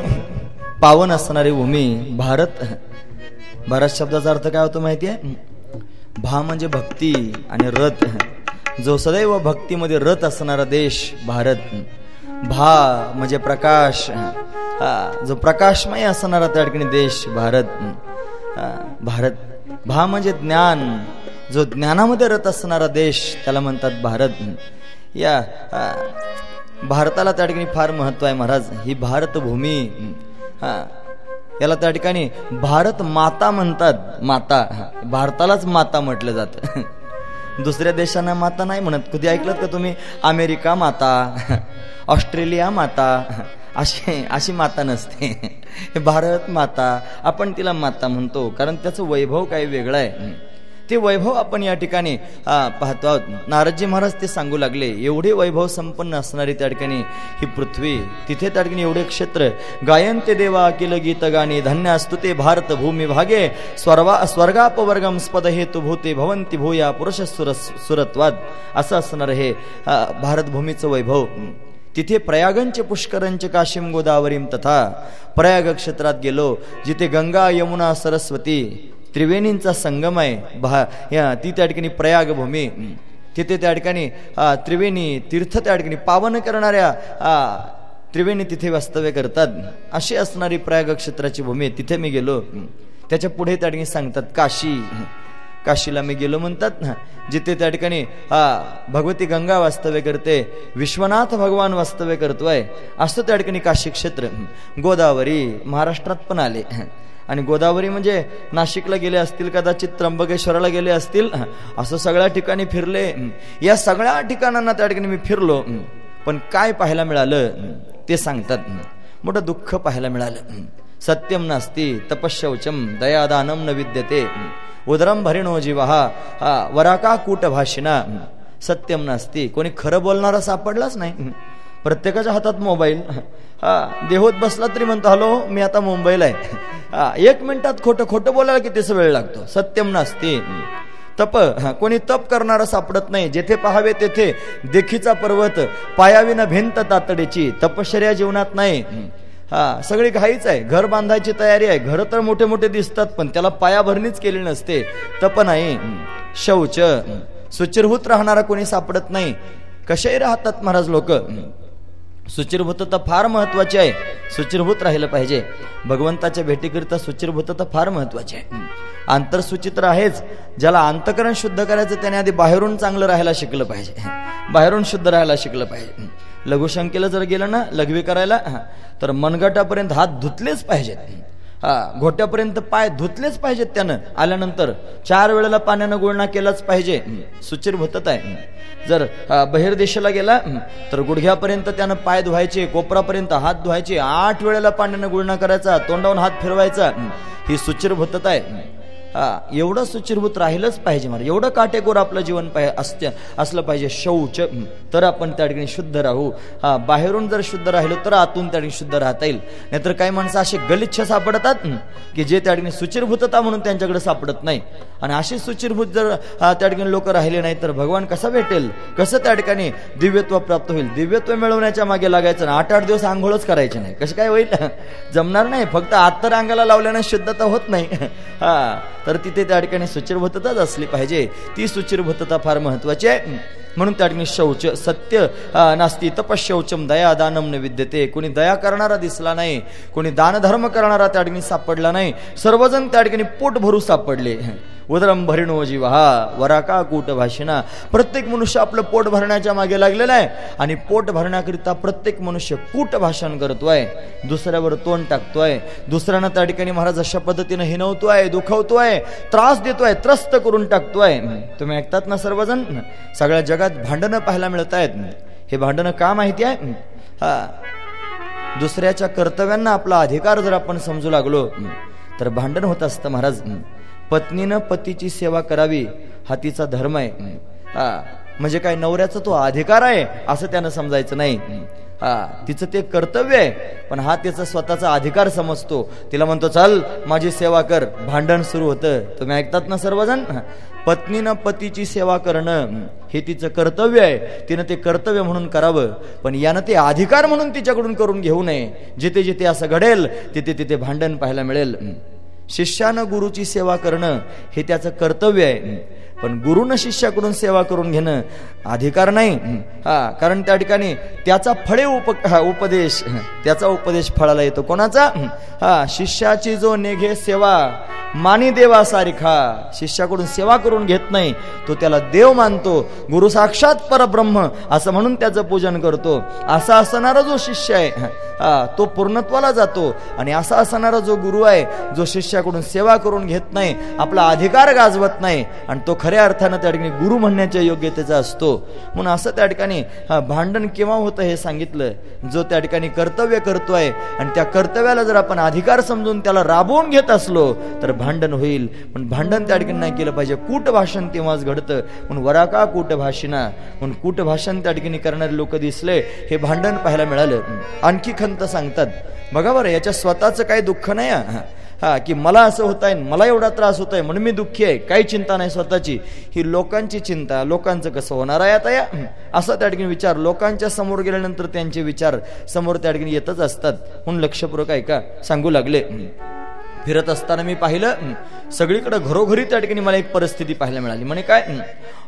पावन असणारी भूमी भारत. भारत शब्दाचा अर्थ काय होतो माहिती आहे? भा म्हणजे भक्ती आणि रथ. जो सदैव भक्तीमध्ये रथ असणारा देश भारत. भा म्हणजे प्रकाश. जो प्रकाशमय असणारा त्या ठिकाणी देश भारत. भारत. भा म्हणजे ज्ञान. जो ज्ञानामध्ये रथ असणारा देश त्याला म्हणतात भारत. या भारताला त्या ठिकाणी फार महत्त्व आहे महाराज. ही भारतभूमी. हा याला त्या ठिकाणी भारत माता म्हणतात. माता भारतालाच माता म्हटलं जातं. दुसऱ्या देशांना माता नाही म्हणत. कधी ऐकलं का तुम्ही? अमेरिका माता ऑस्ट्रेलिया माता अशी अशी माता नसते. भारत माता आपण तिला माता म्हणतो. कारण त्याचं वैभव काही वेगळं आहे. ते वैभव आपण या ठिकाणी पाहतो आहोत. नारदजी महाराज ते सांगू लागले एवढे वैभव संपन्न असणारी त्या ठिकाणी ही पृथ्वी तिथे त्या ठिकाणी एवढे क्षेत्र. गायंते देवा अकिल गीत गाणी धन्य असतु ते भारत भूमी भागे. स्वर्वा स्वर्गापवर्गम स्पद हेतु भूते भवंती भूया पुरुष सुर सुरत्वाद. असं असणार हे भारतभूमीचं वैभव. तिथे प्रयागंच पुष्करंच काशिम गोदावरीम तथा प्रयाग क्षेत्रात गेलो जिथे गंगा यमुना सरस्वती त्रिवेणींचा संगम आहे. भा या ती त्या ठिकाणी प्रयागभूमी. तिथे त्या ठिकाणी त्रिवेणी तीर्थ त्या ठिकाणी पावन करणाऱ्या त्रिवेणी तिथे वास्तव्य करतात. अशी असणारी प्रयाग क्षेत्राची भूमी आहे. तिथे मी गेलो. त्याच्या पुढे त्या ठिकाणी सांगतात काशी. काशीला मी गेलो म्हणतात. ना जिथे त्या ठिकाणी हा भगवती गंगा वास्तव्य करते. विश्वनाथ भगवान वास्तव्य करतोय. असं त्या ठिकाणी काशी क्षेत्र गोदावरी महाराष्ट्रात पण आले. आणि गोदावरी म्हणजे नाशिकला गेले असतील कदाचित त्र्यंबकेश्वराला गेले असतील असं सगळ्या ठिकाणी फिरले. या सगळ्या ठिकाणांना त्या ठिकाणी मी फिरलो. पण काय पाहायला मिळालं ते सांगतात. मोठं दुःख पाहायला मिळालं. सत्यम नास्ती तपशौचम दयादानम न विद्यते. उदरम भरिणो जीवाहा हा वराका कूट भाषिना सत्यम नास्ती. कोणी खरं बोलणारा सापडलाच नाही. प्रत्येकाच्या हातात मोबाईल. हा देहोत बसला तरी म्हणतो हॅलो मी आता मुंबईला आहे. हा एक मिनिटात खोटं खोटं बोलायला कितीच वेळ लागतो? सत्यम नास्ती. तप कोणी तप करणारा सापडत नाही. जेथे पहावे तेथे देखीचा पर्वत पायाविना भिंत तातडीची. तपश्चर्या जीवनात नाही. हा सगळी घाईच आहे. घर बांधायची तयारी आहे. घर तर मोठे मोठे दिसतात पण त्याला पायाभरणीच केली नसते. तप नाही. शौच. सुचिरहूत राहणारा कोणी सापडत नाही. कसेही राहतात महाराज लोक. सुचिरभूतता फार महत्वाची आहे. सुचिरभूत राहिलं पाहिजे. भगवंताच्या भेटीकरिता सुचिरभूतता फार महत्वाची आहे. आंतरसुचित्र आहेच. ज्याला अंतकरण शुद्ध करायचं त्याने आधी बाहेरून चांगलं राहायला शिकलं पाहिजे. बाहेरून शुद्ध राहायला शिकलं पाहिजे. लघुशंकेला जर गेलं ना लघवी करायला हा, तर मनगटापर्यंत हात धुतलेच पाहिजेत. हा घोट्यापर्यंत पाय धुतलेच पाहिजेत त्यानं. आल्यानंतर चार वेळेला पाण्यानं गुळणा केलाच पाहिजे. सुचिरभूतता आहे. जर बहिरदेशाला बहिर्देशाला गेला तर गुडघ्यापर्यंत त्यानं पाय धुवायचे कोपरापर्यंत हात धुवायचे आठ वेळेला पाण्यानं गुळणा करायचा तोंडावून हात फिरवायचा ही सुचिरभूतता आहे. एवढं सुचिरभूत राहिलंच पाहिजे मला. एवढं काटेकोर आपलं जीवन पाहि असते असलं पाहिजे. शौच तर आपण त्या ठिकाणी शुद्ध राहू. हा बाहेरून जर शुद्ध राहिलो तर आतून त्या ठिकाणी शुद्ध राहता येईल. नाहीतर काही माणसं असे गलिच्छ सापडतात की जे त्या ठिकाणी सुचिरभूतता म्हणून त्यांच्याकडे सापडत नाही. आणि अशी सुचिरभूत जर हा, त्या ठिकाणी लोक राहिले नाही तर भगवान कसा भेटेल? कसं त्या ठिकाणी दिव्यत्व प्राप्त होईल? दिव्यत्व मिळवण्याच्या मागे लागायचं ना आठ आठ दिवस आंघोळच करायचे नाही. कसं काय होईल? जमणार नाही. फक्त आत तर अंगाला लावल्याने शुद्धता होत नाही. हा तर तिथे त्या ठिकाणी सुचिरभूतताच असली पाहिजे. ती सुचिरभूतता फार महत्वाची आहे. म्हणून त्या ठिकाणी शौच सत्य नास्ती तपशौचम दया दानम न विद्यते कोणी दया करणारा दिसला नाही कोणी दानधर्म करणारा त्या ठिकाणी सापडला नाही. सर्वजण त्या ठिकाणी पोट भरू सापडले. उदरम भरिणो जीव हा वराका कूट भाषिणा प्रत्येक मनुष्य आपलं पोट भरण्याच्या मागे लागलेला आहे. आणि पोट भरण्याकरिता प्रत्येक मनुष्य कूट भाषण करतोय. दुसऱ्यावर तोंड टाकतोय. दुसऱ्यांना त्या ठिकाणी महाराज अशा पद्धतीनं हिनवतोय दुखवतोय त्रास देतोय त्रस्त करून टाकतोय. तुम्ही ऐकतात ना सर्वजण? सगळ्या जगात भांडणं पाहायला मिळत आहेत. हे भांडणं का माहिती आहे? हा. दुसऱ्याच्या कर्तव्यांना आपला अधिकार जर आपण समजू लागलो तर भांडण होत असतं महाराज. पत्नीनं पतीची सेवा करावी हा तिचा धर्म आहे. हा म्हणजे काय नवऱ्याचा तो अधिकार आहे असं त्यानं समजायचं नाही. हा तिचं ते कर्तव्य आहे पण हा त्याचा स्वतःचा अधिकार समजतो. तिला म्हणतो चल माझी सेवा कर. भांडण सुरू होतं. तुम्ही ऐकतात ना सर्वजण? पत्नीनं पतीची सेवा करणं हे तिचं कर्तव्य आहे. तिनं ते कर्तव्य म्हणून करावं पण यानं ते अधिकार म्हणून तिच्याकडून करून घेऊ नये. जिथे जिथे असं घडेल तिथे तिथे भांडण पाहायला मिळेल. शिष्यानं गुरुची सेवा करणं हे त्याचं कर्तव्य आहे. पण गुरुनं शिष्याकडून सेवा करून घेणं अधिकार नाही. हा. कारण त्या ठिकाणी त्याचा फळे उप हा, उपदेश त्याचा उपदेश फळाला येतो. कोणाचा? हा. शिष्याची जो नेघे सेवा मानी देवा सारिखा शिष्याकडून सेवा करून घेत नाही तो त्याला देव मानतो. गुरु साक्षात परब्रह्म असं म्हणून त्याचं पूजन करतो. असा असणारा जो शिष्य आहे हा, तो पूर्णत्वाला जातो. आणि असा असणारा जो गुरु आहे जो शिष्याकडून सेवा करून घेत नाही आपला अधिकार गाजवत नाही आणि तो खरे खऱ्या अर्थानं त्या ठिकाणी गुरु म्हणण्याच्या योग्यतेचा असतो. म्हणून असं त्या ठिकाणी हा, भांडण केव्हा होतं हे सांगितलं? जो त्या ठिकाणी कर्तव्य करतोय आणि त्या कर्तव्याला जर आपण अधिकार समजून त्याला राबवून घेत असलो तर भांडण होईल. पण भांडण त्या ठिकाणी नाही केलं पाहिजे. कूट भाषण तेव्हाच घडतं. म्हणून वराका कूट भाषिणा म्हणून कूट भाषण त्या ठिकाणी करणारे लोक दिसले हे भांडण पाहायला मिळालं. आणखी खंत सांगतात. बघा बरं याच्या स्वतःचं काही दुःख नाही हा. की मला असं होत आहे मला एवढा त्रास होत आहे म्हणून मी दुःखी आहे. काही चिंता नाही स्वतःची. ही लोकांची चिंता लोकांचं कसं होणार आहे आता या? असा त्या ठिकाणी विचार. लोकांच्या समोर गेल्यानंतर त्यांचे विचार समोर त्या ठिकाणी येतच असतात. म्हणून लक्षपूर्वक ऐका सांगू लागले. फिरत असताना मी पाहिलं सगळीकडे घरोघरी त्या ठिकाणी मला एक परिस्थिती पाहायला मिळाली. म्हणे काय?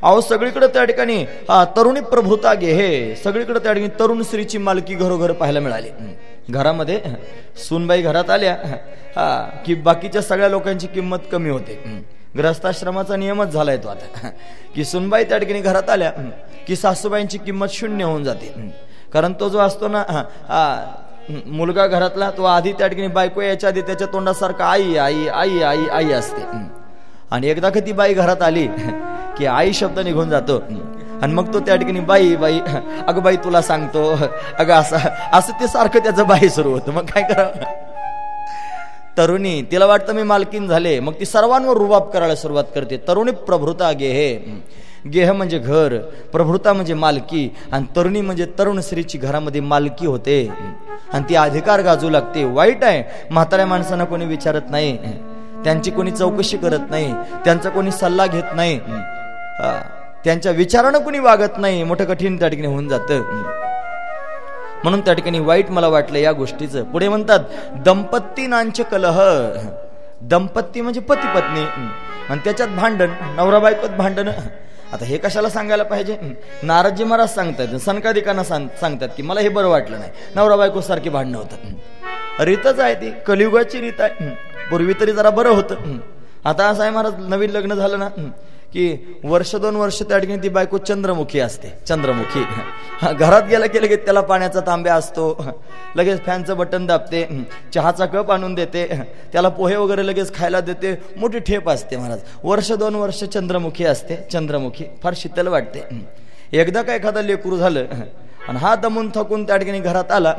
अहो सगळीकडे त्या ठिकाणी हा तरुणी प्रभुता गे हे. सगळीकडे त्या ठिकाणी तरुण स्त्रीची मालकी घरोघर पाहायला मिळाली. घरामध्ये सुनबाई सूनबाई घरात आल्या. हा की बाकीच्या सगळ्या लोकांची किंमत कमी होते. ग्रस्ताश्रमाचा नियमच झालाय तो आता. की सुनबाई त्या ठिकाणी घरात आल्या की सासूबाईंची किंमत शून्य होऊन जाते. कारण तो जो असतो ना हा, हा, मुलगा घरातला तो आधी त्या ठिकाणी बायको याच्या आधी त्याच्या तोंडासारखा आई आई आई आई आई असते. आणि एकदा का ती बाई घरात आली की आई शब्द निघून जातो. आणि मग तो त्या ठिकाणी बाई बाई अगं बाई तुला सांगतो. अगं असं असं ते सारखं त्याचं बाई सुरू होतं. मग काय करावं? तरुणी तिला वाटतं मी मालकीन झाले. मग ती सर्वांवर रुबाब करायला सुरुवात करते. तरुणी प्रभृता गेहे. गेह म्हणजे घर प्रभृता म्हणजे मालकी आणि तरुणी म्हणजे तरुण स्त्रीची घरामध्ये मालकी होते. आणि ती अधिकार गाजू लागते. वाईट आहे. म्हाताऱ्या माणसांना कोणी विचारत नाही. त्यांची कोणी चौकशी करत नाही. त्यांचा कोणी सल्ला घेत नाही. त्यांच्या विचारानं कोणी वागत नाही. मोठं कठीण त्या ठिकाणी होऊन जातं. म्हणून त्या ठिकाणी वाईट मला वाटलं या गोष्टीचं. पुढे म्हणतात दंपती नांच कलह. दंपत्ती म्हणजे पती पत्नी. आणि त्याच्यात भांडण नवरा बायकोत भांडण. आता हे कशाला सांगायला पाहिजे? नाराजी महाराज सांगतात सनकादिकांना सांग सांगतात की मला हे बरं वाटलं नाही. नवरा बायको सारखी भांडणं होतात. रीतच आहे ती कलियुगाची रीत आहे. पूर्वी तरी जरा बरं होतं. आता असं आहे महाराज नवीन लग्न झालं ना. की वर्ष दोन वर्ष त्या ठिकाणी ती बायको चंद्रमुखी असते. चंद्रमुखी. घरात गेलं की लगेच त्याला पाण्याचा तांब्या असतो. लगेच फॅनचं बटन दाबते. चहाचा कप आणून देते. त्याला पोहे वगैरे लगेच खायला देते. मोठी ठेप असते महाराज. वर्ष दोन वर्ष चंद्रमुखी असते. चंद्रमुखी फार शीतल वाटते. एकदा का एखादा लेकरू झालं आणि हा दमून थकून त्या ठिकाणी घरात आला.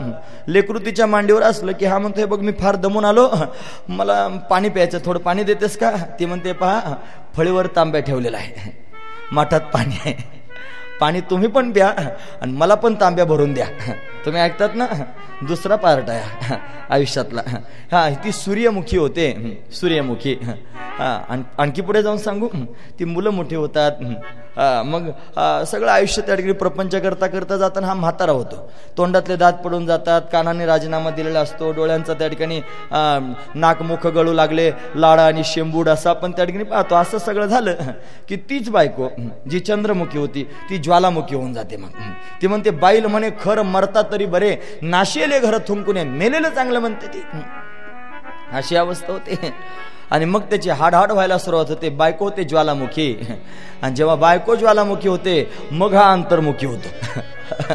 लेकृतीच्या मांडीवर असलं की हा म्हणतोय बघ मी फार दमून आलो. मला पाणी प्यायचं थोडं पाणी देतेस का? ती म्हणते पहा फळीवर तांब्या ठेवलेला आहे. माठात पाणी आहे. पाणी तुम्ही पण प्या आणि मला पण तांब्या भरून द्या. तुम्ही ऐकतात ना? दुसरा पार्ट आहे. आयुष्यातला. हा ती सूर्यमुखी होते. सूर्यमुखी. हा आणखी पुढे जाऊन सांगू? ती मुलं मोठी होतात. मग सगळं आयुष्य त्या ठिकाणी प्रपंच करता करता जाताना हा म्हातारा होतो. तोंडातले दात पडून जातात कानाने राजीनामा दिलेला असतो डोळ्यांचा त्या ठिकाणी नाक मुख गळू लागले लाडा आणि शेंबूड असं आपण त्या ठिकाणी पाहतो. असं सगळं झालं की तीच बायको जी चंद्रमुखी होती ती ज्वालामुखी होऊन जाते मग. ती म्हणते बाईल म्हणे खरं मरतात तरी बरे. नाशिले घर थुंकून मेलेलं चांगलं म्हणते ती. अशी अवस्था होते. आणि मग त्याची हाडहाड व्हायला सुरुवात होते. बायको होते ज्वालामुखी. आणि जेव्हा बायको ज्वालामुखी होते मग हा अंतर्मुखी होतो.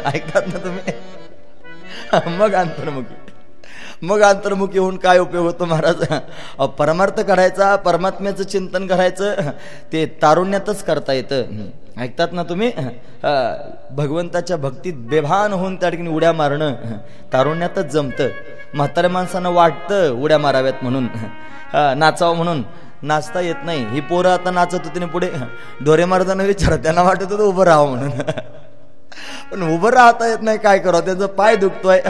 ऐकतात ना तुम्ही? मग अंतर्मुखी. मग अंतर्मुखी होऊन काय उपयोग होतो महाराज? परमार्थ करायचा परमात्म्याचं चिंतन करायचं ते तारुण्यातच करता येतं. ऐकतात ना तुम्ही? भगवंताच्या भक्तीत बेभान होऊन त्या ठिकाणी उड्या मारणं तारुण्यातच जमतं. म्हाताऱ्या माणसांना वाटतं उड्या माराव्यात म्हणून. नाचावं म्हणून. नाचता येत नाही. ही पोरं आता नाचत होती पुढे. ढोरे मारताना विचार त्यांना वाटत होतं उभं राहावं म्हणून. पण उभं राहता येत नाही काय करावं? त्याचं पाय दुखतोय.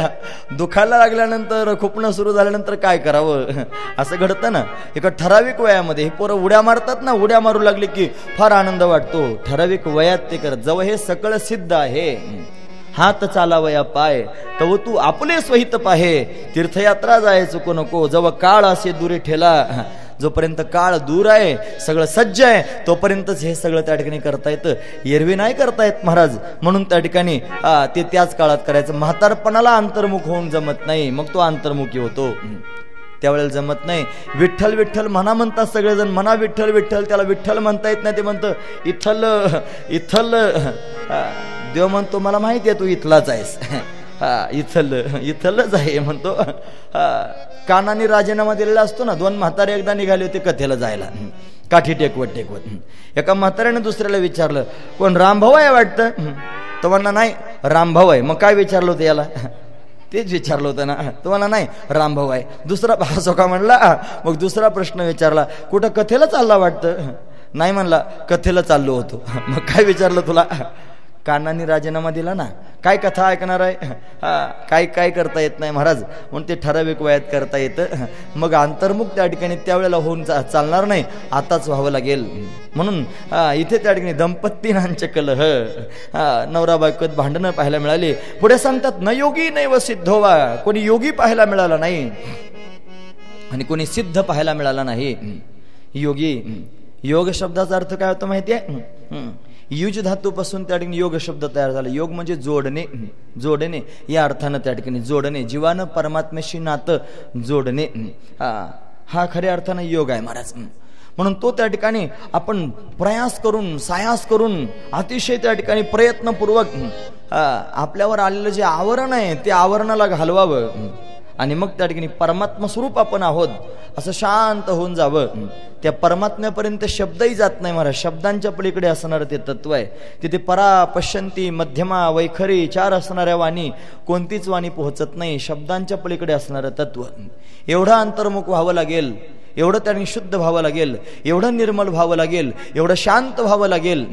दुखायला लागल्यानंतर खुपणं सुरू झाल्यानंतर काय करावं? असं घडतं ना. एका ठराविक वयामध्ये हे पोरं उड्या मारतात ना उड्या मारू लागले की फार आनंद वाटतो. ठराविक वयात ते करत जवळ हे सकळ सिद्ध आहे. हात चालावया पाय. तव तू आपले स्वहित पाहे. तीर्थयात्रा जाय चुको नको जवळ काळ असे दुरे ठेला. जोपर्यंत काळ दूर आहे सगळं सज्ज आहे तोपर्यंतच हे सगळं त्या ठिकाणी करता येतं एरवी नाही करता येत महाराज. म्हणून त्या ठिकाणी ते त्याच काळात करायचं. म्हातारपणाला अंतर्मुख होऊन जमत नाही. मग तो अंतर्मुखी होतो. त्यावेळेला जमत नाही. विठ्ठल विठ्ठल म्हणा म्हणतात सगळेजण म्हणा विठ्ठल विठ्ठल. त्याला विठ्ठल म्हणता येत नाही ते म्हणतं इथल इथल देव म्हणतो मला माहिती आहे तू इथलाच आहेस. हा इथल इथलच आहे म्हणतो. हा, कानाने राजीनामा दिलेला असतो ना दोन म्हातारे एकदा निघाले होते कथेला जायला. काठी टेकवत टेकवत. एका म्हाताऱ्याने दुसऱ्याला विचारलं कोण रामभाऊ आहे वाटतं? तो म्हणला नाही रामभाऊ आहे. मग काय विचारलं होतं याला? तेच विचारलं होतं ना. तुम्हाला नाही रामभाऊ आहे. दुसरा भासो का म्हणला मग दुसरा प्रश्न विचारला कुठं कथेला चालला वाटतं? नाही म्हणला कथेला चाललो होतो. मग काय विचारलं तुला? कानाने राजीनामा दिला ना काय कथा ऐकणार आहे? हा काय काय करता येत नाही महाराज. म्हणून ते ठराविक वयात करता येतं. मग अंतर्मुख त्या ठिकाणी त्यावेळेला होऊन चा- चालणार नाही आताच व्हावं लागेल. म्हणून इथे त्या ठिकाणी दंपतीनांचे कलह नवरा बायकोत भांडणं पाहायला मिळाली. पुढे सांगतात न योगी नाही व सिद्धोवा कोणी योगी पाहायला मिळाला नाही. आणि कोणी सिद्ध पाहायला मिळाला नाही. योगी योग शब्दाचा अर्थ काय होतो माहिती आहे युज धातूपासून त्या ठिकाणी योग शब्द तयार झाला. योग म्हणजे जोडणे. जोडणे. या अर्थानं त्या ठिकाणी जोडणे. जीवानं परमात्म्याशी नातं जोडणे. हा हा खऱ्या अर्थानं योग आहे महाराज. म्हणून तो त्या ठिकाणी आपण प्रयास करून सायास करून अतिशय त्या ठिकाणी प्रयत्नपूर्वक आपल्यावर आलेलं जे आवरण आहे ते आवरणाला घालवावं. आणि मग त्या ठिकाणी परमात्मा स्वरूप आपण आहोत असं शांत होऊन जावं. त्या परमात्म्यापर्यंत शब्दही जात नाही महाराज. शब्दांच्या पलीकडे असणारं ते तत्व आहे. तिथे परा पश्यंती मध्यमा वैखरी चार असणाऱ्या वाणी कोणतीच वाणी पोहोचत नाही. शब्दांच्या पलीकडे असणारं तत्व. एवढं अंतर्मुख व्हावं लागेल एवढं त्यांनी शुद्ध व्हावं लागेल एवढं निर्मल व्हावं लागेल एवढं शांत व्हावं लागेल.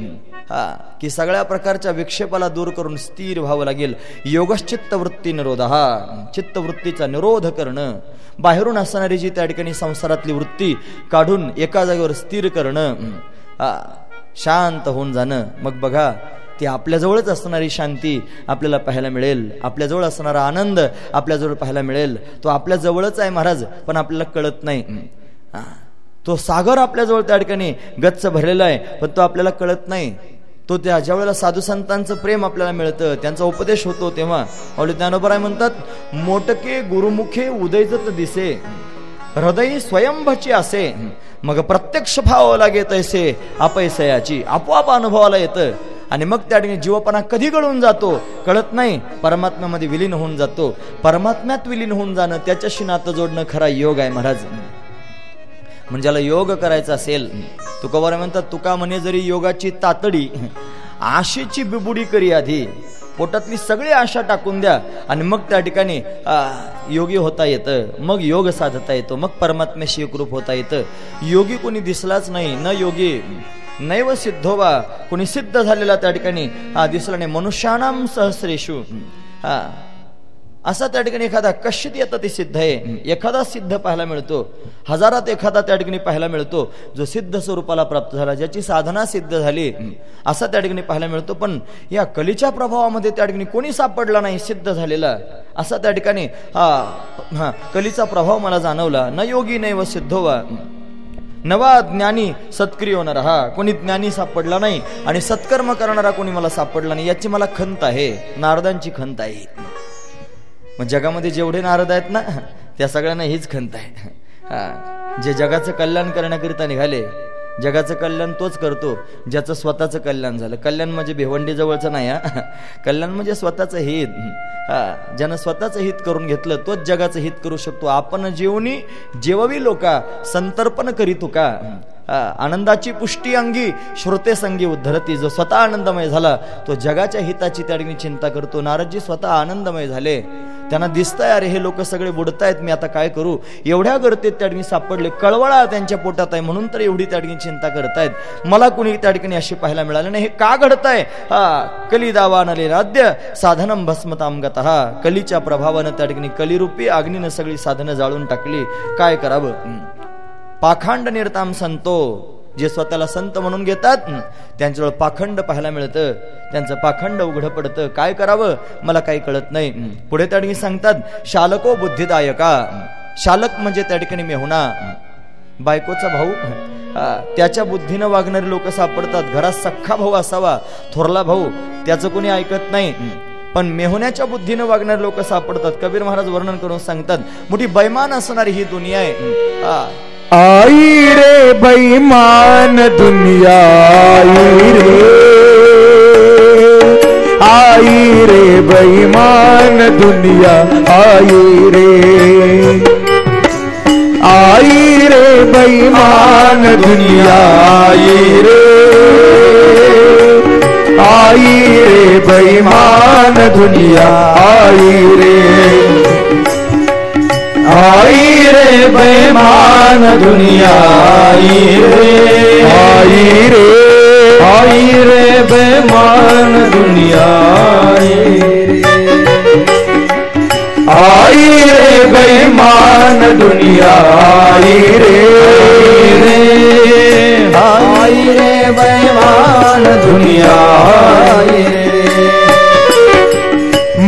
हा की सगळ्या प्रकारच्या विक्षेपाला दूर करून स्थिर व्हावं लागेल. योगश्चित्त वृत्ती निरोध. हा चित्तवृत्तीचा निरोध करणं. बाहेरून असणारी जी त्या ठिकाणी संसारातली वृत्ती काढून एका जागेवर स्थिर करणं. हा शांत होऊन जाणं. मग बघा ती आपल्याजवळच असणारी शांती आपल्याला पाहायला मिळेल. आपल्याजवळ असणारा आनंद आपल्याजवळ पाहायला मिळेल. तो आपल्याजवळच आहे महाराज पण आपल्याला कळत नाही. तो सागर आपल्याजवळ त्या ठिकाणी गच्च भरलेला आहे पण तो आपल्याला कळत नाही. तो त्या ज्या वेळेला साधू संतांचं प्रेम आपल्याला मिळतं त्यांचा उपदेश होतो तेव्हा आवडे ज्ञानोबराय म्हणतात मोटके गुरुमुखे उदयजत दिसे हृदय स्वयंभची असे मग प्रत्यक्ष भाव लागे तैसे अपैसयाची आपोआप अनुभवाला येतं आणि मग त्या ठिकाणी जीवपणा कधी गळून जातो कळत नाही परमात्म्यामध्ये विलीन होऊन जातो परमात्म्यात विलीन होऊन जाणं त्याच्याशी नातं जोडणं खरा योग आहे महाराज. म्हणजे ज्याला योग करायचा असेल तुका म्हणतात तुका म्हणे जरी योगाची तातडी आशेची बिबुडी करी आधी पोटातली सगळी आशा टाकून द्या आणि मग त्या ठिकाणी योगी होता येतं मग योग साधता येतो मग परमात्म्याशी एकरूप होता येतं. योगी कोणी दिसलाच नाही न योगी नैव सिद्धोबा कोणी सिद्ध झालेला त्या ठिकाणी हा दिसला नाही. मनुष्याणाम सहस्रेशू हा असा त्या ठिकाणी एखादा कश्चित येतं ते सिद्ध आहे. एखादा सिद्ध पाहायला मिळतो. हजारात एखादा त्या ठिकाणी पाहायला मिळतो. जो सिद्ध स्वरूपाला प्राप्त झाला ज्याची साधना सिद्ध झाली असा त्या ठिकाणी पाहायला मिळतो. पण या कलीच्या प्रभावामध्ये त्या ठिकाणी कोणी सापडला नाही सिद्ध झालेला. असा त्या ठिकाणी हा हा कलीचा प्रभाव मला जाणवला. न योगी नाही व सिद्धोवा. नवा ज्ञानी सत्क्रिय हा कोणी ज्ञानी सापडला नाही आणि सत्कर्म करणारा कोणी मला सापडला नाही याची मला खंत आहे. नारदांची खंत आहे. मग जगामध्ये जेवढे नारद आहेत ना त्या सगळ्यांना हीच खंत आहे. जे जगाचं कल्याण करण्याकरिता निघाले जगाचं कल्याण तोच करतो ज्याचं स्वतःचं कल्याण झालं. कल्याण म्हणजे भिवंडी जवळचं नाही हा. कल्याण म्हणजे स्वतःचं हित. हा. ज्यानं स्वतःचं हित करून घेतलं तोच जगाचं हित करू शकतो. आपण जेवणी जेववी लोका संतर्पण करीतो का? आनंदाची पुष्टी अंगी श्रोते संगी उद्धरती. जो स्वतः आनंदमय झाला तो जगाच्या हिताची त्या ठिकाणी चिंता करतो. नारदजी स्वतः आनंदमय झाले. त्यांना दिसतंय अरे हे लोक सगळे बुडतायत मी आता काय करू? एवढ्या गर्दीत त्या ठिकाणी सापडले. कळवळा त्यांच्या पोटात आहे म्हणून तर एवढी त्या ठिकाणी चिंता करतायत. मला कुणी त्या ठिकाणी अशी पाहायला मिळाली नाही. हे का घडतंय? हा कली दावानले राध्य साधनम भस्मतामगत हा कलीच्या प्रभावानं त्या ठिकाणी कलिरूपी अग्नीनं सगळी साधनं जाळून टाकली. काय करावं? पाखंड निर्ताम संतो. जे स्वतःला संत म्हणून घेतात त्यांच्याजवळ पाखंड पाहायला मिळतं. त्यांचं पाखंड उघडं पडतं. काय करावं? मला काही कळत नाही. पुढे त्या ठिकाणी सांगतात शालको बुद्धिदायका. शालक म्हणजे त्या ठिकाणी मेहुणा. बायकोचा भाऊ त्याच्या बुद्धीनं वागणारे लोक सापडतात. घरात सख्खा भाऊ असावा थोरला भाऊ त्याचं कोणी ऐकत नाही. पण मेहुण्याच्या बुद्धीनं वागणारे लोक सापडतात. कबीर महाराज वर्णन करून सांगतात मोठी बैमान असणारी ही दुनिया आहे. हा आई रे बैमान दुनिया आई रे। आई रे बैमान दुनिया आई रे। आई रे बैमान दुनिया आई रे। आई रे बैमान दुनिया आई रे। आई रे बेमान दुनिया आई रे। आई रे। आई रे बेमान दुनिया आई रे। आई रे बेईमान दुनिया आई रे आई रे बेमान दुनिया आई रे।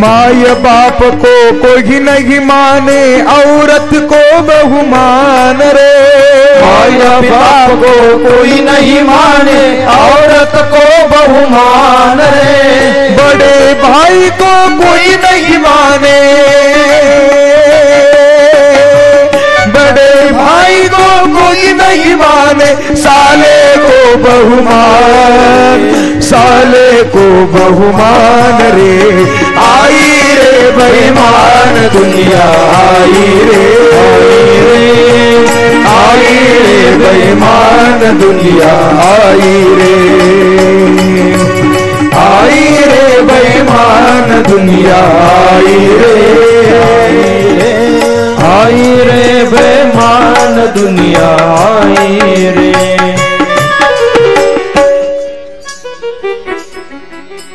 माय बाप को कोई नहीं माने औरत को बहुमान रे। माया बाप को कोई नहीं माने औरत को बहुमान रे। बड़े भाई को कोई नहीं माने। बड़े भाई को कोई नहीं माने साले को बहुमान। साले को बहुमान रे। आई रे बेईमान दुनिया, आई रे आई रे। बेईमान दुनिया, आई रे। आई रे बेईमान दुनिया, आई रे। आई रे बेमान दुनिया, आई रे।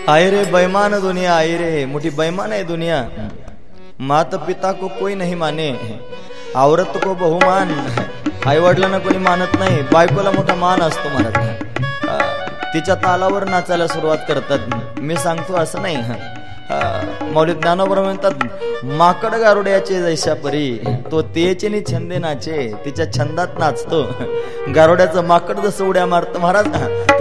आई रे बैमान दुनिया आई रे मोठी बैमान आहे दुनिया। मात पिता को कोई नहीं माने औरत को बहुमान आई वडिलांना कोणी मानत नाही। बायकोला मोठा मान असतो म्हणत तिच्या तालावर नाचायला सुरुवात करतात। मी सांगतो असं नाही मौलिक मौली ज्ञानोबर म्हणतात माकड गारुड्याचे जैशा परी तो तेचे नि छंदे नाचे तिच्या छंदात नाचतो गारुड्याचं माकड जसं उड्या मारतं महाराज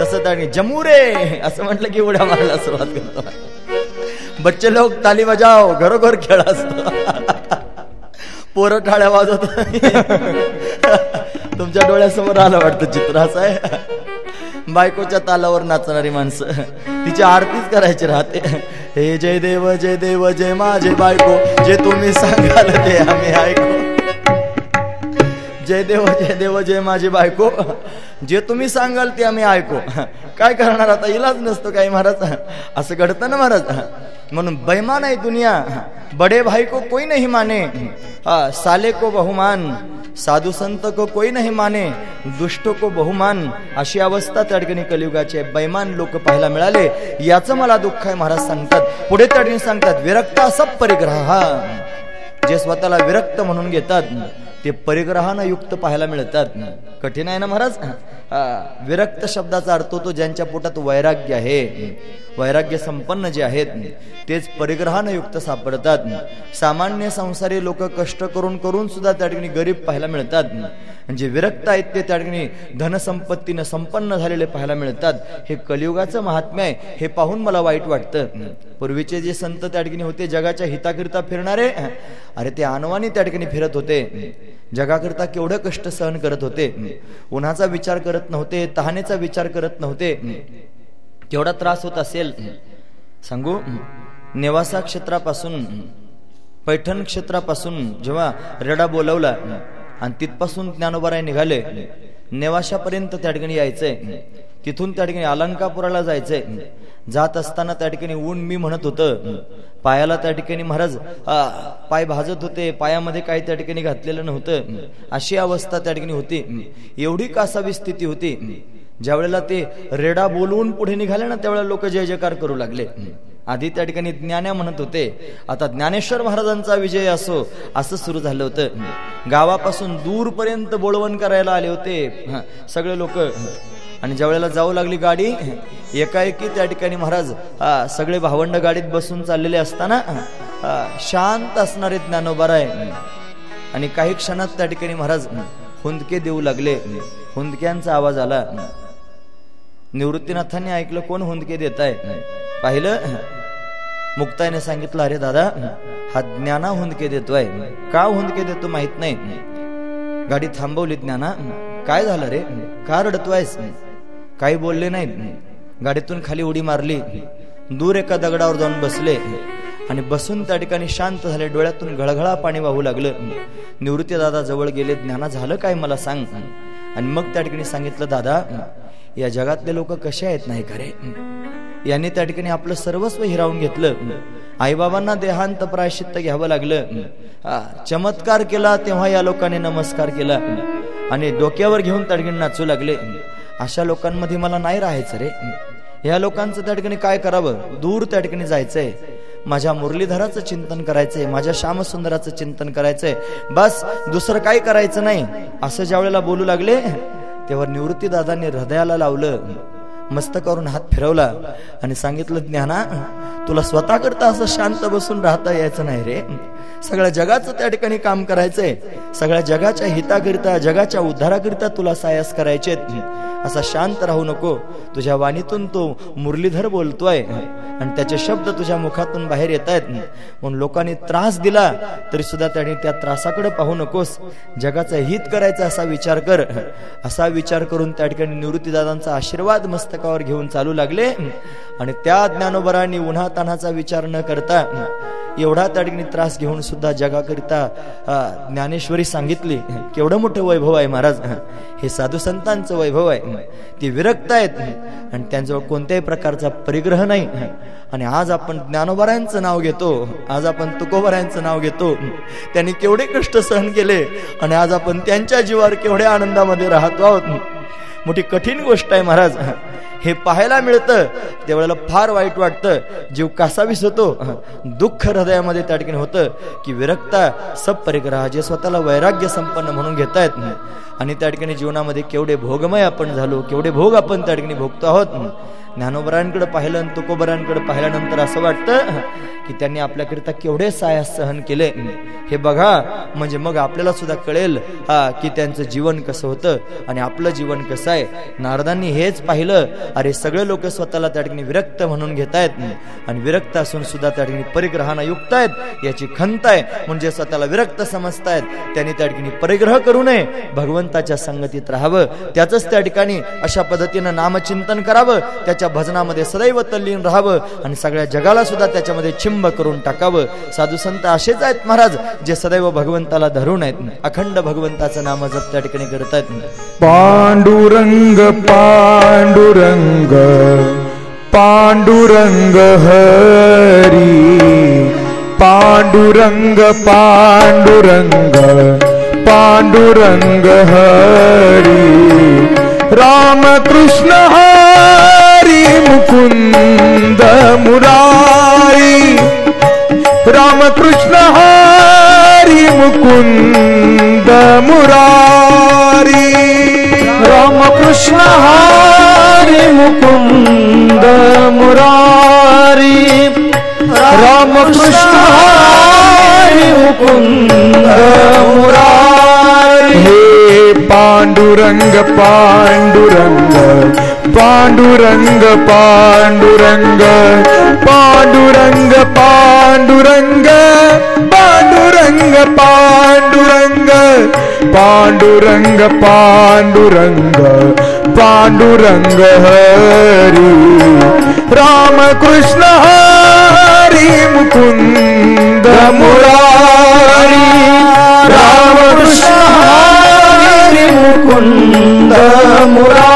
तसं त्याने जमू रे असं म्हटलं की उड्या मारायला सुरुवात करतो बच्चे लोक ताली बजाव घरोघर खेळ असतो पोरं टाळ्या वाजवत तुमच्या डोळ्यासमोर आलं वाटतं चित्र असं आहे बायकोच्या तालावर नाचणारी माणसं. तिची आरतीच करायची राहते. हे जय देव जय देव जय माझे बायको. जे तुम्ही सांगाल ते आम्ही ऐकू. जय देव जय देव जय माझी बायको. जे तुम्ही सांगाल ते आम्ही ऐको. काय करणार आता? इलाज नसतो काही महाराज. असं घडतं ना महाराज. म्हणून बैमान आहे दुनिया. बडे भाई को कोई नाही माने. हा, साले को बहुमान. साधू संत को कोई नाही माने. दुष्ट को बहुमान. अशी अवस्था त्या ठिकाणी कलियुगाचे बैमान लोक पाहायला मिळाले. याचं मला दुःख आहे महाराज सांगतात. पुढे त्या ठिकाणी सांगतात विरक्ता सब परिग्रह जे स्वतःला विरक्त म्हणून घेतात. ते परिग्रहानं युक्त पाहायला मिळतात. कठीण आहे ना महाराज? विरक्त शब्दाचा अर्थ होतो ज्यांच्या पोटात वैराग्य आहे. वैराग्य संपन्न जे आहेत तेच परिग्रहानं युक्त सापडतात. सामान्य संसारी लोक कष्ट करून करून सुद्धा त्या ठिकाणी गरीब पाहायला मिळतात. जे विरक्त आहेत ते त्या ठिकाणी धनसंपत्तीनं संपन्न झालेले पाहायला मिळतात. हे कलियुगाचं महात्म्य आहे. हे पाहून मला वाईट वाटतं. पूर्वीचे जे संत त्या ठिकाणी होते जगाच्या हिताकरिता फिरणारे अरे ते अनवानी त्या ठिकाणी फिरत होते. जगाकरता केवढं कष्ट सहन करत होते? उन्हाचा विचार करत नव्हते तहानेचा विचार करत नव्हते. केवढा त्रास होत असेल? सांगू? नेवासा क्षेत्रापासून पैठण क्षेत्रापासून जेव्हा रेडा बोलवला आणि तिथपासून ज्ञानोबाराय निघाले नेवाशापर्यंत त्या ठिकाणी यायचंय. तिथून त्या ठिकाणी अलंकापुराला जायचंय. जात असताना त्या ठिकाणी ऊन मी म्हणत होतं. पायाला त्या ठिकाणी महाराज पाय भाजत होते. पायामध्ये काही त्या ठिकाणी घातलेलं नव्हतं. अशी अवस्था त्या ठिकाणी होती. एवढी कासावी स्थिती होती? ज्या वेळेला ते रेडा बोलवून पुढे निघाले ना त्यावेळेला लोक जय जयकार करू लागले. आधी त्या ठिकाणी ज्ञान्या म्हणत होते. आता ज्ञानेश्वर महाराजांचा विजय असो असं सुरू झालं होतं. गावापासून दूरपर्यंत बोळवण करायला आले होते. सगळे लोक. आणि ज्या वेळेला जाऊ लागली गाडी एकाएकी त्या ठिकाणी महाराज सगळे भावंड गाडीत बसून चाललेले असताना शांत असणारे ज्ञानोबाराय आणि काही क्षणात त्या ठिकाणी महाराज हुंदके देऊ लागले. हुंदक्यांचा आवाज आला. निवृत्तीनाथांनी ऐकलं कोण हुंदके देत आहे पाहिलं? मुक्ताईने सांगितलं अरे दादा हा ज्ञाना हुंदके देतोय. का हुंदके देतो माहीत नाही. गाडी थांबवली ज्ञाना. काय झालं रे? का रडतोयस? काही बोलले नाहीत. गाडीतून खाली उडी मारली. दूर एका दगडावर जाऊन बसले. आणि बसून त्या ठिकाणी शांत झाले. डोळ्यातून घळघळा पाणी वाहू लागलं. निवृत्ती दादा जवळ गेले. ज्ञाना झालं काय मला सांग? आणि मग त्या ठिकाणी सांगितलं दादा या जगातले लोक कसे आहेत नाही खरे यांनी त्या ठिकाणी आपलं सर्वस्व हिरावून घेतलं. आईबाबांना देहांत प्रायश्चित्त घ्यावं लागलं. हा, चमत्कार केला तेव्हा या लोकांनी नमस्कार केला. आणि डोक्यावर घेऊन त्या ठिकाणी नाचू लागले. अशा लोकांमध्ये मला नाही राहायचं रे. या लोकांचं त्या ठिकाणी काय करावं? दूर त्या ठिकाणी जायचंय. माझ्या मुरलीधराचं चिंतन करायचंय माझ्या श्यामसुंदराचं चिंतन करायचंय. बस दुसरं काही करायचं नाही. असं ज्या वेळेला बोलू लागले तेव्हा निवृत्ती दादांनी हृदयाला लावलं. मस्तकावरून हात फिरवला आणि सांगितलं ज्ञाना तुला स्वतः करता असं शांत बसून राहता यायचं नाही रे. सगळ्या जगाचं त्या ठिकाणी काम करायचंय. सगळ्या जगाच्या हिताकरिता जगाच्या उद्धाराकरिता तुला सायास करायचे असा शांत राहू नको. तुझ्या वाणीतून तो मुरलीधर बोलतोय आणि त्याचे शब्द तुझ्या मुखातून बाहेर येत आहेत म्हणून लोकांनी त्रास दिला तरी सुद्धा त्याने त्या त्रासाकडे पाहू नकोस. जगाचं हित करायचा असा विचार कर. असा विचार करून त्या ठिकाणी निवृत्तीदादांचा आशीर्वाद मस्त मस्तकावर घेऊन चालू लागले. आणि त्या ज्ञानोबरांनी उन्हा तान्हाचा विचार न करता एवढा त्या त्रास घेऊन सुद्धा जगाकरिता ज्ञानेश्वरी सांगितली केवढं मोठं वैभव आहे महाराज. हे साधू संतांचं वैभव आहे. ते विरक्त आहेत. आणि त्यांच्यावर कोणत्याही प्रकारचा परिग्रह नाही. आणि आज आपण ज्ञानोबरायांचं नाव घेतो. आज आपण तुकोबरायांचं नाव घेतो. त्यांनी केवढे कष्ट सहन केले. आणि आज आपण त्यांच्या जीवावर केवढ्या आनंदामध्ये राहतो आहोत. मोठी कठीण गोष्ट आहे महाराज. हे पाहायला मिळतं. त्यावेळेला फार वाईट वाटतं. जीव कासावीस होतो दुःख हृदयामध्ये त्या ठिकाणी होतं की विरक्ता सपरिग्रह जे स्वतःला वैराग्य संपन्न म्हणून घेता येत नाही. आणि त्या ठिकाणी जीवनामध्ये केवढे भोगमय आपण झालो केवढे भोग आपण त्या ठिकाणी भोगतो आहोत. ज्ञानोबरांकडे पाहिलं आणि तुकोबरांकडे पाहिल्यानंतर असं वाटतं की त्यांनी आपल्याकरिता केवढे सायास सहन केले. हे बघा म्हणजे मग आपल्याला सुद्धा कळेल हा की त्यांचं जीवन कसं होतं आणि आपलं जीवन कसं आहे. नारदांनी हेच पाहिलं अरे सगळे लोक स्वतःला त्या ठिकाणी विरक्त म्हणून घेत आहेत आणि विरक्त असून सुद्धा त्या ठिकाणी परिग्रहाना युक्त आहेत याची खंत आहे. म्हणजे स्वतःला विरक्त समजतायत त्यांनी त्या ठिकाणी परिग्रह करू नये भगवंताच्या संगतीत राहावं त्याच त्या ठिकाणी अशा पद्धतीनं नामचिंतन करावं त्याच्या भजनामध्ये सदैव तल्लीन राहावं आणि सगळ्या जगाला सुद्धा त्याच्यामध्ये चिंब करून टाकावं. साधू संत असेच आहेत महाराज जे सदैव भगवंताला धरून आहेत. अखंड भगवंताचं नाम जप त्या ठिकाणी करत आहेत पांडुरंग पांडुरंग पांडुरंग हरी पांडुरंग पांडुरंग पांडुरंग हरी रामकृष्ण हरी। ஹரி முகுந்த முராரி ராமகிருஷ்ண ஹரி முகுந்த முராரி ராமகிருஷ்ண ஹரி முகுந்த முராரி ராமகிருஷ்ண ஹரி முகுந்த முராரி பாண்டுரங்க பாண்டுரங்க पांडुरंग पांडुरंग पांडुरंग पांडुरंग पांडुरंग पांडुरंग पांडुरंग पांडुरंग पांडुरंग हरी रामकृष्ण हरी मुकुंद मुरारी रामकृष्ण हरी मुकुंद मुरारी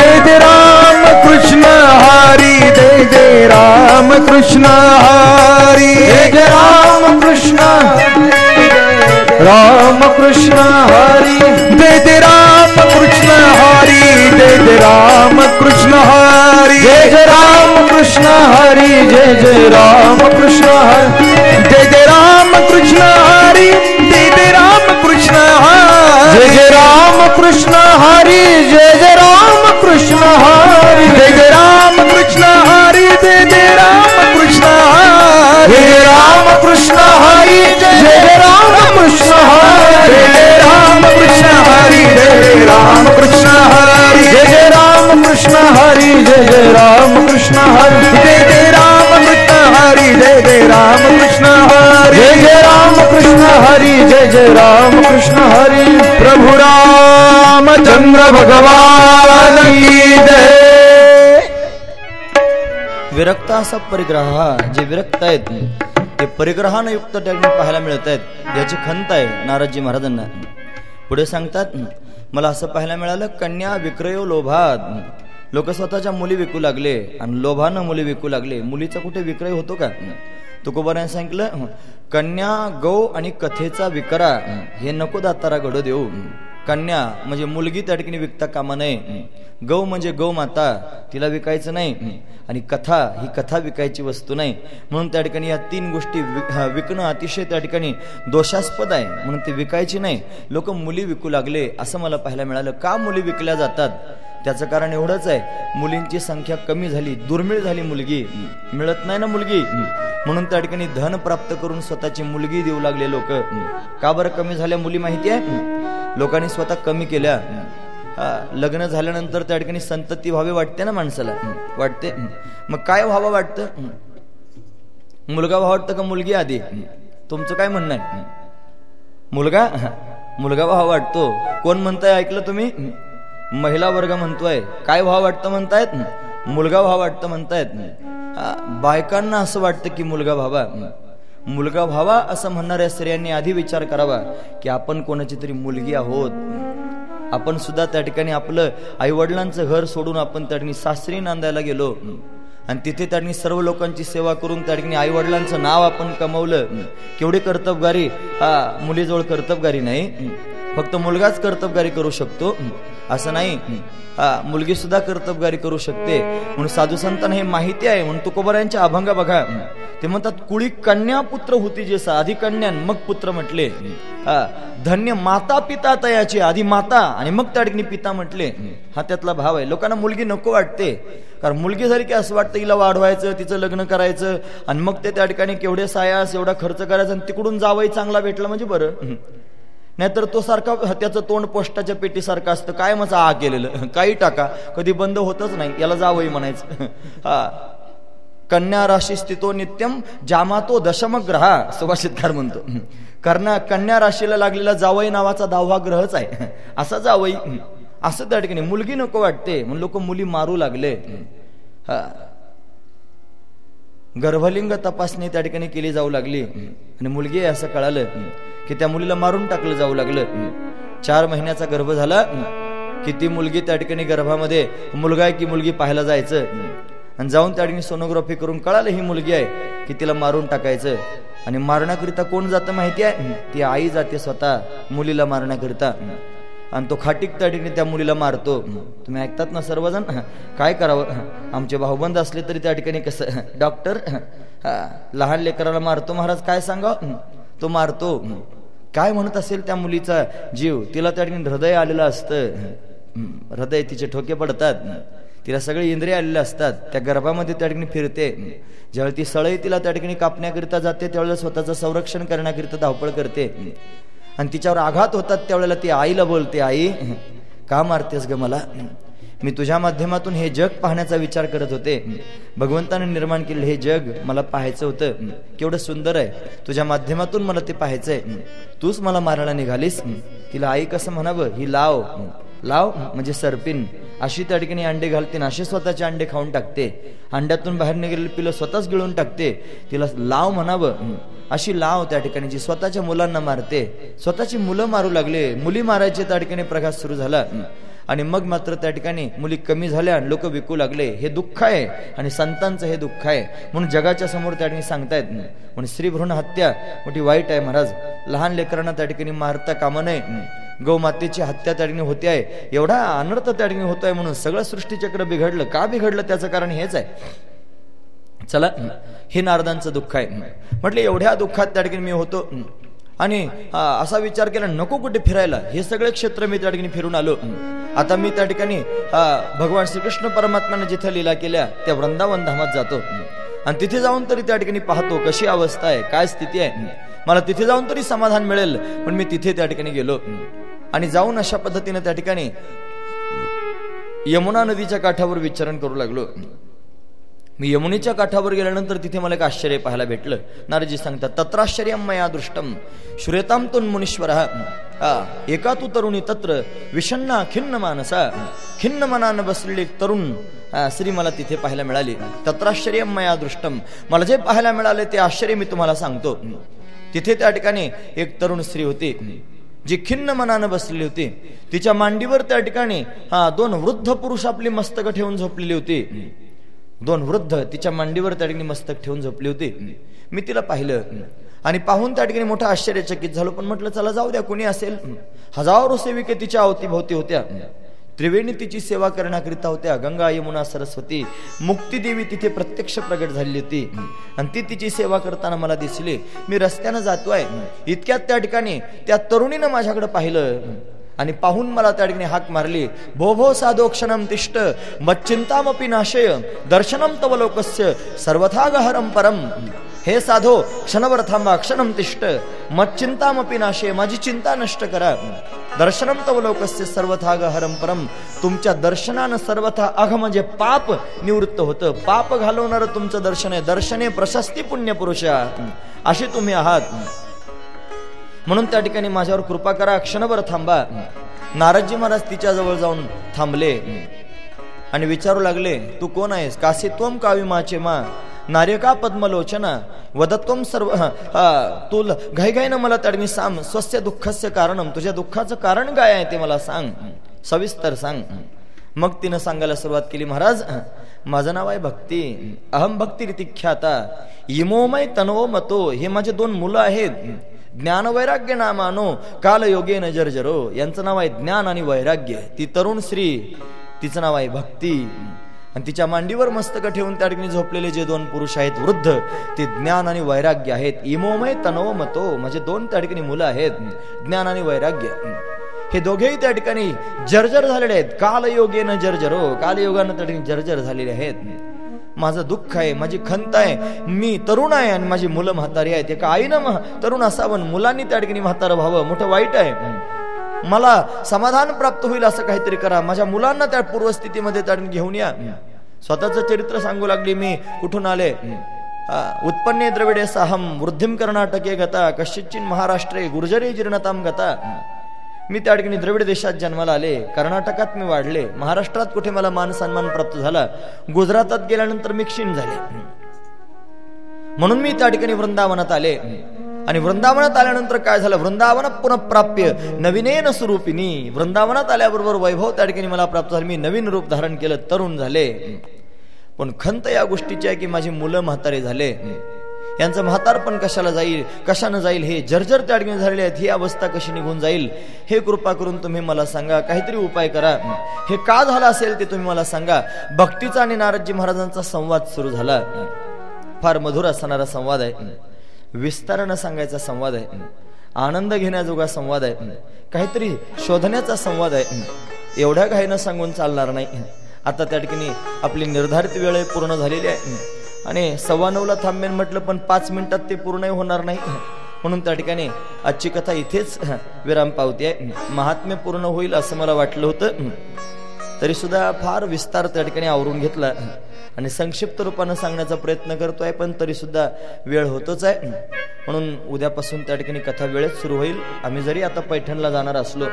जय जय राम कृष्ण हरी जय जय राम कृष्ण हरी जय जय राम कृष्ण राम कृष्ण हरी जय जय राम कृष्ण हरी जय जय राम कृष्ण हरी जय जय राम कृष्ण हरी जय जय राम कृष्ण हरी जय जय राम कृष्ण हरी जय जय राम कृष्ण जय जय राम कृष्ण हरी जय जय राम कृष्ण हरी जय जय राम कृष्ण हरी जय जय राम कृष्ण हरी जय राम कृष्ण हरी जय जय राम कृष्ण हरी जय राम कृष्ण हरी जय राम कृष्ण हरी जय जय राम कृष्ण हरी जय जय राम कृष्ण हरी जय जय राम हरी जय जय राम कृष्ण हरी। जय जय राम कृष्ण हरी जय जय राम कृष्ण हरी। प्रभु रामचंद्र भगवान की जय। विरक्त असा परिग्रह जे विरक्त आहेत ते परिग्रहानं युक्त ठिकाणी पाहायला मिळत आहेत याची खंत आहे नारदजी महाराजांना. पुढे सांगतात मला असं पाहायला मिळालं कन्या विक्रयो लोभात. लोक स्वतःच्या मुली विकू लागले आणि लोभानं मुली विकू लागले. मुलीचा कुठे विक्रय होतो का? तुकोबाराने सांगितलं कन्या गौ आणि कथेचा विकरा हे नको दातारा घडू देऊ. कन्या म्हणजे मुलगी त्या ठिकाणी विकता कामा नये. गौ म्हणजे गौ माता तिला विकायचं नाही. आणि कथा ही कथा विकायची वस्तू नाही. म्हणून त्या ठिकाणी या तीन गोष्टी विकणं अतिशय त्या ठिकाणी दोषास्पद आहे. म्हणून ती विकायची नाही. लोक मुली विकू लागले असं मला पाहायला मिळालं. का मुली विकल्या जातात? त्याचं कारण एवढंच आहे मुलींची संख्या कमी झाली दुर्मिळ झाली मुलगी. मिळत नाही ना मुलगी? म्हणून त्या ठिकाणी धन प्राप्त करून स्वतःची मुलगी देऊ लागले लोक. का बरं कमी झाल्या मुली माहिती आहे? लोकांनी स्वतः कमी केल्या. हा, लग्न झाल्यानंतर त्या ठिकाणी संतती व्हावी वाटते ना माणसाला? वाटते. मग काय व्हावं वाटतं? मुलगा व्हावं वाटतं का मुलगी आधी? तुमचं काय म्हणणं आहे? मुलगा? मुलगा व्हावा वाटतो. कोण म्हणताय ऐकलं तुम्ही? महिला वर्ग म्हणतोय. काय व्हावं वाटतं म्हणतायत? मुलगा व्हावा वाटतं म्हणतायत. हा, बायकांना असं वाटतं की मुलगा व्हावा. मुलगा व्हावा असं म्हणणाऱ्या स्त्रियांनी आधी विचार करावा की आपण कोणाची तरी मुलगी आहोत. आपण सुद्धा त्या ठिकाणी आपलं आई वडिलांचं घर सोडून आपण त्या ठिकाणी सासरी नांदायला गेलो. आणि तिथे त्यांनी सर्व लोकांची सेवा करून त्या ठिकाणी आई वडिलांचं नाव आपण कमवलं. केवढी कर्तबगारी? हा मुलीजवळ कर्तबगारी नाही. फक्त मुलगाच कर्तबगारी करू शकतो. असं नाही. हा मुलगी सुद्धा कर्तबगारी करू शकते. म्हणून साधू संतांना हे माहिती आहे. म्हणून तुकोबऱ्यांच्या अभंग बघा. ते म्हणतात कुळी कन्या पुत्र होती जे आधी कन्यान मग पुत्र म्हटले. हा, धन्य माता पिता तयाची आधी माता आणि मग त्या ठिकाणी पिता म्हटले. हा त्यातला भाव आहे. लोकांना मुलगी नको वाटते. कारण मुलगी झाली की असं वाटतं हिला वाढवायचं तिचं लग्न करायचं आणि मग ते त्या ठिकाणी केवढे सायास एवढा खर्च करायचा आणि तिकडून जावई चांगला भेटला म्हणजे बरं. नाहीतर तो सारखा त्याचं तोंड पोस्टाच्या पेटीसारखं असतं. काय मग आ केलेलं काही टाका. कधी बंद होतच नाही. याला जावई म्हणायचं. हा. कन्या राशी स्थितो नित्यम जामातो दशमग्रहा सुभाषितकार म्हणतो. कर्णा कन्या राशीला लागलेला जावई नावाचा दहावा ग्रहच आहे. असा जावई. असं त्या ठिकाणी. मुलगी नको वाटते. म्हणून लोक मुली मारू लागले हा. गर्भलिंग तपासणी त्या ठिकाणी केली जाऊ लागली. आणि मुलगी आहे असं कळालं की त्या मुलीला मारून टाकलं जाऊ लागलं. चार महिन्याचा गर्भ झाला की ती मुलगी त्या ठिकाणी गर्भामध्ये मुलगा आहे की मुलगी पाहायला जायचं. आणि जाऊन त्या ठिकाणी सोनोग्राफी करून कळालं ही मुलगी आहे की तिला मारून टाकायचं. आणि मारण्याकरिता कोण जातं माहिती आहे? ती आई जाते स्वतः मुलीला मारण्याकरिता. आणि तो खाटीक त्या ठिकाणी त्या मुलीला मारतो. तुम्ही ऐकतात ना सर्वजण? काय करावं? आमचे भाऊबंद असले तरी त्या ठिकाणी कसं? डॉक्टर लहान लेकराला मारतो. महाराज काय सांगा तो मारतो. काय म्हणत असेल त्या मुलीचा? जीव तिला त्या ठिकाणी हृदय आलेलं असतं. हृदय तिचे ठोके पडतात. तिला सगळे इंद्रिय आलेले असतात. त्या गर्भामध्ये त्या ठिकाणी फिरते. ज्यावेळी ती सळई तिला त्या ठिकाणी कापण्याकरिता जाते त्यावेळेला स्वतःचं संरक्षण करण्याकरिता धावपळ करते. आणि तिच्यावर आघात होतात त्यावेळेला ती आईला बोलते आई का मारतेस ग मला? मी तुझ्या माध्यमातून हे जग पाहण्याचा विचार करत होते. भगवंताने निर्माण केलेलं हे जग मला पाहायचं होतं. केवढं सुंदर आहे. तुझ्या माध्यमातून मला ते पाहायचंय. तूच मला मारायला निघालीस. तिला आई कसं म्हणावं? ही लाव. लाव म्हणजे सरपिन. अशी त्या ठिकाणी अंडे घालते आणि असे स्वतःचे अंडे खाऊन टाकते. अंड्यातून बाहेर निघालेली पिलं स्वतःच गिळून टाकते. तिला लाव म्हणावं. अशी लाव त्या ठिकाणी जी स्वतःच्या मुलांना मारते. स्वतःची मुलं मारू लागले. मुली मारायचे त्या ठिकाणी प्रकाश सुरू झाला. आणि मग मात्र त्या ठिकाणी मुली कमी झाल्या लोक विकू लागले. हे दुःख आहे आणि संतांचं हे दुःख आहे. म्हणून जगाच्या समोर त्या ठिकाणी सांगतायत. म्हणून स्त्री भ्रूण हत्या मोठी वाईट आहे महाराज. लहान लेकरांना त्या ठिकाणी मारता कामा नये. गौमातेची हत्या त्या ठिकाणी होते आहे. एवढा अनर्थ त्या ठिकाणी होत आहे म्हणून सगळं सृष्टीचक्र बिघडलं. का बिघडलं त्याचं कारण हेच आहे. चला हे नारदांचं दुःख आहे. म्हटलं एवढ्या दुःखात त्या ठिकाणी मी होतो. आणि असा विचार केला नको कुठे फिरायला. हे सगळे क्षेत्र मी त्या ठिकाणी फिरून आलो. आता मी त्या ठिकाणी भगवान श्रीकृष्ण परमात्म्याने जिथे लीला केल्या त्या वृंदावन धामात जातो. आणि तिथे जाऊन तरी त्या ठिकाणी पाहतो कशी अवस्था आहे काय स्थिती आहे. मला तिथे जाऊन तरी समाधान मिळेल पण मी तिथे त्या ठिकाणी गेलो. आणि जाऊन अशा पद्धतीने त्या ठिकाणी यमुना नदीच्या काठावर विचारण करू लागलो. मी यमुनेच्या काठावर गेल्यानंतर तिथे मला एक आश्चर्य पाहायला भेटलं. नारजी सांगतात तत्राश्चर्य मया दृष्टम श्रेताम तो मुनीश्वर. हा, एका तू तरुणी तत्र विषण्णा खिन्न मानसा खिन्न मनानं बसलेली एक तरुण. हा, स्त्री मला तिथे पाहायला मिळाली. तत्राश्चर्य मया दृष्टम मला जे पाहायला मिळाले ते आश्चर्य मी तुम्हाला सांगतो. तिथे त्या ठिकाणी एक तरुण स्त्री होती. जी खिन्न मनानं बसलेली होती तिच्या मांडीवर त्या ठिकाणी हा दोन वृद्ध पुरुष आपली मस्तक ठेवून झोपलेली होती. दोन वृद्ध तिच्या मांडीवर त्या ठिकाणी मस्तक ठेवून झोपली होती. मी तिला पाहिलं आणि पाहून त्या ठिकाणी मोठा आश्चर्यचकित झालो. पण म्हटलं चला जाऊ द्या कुणी असेल? हजारो सेविके तिच्या अवतीभोवती होत्या. त्रिवेणी तिची सेवा करण्याकरिता होत्या. गंगा यमुना सरस्वती मुक्तीदेवी तिथे प्रत्यक्ष प्रगट झालेली होती. आणि ती तिची सेवा करताना मला दिसली मी रस्त्यानं जातोय. इतक्यात त्या ठिकाणी त्या तरुणीनं माझ्याकडे पाहिलं. आणि पाहून मला त्या ठिकाणी हाक मारली. भो भो साधो क्षणम तिष्ठ मच्चिंतामपि नाशय दर्शनम तव लोकस्य सर्वथा गहरम परम. हे साधो क्षणभर थांबा क्षणम तिष्ठ. मच्चिंतामपी नाशय माझी चिंता नष्ट करा. दर्शनम तव लोकस्य सर्वथा गहरम परम तुमच्या दर्शनानं सर्वथा अघ म्हणजे पाप निवृत्त होतं. पाप घालवणारं तुमचं दर्शन आहे. दर्शने प्रशस्ती पुण्य पुरुष. असे तुम्ही आहात. म्हणून त्या ठिकाणी माझ्यावर कृपा करा क्षणभर थांबा. नारदजी महाराज तिच्या जवळ जाऊन थांबले. आणि विचारू लागले तू कोण आहेस? कासे तोम कावी माचे मा? नार्यका पद्मलोचना वदत्वम सर्व हा, हा, तू ल- घाईघाईनं मला त्या सांग स्वस्य दुःखस्य कारणम तुझ्या दुःखाचं कारण काय आहे ते मला सांग. सविस्तर सांग. मग तिनं सांगायला सुरुवात केली महाराज माझं नाव आहे भक्ती. अहम भक्ती रितिख्याता इमोमय तनवो मतो. हे माझे दोन मुलं आहेत. ज्ञान वैराग्य नामानो. काल योगे न जर्जरो. यांचं नाव आहे ज्ञान आणि वैराग्य. ती तरुण श्री तिचं नाव आहे भक्ती. आणि तिच्या मांडीवर मस्तक ठेवून त्या ठिकाणी झोपलेले जे दोन पुरुष आहेत वृद्ध ते ज्ञान आणि वैराग्य आहेत. इमोमय तनव मतो म्हणजे दोन त्या ठिकाणी मुलं आहेत. ज्ञान आणि वैराग्य. हे दोघेही त्या ठिकाणी जर्जर झालेले आहेत. कालयोगेनं जर्जरो. कालयोगानं त्या ठिकाणी जर्जर झालेले आहेत. माझं दुःख आहे माझी खंत आहे. मी तरुण आहे आणि माझी मुलं म्हातारी आहेत. एका आईनं तरुण असावं मुलांनी त्या ठिकाणी म्हातारं व्हावं. मोठं वाईट आहे. मला समाधान प्राप्त होईल असं काहीतरी करा. माझ्या मुलांना त्या पूर्वस्थितीमध्ये त्या घेऊन या. स्वतःचं चरित्र सांगू लागली मी. कुठून आले? उत्पन्ने द्रविडे साहम वृद्धिम कर्नाटके गता कश्चिन महाराष्ट्रे गुर्जरे जीर्णताम गता. मी त्या ठिकाणी द्रविड देशात जन्माला आले. कर्नाटकात मी वाढले. महाराष्ट्रात कुठे मला मान सन्मान प्राप्त झाला? गुजरातात गेल्यानंतर मी क्षीण झाले. म्हणून मी त्या ठिकाणी वृंदावनात आले. आणि वृंदावनात आल्यानंतर काय झालं? वृंदावन पुनप्राप्य नवीनेन स्वरूपिनी वृंदावनात आल्याबरोबर वैभव त्या ठिकाणी मला प्राप्त झालं. मी नवीन रूप धारण केलं तरुण झाले. पण खंत या गोष्टीची आहे की माझी मुलं म्हातारे झाले. यांचं म्हातारपण कशाला जाईल? कशानं जाईल? हे जर्जर त्या ठिकाणी झालेले आहेत. ही अवस्था कशी निघून जाईल? हे कृपा करून तुम्ही मला सांगा. काहीतरी उपाय करा. हे का झालं असेल ते तुम्ही मला सांगा. भक्तीचा आणि नारदजी महाराजांचा संवाद सुरू झाला. फार मधुर असणारा संवाद आहे. विस्तारानं सांगायचा संवाद आहे. आनंद घेण्याजोगा संवाद आहे. काहीतरी शोधण्याचा संवाद आहे. एवढ्या घाईनं सांगून चालणार नाही. आता त्या ठिकाणी आपली निर्धारित वेळ पूर्ण झालेली आहे. आणि सव्वा नऊला थांबेन म्हटलं पण पाच मिनिटात ते पूर्णही होणार नाही. म्हणून त्या ठिकाणी आजची कथा इथेच विराम पावती आहे. महात्म्य पूर्ण होईल असं मला वाटलं होतं. तरी सुद्धा फार विस्तार त्या ठिकाणी आवरून घेतला. आणि संक्षिप्त रूपानं सांगण्याचा प्रयत्न करतो आहे पण तरी सुद्धा वेळ होतोच आहे. म्हणून उद्यापासून त्या ठिकाणी कथा वेळेत सुरू होईल. आम्ही जरी आता पैठणला जाणार असलो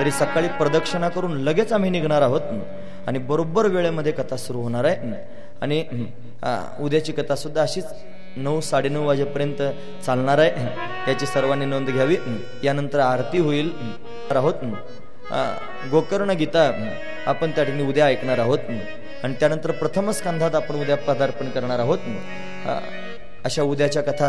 तरी सकाळी प्रदक्षिणा करून लगेच आम्ही निघणार आहोत. आणि बरोबर वेळेमध्ये कथा सुरू होणार आहे. आणि उद्याची कथा सुद्धा अशीच नऊ साडेनऊ वाजेपर्यंत चालणार आहे. याची सर्वांनी नोंद घ्यावी. यानंतर आरती होईल. आहोत. गोकर्ण गीता आपण त्या ठिकाणी उद्या ऐकणार आहोत. आणि त्यानंतर प्रथम स्कंधात आपण उद्या पदार्पण करणार आहोत. अशा उद्याच्या कथा